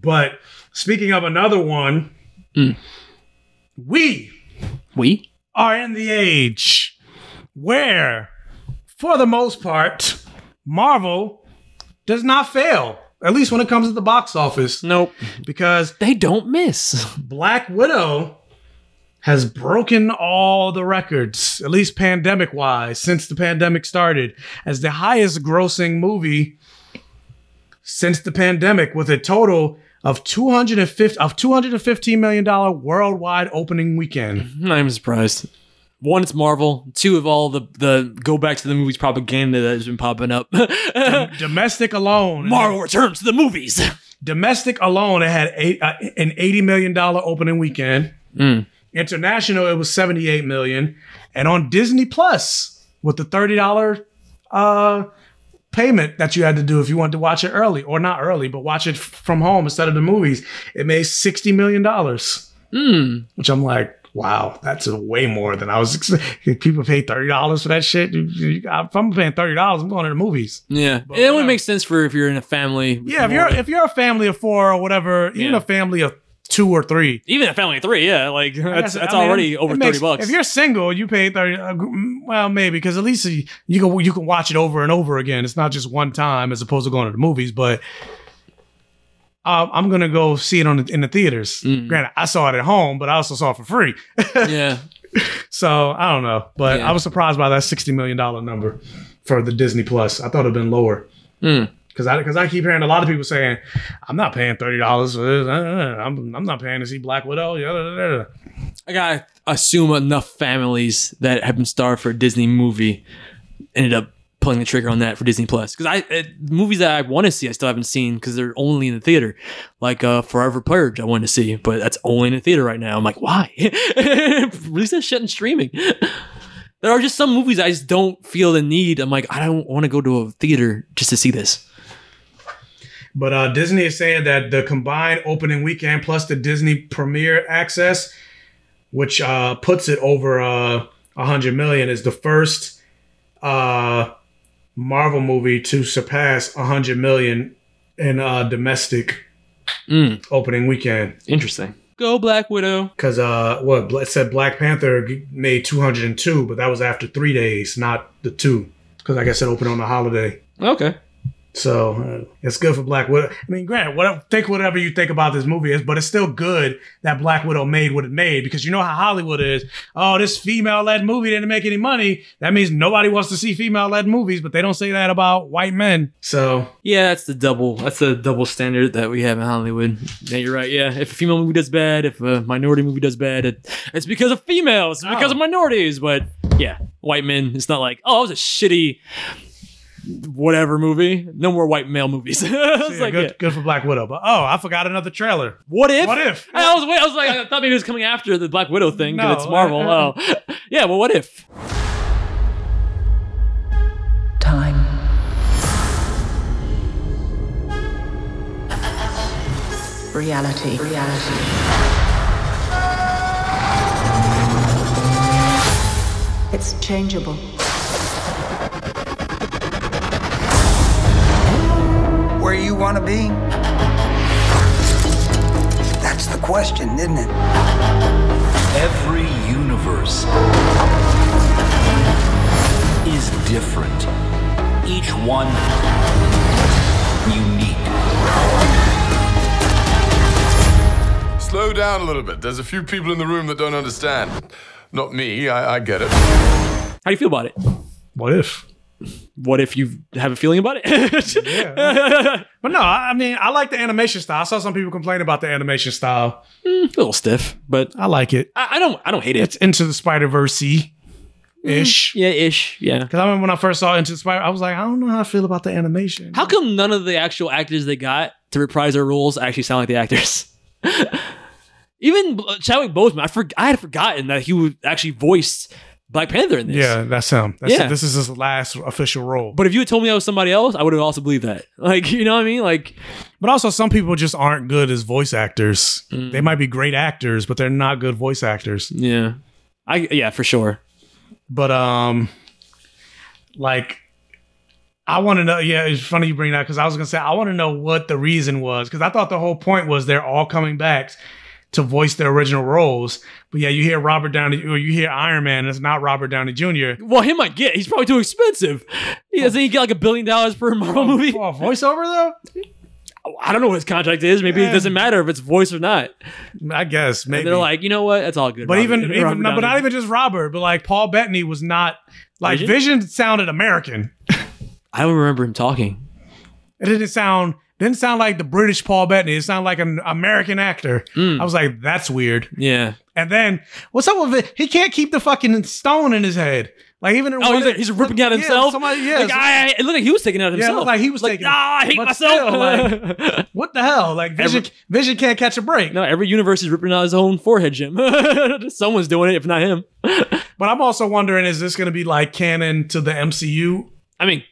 [SPEAKER 3] but speaking of another one, we
[SPEAKER 2] We?
[SPEAKER 3] Are in the age where, for the most part, Marvel does not fail. At least when it comes to the box office.
[SPEAKER 2] Nope.
[SPEAKER 3] Because
[SPEAKER 2] they don't miss.
[SPEAKER 3] Black Widow has broken all the records, at least pandemic wise, since the pandemic started, as the highest grossing movie since the pandemic, with a total of 250 of 215 million dollar worldwide opening weekend.
[SPEAKER 2] I'm not even surprised. One, it's Marvel. Two, of all the the go back to the movies propaganda that has been popping up.
[SPEAKER 3] Domestic alone,
[SPEAKER 2] Marvel returns to the movies.
[SPEAKER 3] Domestic alone, it had eight, uh, an 80 million dollar opening weekend.
[SPEAKER 2] Mm.
[SPEAKER 3] International, it was 78 million. And on Disney Plus, with the $30 uh, payment that you had to do if you wanted to watch it early, or not early, but watch it from home instead of the movies, it made $60 million.
[SPEAKER 2] Mm.
[SPEAKER 3] Which I'm like, wow, that's way more than I was expecting. People pay $30 for that shit. If I'm paying $30, I'm going to the movies.
[SPEAKER 2] Yeah, it only makes sense for if you're in a family.
[SPEAKER 3] Yeah, if you're if you're a family of four or whatever, even
[SPEAKER 2] Yeah.
[SPEAKER 3] a family of two or three,
[SPEAKER 2] even a family of three, yeah, like that's that's
[SPEAKER 3] I mean,
[SPEAKER 2] already over
[SPEAKER 3] makes-
[SPEAKER 2] thirty bucks.
[SPEAKER 3] If you're single, you pay thirty. Uh, mm, well, maybe because at least you, you can you can watch it over and over again. It's not just one time as opposed to going to the movies. But uh, I'm gonna go see it on the, in the theaters. Granted, I saw it at home, but I also saw it for free.
[SPEAKER 2] yeah,
[SPEAKER 3] so I don't know, but
[SPEAKER 2] Yeah.
[SPEAKER 3] I was surprised by that sixty million dollar number for the Disney Plus. I thought it'd been lower.
[SPEAKER 2] Mm.
[SPEAKER 3] Cause I, cause I keep hearing a lot of people saying, "I'm not paying thirty dollars for this. Uh, uh, I'm, I'm not paying to see Black Widow." Yeah, da, da, da, da."
[SPEAKER 2] I gotta assume enough families that have been starved for a Disney movie ended up pulling the trigger on that for Disney Plus. Because I uh, movies that I want to see, I still haven't seen because they're only in the theater. Like uh, Forever Purge, I wanted to see, but that's only in the theater right now. I'm like, why? Release that shit in streaming. There are just some movies I just don't feel the need. I'm like, I don't want to go to a theater just to see this.
[SPEAKER 3] But uh, Disney is saying that the combined opening weekend plus the Disney Premiere access, which uh, puts it over uh, 100 million, is the first uh, Marvel movie to surpass 100 million in uh, domestic opening weekend.
[SPEAKER 2] Interesting. Go Black Widow.
[SPEAKER 3] Because uh, what it said Black Panther g- made 202, but that was after three days, not the two. Because like I guess it opened on a holiday.
[SPEAKER 2] Okay.
[SPEAKER 3] So uh, it's good for Black Widow. I mean, granted, whatever, think whatever you think about this movie is, but it's still good that Black Widow made what it made because you know how Hollywood is. Oh, this female-led movie didn't make any money. That means nobody wants to see female-led movies, but they don't say that about white men. So
[SPEAKER 2] Yeah, that's the double. That's the double standard that we have in Hollywood. Yeah, you're right. Yeah, if a female movie does bad, if a minority movie does bad, it, it's because of females, it's because of minorities. But yeah, white men. It's not like oh, it was a shitty whatever movie. No more white male movies. it's
[SPEAKER 3] yeah,
[SPEAKER 2] like
[SPEAKER 3] good,
[SPEAKER 2] yeah.
[SPEAKER 3] good for Black Widow. But oh, I forgot another trailer.
[SPEAKER 2] What if?
[SPEAKER 3] What if?
[SPEAKER 2] I was I was like, I thought maybe it was coming after the Black Widow thing because
[SPEAKER 3] No,
[SPEAKER 2] it's Marvel.
[SPEAKER 3] uh,
[SPEAKER 2] oh, yeah. Well, what if?
[SPEAKER 13] Time. Reality. Reality. It's changeable.
[SPEAKER 14] Where you want to be? That's the question, isn't it?
[SPEAKER 11] Every universe is different. Each one unique.
[SPEAKER 20] Slow down a little bit. There's a few people in the room that don't understand. Not me, I, I get it.
[SPEAKER 2] How do you feel about it?
[SPEAKER 3] What if?
[SPEAKER 2] What if you have a feeling about it?
[SPEAKER 3] yeah. But no, I mean, I like the animation style. I saw some people complain about the animation style.
[SPEAKER 2] Mm, a little stiff, but
[SPEAKER 3] I like it.
[SPEAKER 2] I, I don't. I don't hate it.
[SPEAKER 3] It's into the Spider Verse mm-hmm. ish.
[SPEAKER 2] Yeah, ish. Yeah.
[SPEAKER 3] Because I remember when I first saw Into the Spider, I was like, I don't know how I feel about the animation.
[SPEAKER 2] How come none of the actual actors they got to reprise their roles actually sound like the actors? Even Chadwick Boseman, I for, I had forgotten that he would actually voiced Black Panther in this.
[SPEAKER 3] Yeah, that's him. That's
[SPEAKER 2] Yeah.
[SPEAKER 3] This is his last official role.
[SPEAKER 2] But if you had told me that was somebody else, I would have also believed that. Like, you know what I mean? Like,
[SPEAKER 3] But also, some people just aren't good as voice actors.
[SPEAKER 2] Mm.
[SPEAKER 3] They might be great actors, but they're not good voice actors.
[SPEAKER 2] yeah, I yeah for sure.
[SPEAKER 3] But um, like, I want to know. Yeah, it's funny you bring that because I was gonna say I want to know what the reason was because I thought the whole point was they're all coming back to voice their original roles. But yeah, you hear Robert Downey or you hear Iron Man. It's not Robert Downey Jr.
[SPEAKER 2] Well, him I get. He's probably too expensive. He doesn't he get like a billion dollars per Marvel movie?
[SPEAKER 3] Oh, voiceover though.
[SPEAKER 2] I don't know what his contract is. Maybe
[SPEAKER 3] Yeah.
[SPEAKER 2] it doesn't matter if it's voice or not.
[SPEAKER 3] I guess
[SPEAKER 2] And
[SPEAKER 3] maybe
[SPEAKER 2] they're like, you know what? That's all good.
[SPEAKER 3] But
[SPEAKER 2] Robert-
[SPEAKER 3] even,
[SPEAKER 2] Robert
[SPEAKER 3] even no, but not even just Robert, but like Paul Bettany was not like
[SPEAKER 2] Vision?
[SPEAKER 3] Vision, sounded American.
[SPEAKER 2] I don't remember him talking.
[SPEAKER 3] It didn't sound didn't sound like the British Paul Bettany. It sounded like an American actor.
[SPEAKER 2] Mm.
[SPEAKER 3] I was like, that's weird.
[SPEAKER 2] Yeah.
[SPEAKER 3] And then what's up with it? He can't keep the fucking stone in his head. Like even in
[SPEAKER 2] Oh, he's, like, he's ripping out himself.
[SPEAKER 3] Yeah,
[SPEAKER 2] himself.
[SPEAKER 3] somebody- yeah,
[SPEAKER 2] like,
[SPEAKER 3] so-
[SPEAKER 2] I, it looked like he was taking it out
[SPEAKER 3] Yeah, it
[SPEAKER 2] himself.
[SPEAKER 3] looked like he was
[SPEAKER 2] like,
[SPEAKER 3] taking.
[SPEAKER 2] Ah, I hate myself.
[SPEAKER 3] still, like, what the hell? Like Vision,
[SPEAKER 2] Every-
[SPEAKER 3] Vision can't catch a break.
[SPEAKER 2] no, every universe is ripping out his own forehead, Jim. Someone's doing it, if not him.
[SPEAKER 3] But I'm also wondering, is this going to be like canon to the MCU?
[SPEAKER 2] I mean, c-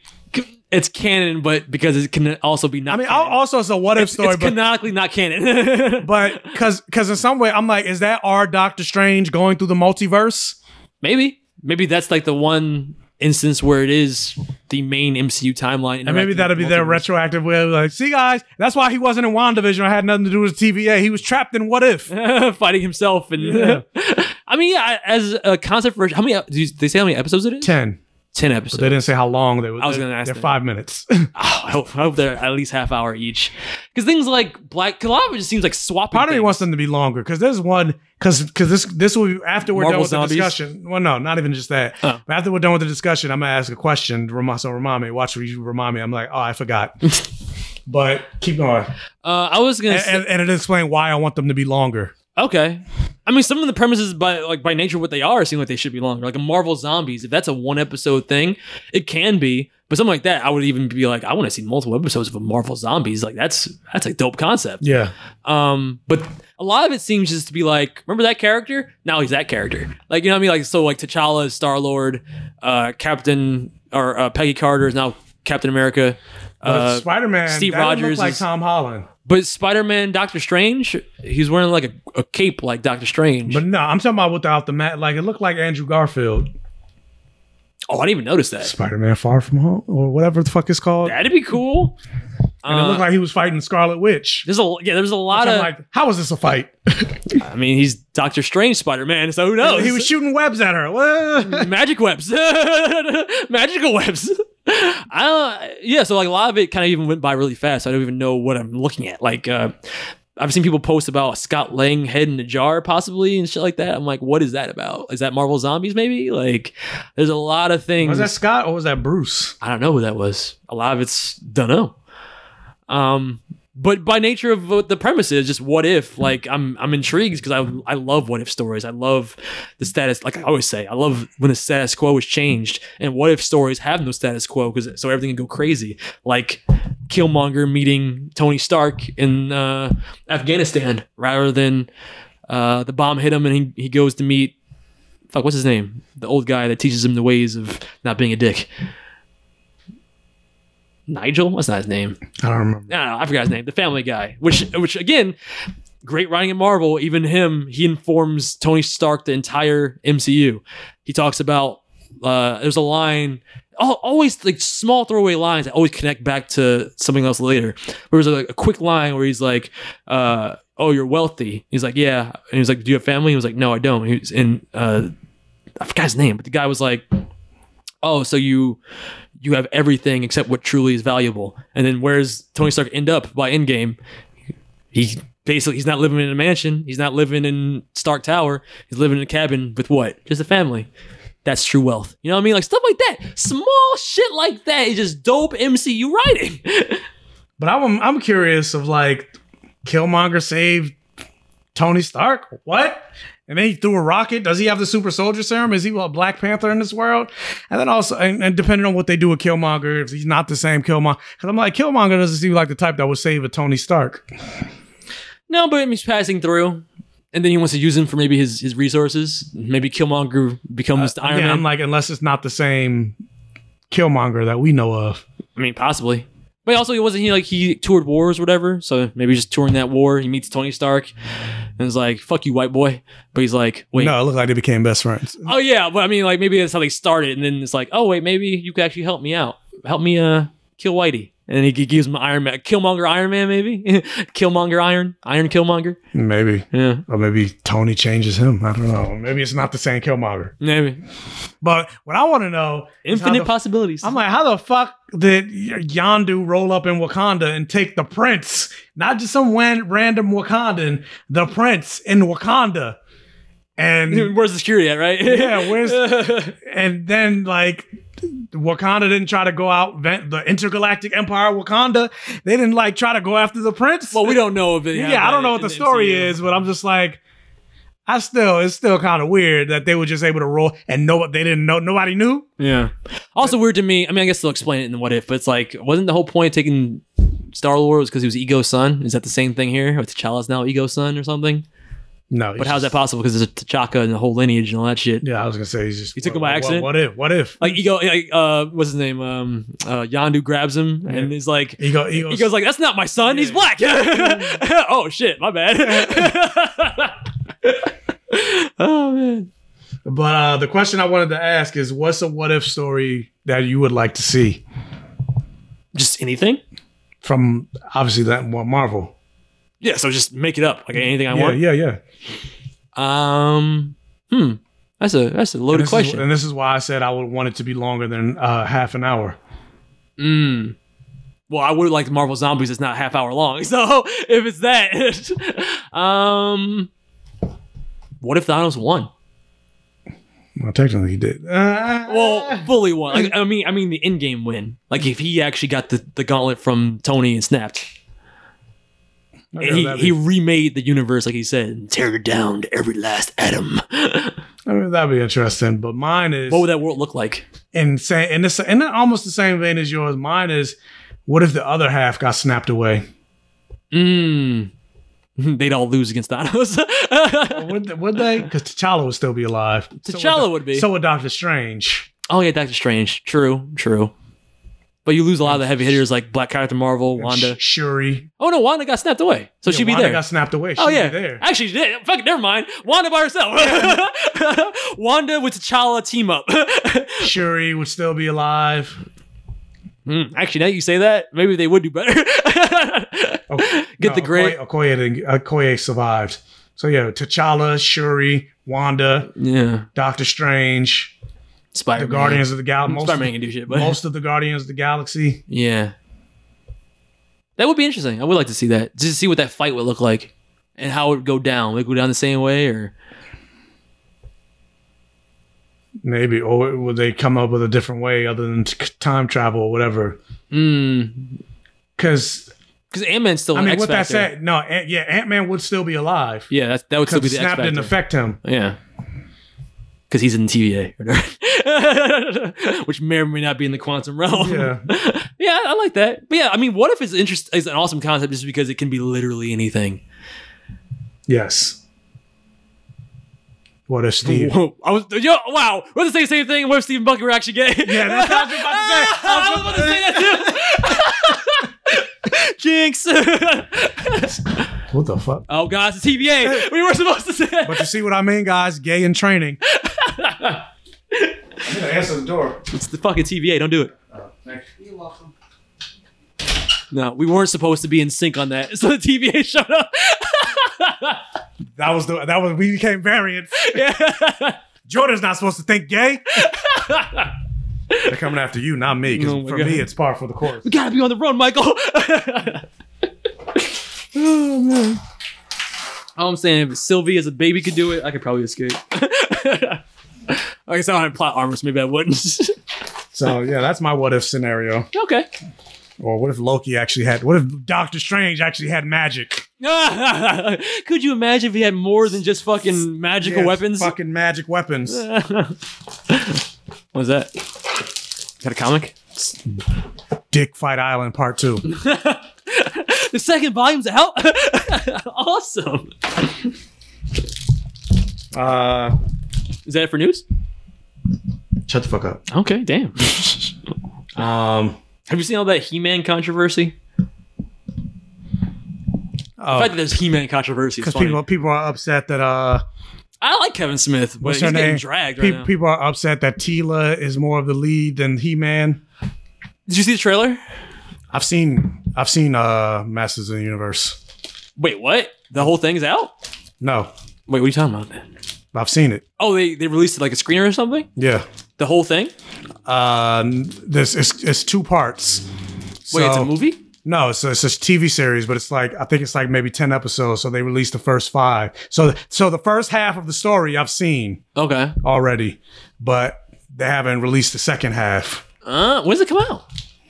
[SPEAKER 2] it's canon, but because it can also be not.
[SPEAKER 3] I mean,
[SPEAKER 2] canon.
[SPEAKER 3] also it's a what if
[SPEAKER 2] it's,
[SPEAKER 3] story,
[SPEAKER 2] it's
[SPEAKER 3] but
[SPEAKER 2] canonically not canon.
[SPEAKER 3] but because because in some way I'm like, is that our Doctor Strange going through the multiverse?
[SPEAKER 2] maybe, maybe that's like the one instance where it is the main MCU timeline,
[SPEAKER 3] And maybe that'll be
[SPEAKER 2] with
[SPEAKER 3] their retroactive way of like, see guys, that's why he wasn't in WandaVision. I had nothing to do with TVA. He was trapped in what if?
[SPEAKER 2] fighting himself and
[SPEAKER 3] Yeah.
[SPEAKER 2] I mean, yeah, as a concept for how many? Do they say how many episodes it is?
[SPEAKER 3] Ten.
[SPEAKER 2] Ten
[SPEAKER 3] But
[SPEAKER 2] episodes.
[SPEAKER 3] they didn't say how long they were.
[SPEAKER 2] I was gonna ask
[SPEAKER 3] They're
[SPEAKER 2] that.
[SPEAKER 3] five minutes.
[SPEAKER 2] Oh, I, hope, I hope they're at least half hour each. Because things like Black, cause a lot of it just seems like swapping.
[SPEAKER 3] Part of me wants them to be longer because there's one because because this this will be after we're
[SPEAKER 2] Marvel
[SPEAKER 3] done with
[SPEAKER 2] zombies?
[SPEAKER 3] the discussion. Well, no, not even just that.
[SPEAKER 2] Oh.
[SPEAKER 3] But after we're done with the discussion, I'm gonna ask a question. So remind me. Watch you remind me. I'm like, oh, I forgot. but keep going,
[SPEAKER 2] Uh, I was gonna.
[SPEAKER 3] and, and, and it explain why I want them to be longer.
[SPEAKER 2] Okay. I mean, some of the premises by like by nature what they are seem like they should be longer. Like a Marvel Zombies, if that's a one episode thing, it can be. But something like that, I would even be like, I want to see multiple episodes of a Marvel Zombies. Like that's that's a dope concept.
[SPEAKER 3] Yeah.
[SPEAKER 2] Um, but a lot of it seems just to be like, remember that character? Now he's that character. Like you know what I mean? Like so, like T'Challa is Star Lord, uh, Captain or uh, Peggy Carter is now Captain America. Uh,
[SPEAKER 3] Spider Man,
[SPEAKER 2] Steve Rogers
[SPEAKER 3] like
[SPEAKER 2] is-
[SPEAKER 3] Tom Holland.
[SPEAKER 2] But Spider Man, Doctor Strange, he's wearing like a, a cape like Doctor Strange.
[SPEAKER 3] But no, I'm talking about without the mat. Like it looked like Andrew Garfield,
[SPEAKER 2] oh, I didn't even notice that.
[SPEAKER 3] Spider Man Far From Home, or whatever the fuck it's called.
[SPEAKER 2] That'd be cool.
[SPEAKER 3] and it
[SPEAKER 2] Uh,
[SPEAKER 3] looked like he was fighting Scarlet Witch.
[SPEAKER 2] There's a yeah, there's a lot
[SPEAKER 3] I'm
[SPEAKER 2] of
[SPEAKER 3] like, how is this a fight?
[SPEAKER 2] I mean, he's Doctor Strange Spider Man, so who knows?
[SPEAKER 3] He was shooting webs at her.
[SPEAKER 2] Magic webs, magical webs. I don't. Yeah, so like a lot of it kind of even went by really fast. So I don't even know what I'm looking at. Like, uh, I've seen people post about Scott Lang head in a jar, possibly, and shit like that. I'm like, what is that about? Is that Marvel Zombies? Maybe. Like, there's a lot of things.
[SPEAKER 3] Was that Scott or was that Bruce?
[SPEAKER 2] I don't know who that was. A lot of it's don't know. Um, but by nature of what the premise is, just what if? Like I'm I'm intrigued because I I love what if stories. I love the status. Like I always say, I love when the status quo is changed and what if stories have no status quo because so everything can go crazy. Like Killmonger meeting Tony Stark in uh, Afghanistan rather than uh, the bomb hit him and he he goes to meet fuck what's his name the old guy that teaches him the ways of not being a dick. Nigel? What's not his name?
[SPEAKER 3] I don't remember.
[SPEAKER 2] I don't know. I forgot his name. The Family Guy. Which, which again, great writing in Marvel. Even him, he informs Tony Stark the entire MCU. He talks about uh, there's a line. Always like small throwaway lines that always connect back to something else later. There was a, a quick line where he's like, uh, "Oh, you're wealthy." He's like, "Yeah," and he's like, "Do you have family?" He was like, "No, I don't." He was in uh, I forgot his name, but the guy was like, "Oh, so you you have everything except what truly is valuable." And then where's Tony Stark end up by Endgame? He basically he's not living in a mansion. He's not living in Stark Tower. He's living in a cabin with what? Just a family. That's true wealth. You know what I mean? Like stuff like that. Small shit like that is just dope MCU writing.
[SPEAKER 3] But I'm I'm curious of like Killmonger saved Tony Stark. What? And then he threw a rocket. Does he have the super soldier serum? Is he a Black Panther in this world? And then also, and, and depending on what they do with Killmonger, if he's not the same Killmonger, because I'm like Killmonger doesn't seem like the type that would save a Tony Stark.
[SPEAKER 2] no, but he's passing through. And then he wants to use him for maybe his, his resources. Maybe Killmonger becomes uh, the Iron
[SPEAKER 3] Again,
[SPEAKER 2] Man.
[SPEAKER 3] I'm like, unless it's not the same Killmonger that we know of.
[SPEAKER 2] I mean, possibly. But also, he wasn't he like he toured wars or whatever. So maybe just touring that war. He meets Tony Stark, and it's like, "Fuck you, white boy." But he's like, "Wait,
[SPEAKER 3] No, it looked like they became best friends.
[SPEAKER 2] oh yeah." But I mean, like maybe that's how they started, and then it's like, "Oh wait, maybe you could actually help me out. Help me uh kill Whitey." And he gives him Iron Man, Killmonger Iron Man, maybe Killmonger Iron, Iron Killmonger.
[SPEAKER 3] Maybe.
[SPEAKER 2] Yeah.
[SPEAKER 3] Or maybe Tony changes him. I don't know. Maybe it's not the same Killmonger.
[SPEAKER 2] Maybe.
[SPEAKER 3] But what I want to know
[SPEAKER 2] Infinite
[SPEAKER 3] the-
[SPEAKER 2] possibilities.
[SPEAKER 3] I'm like, how the fuck did Yondu roll up in Wakanda and take the prince? Not just some wan- random Wakandan, the prince in Wakanda. And
[SPEAKER 2] where's the security at, right?
[SPEAKER 3] yeah, where's and then like Wakanda didn't try to go out vent the intergalactic empire Wakanda. They didn't like try to go after the prince.
[SPEAKER 2] Well, we don't know if it.
[SPEAKER 3] yeah, I don't know what the story is, but I'm just like, I still, it's still kind of weird that they were just able to roll and know what they didn't know. Nobody knew.
[SPEAKER 2] Yeah. Also weird to me. I mean, I guess they'll explain it in the what if, but it's like, wasn't the whole point of taking Star Lord was because he was Ego's son? Is that the same thing here? With T'Challa's now Ego's son or something?
[SPEAKER 3] No.
[SPEAKER 2] But how's that possible? Because there's a T'Chaka and the whole lineage and all that shit.
[SPEAKER 3] Yeah, I was gonna say he's just
[SPEAKER 2] he took
[SPEAKER 3] what-
[SPEAKER 2] him by
[SPEAKER 3] what-
[SPEAKER 2] accident.
[SPEAKER 3] What, if? What if?
[SPEAKER 2] Like Ego, like, uh, what's his name? Um, uh, Yondu grabs him and he's like,
[SPEAKER 3] Ego, Ego,
[SPEAKER 2] he goes like, "That's not my son. He's black." oh shit, my bad. oh man.
[SPEAKER 3] But uh, the question I wanted to ask is, what's a what if story that you would like to see?
[SPEAKER 2] Just anything
[SPEAKER 3] from obviously that Marvel.
[SPEAKER 2] Yeah, so just make it up, like anything I
[SPEAKER 3] yeah,
[SPEAKER 2] want.
[SPEAKER 3] yeah, yeah.
[SPEAKER 2] Um, hmm, that's a that's a
[SPEAKER 3] And
[SPEAKER 2] loaded
[SPEAKER 3] is-
[SPEAKER 2] question.
[SPEAKER 3] and this is why I said I would want it to be longer than uh, half an hour.
[SPEAKER 2] Mm. Well, I would like Marvel Zombies. It's not half hour long. So if it's that, um, what if Thanos won?
[SPEAKER 3] Well, technically he did.
[SPEAKER 2] well, fully won. Like, I mean, I mean the in-game win. Like if he actually got the, the gauntlet from Tony and snapped.
[SPEAKER 3] Yeah,
[SPEAKER 2] he,
[SPEAKER 3] that'd
[SPEAKER 2] he remade the universe, like he said, and tear it down to every last atom.
[SPEAKER 3] I mean, that'd be interesting. But mine is
[SPEAKER 2] what would that world look like?
[SPEAKER 3] in same in this in almost the same vein as yours. Mine is what if the other half got snapped away?
[SPEAKER 2] Mm. They'd all lose against Thanos.
[SPEAKER 3] would, would they? Because T'Challa would still be alive. So
[SPEAKER 2] T'Challa would be.
[SPEAKER 3] So would Doctor Strange.
[SPEAKER 2] oh yeah, Doctor Strange. True, true. But you lose a lot of the heavy hitters like Black Captain Marvel, Wanda.
[SPEAKER 3] Shuri.
[SPEAKER 2] Oh no, Wanda got snapped away, so
[SPEAKER 3] Yeah,
[SPEAKER 2] she'd be
[SPEAKER 3] Wanda
[SPEAKER 2] there.
[SPEAKER 3] got snapped away.
[SPEAKER 2] oh
[SPEAKER 3] She'd
[SPEAKER 2] yeah,
[SPEAKER 3] be there.
[SPEAKER 2] actually, she did. Fuck, it, never mind. Wanda by herself. Wanda with T'Challa team up.
[SPEAKER 3] Shuri would still be alive.
[SPEAKER 2] Hmm, actually, now you say that, maybe they would do better. Get the great.
[SPEAKER 3] Okoye, Okoye, didn't- Okoye survived. So yeah, T'Challa, Shuri, Wanda,
[SPEAKER 2] Yeah,
[SPEAKER 3] Doctor Strange,
[SPEAKER 2] Spider.
[SPEAKER 3] the Guardians of the Galaxy. Most,
[SPEAKER 2] Spider-Man
[SPEAKER 3] of
[SPEAKER 2] can
[SPEAKER 3] the-
[SPEAKER 2] do shit, but
[SPEAKER 3] most of the Guardians of the Galaxy.
[SPEAKER 2] Yeah. That would be interesting. I would like to see that. Just to see what that fight would look like and how it would go down. Would it go down the same way or
[SPEAKER 3] Maybe, or would they come up with a different way other than time travel or whatever?
[SPEAKER 2] mm
[SPEAKER 3] Because
[SPEAKER 2] because Ant Man's still
[SPEAKER 3] I mean,
[SPEAKER 2] X
[SPEAKER 3] with that said, no, Ant- yeah, Ant Man would still be alive.
[SPEAKER 2] Yeah, that's, that would still be
[SPEAKER 3] Because
[SPEAKER 2] the X
[SPEAKER 3] snap didn't affect him.
[SPEAKER 2] Yeah. Because he's in TVA, which may or may not be in the quantum realm.
[SPEAKER 3] Yeah.
[SPEAKER 2] yeah, I like that. But yeah, I mean, what if it's interest is an awesome concept just because it can be literally anything.
[SPEAKER 3] Yes. What if Steve?
[SPEAKER 2] Whoa, I was yo wow. We're the same thing. What if Stephen Bucky were actually gay?
[SPEAKER 3] Yeah, that's what I was about to say.
[SPEAKER 2] I was about to say that too. Jinx.
[SPEAKER 3] What the fuck?
[SPEAKER 2] oh gosh, it's TVA. We were supposed to say.
[SPEAKER 3] But you see what I mean, guys? Gay in training. I'm gonna answer the door.
[SPEAKER 2] It's the fucking TVA. Don't do it.
[SPEAKER 3] Oh, You're welcome.
[SPEAKER 2] No, we weren't supposed to be in sync on that. So the TVA showed up.
[SPEAKER 3] That was the that was we became variants. Jordan's not supposed to think gay. They're coming after you, not me. Because
[SPEAKER 2] Oh
[SPEAKER 3] for
[SPEAKER 2] God.
[SPEAKER 3] me, it's par for the course.
[SPEAKER 2] We gotta be on the run, Michael. oh man. All I'm saying, if Sylvie as a baby could do it, I could probably escape. I guess I don't have plot armor, so maybe I wouldn't.
[SPEAKER 3] So yeah, that's my what if scenario.
[SPEAKER 2] okay.
[SPEAKER 3] Or what if Loki actually had? What if Doctor Strange actually had magic?
[SPEAKER 2] could you imagine if he had more than just fucking magical
[SPEAKER 3] Yes,
[SPEAKER 2] weapons?
[SPEAKER 3] Fucking magic weapons.
[SPEAKER 2] what was that? Got a comic?
[SPEAKER 3] Dick Fight Island Part Two.
[SPEAKER 2] the second volume's out. awesome.
[SPEAKER 3] Uh,
[SPEAKER 2] Is that it for news?
[SPEAKER 3] shut the fuck up.
[SPEAKER 2] Okay, damn.
[SPEAKER 3] Um,
[SPEAKER 2] Have you seen all that He-Man controversy?
[SPEAKER 3] oh,
[SPEAKER 2] the fact that there's He-Man controversy is
[SPEAKER 3] because
[SPEAKER 2] funny.
[SPEAKER 3] people people are upset that uh,
[SPEAKER 2] I like Kevin Smith, but
[SPEAKER 3] what's
[SPEAKER 2] he's
[SPEAKER 3] her
[SPEAKER 2] getting
[SPEAKER 3] name?
[SPEAKER 2] dragged right
[SPEAKER 3] people,
[SPEAKER 2] now.
[SPEAKER 3] people are upset that Teela is more of the lead than He Man.
[SPEAKER 2] Did you see the trailer?
[SPEAKER 3] I've seen I've seen uh Masters of the Universe.
[SPEAKER 2] Wait, what? The whole thing's out?
[SPEAKER 3] No,
[SPEAKER 2] Wait, what are you talking about then?
[SPEAKER 3] I've seen it.
[SPEAKER 2] Oh, they, they released it like a screener or something?
[SPEAKER 3] Yeah.
[SPEAKER 2] The whole thing?
[SPEAKER 3] Uh, this it's it's two parts.
[SPEAKER 2] Wait, it's a movie?
[SPEAKER 3] No, it's a, it's a TV series, but it's like I think it's like maybe ten episodes. So they released the first five. So so the first half of the story I've seen
[SPEAKER 2] Okay.
[SPEAKER 3] already, but they haven't released the second half
[SPEAKER 2] Uh, when does it come out?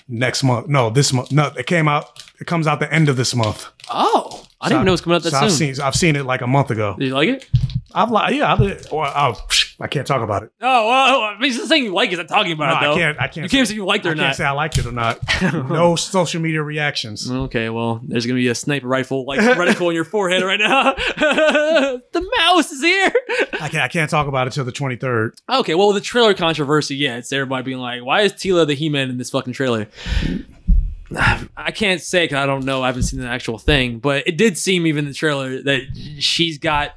[SPEAKER 3] next month. No, this month. No, it came out. It comes out the end of this month.
[SPEAKER 2] Oh, I didn't even know it was coming out that
[SPEAKER 3] so
[SPEAKER 2] soon.
[SPEAKER 3] I've seen I've seen it like a month ago.
[SPEAKER 2] Did you like it?
[SPEAKER 3] I've like yeah. I, well, I can't talk about it.
[SPEAKER 2] Oh, well, I mean, it's the thing you like is not talking about
[SPEAKER 3] No,
[SPEAKER 2] it,
[SPEAKER 3] I can't- I can't
[SPEAKER 2] You can't say you liked it
[SPEAKER 3] I
[SPEAKER 2] or
[SPEAKER 3] can't say I liked it or not. no social media reactions.
[SPEAKER 2] Okay, well, there's gonna be a sniper rifle like reticle in your forehead right now. the mouse is here.
[SPEAKER 3] I can't. I can't talk about it till the twenty third.
[SPEAKER 2] Okay, well, the trailer controversy, yeah, it's everybody being like, "Why is Teela the He-Man in this fucking trailer?" I can't say because I don't know. I haven't seen the actual thing, but it did seem even in the trailer that she's got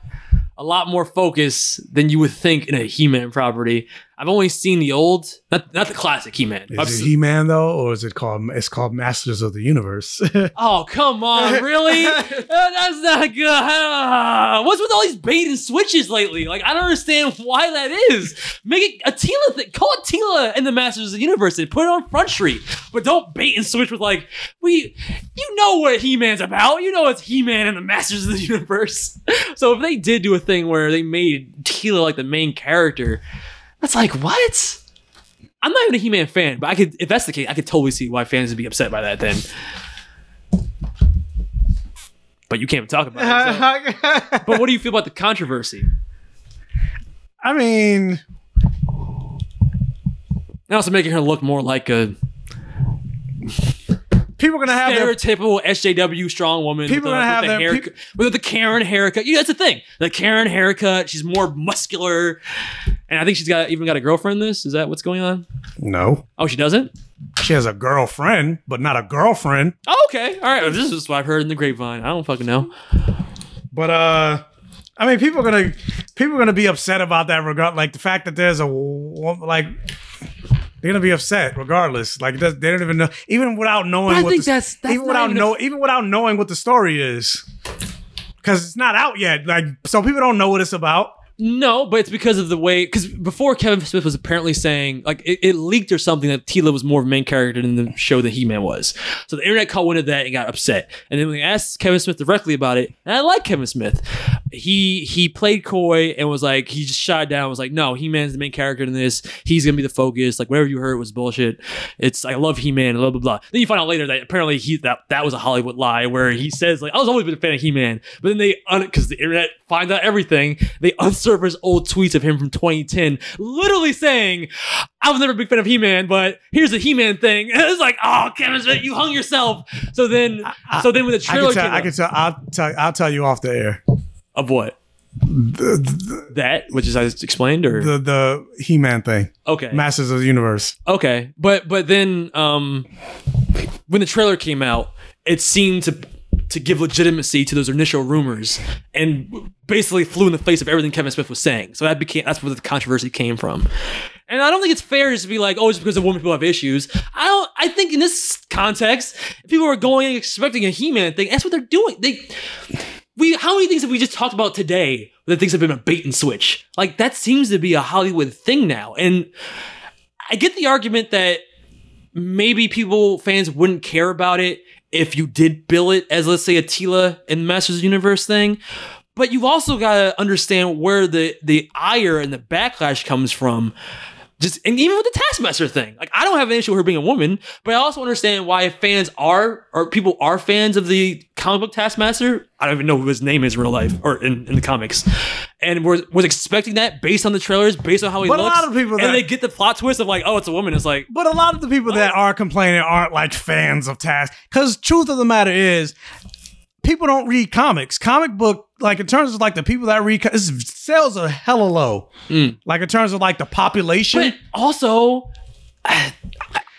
[SPEAKER 2] a lot more focus than you would think in a He-Man property. I've only seen the old, not not the classic He-Man. I've
[SPEAKER 3] Is it
[SPEAKER 2] seen-
[SPEAKER 3] He Man though, or is it called? It's called Masters of the Universe.
[SPEAKER 2] Oh come on, really? Uh, that's not good. Ah, what's with all these bait and switches lately? Like I don't understand why that is. Make it a Teela thing. Call it Teela and the Masters of the Universe and put it on Front Street. But don't bait and switch with like we. You know what He Man's about. You know it's He Man and the Masters of the Universe. So if they did do a thing where they made Teela like the main character, that's like what? I'm not even a He-Man fan, but I could, if that's the case, I could totally see why fans would be upset by that. Then but you can't even talk about it. so- but what do you feel about the controversy?
[SPEAKER 3] I mean,
[SPEAKER 2] And also making her look more like a
[SPEAKER 3] people are gonna have their
[SPEAKER 2] stereotypical SJW strong woman.
[SPEAKER 3] People
[SPEAKER 2] with the,
[SPEAKER 3] gonna have
[SPEAKER 2] the
[SPEAKER 3] their-
[SPEAKER 2] haircut, with the Karen haircut. Yeah, that's the thing. The Karen haircut. She's more muscular, and I think she's got even got a girlfriend. This is that what's going on?
[SPEAKER 3] no.
[SPEAKER 2] Oh, she doesn't.
[SPEAKER 3] She has a girlfriend, but not a girlfriend.
[SPEAKER 2] Oh, okay, all right. This is what I've heard in the grapevine. I don't fucking know.
[SPEAKER 3] But uh, I mean, people are gonna people are gonna be upset about that. Regard like the fact that there's a like they're gonna be upset regardless. Like they don't even know, even without knowing.
[SPEAKER 2] But I
[SPEAKER 3] what
[SPEAKER 2] think
[SPEAKER 3] the,
[SPEAKER 2] that's- that's
[SPEAKER 3] even without
[SPEAKER 2] even
[SPEAKER 3] know even without knowing what the story is, because it's not out yet. Like so, people don't know what it's about.
[SPEAKER 2] No, but it's because of the way. Because before Kevin Smith was apparently saying, like, it, it leaked or something that Teela was more of a main character in the show than He Man was. So the internet caught wind of that and got upset. And then when they asked Kevin Smith directly about it, and I like Kevin Smith, he he played coy and was like, he just shot down. Was like, no, He Man's the main character in this. He's gonna be the focus. Like whatever you heard was bullshit. It's I love He Man. Blah blah blah. Then you find out later that apparently he that that was a Hollywood lie where he says like I was always been a fan of He Man, but then they because the internet finds out everything. They unsurface old tweets of him from 2010, literally saying, "I was never a big fan of He Man, but here's the He Man thing." And it's like, "Oh, Kevin Smith, you hung yourself." So then, so then when the
[SPEAKER 3] I
[SPEAKER 2] trailer
[SPEAKER 3] can tell.
[SPEAKER 2] came
[SPEAKER 3] I can tell, I'll, tell. I'll tell you off the air.
[SPEAKER 2] of what that, which is I just explained, or
[SPEAKER 3] The the He Man thing.
[SPEAKER 2] Okay.
[SPEAKER 3] Masters of the Universe.
[SPEAKER 2] Okay, but but then um, when the trailer came out, it seemed to to give legitimacy to those initial rumors and basically flew in the face of everything Kevin Smith was saying. So that became that's where the controversy came from. And I don't think it's fair just to be like, oh, it's because of women people have issues. I don't. I think in this context, people are going expecting a He-Man thing. That's what they're doing. They we how many things have we just talked about today that things have been a bait and switch? Like that seems to be a Hollywood thing now. And I get the argument that maybe people fans wouldn't care about it if you did bill it as let's say a Teela and Masters Universe thing. But you've also got to understand where the the ire and the backlash comes from. Just and even with the Taskmaster thing, like I don't have an issue with her being a woman, but I also understand why fans are or people are fans of the comic book Taskmaster. I don't even know who his name is in real life or in, in the comics, and was was expecting that based on the trailers, based on how he
[SPEAKER 3] But a lot of people that-
[SPEAKER 2] and they get the plot twist of like, oh, it's a woman. It's like,
[SPEAKER 3] But a lot of the people that are complaining aren't like fans of Task. Because truth of the matter is, people don't read comics. Comic book, like in terms of like the people that read, it's- sales are hella low. Mm. Like in terms of like the population.
[SPEAKER 2] But also, I,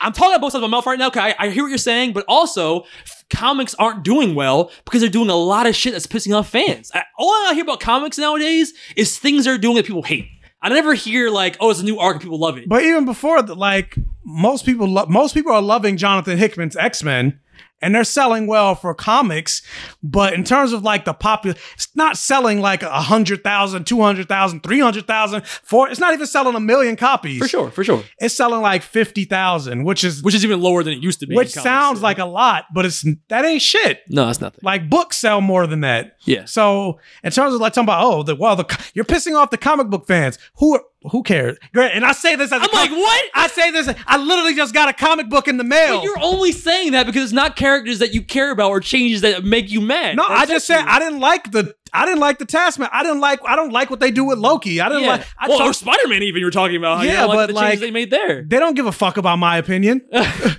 [SPEAKER 2] am talking about both sides of my mouth right now. 'cause I, I hear what you're saying, but also, comics aren't doing well because they're doing a lot of shit that's pissing off fans. I, all I hear about comics nowadays is things they're doing that people hate. I never hear like, oh, it's a new arc and people love it.
[SPEAKER 3] But even before like most people, lo- most people are loving Jonathan Hickman's X Men, and they're selling well for comics. But in terms of like the popular, it's not selling like a hundred thousand, two hundred thousand, three hundred thousand. For it's not even selling a million copies.
[SPEAKER 2] For sure, for sure.
[SPEAKER 3] It's selling like fifty thousand, which is
[SPEAKER 2] which is even lower than it used to be.
[SPEAKER 3] which sounds like a lot, but it's that ain't shit.
[SPEAKER 2] no, that's nothing.
[SPEAKER 3] Like books sell more than that.
[SPEAKER 2] Yeah.
[SPEAKER 3] So in terms of like talking about oh the well the you're pissing off the comic book fans who are, who cares? Great. And I say this as
[SPEAKER 2] I'm like, what?
[SPEAKER 3] I say this. I literally just got a comic book in the mail.
[SPEAKER 2] But you're only saying that because it's not characters that you care about or changes that make you mad.
[SPEAKER 3] no, I just said
[SPEAKER 2] you.
[SPEAKER 3] I didn't like the I didn't like the Taskmaster. I didn't like I don't like what they do with Loki. I didn't
[SPEAKER 2] Yeah.
[SPEAKER 3] like. I
[SPEAKER 2] well,
[SPEAKER 3] talk-
[SPEAKER 2] or Spider Man, even you were talking about.
[SPEAKER 3] Yeah,
[SPEAKER 2] don't like
[SPEAKER 3] but
[SPEAKER 2] the
[SPEAKER 3] like
[SPEAKER 2] they made there.
[SPEAKER 3] They don't give a fuck about my opinion.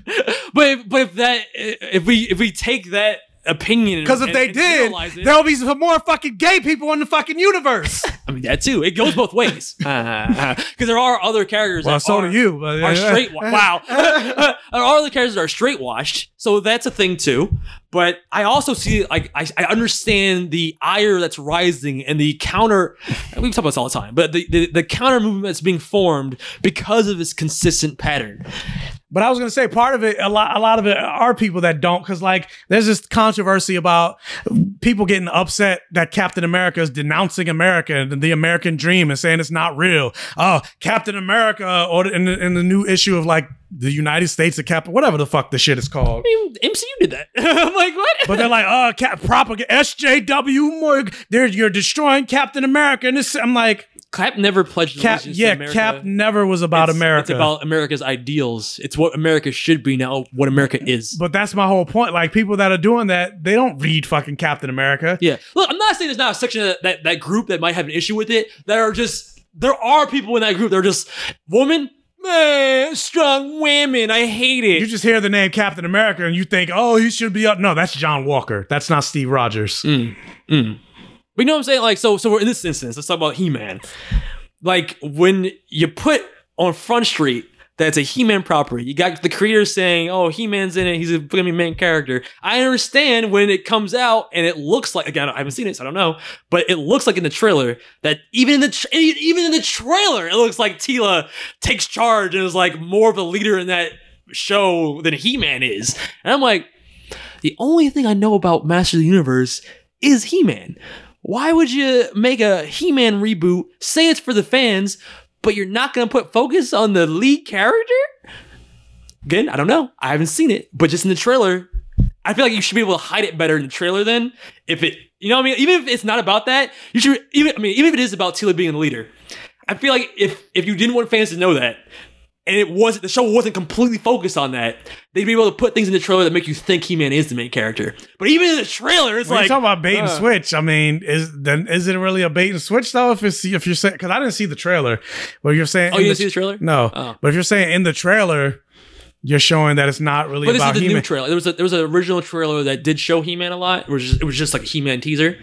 [SPEAKER 2] But if, but if that if we if we take that opinion
[SPEAKER 3] Because if
[SPEAKER 2] and-
[SPEAKER 3] they
[SPEAKER 2] and
[SPEAKER 3] did,
[SPEAKER 2] it-
[SPEAKER 3] there'll be some more fucking gay people in the fucking universe.
[SPEAKER 2] I mean that too. It goes both ways uh, uh, uh. because there are other characters.
[SPEAKER 3] well,
[SPEAKER 2] that
[SPEAKER 3] so
[SPEAKER 2] are,
[SPEAKER 3] do you. But
[SPEAKER 2] Are straight. Wow, there are other characters that are straight washed, so that's a thing too. But I also see, like, I, I understand the ire that's rising and the counter. and We talk about this all the time, but the, the the counter movement that's being formed because of this consistent pattern.
[SPEAKER 3] But I was gonna say part of it, a lot, a lot of it are people that don't, because like there's this controversy about people getting upset that Captain America is denouncing America and the American dream and saying it's not real. Oh, Captain America, or in the, in the new issue of like the United States of Captain, whatever the fuck the shit is called.
[SPEAKER 2] I mean, MCU did that. I'm like, what?
[SPEAKER 3] But they're like, oh, cap, propaganda, SJW, more. They're you're destroying Captain America, and this. I'm like,
[SPEAKER 2] Cap never pledged
[SPEAKER 3] Cap,
[SPEAKER 2] allegiance
[SPEAKER 3] yeah,
[SPEAKER 2] to America.
[SPEAKER 3] Cap never was about
[SPEAKER 2] It's-
[SPEAKER 3] America.
[SPEAKER 2] It's about America's ideals. It's what America should be now. What America is.
[SPEAKER 3] But that's my whole point. Like people that are doing that, they don't read fucking Captain America.
[SPEAKER 2] Yeah. Look, I'm not saying there's not a section of that, that, that group that might have an issue with it. That are just there are people in that group that are just woman, man, strong women. I hate it.
[SPEAKER 3] You just hear the name Captain America and you think, oh, he should be up. No, that's John Walker. That's not Steve Rogers.
[SPEAKER 2] Mm. Mm. But you know what I'm saying? Like, so, so we're in this instance. Let's talk about He-Man. Like, when you put on Front Street that it's a He-Man property, you got the creators saying, "Oh, He-Man's in it. He's gonna be main character." I understand when it comes out and it looks like again, I haven't seen it, so I don't know, but it looks like in the trailer that even in the tra- even in the trailer, it looks like Teela takes charge and is like more of a leader in that show than He-Man is. And I'm like, the only thing I know about Master of the Universe is He Man. Why would you make a He Man reboot, say it's for the fans, but you're not going to put focus on the lead character? Again, I don't know. I haven't seen it, but just in the trailer, I feel like you should be able to hide it better in the trailer then. If it, you know what I mean? Even if it's not about that, you should, even, I mean, even if it is about Teela being the leader, I feel like if if you didn't want fans to know that, and it wasn't the show wasn't completely focused on that, they'd be able to put things in the trailer that make you think He Man is the main character. But even in the trailer, it's
[SPEAKER 3] When
[SPEAKER 2] like
[SPEAKER 3] you talk about bait and
[SPEAKER 2] uh,
[SPEAKER 3] switch, I mean, is then is it really a bait and switch though? If it's if you're saying because I didn't see the trailer, but you're saying
[SPEAKER 2] Oh, you didn't see the trailer?
[SPEAKER 3] No,
[SPEAKER 2] Oh.
[SPEAKER 3] but if you're saying in the trailer, you're showing that it's not really
[SPEAKER 2] But this
[SPEAKER 3] about
[SPEAKER 2] is the
[SPEAKER 3] He-Man.
[SPEAKER 2] new trailer. There was a, there was an original trailer that did show He Man a lot. It was just, it was just like a He Man teaser.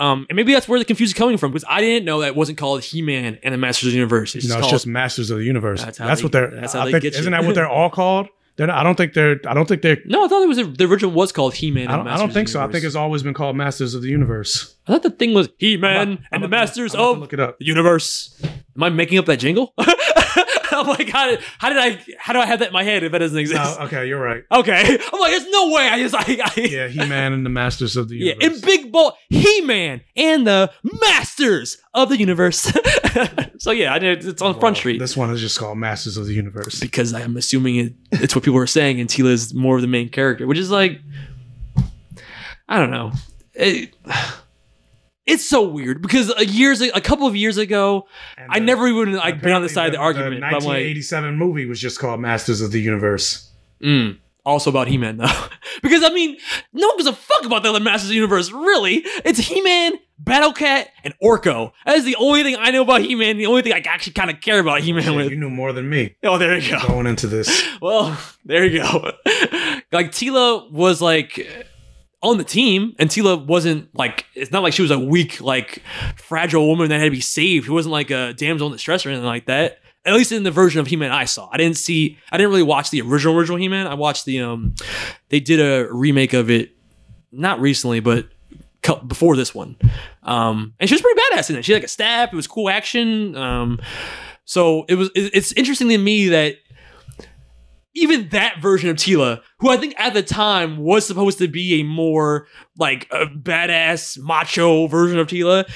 [SPEAKER 2] Um, and maybe that's where the confusion is coming from because I didn't know that it wasn't called He Man and the Masters of the Universe. It's
[SPEAKER 3] no, it's
[SPEAKER 2] called-
[SPEAKER 3] just Masters of the Universe.
[SPEAKER 2] That's
[SPEAKER 3] That's,
[SPEAKER 2] how
[SPEAKER 3] what
[SPEAKER 2] they-
[SPEAKER 3] they're.
[SPEAKER 2] that's how
[SPEAKER 3] I
[SPEAKER 2] they
[SPEAKER 3] think,
[SPEAKER 2] get you.
[SPEAKER 3] Isn't that what they're all called? They're not, I don't think they're. I don't think they're.
[SPEAKER 2] no, I thought it was a, the original was called He Man.
[SPEAKER 3] I don't, I don't think so. I think it's always been called Masters of the Universe.
[SPEAKER 2] I thought the thing was He Man and the Masters
[SPEAKER 3] I'm
[SPEAKER 2] of
[SPEAKER 3] look it up.
[SPEAKER 2] the Universe. Am I making up that jingle? I'm like, how did, how did I how do I have that in my head if that doesn't exist?
[SPEAKER 3] No, okay, you're right.
[SPEAKER 2] Okay, I'm like, there's no way. I just I, I
[SPEAKER 3] Yeah, He Man and the Masters of the Universe.
[SPEAKER 2] Yeah, in big bold, He Man and the Masters of the Universe. so yeah, I did, it's on Front Street
[SPEAKER 3] This one is just called Masters of the Universe.
[SPEAKER 2] because I'm assuming it, it's what people are saying, and Teela is more of the main character, which is like, I don't know. It- it's so weird because a years a couple of years ago, I never even like been on the side of the argument.
[SPEAKER 3] The
[SPEAKER 2] but I'm like,
[SPEAKER 3] 1987 movie was just called Masters of the Universe.
[SPEAKER 2] Mm. Also about He-Man though, because I mean, no one gives a fuck about the other Masters of the Universe. Really, it's He-Man, Battle Cat, and Orko. That is the only thing I know about He-Man. The only thing I actually kind of care about He-Man with.
[SPEAKER 3] You knew more than me.
[SPEAKER 2] Oh, there you go.
[SPEAKER 3] Going into this,
[SPEAKER 2] Well, there you go. like Teela was like on the team, and Teela wasn't like it's not like she was a weak, like fragile woman that had to be saved. She wasn't like a damsel in distress or anything like that. At least in the version of He-Man I saw, I didn't see. I didn't really watch the original original He-Man. I watched the um, they did a remake of it, not recently, but before this one. Um, and she was pretty badass in it. She had like a staff. It was cool action. Um, so it was it's interesting to me that even that version of Teela, who I think at the time was supposed to be a more like a badass macho version of Teela,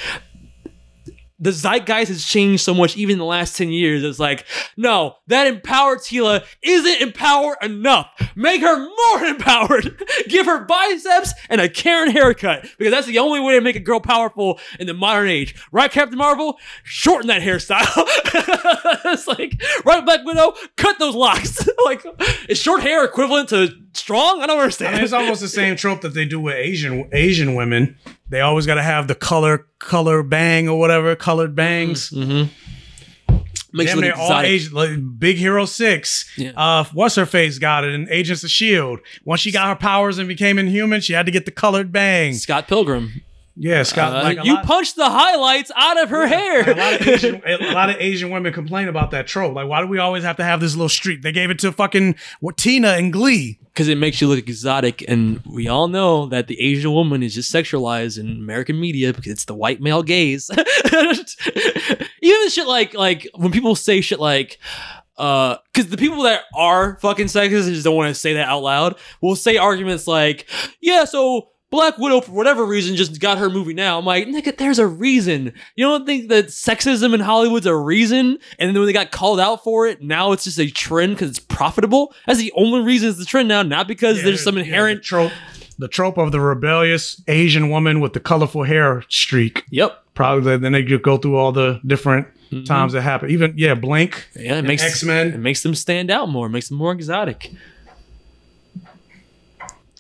[SPEAKER 2] the zeitgeist has changed so much even in the last 10 years. It's like, no, that empowered Teela isn't empowered enough. Make her more empowered. Give her biceps and a Karen haircut because that's the only way to make a girl powerful in the modern age. Right, Captain Marvel? Shorten that hairstyle. it's like, right, Black Widow? Cut those locks. like, is short hair equivalent to strong? I don't
[SPEAKER 3] I
[SPEAKER 2] understand.
[SPEAKER 3] mean, it's almost the same trope that they do with Asian Asian women. They always got to have the color color bang or whatever colored bangs.
[SPEAKER 2] Mm-hmm. Makes
[SPEAKER 3] Damn near all. Asian, like Big Hero Six.
[SPEAKER 2] Yeah.
[SPEAKER 3] Uh, what's her face got it in Agents of Shield. Once she got her powers and became inhuman, she had to get the colored bang.
[SPEAKER 2] Scott Pilgrim.
[SPEAKER 3] Yeah, Scott.
[SPEAKER 2] Uh,
[SPEAKER 3] like a
[SPEAKER 2] you
[SPEAKER 3] lot-
[SPEAKER 2] punched the highlights out of her hair.
[SPEAKER 3] a lot of Asian, a lot of Asian women complain about that trope. Like, why do we always have to have this little streak? They gave it to fucking what Tina and Glee.
[SPEAKER 2] because it makes you look exotic, and we all know that the Asian woman is just sexualized in American media because it's the white male gaze. Even shit like like when people say shit like. Uh, because the people that are fucking sexist and just don't want to say that out loud will say arguments like, "Yeah, so Black Widow for whatever reason just got her movie now." I'm like, "Nigga, there's a reason." You don't think that sexism in Hollywood's a reason? And then when they got called out for it, now it's just a trend because it's profitable. That's the only reason it's the trend now, not because there's some inherent
[SPEAKER 3] trope. the trope of the rebellious Asian woman with the colorful hair streak.
[SPEAKER 2] Yep.
[SPEAKER 3] Probably then they go through all the different mm-hmm. times that happen. Even yeah, Blink.
[SPEAKER 2] Yeah, it makes
[SPEAKER 3] X Men.
[SPEAKER 2] It makes them stand out more. It makes them more exotic.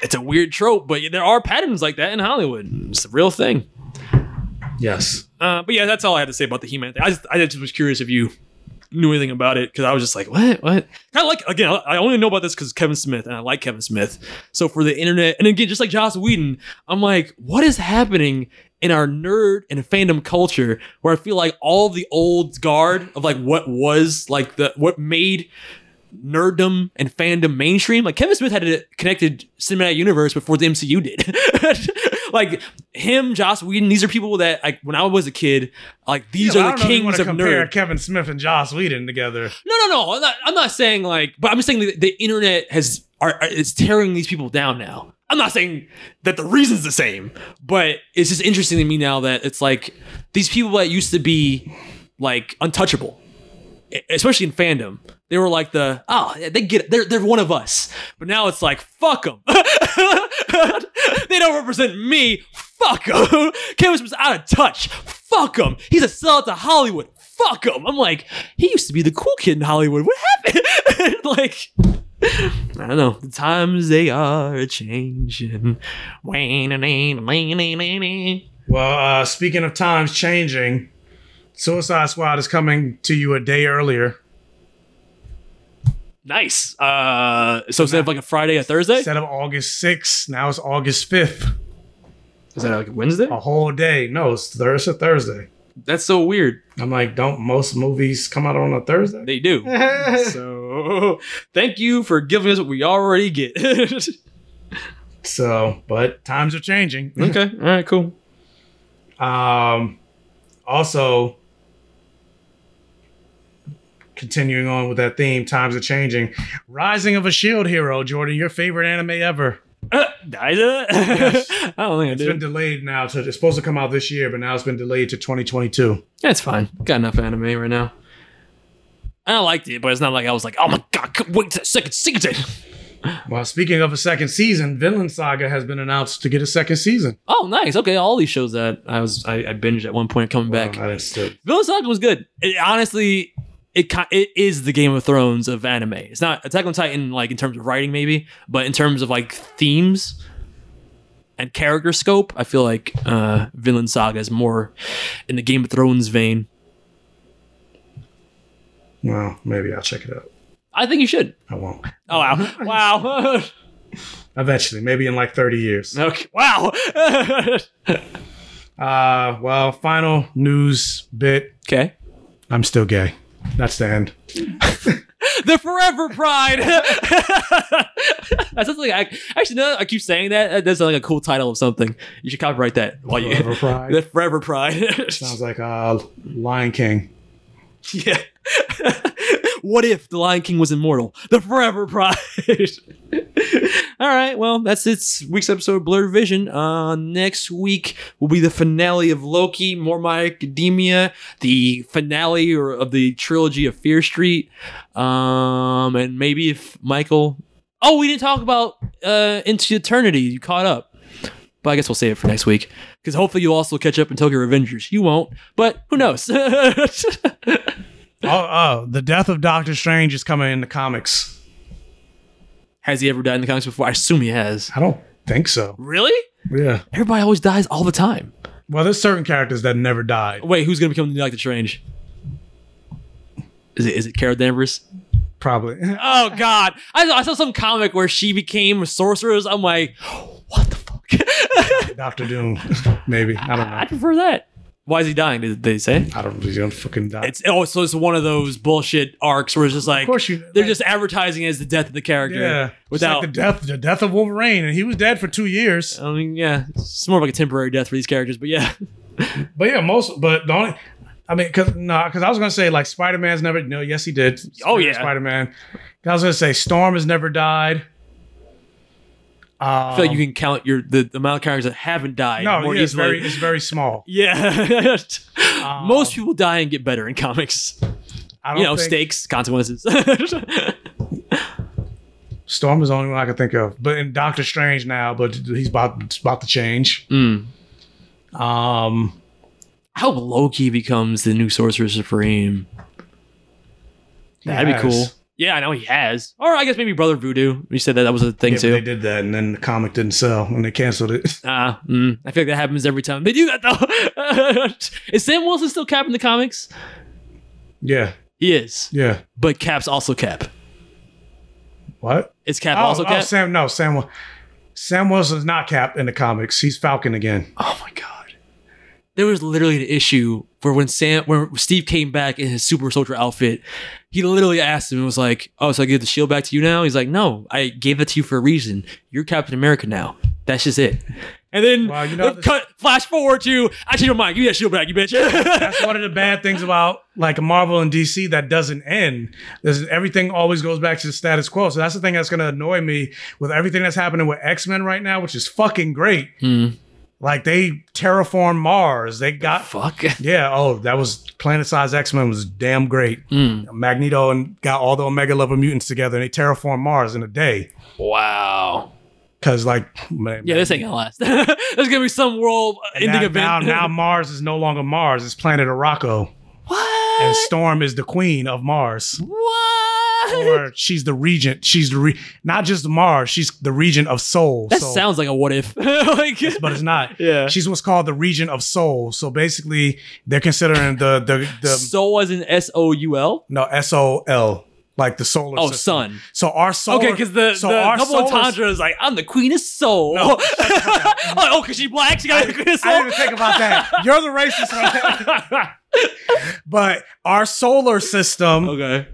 [SPEAKER 2] It's a weird trope, but there are patterns like that in Hollywood. It's a real thing.
[SPEAKER 3] Yes.
[SPEAKER 2] Uh, but yeah, that's all I had to say about the He-Man thing. I just, I just was curious if you knew anything about it because I was just like, what, what? I like again. I only know about this because Kevin Smith, and I like Kevin Smith. So for the internet, and again, just like Joss Whedon, I'm like, what is happening in our nerd and fandom culture where I feel like all the old guard of like what was like the what made nerddom and fandom mainstream. Like Kevin Smith had a connected cinematic universe before the MCU did. like him, Joss Whedon, these are people that like when I was a kid, like these
[SPEAKER 3] Yeah,
[SPEAKER 2] are the
[SPEAKER 3] don't know if
[SPEAKER 2] kings of
[SPEAKER 3] compare
[SPEAKER 2] nerd.
[SPEAKER 3] Kevin Smith and Joss Whedon together.
[SPEAKER 2] No, no, no. I'm not, I'm not saying like, but I'm just saying the, the internet has are, is tearing these people down now. I'm not saying that the reason's the same, but it's just interesting to me now that it's like these people that used to be like untouchable, especially in fandom. They were like the oh they get it. They're they're one of us, but now it's like fuck them. they don't represent me. Fuck them. Kevin Smith's out of touch. Fuck him. He's a sellout to Hollywood. Fuck him. I'm like, he used to be the cool kid in Hollywood. What happened? like, I don't know. The times they are changing.
[SPEAKER 3] Well, uh, speaking of times changing, Suicide Squad is coming to you a day earlier.
[SPEAKER 2] Nice. Uh, so instead of like a Friday, a Thursday?
[SPEAKER 3] Instead of August 6th, now it's August 5th.
[SPEAKER 2] Is that like Wednesday?
[SPEAKER 3] A whole day. No, it's Thursday, Thursday.
[SPEAKER 2] That's so weird.
[SPEAKER 3] I'm like, don't most movies come out on a Thursday?
[SPEAKER 2] They do. so thank you for giving us what we already get.
[SPEAKER 3] So, but times are changing.
[SPEAKER 2] okay. All right. Cool.
[SPEAKER 3] Um, also, continuing on with that theme, times are changing. Rising of a Shield Hero, Jordan, your favorite anime ever.
[SPEAKER 2] Uh, Died it?
[SPEAKER 3] Yes.
[SPEAKER 2] I don't think I
[SPEAKER 3] It's been delayed now to it's supposed to come out this year, but now it's been delayed to 2022.
[SPEAKER 2] That's fine. Got enough anime right now. I liked it, but it's not like I was like, oh my god, can't wait to the second season.
[SPEAKER 3] Well, speaking of a second season, Vinland Saga has been announced to get a second season.
[SPEAKER 2] Oh, nice. Okay, all these shows that I was I, I binged at one point coming back.
[SPEAKER 3] I didn't still.
[SPEAKER 2] Vinland Saga was good. It, honestly, it it is the Game of Thrones of anime. It's not Attack on Titan like in terms of writing maybe, but in terms of like themes and character scope, I feel like uh Vinland Saga is more in the Game of Thrones vein.
[SPEAKER 3] Well, maybe I'll check it out.
[SPEAKER 2] I think you should.
[SPEAKER 3] I won't.
[SPEAKER 2] Oh wow. wow.
[SPEAKER 3] Eventually, maybe in like 30 years.
[SPEAKER 2] okay. Wow.
[SPEAKER 3] Uh, well, final news bit.
[SPEAKER 2] Okay.
[SPEAKER 3] I'm still gay. That's the end.
[SPEAKER 2] the Forever Pride. That's something I actually no. I keep saying that. That's like a cool title of something. You should copyright that. While you
[SPEAKER 3] Forever Pride.
[SPEAKER 2] the Forever Pride.
[SPEAKER 3] Sounds like uh, Lion King.
[SPEAKER 2] yeah. What if the Lion King was immortal? The Forever Pride. All right. Well, that's it. Week's episode of Blurred Vision. Uh, next week will be the finale of Loki, More My Academia, the finale or of the trilogy of Fear Street, um, and maybe if Michael. Oh, we didn't talk about uh, Into Eternity. You caught up. But I guess we'll save it for next week. Because hopefully you'll also catch up in Tokyo Revengers. You won't, but who knows?
[SPEAKER 3] Oh, oh, the death of Doctor Strange is coming in the comics.
[SPEAKER 2] has he ever died in the comics before? I assume he has.
[SPEAKER 3] I don't think so.
[SPEAKER 2] Really?
[SPEAKER 3] Yeah.
[SPEAKER 2] Everybody always dies all the time.
[SPEAKER 3] Well, there's certain characters that never died.
[SPEAKER 2] Wait, who's gonna become the new Doctor Strange? Is it is it Carol Danvers?
[SPEAKER 3] Probably.
[SPEAKER 2] Oh God! I saw, I saw some comic where she became a sorceress. I'm like, what the fuck?
[SPEAKER 3] Doctor Doom, maybe. I don't know.
[SPEAKER 2] I prefer that. Why is he dying? Did they say?
[SPEAKER 3] I don't. Know. He's gonna fucking die.
[SPEAKER 2] It's oh, so it's one of those bullshit arcs where it's just like,
[SPEAKER 3] Of course you-
[SPEAKER 2] they're just advertising as the death of the character.
[SPEAKER 3] yeah.
[SPEAKER 2] without
[SPEAKER 3] Without the death, the death of Wolverine, and he was dead for two years.
[SPEAKER 2] I mean, yeah, it's more of like a temporary death for these characters, but yeah.
[SPEAKER 3] But yeah, most. But the only. I mean, cause no, because I was gonna say like Spider Man's never. No, yes, he did.
[SPEAKER 2] Oh, yeah.
[SPEAKER 3] Spider Man. I was gonna say Storm has never died.
[SPEAKER 2] I feel like you can count your the, the amount of characters that haven't died
[SPEAKER 3] Um, No,
[SPEAKER 2] more
[SPEAKER 3] yeah, it's
[SPEAKER 2] easily.
[SPEAKER 3] very, it's very small.
[SPEAKER 2] yeah, most people die and get better in comics.
[SPEAKER 3] I don't
[SPEAKER 2] You know,
[SPEAKER 3] think-
[SPEAKER 2] stakes, consequences.
[SPEAKER 3] Storm is the only one I can think of. But in Doctor Strange now, but he's about it's about to change.
[SPEAKER 2] Mm.
[SPEAKER 3] Um,
[SPEAKER 2] I hope Loki becomes the new Sorcerer Supreme.
[SPEAKER 3] He
[SPEAKER 2] That'd be
[SPEAKER 3] has.
[SPEAKER 2] cool. Yeah, I know he has. Or I guess maybe Brother Voodoo. You said that that was a thing
[SPEAKER 3] yeah, but
[SPEAKER 2] too.
[SPEAKER 3] they did that, and then the comic didn't sell, and they canceled it.
[SPEAKER 2] Ah, mm, I feel like that happens every time they do that though. is Sam Wilson still Cap in the comics?
[SPEAKER 3] yeah,
[SPEAKER 2] He is.
[SPEAKER 3] yeah.
[SPEAKER 2] But Cap's also Cap.
[SPEAKER 3] What?
[SPEAKER 2] Is Cap
[SPEAKER 3] oh,
[SPEAKER 2] also
[SPEAKER 3] oh,
[SPEAKER 2] Cap?
[SPEAKER 3] Sam, no, Sam. Wil- Sam Wilson's not Cap in the comics. He's Falcon again.
[SPEAKER 2] Oh my god. There was literally an issue where when Sam when Steve came back in his super soldier outfit, he literally asked him and was like, Oh, so I give the shield back to you now? He's like, No, I gave it to you for a reason. You're Captain America now. That's just it. And then
[SPEAKER 3] wow, you know,
[SPEAKER 2] cut flash forward to I changed your mind. Give me that shield back, you bitch.
[SPEAKER 3] That's one of the bad things about like Marvel and DC that doesn't end. There's, everything always goes back to the status quo. So that's the thing that's going to annoy me with everything that's happening with X Men right now, which is fucking great.
[SPEAKER 2] Hmm.
[SPEAKER 3] Like they terraform Mars. They got
[SPEAKER 2] fuck.
[SPEAKER 3] Yeah. Oh, that was Planet Size X Men was damn great.
[SPEAKER 2] Hmm.
[SPEAKER 3] Magneto and got all the Omega level mutants together, and they terraform Mars in a day.
[SPEAKER 2] Wow.
[SPEAKER 3] Cause like, man,
[SPEAKER 2] Yeah, this ain't gonna last. There's gonna be some world ending
[SPEAKER 3] now,
[SPEAKER 2] event.
[SPEAKER 3] Now, now Mars is no longer Mars. It's planet Arakko. What? And Storm is the queen of Mars.
[SPEAKER 2] What?
[SPEAKER 3] Or she's the regent. She's the re- not just Mars. She's the regent of Sol.
[SPEAKER 2] that
[SPEAKER 3] So-
[SPEAKER 2] sounds like a what if. like,
[SPEAKER 3] but it's not.
[SPEAKER 2] Yeah.
[SPEAKER 3] She's what's called the regent of Sol. So basically, they're considering the the the
[SPEAKER 2] Soul as in S O U L.
[SPEAKER 3] no S O L like the solar.
[SPEAKER 2] Oh,
[SPEAKER 3] system.
[SPEAKER 2] sun.
[SPEAKER 3] So our solar.
[SPEAKER 2] Okay, because the,
[SPEAKER 3] so
[SPEAKER 2] the
[SPEAKER 3] our
[SPEAKER 2] double entendre is like, I'm the queen of soul. oh, because she black, she got the queen of soul.
[SPEAKER 3] I didn't think about that. You're the racist. But our solar system.
[SPEAKER 2] Okay.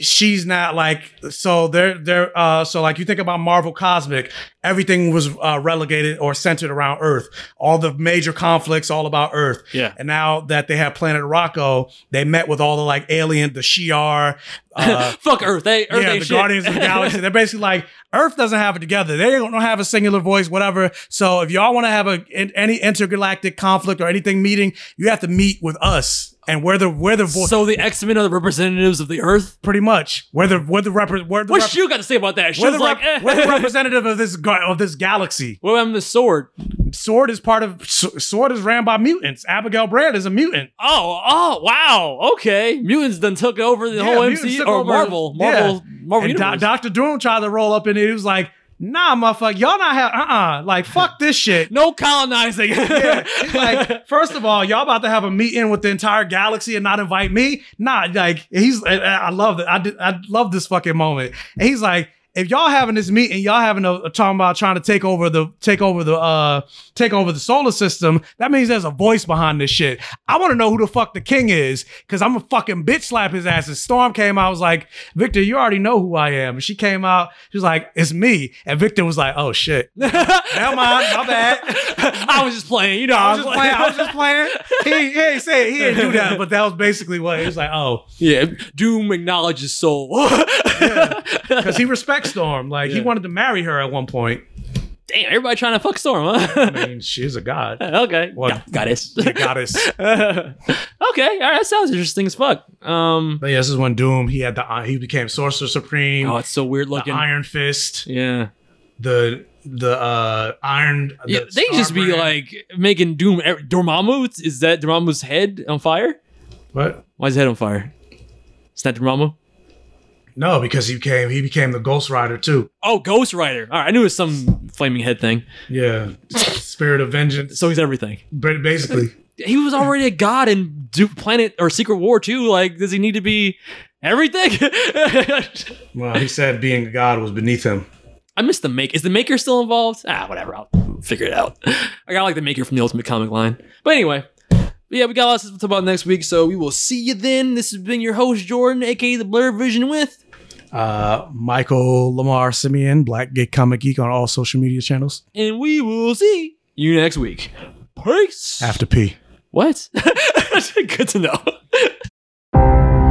[SPEAKER 3] She's not like so. They're they're uh so like you think about Marvel Cosmic, everything was uh, relegated or centered around Earth. All the major conflicts all about Earth.
[SPEAKER 2] Yeah.
[SPEAKER 3] And now that they have Planet Arakko, they met with all the like alien, the Shi'ar, uh,
[SPEAKER 2] Fuck Earth. they earth
[SPEAKER 3] yeah, the
[SPEAKER 2] shit.
[SPEAKER 3] guardians of the galaxy they're basically like Earth doesn't have it together. They don't have a singular voice, whatever. So if y'all want to have a in, any intergalactic conflict or anything meeting, you have to meet with us, and we're the we're the voice.
[SPEAKER 2] so the X Men are the representatives of the Earth.
[SPEAKER 3] pretty much, we're the we're the repre- we're the
[SPEAKER 2] What's
[SPEAKER 3] rep-
[SPEAKER 2] you got to say about that? She
[SPEAKER 3] we're the,
[SPEAKER 2] like,
[SPEAKER 3] rep-
[SPEAKER 2] eh.
[SPEAKER 3] we're the representative of this ga- of this galaxy.
[SPEAKER 2] Well, I'm the sword?
[SPEAKER 3] Sword is part of S- Sword is ran by mutants. Abigail Brand is a mutant.
[SPEAKER 2] Oh, oh, wow. Okay, mutants then took over the
[SPEAKER 3] Yeah,
[SPEAKER 2] whole MCU or
[SPEAKER 3] over-
[SPEAKER 2] Marvel,
[SPEAKER 3] yeah.
[SPEAKER 2] Marvel, Marvel
[SPEAKER 3] and Do- Doctor Doom tried to roll up in it. He was like, "Nah, motherfucker, y'all not have uh uh like fuck this shit."
[SPEAKER 2] no colonizing.
[SPEAKER 3] Yeah, like, first of all, y'all about to have a meeting with the entire galaxy and not invite me? Nah, like he's. I, I love it. I did, I love this fucking moment. And he's like, if y'all having this meeting, y'all having a, talking about trying to take over the take over the uh take over the solar system. That means there's a voice behind this shit. I want to know who the fuck the king is because I'm a fucking bitch slap his ass. And Storm came out, was like, Victor, you already know who I am. And she came out, she was like, it's me. And Victor was like, oh shit, never mind, my bad.
[SPEAKER 2] I was just playing, you know.
[SPEAKER 3] I was just playing. I was just playing. He, he ain't say it. He didn't do that, but that was basically what it was like. Oh,
[SPEAKER 2] yeah, Doom acknowledges soul.
[SPEAKER 3] because he respects Storm. Like he wanted to marry her at one point.
[SPEAKER 2] Damn, everybody trying to fuck Storm, huh?
[SPEAKER 3] I mean, she's a god.
[SPEAKER 2] okay,
[SPEAKER 3] What?
[SPEAKER 2] Go- goddess.
[SPEAKER 3] The goddess.
[SPEAKER 2] okay, all right, that sounds interesting as fuck. Um,
[SPEAKER 3] But yeah, this is when Doom he had the he became Sorcerer Supreme.
[SPEAKER 2] oh, it's so weird
[SPEAKER 3] the
[SPEAKER 2] looking.
[SPEAKER 3] Iron Fist.
[SPEAKER 2] yeah.
[SPEAKER 3] The the uh Iron. the
[SPEAKER 2] Yeah, they
[SPEAKER 3] Star
[SPEAKER 2] just be
[SPEAKER 3] Brand.
[SPEAKER 2] like making Doom. er- Dormammu is that Dormammu's head on fire?
[SPEAKER 3] what?
[SPEAKER 2] Why is his head on fire? It's not Dormammu.
[SPEAKER 3] No, because he became he became the Ghost Rider too.
[SPEAKER 2] Oh, Ghost Rider. All right, I knew it was some flaming head thing.
[SPEAKER 3] Yeah, Spirit of Vengeance.
[SPEAKER 2] So he's everything.
[SPEAKER 3] But basically,
[SPEAKER 2] He was already a god in Do- Planet or Secret War too. Like, does he need to be everything?
[SPEAKER 3] well, he said being a god was beneath him.
[SPEAKER 2] I missed the make. Is the maker still involved? Ah, whatever. I'll figure it out. I got like the maker from the Ultimate Comic line. But anyway, yeah, we got lots to talk about next week, so we will see you then. This has been your host Jordan, aka the Blur Vision, with
[SPEAKER 3] Uh, Michael Lamar Simeon, Black Geek Comic Geek on all social media channels.
[SPEAKER 2] and we will see you next week. Peace.
[SPEAKER 3] After P.
[SPEAKER 2] What? Good to know.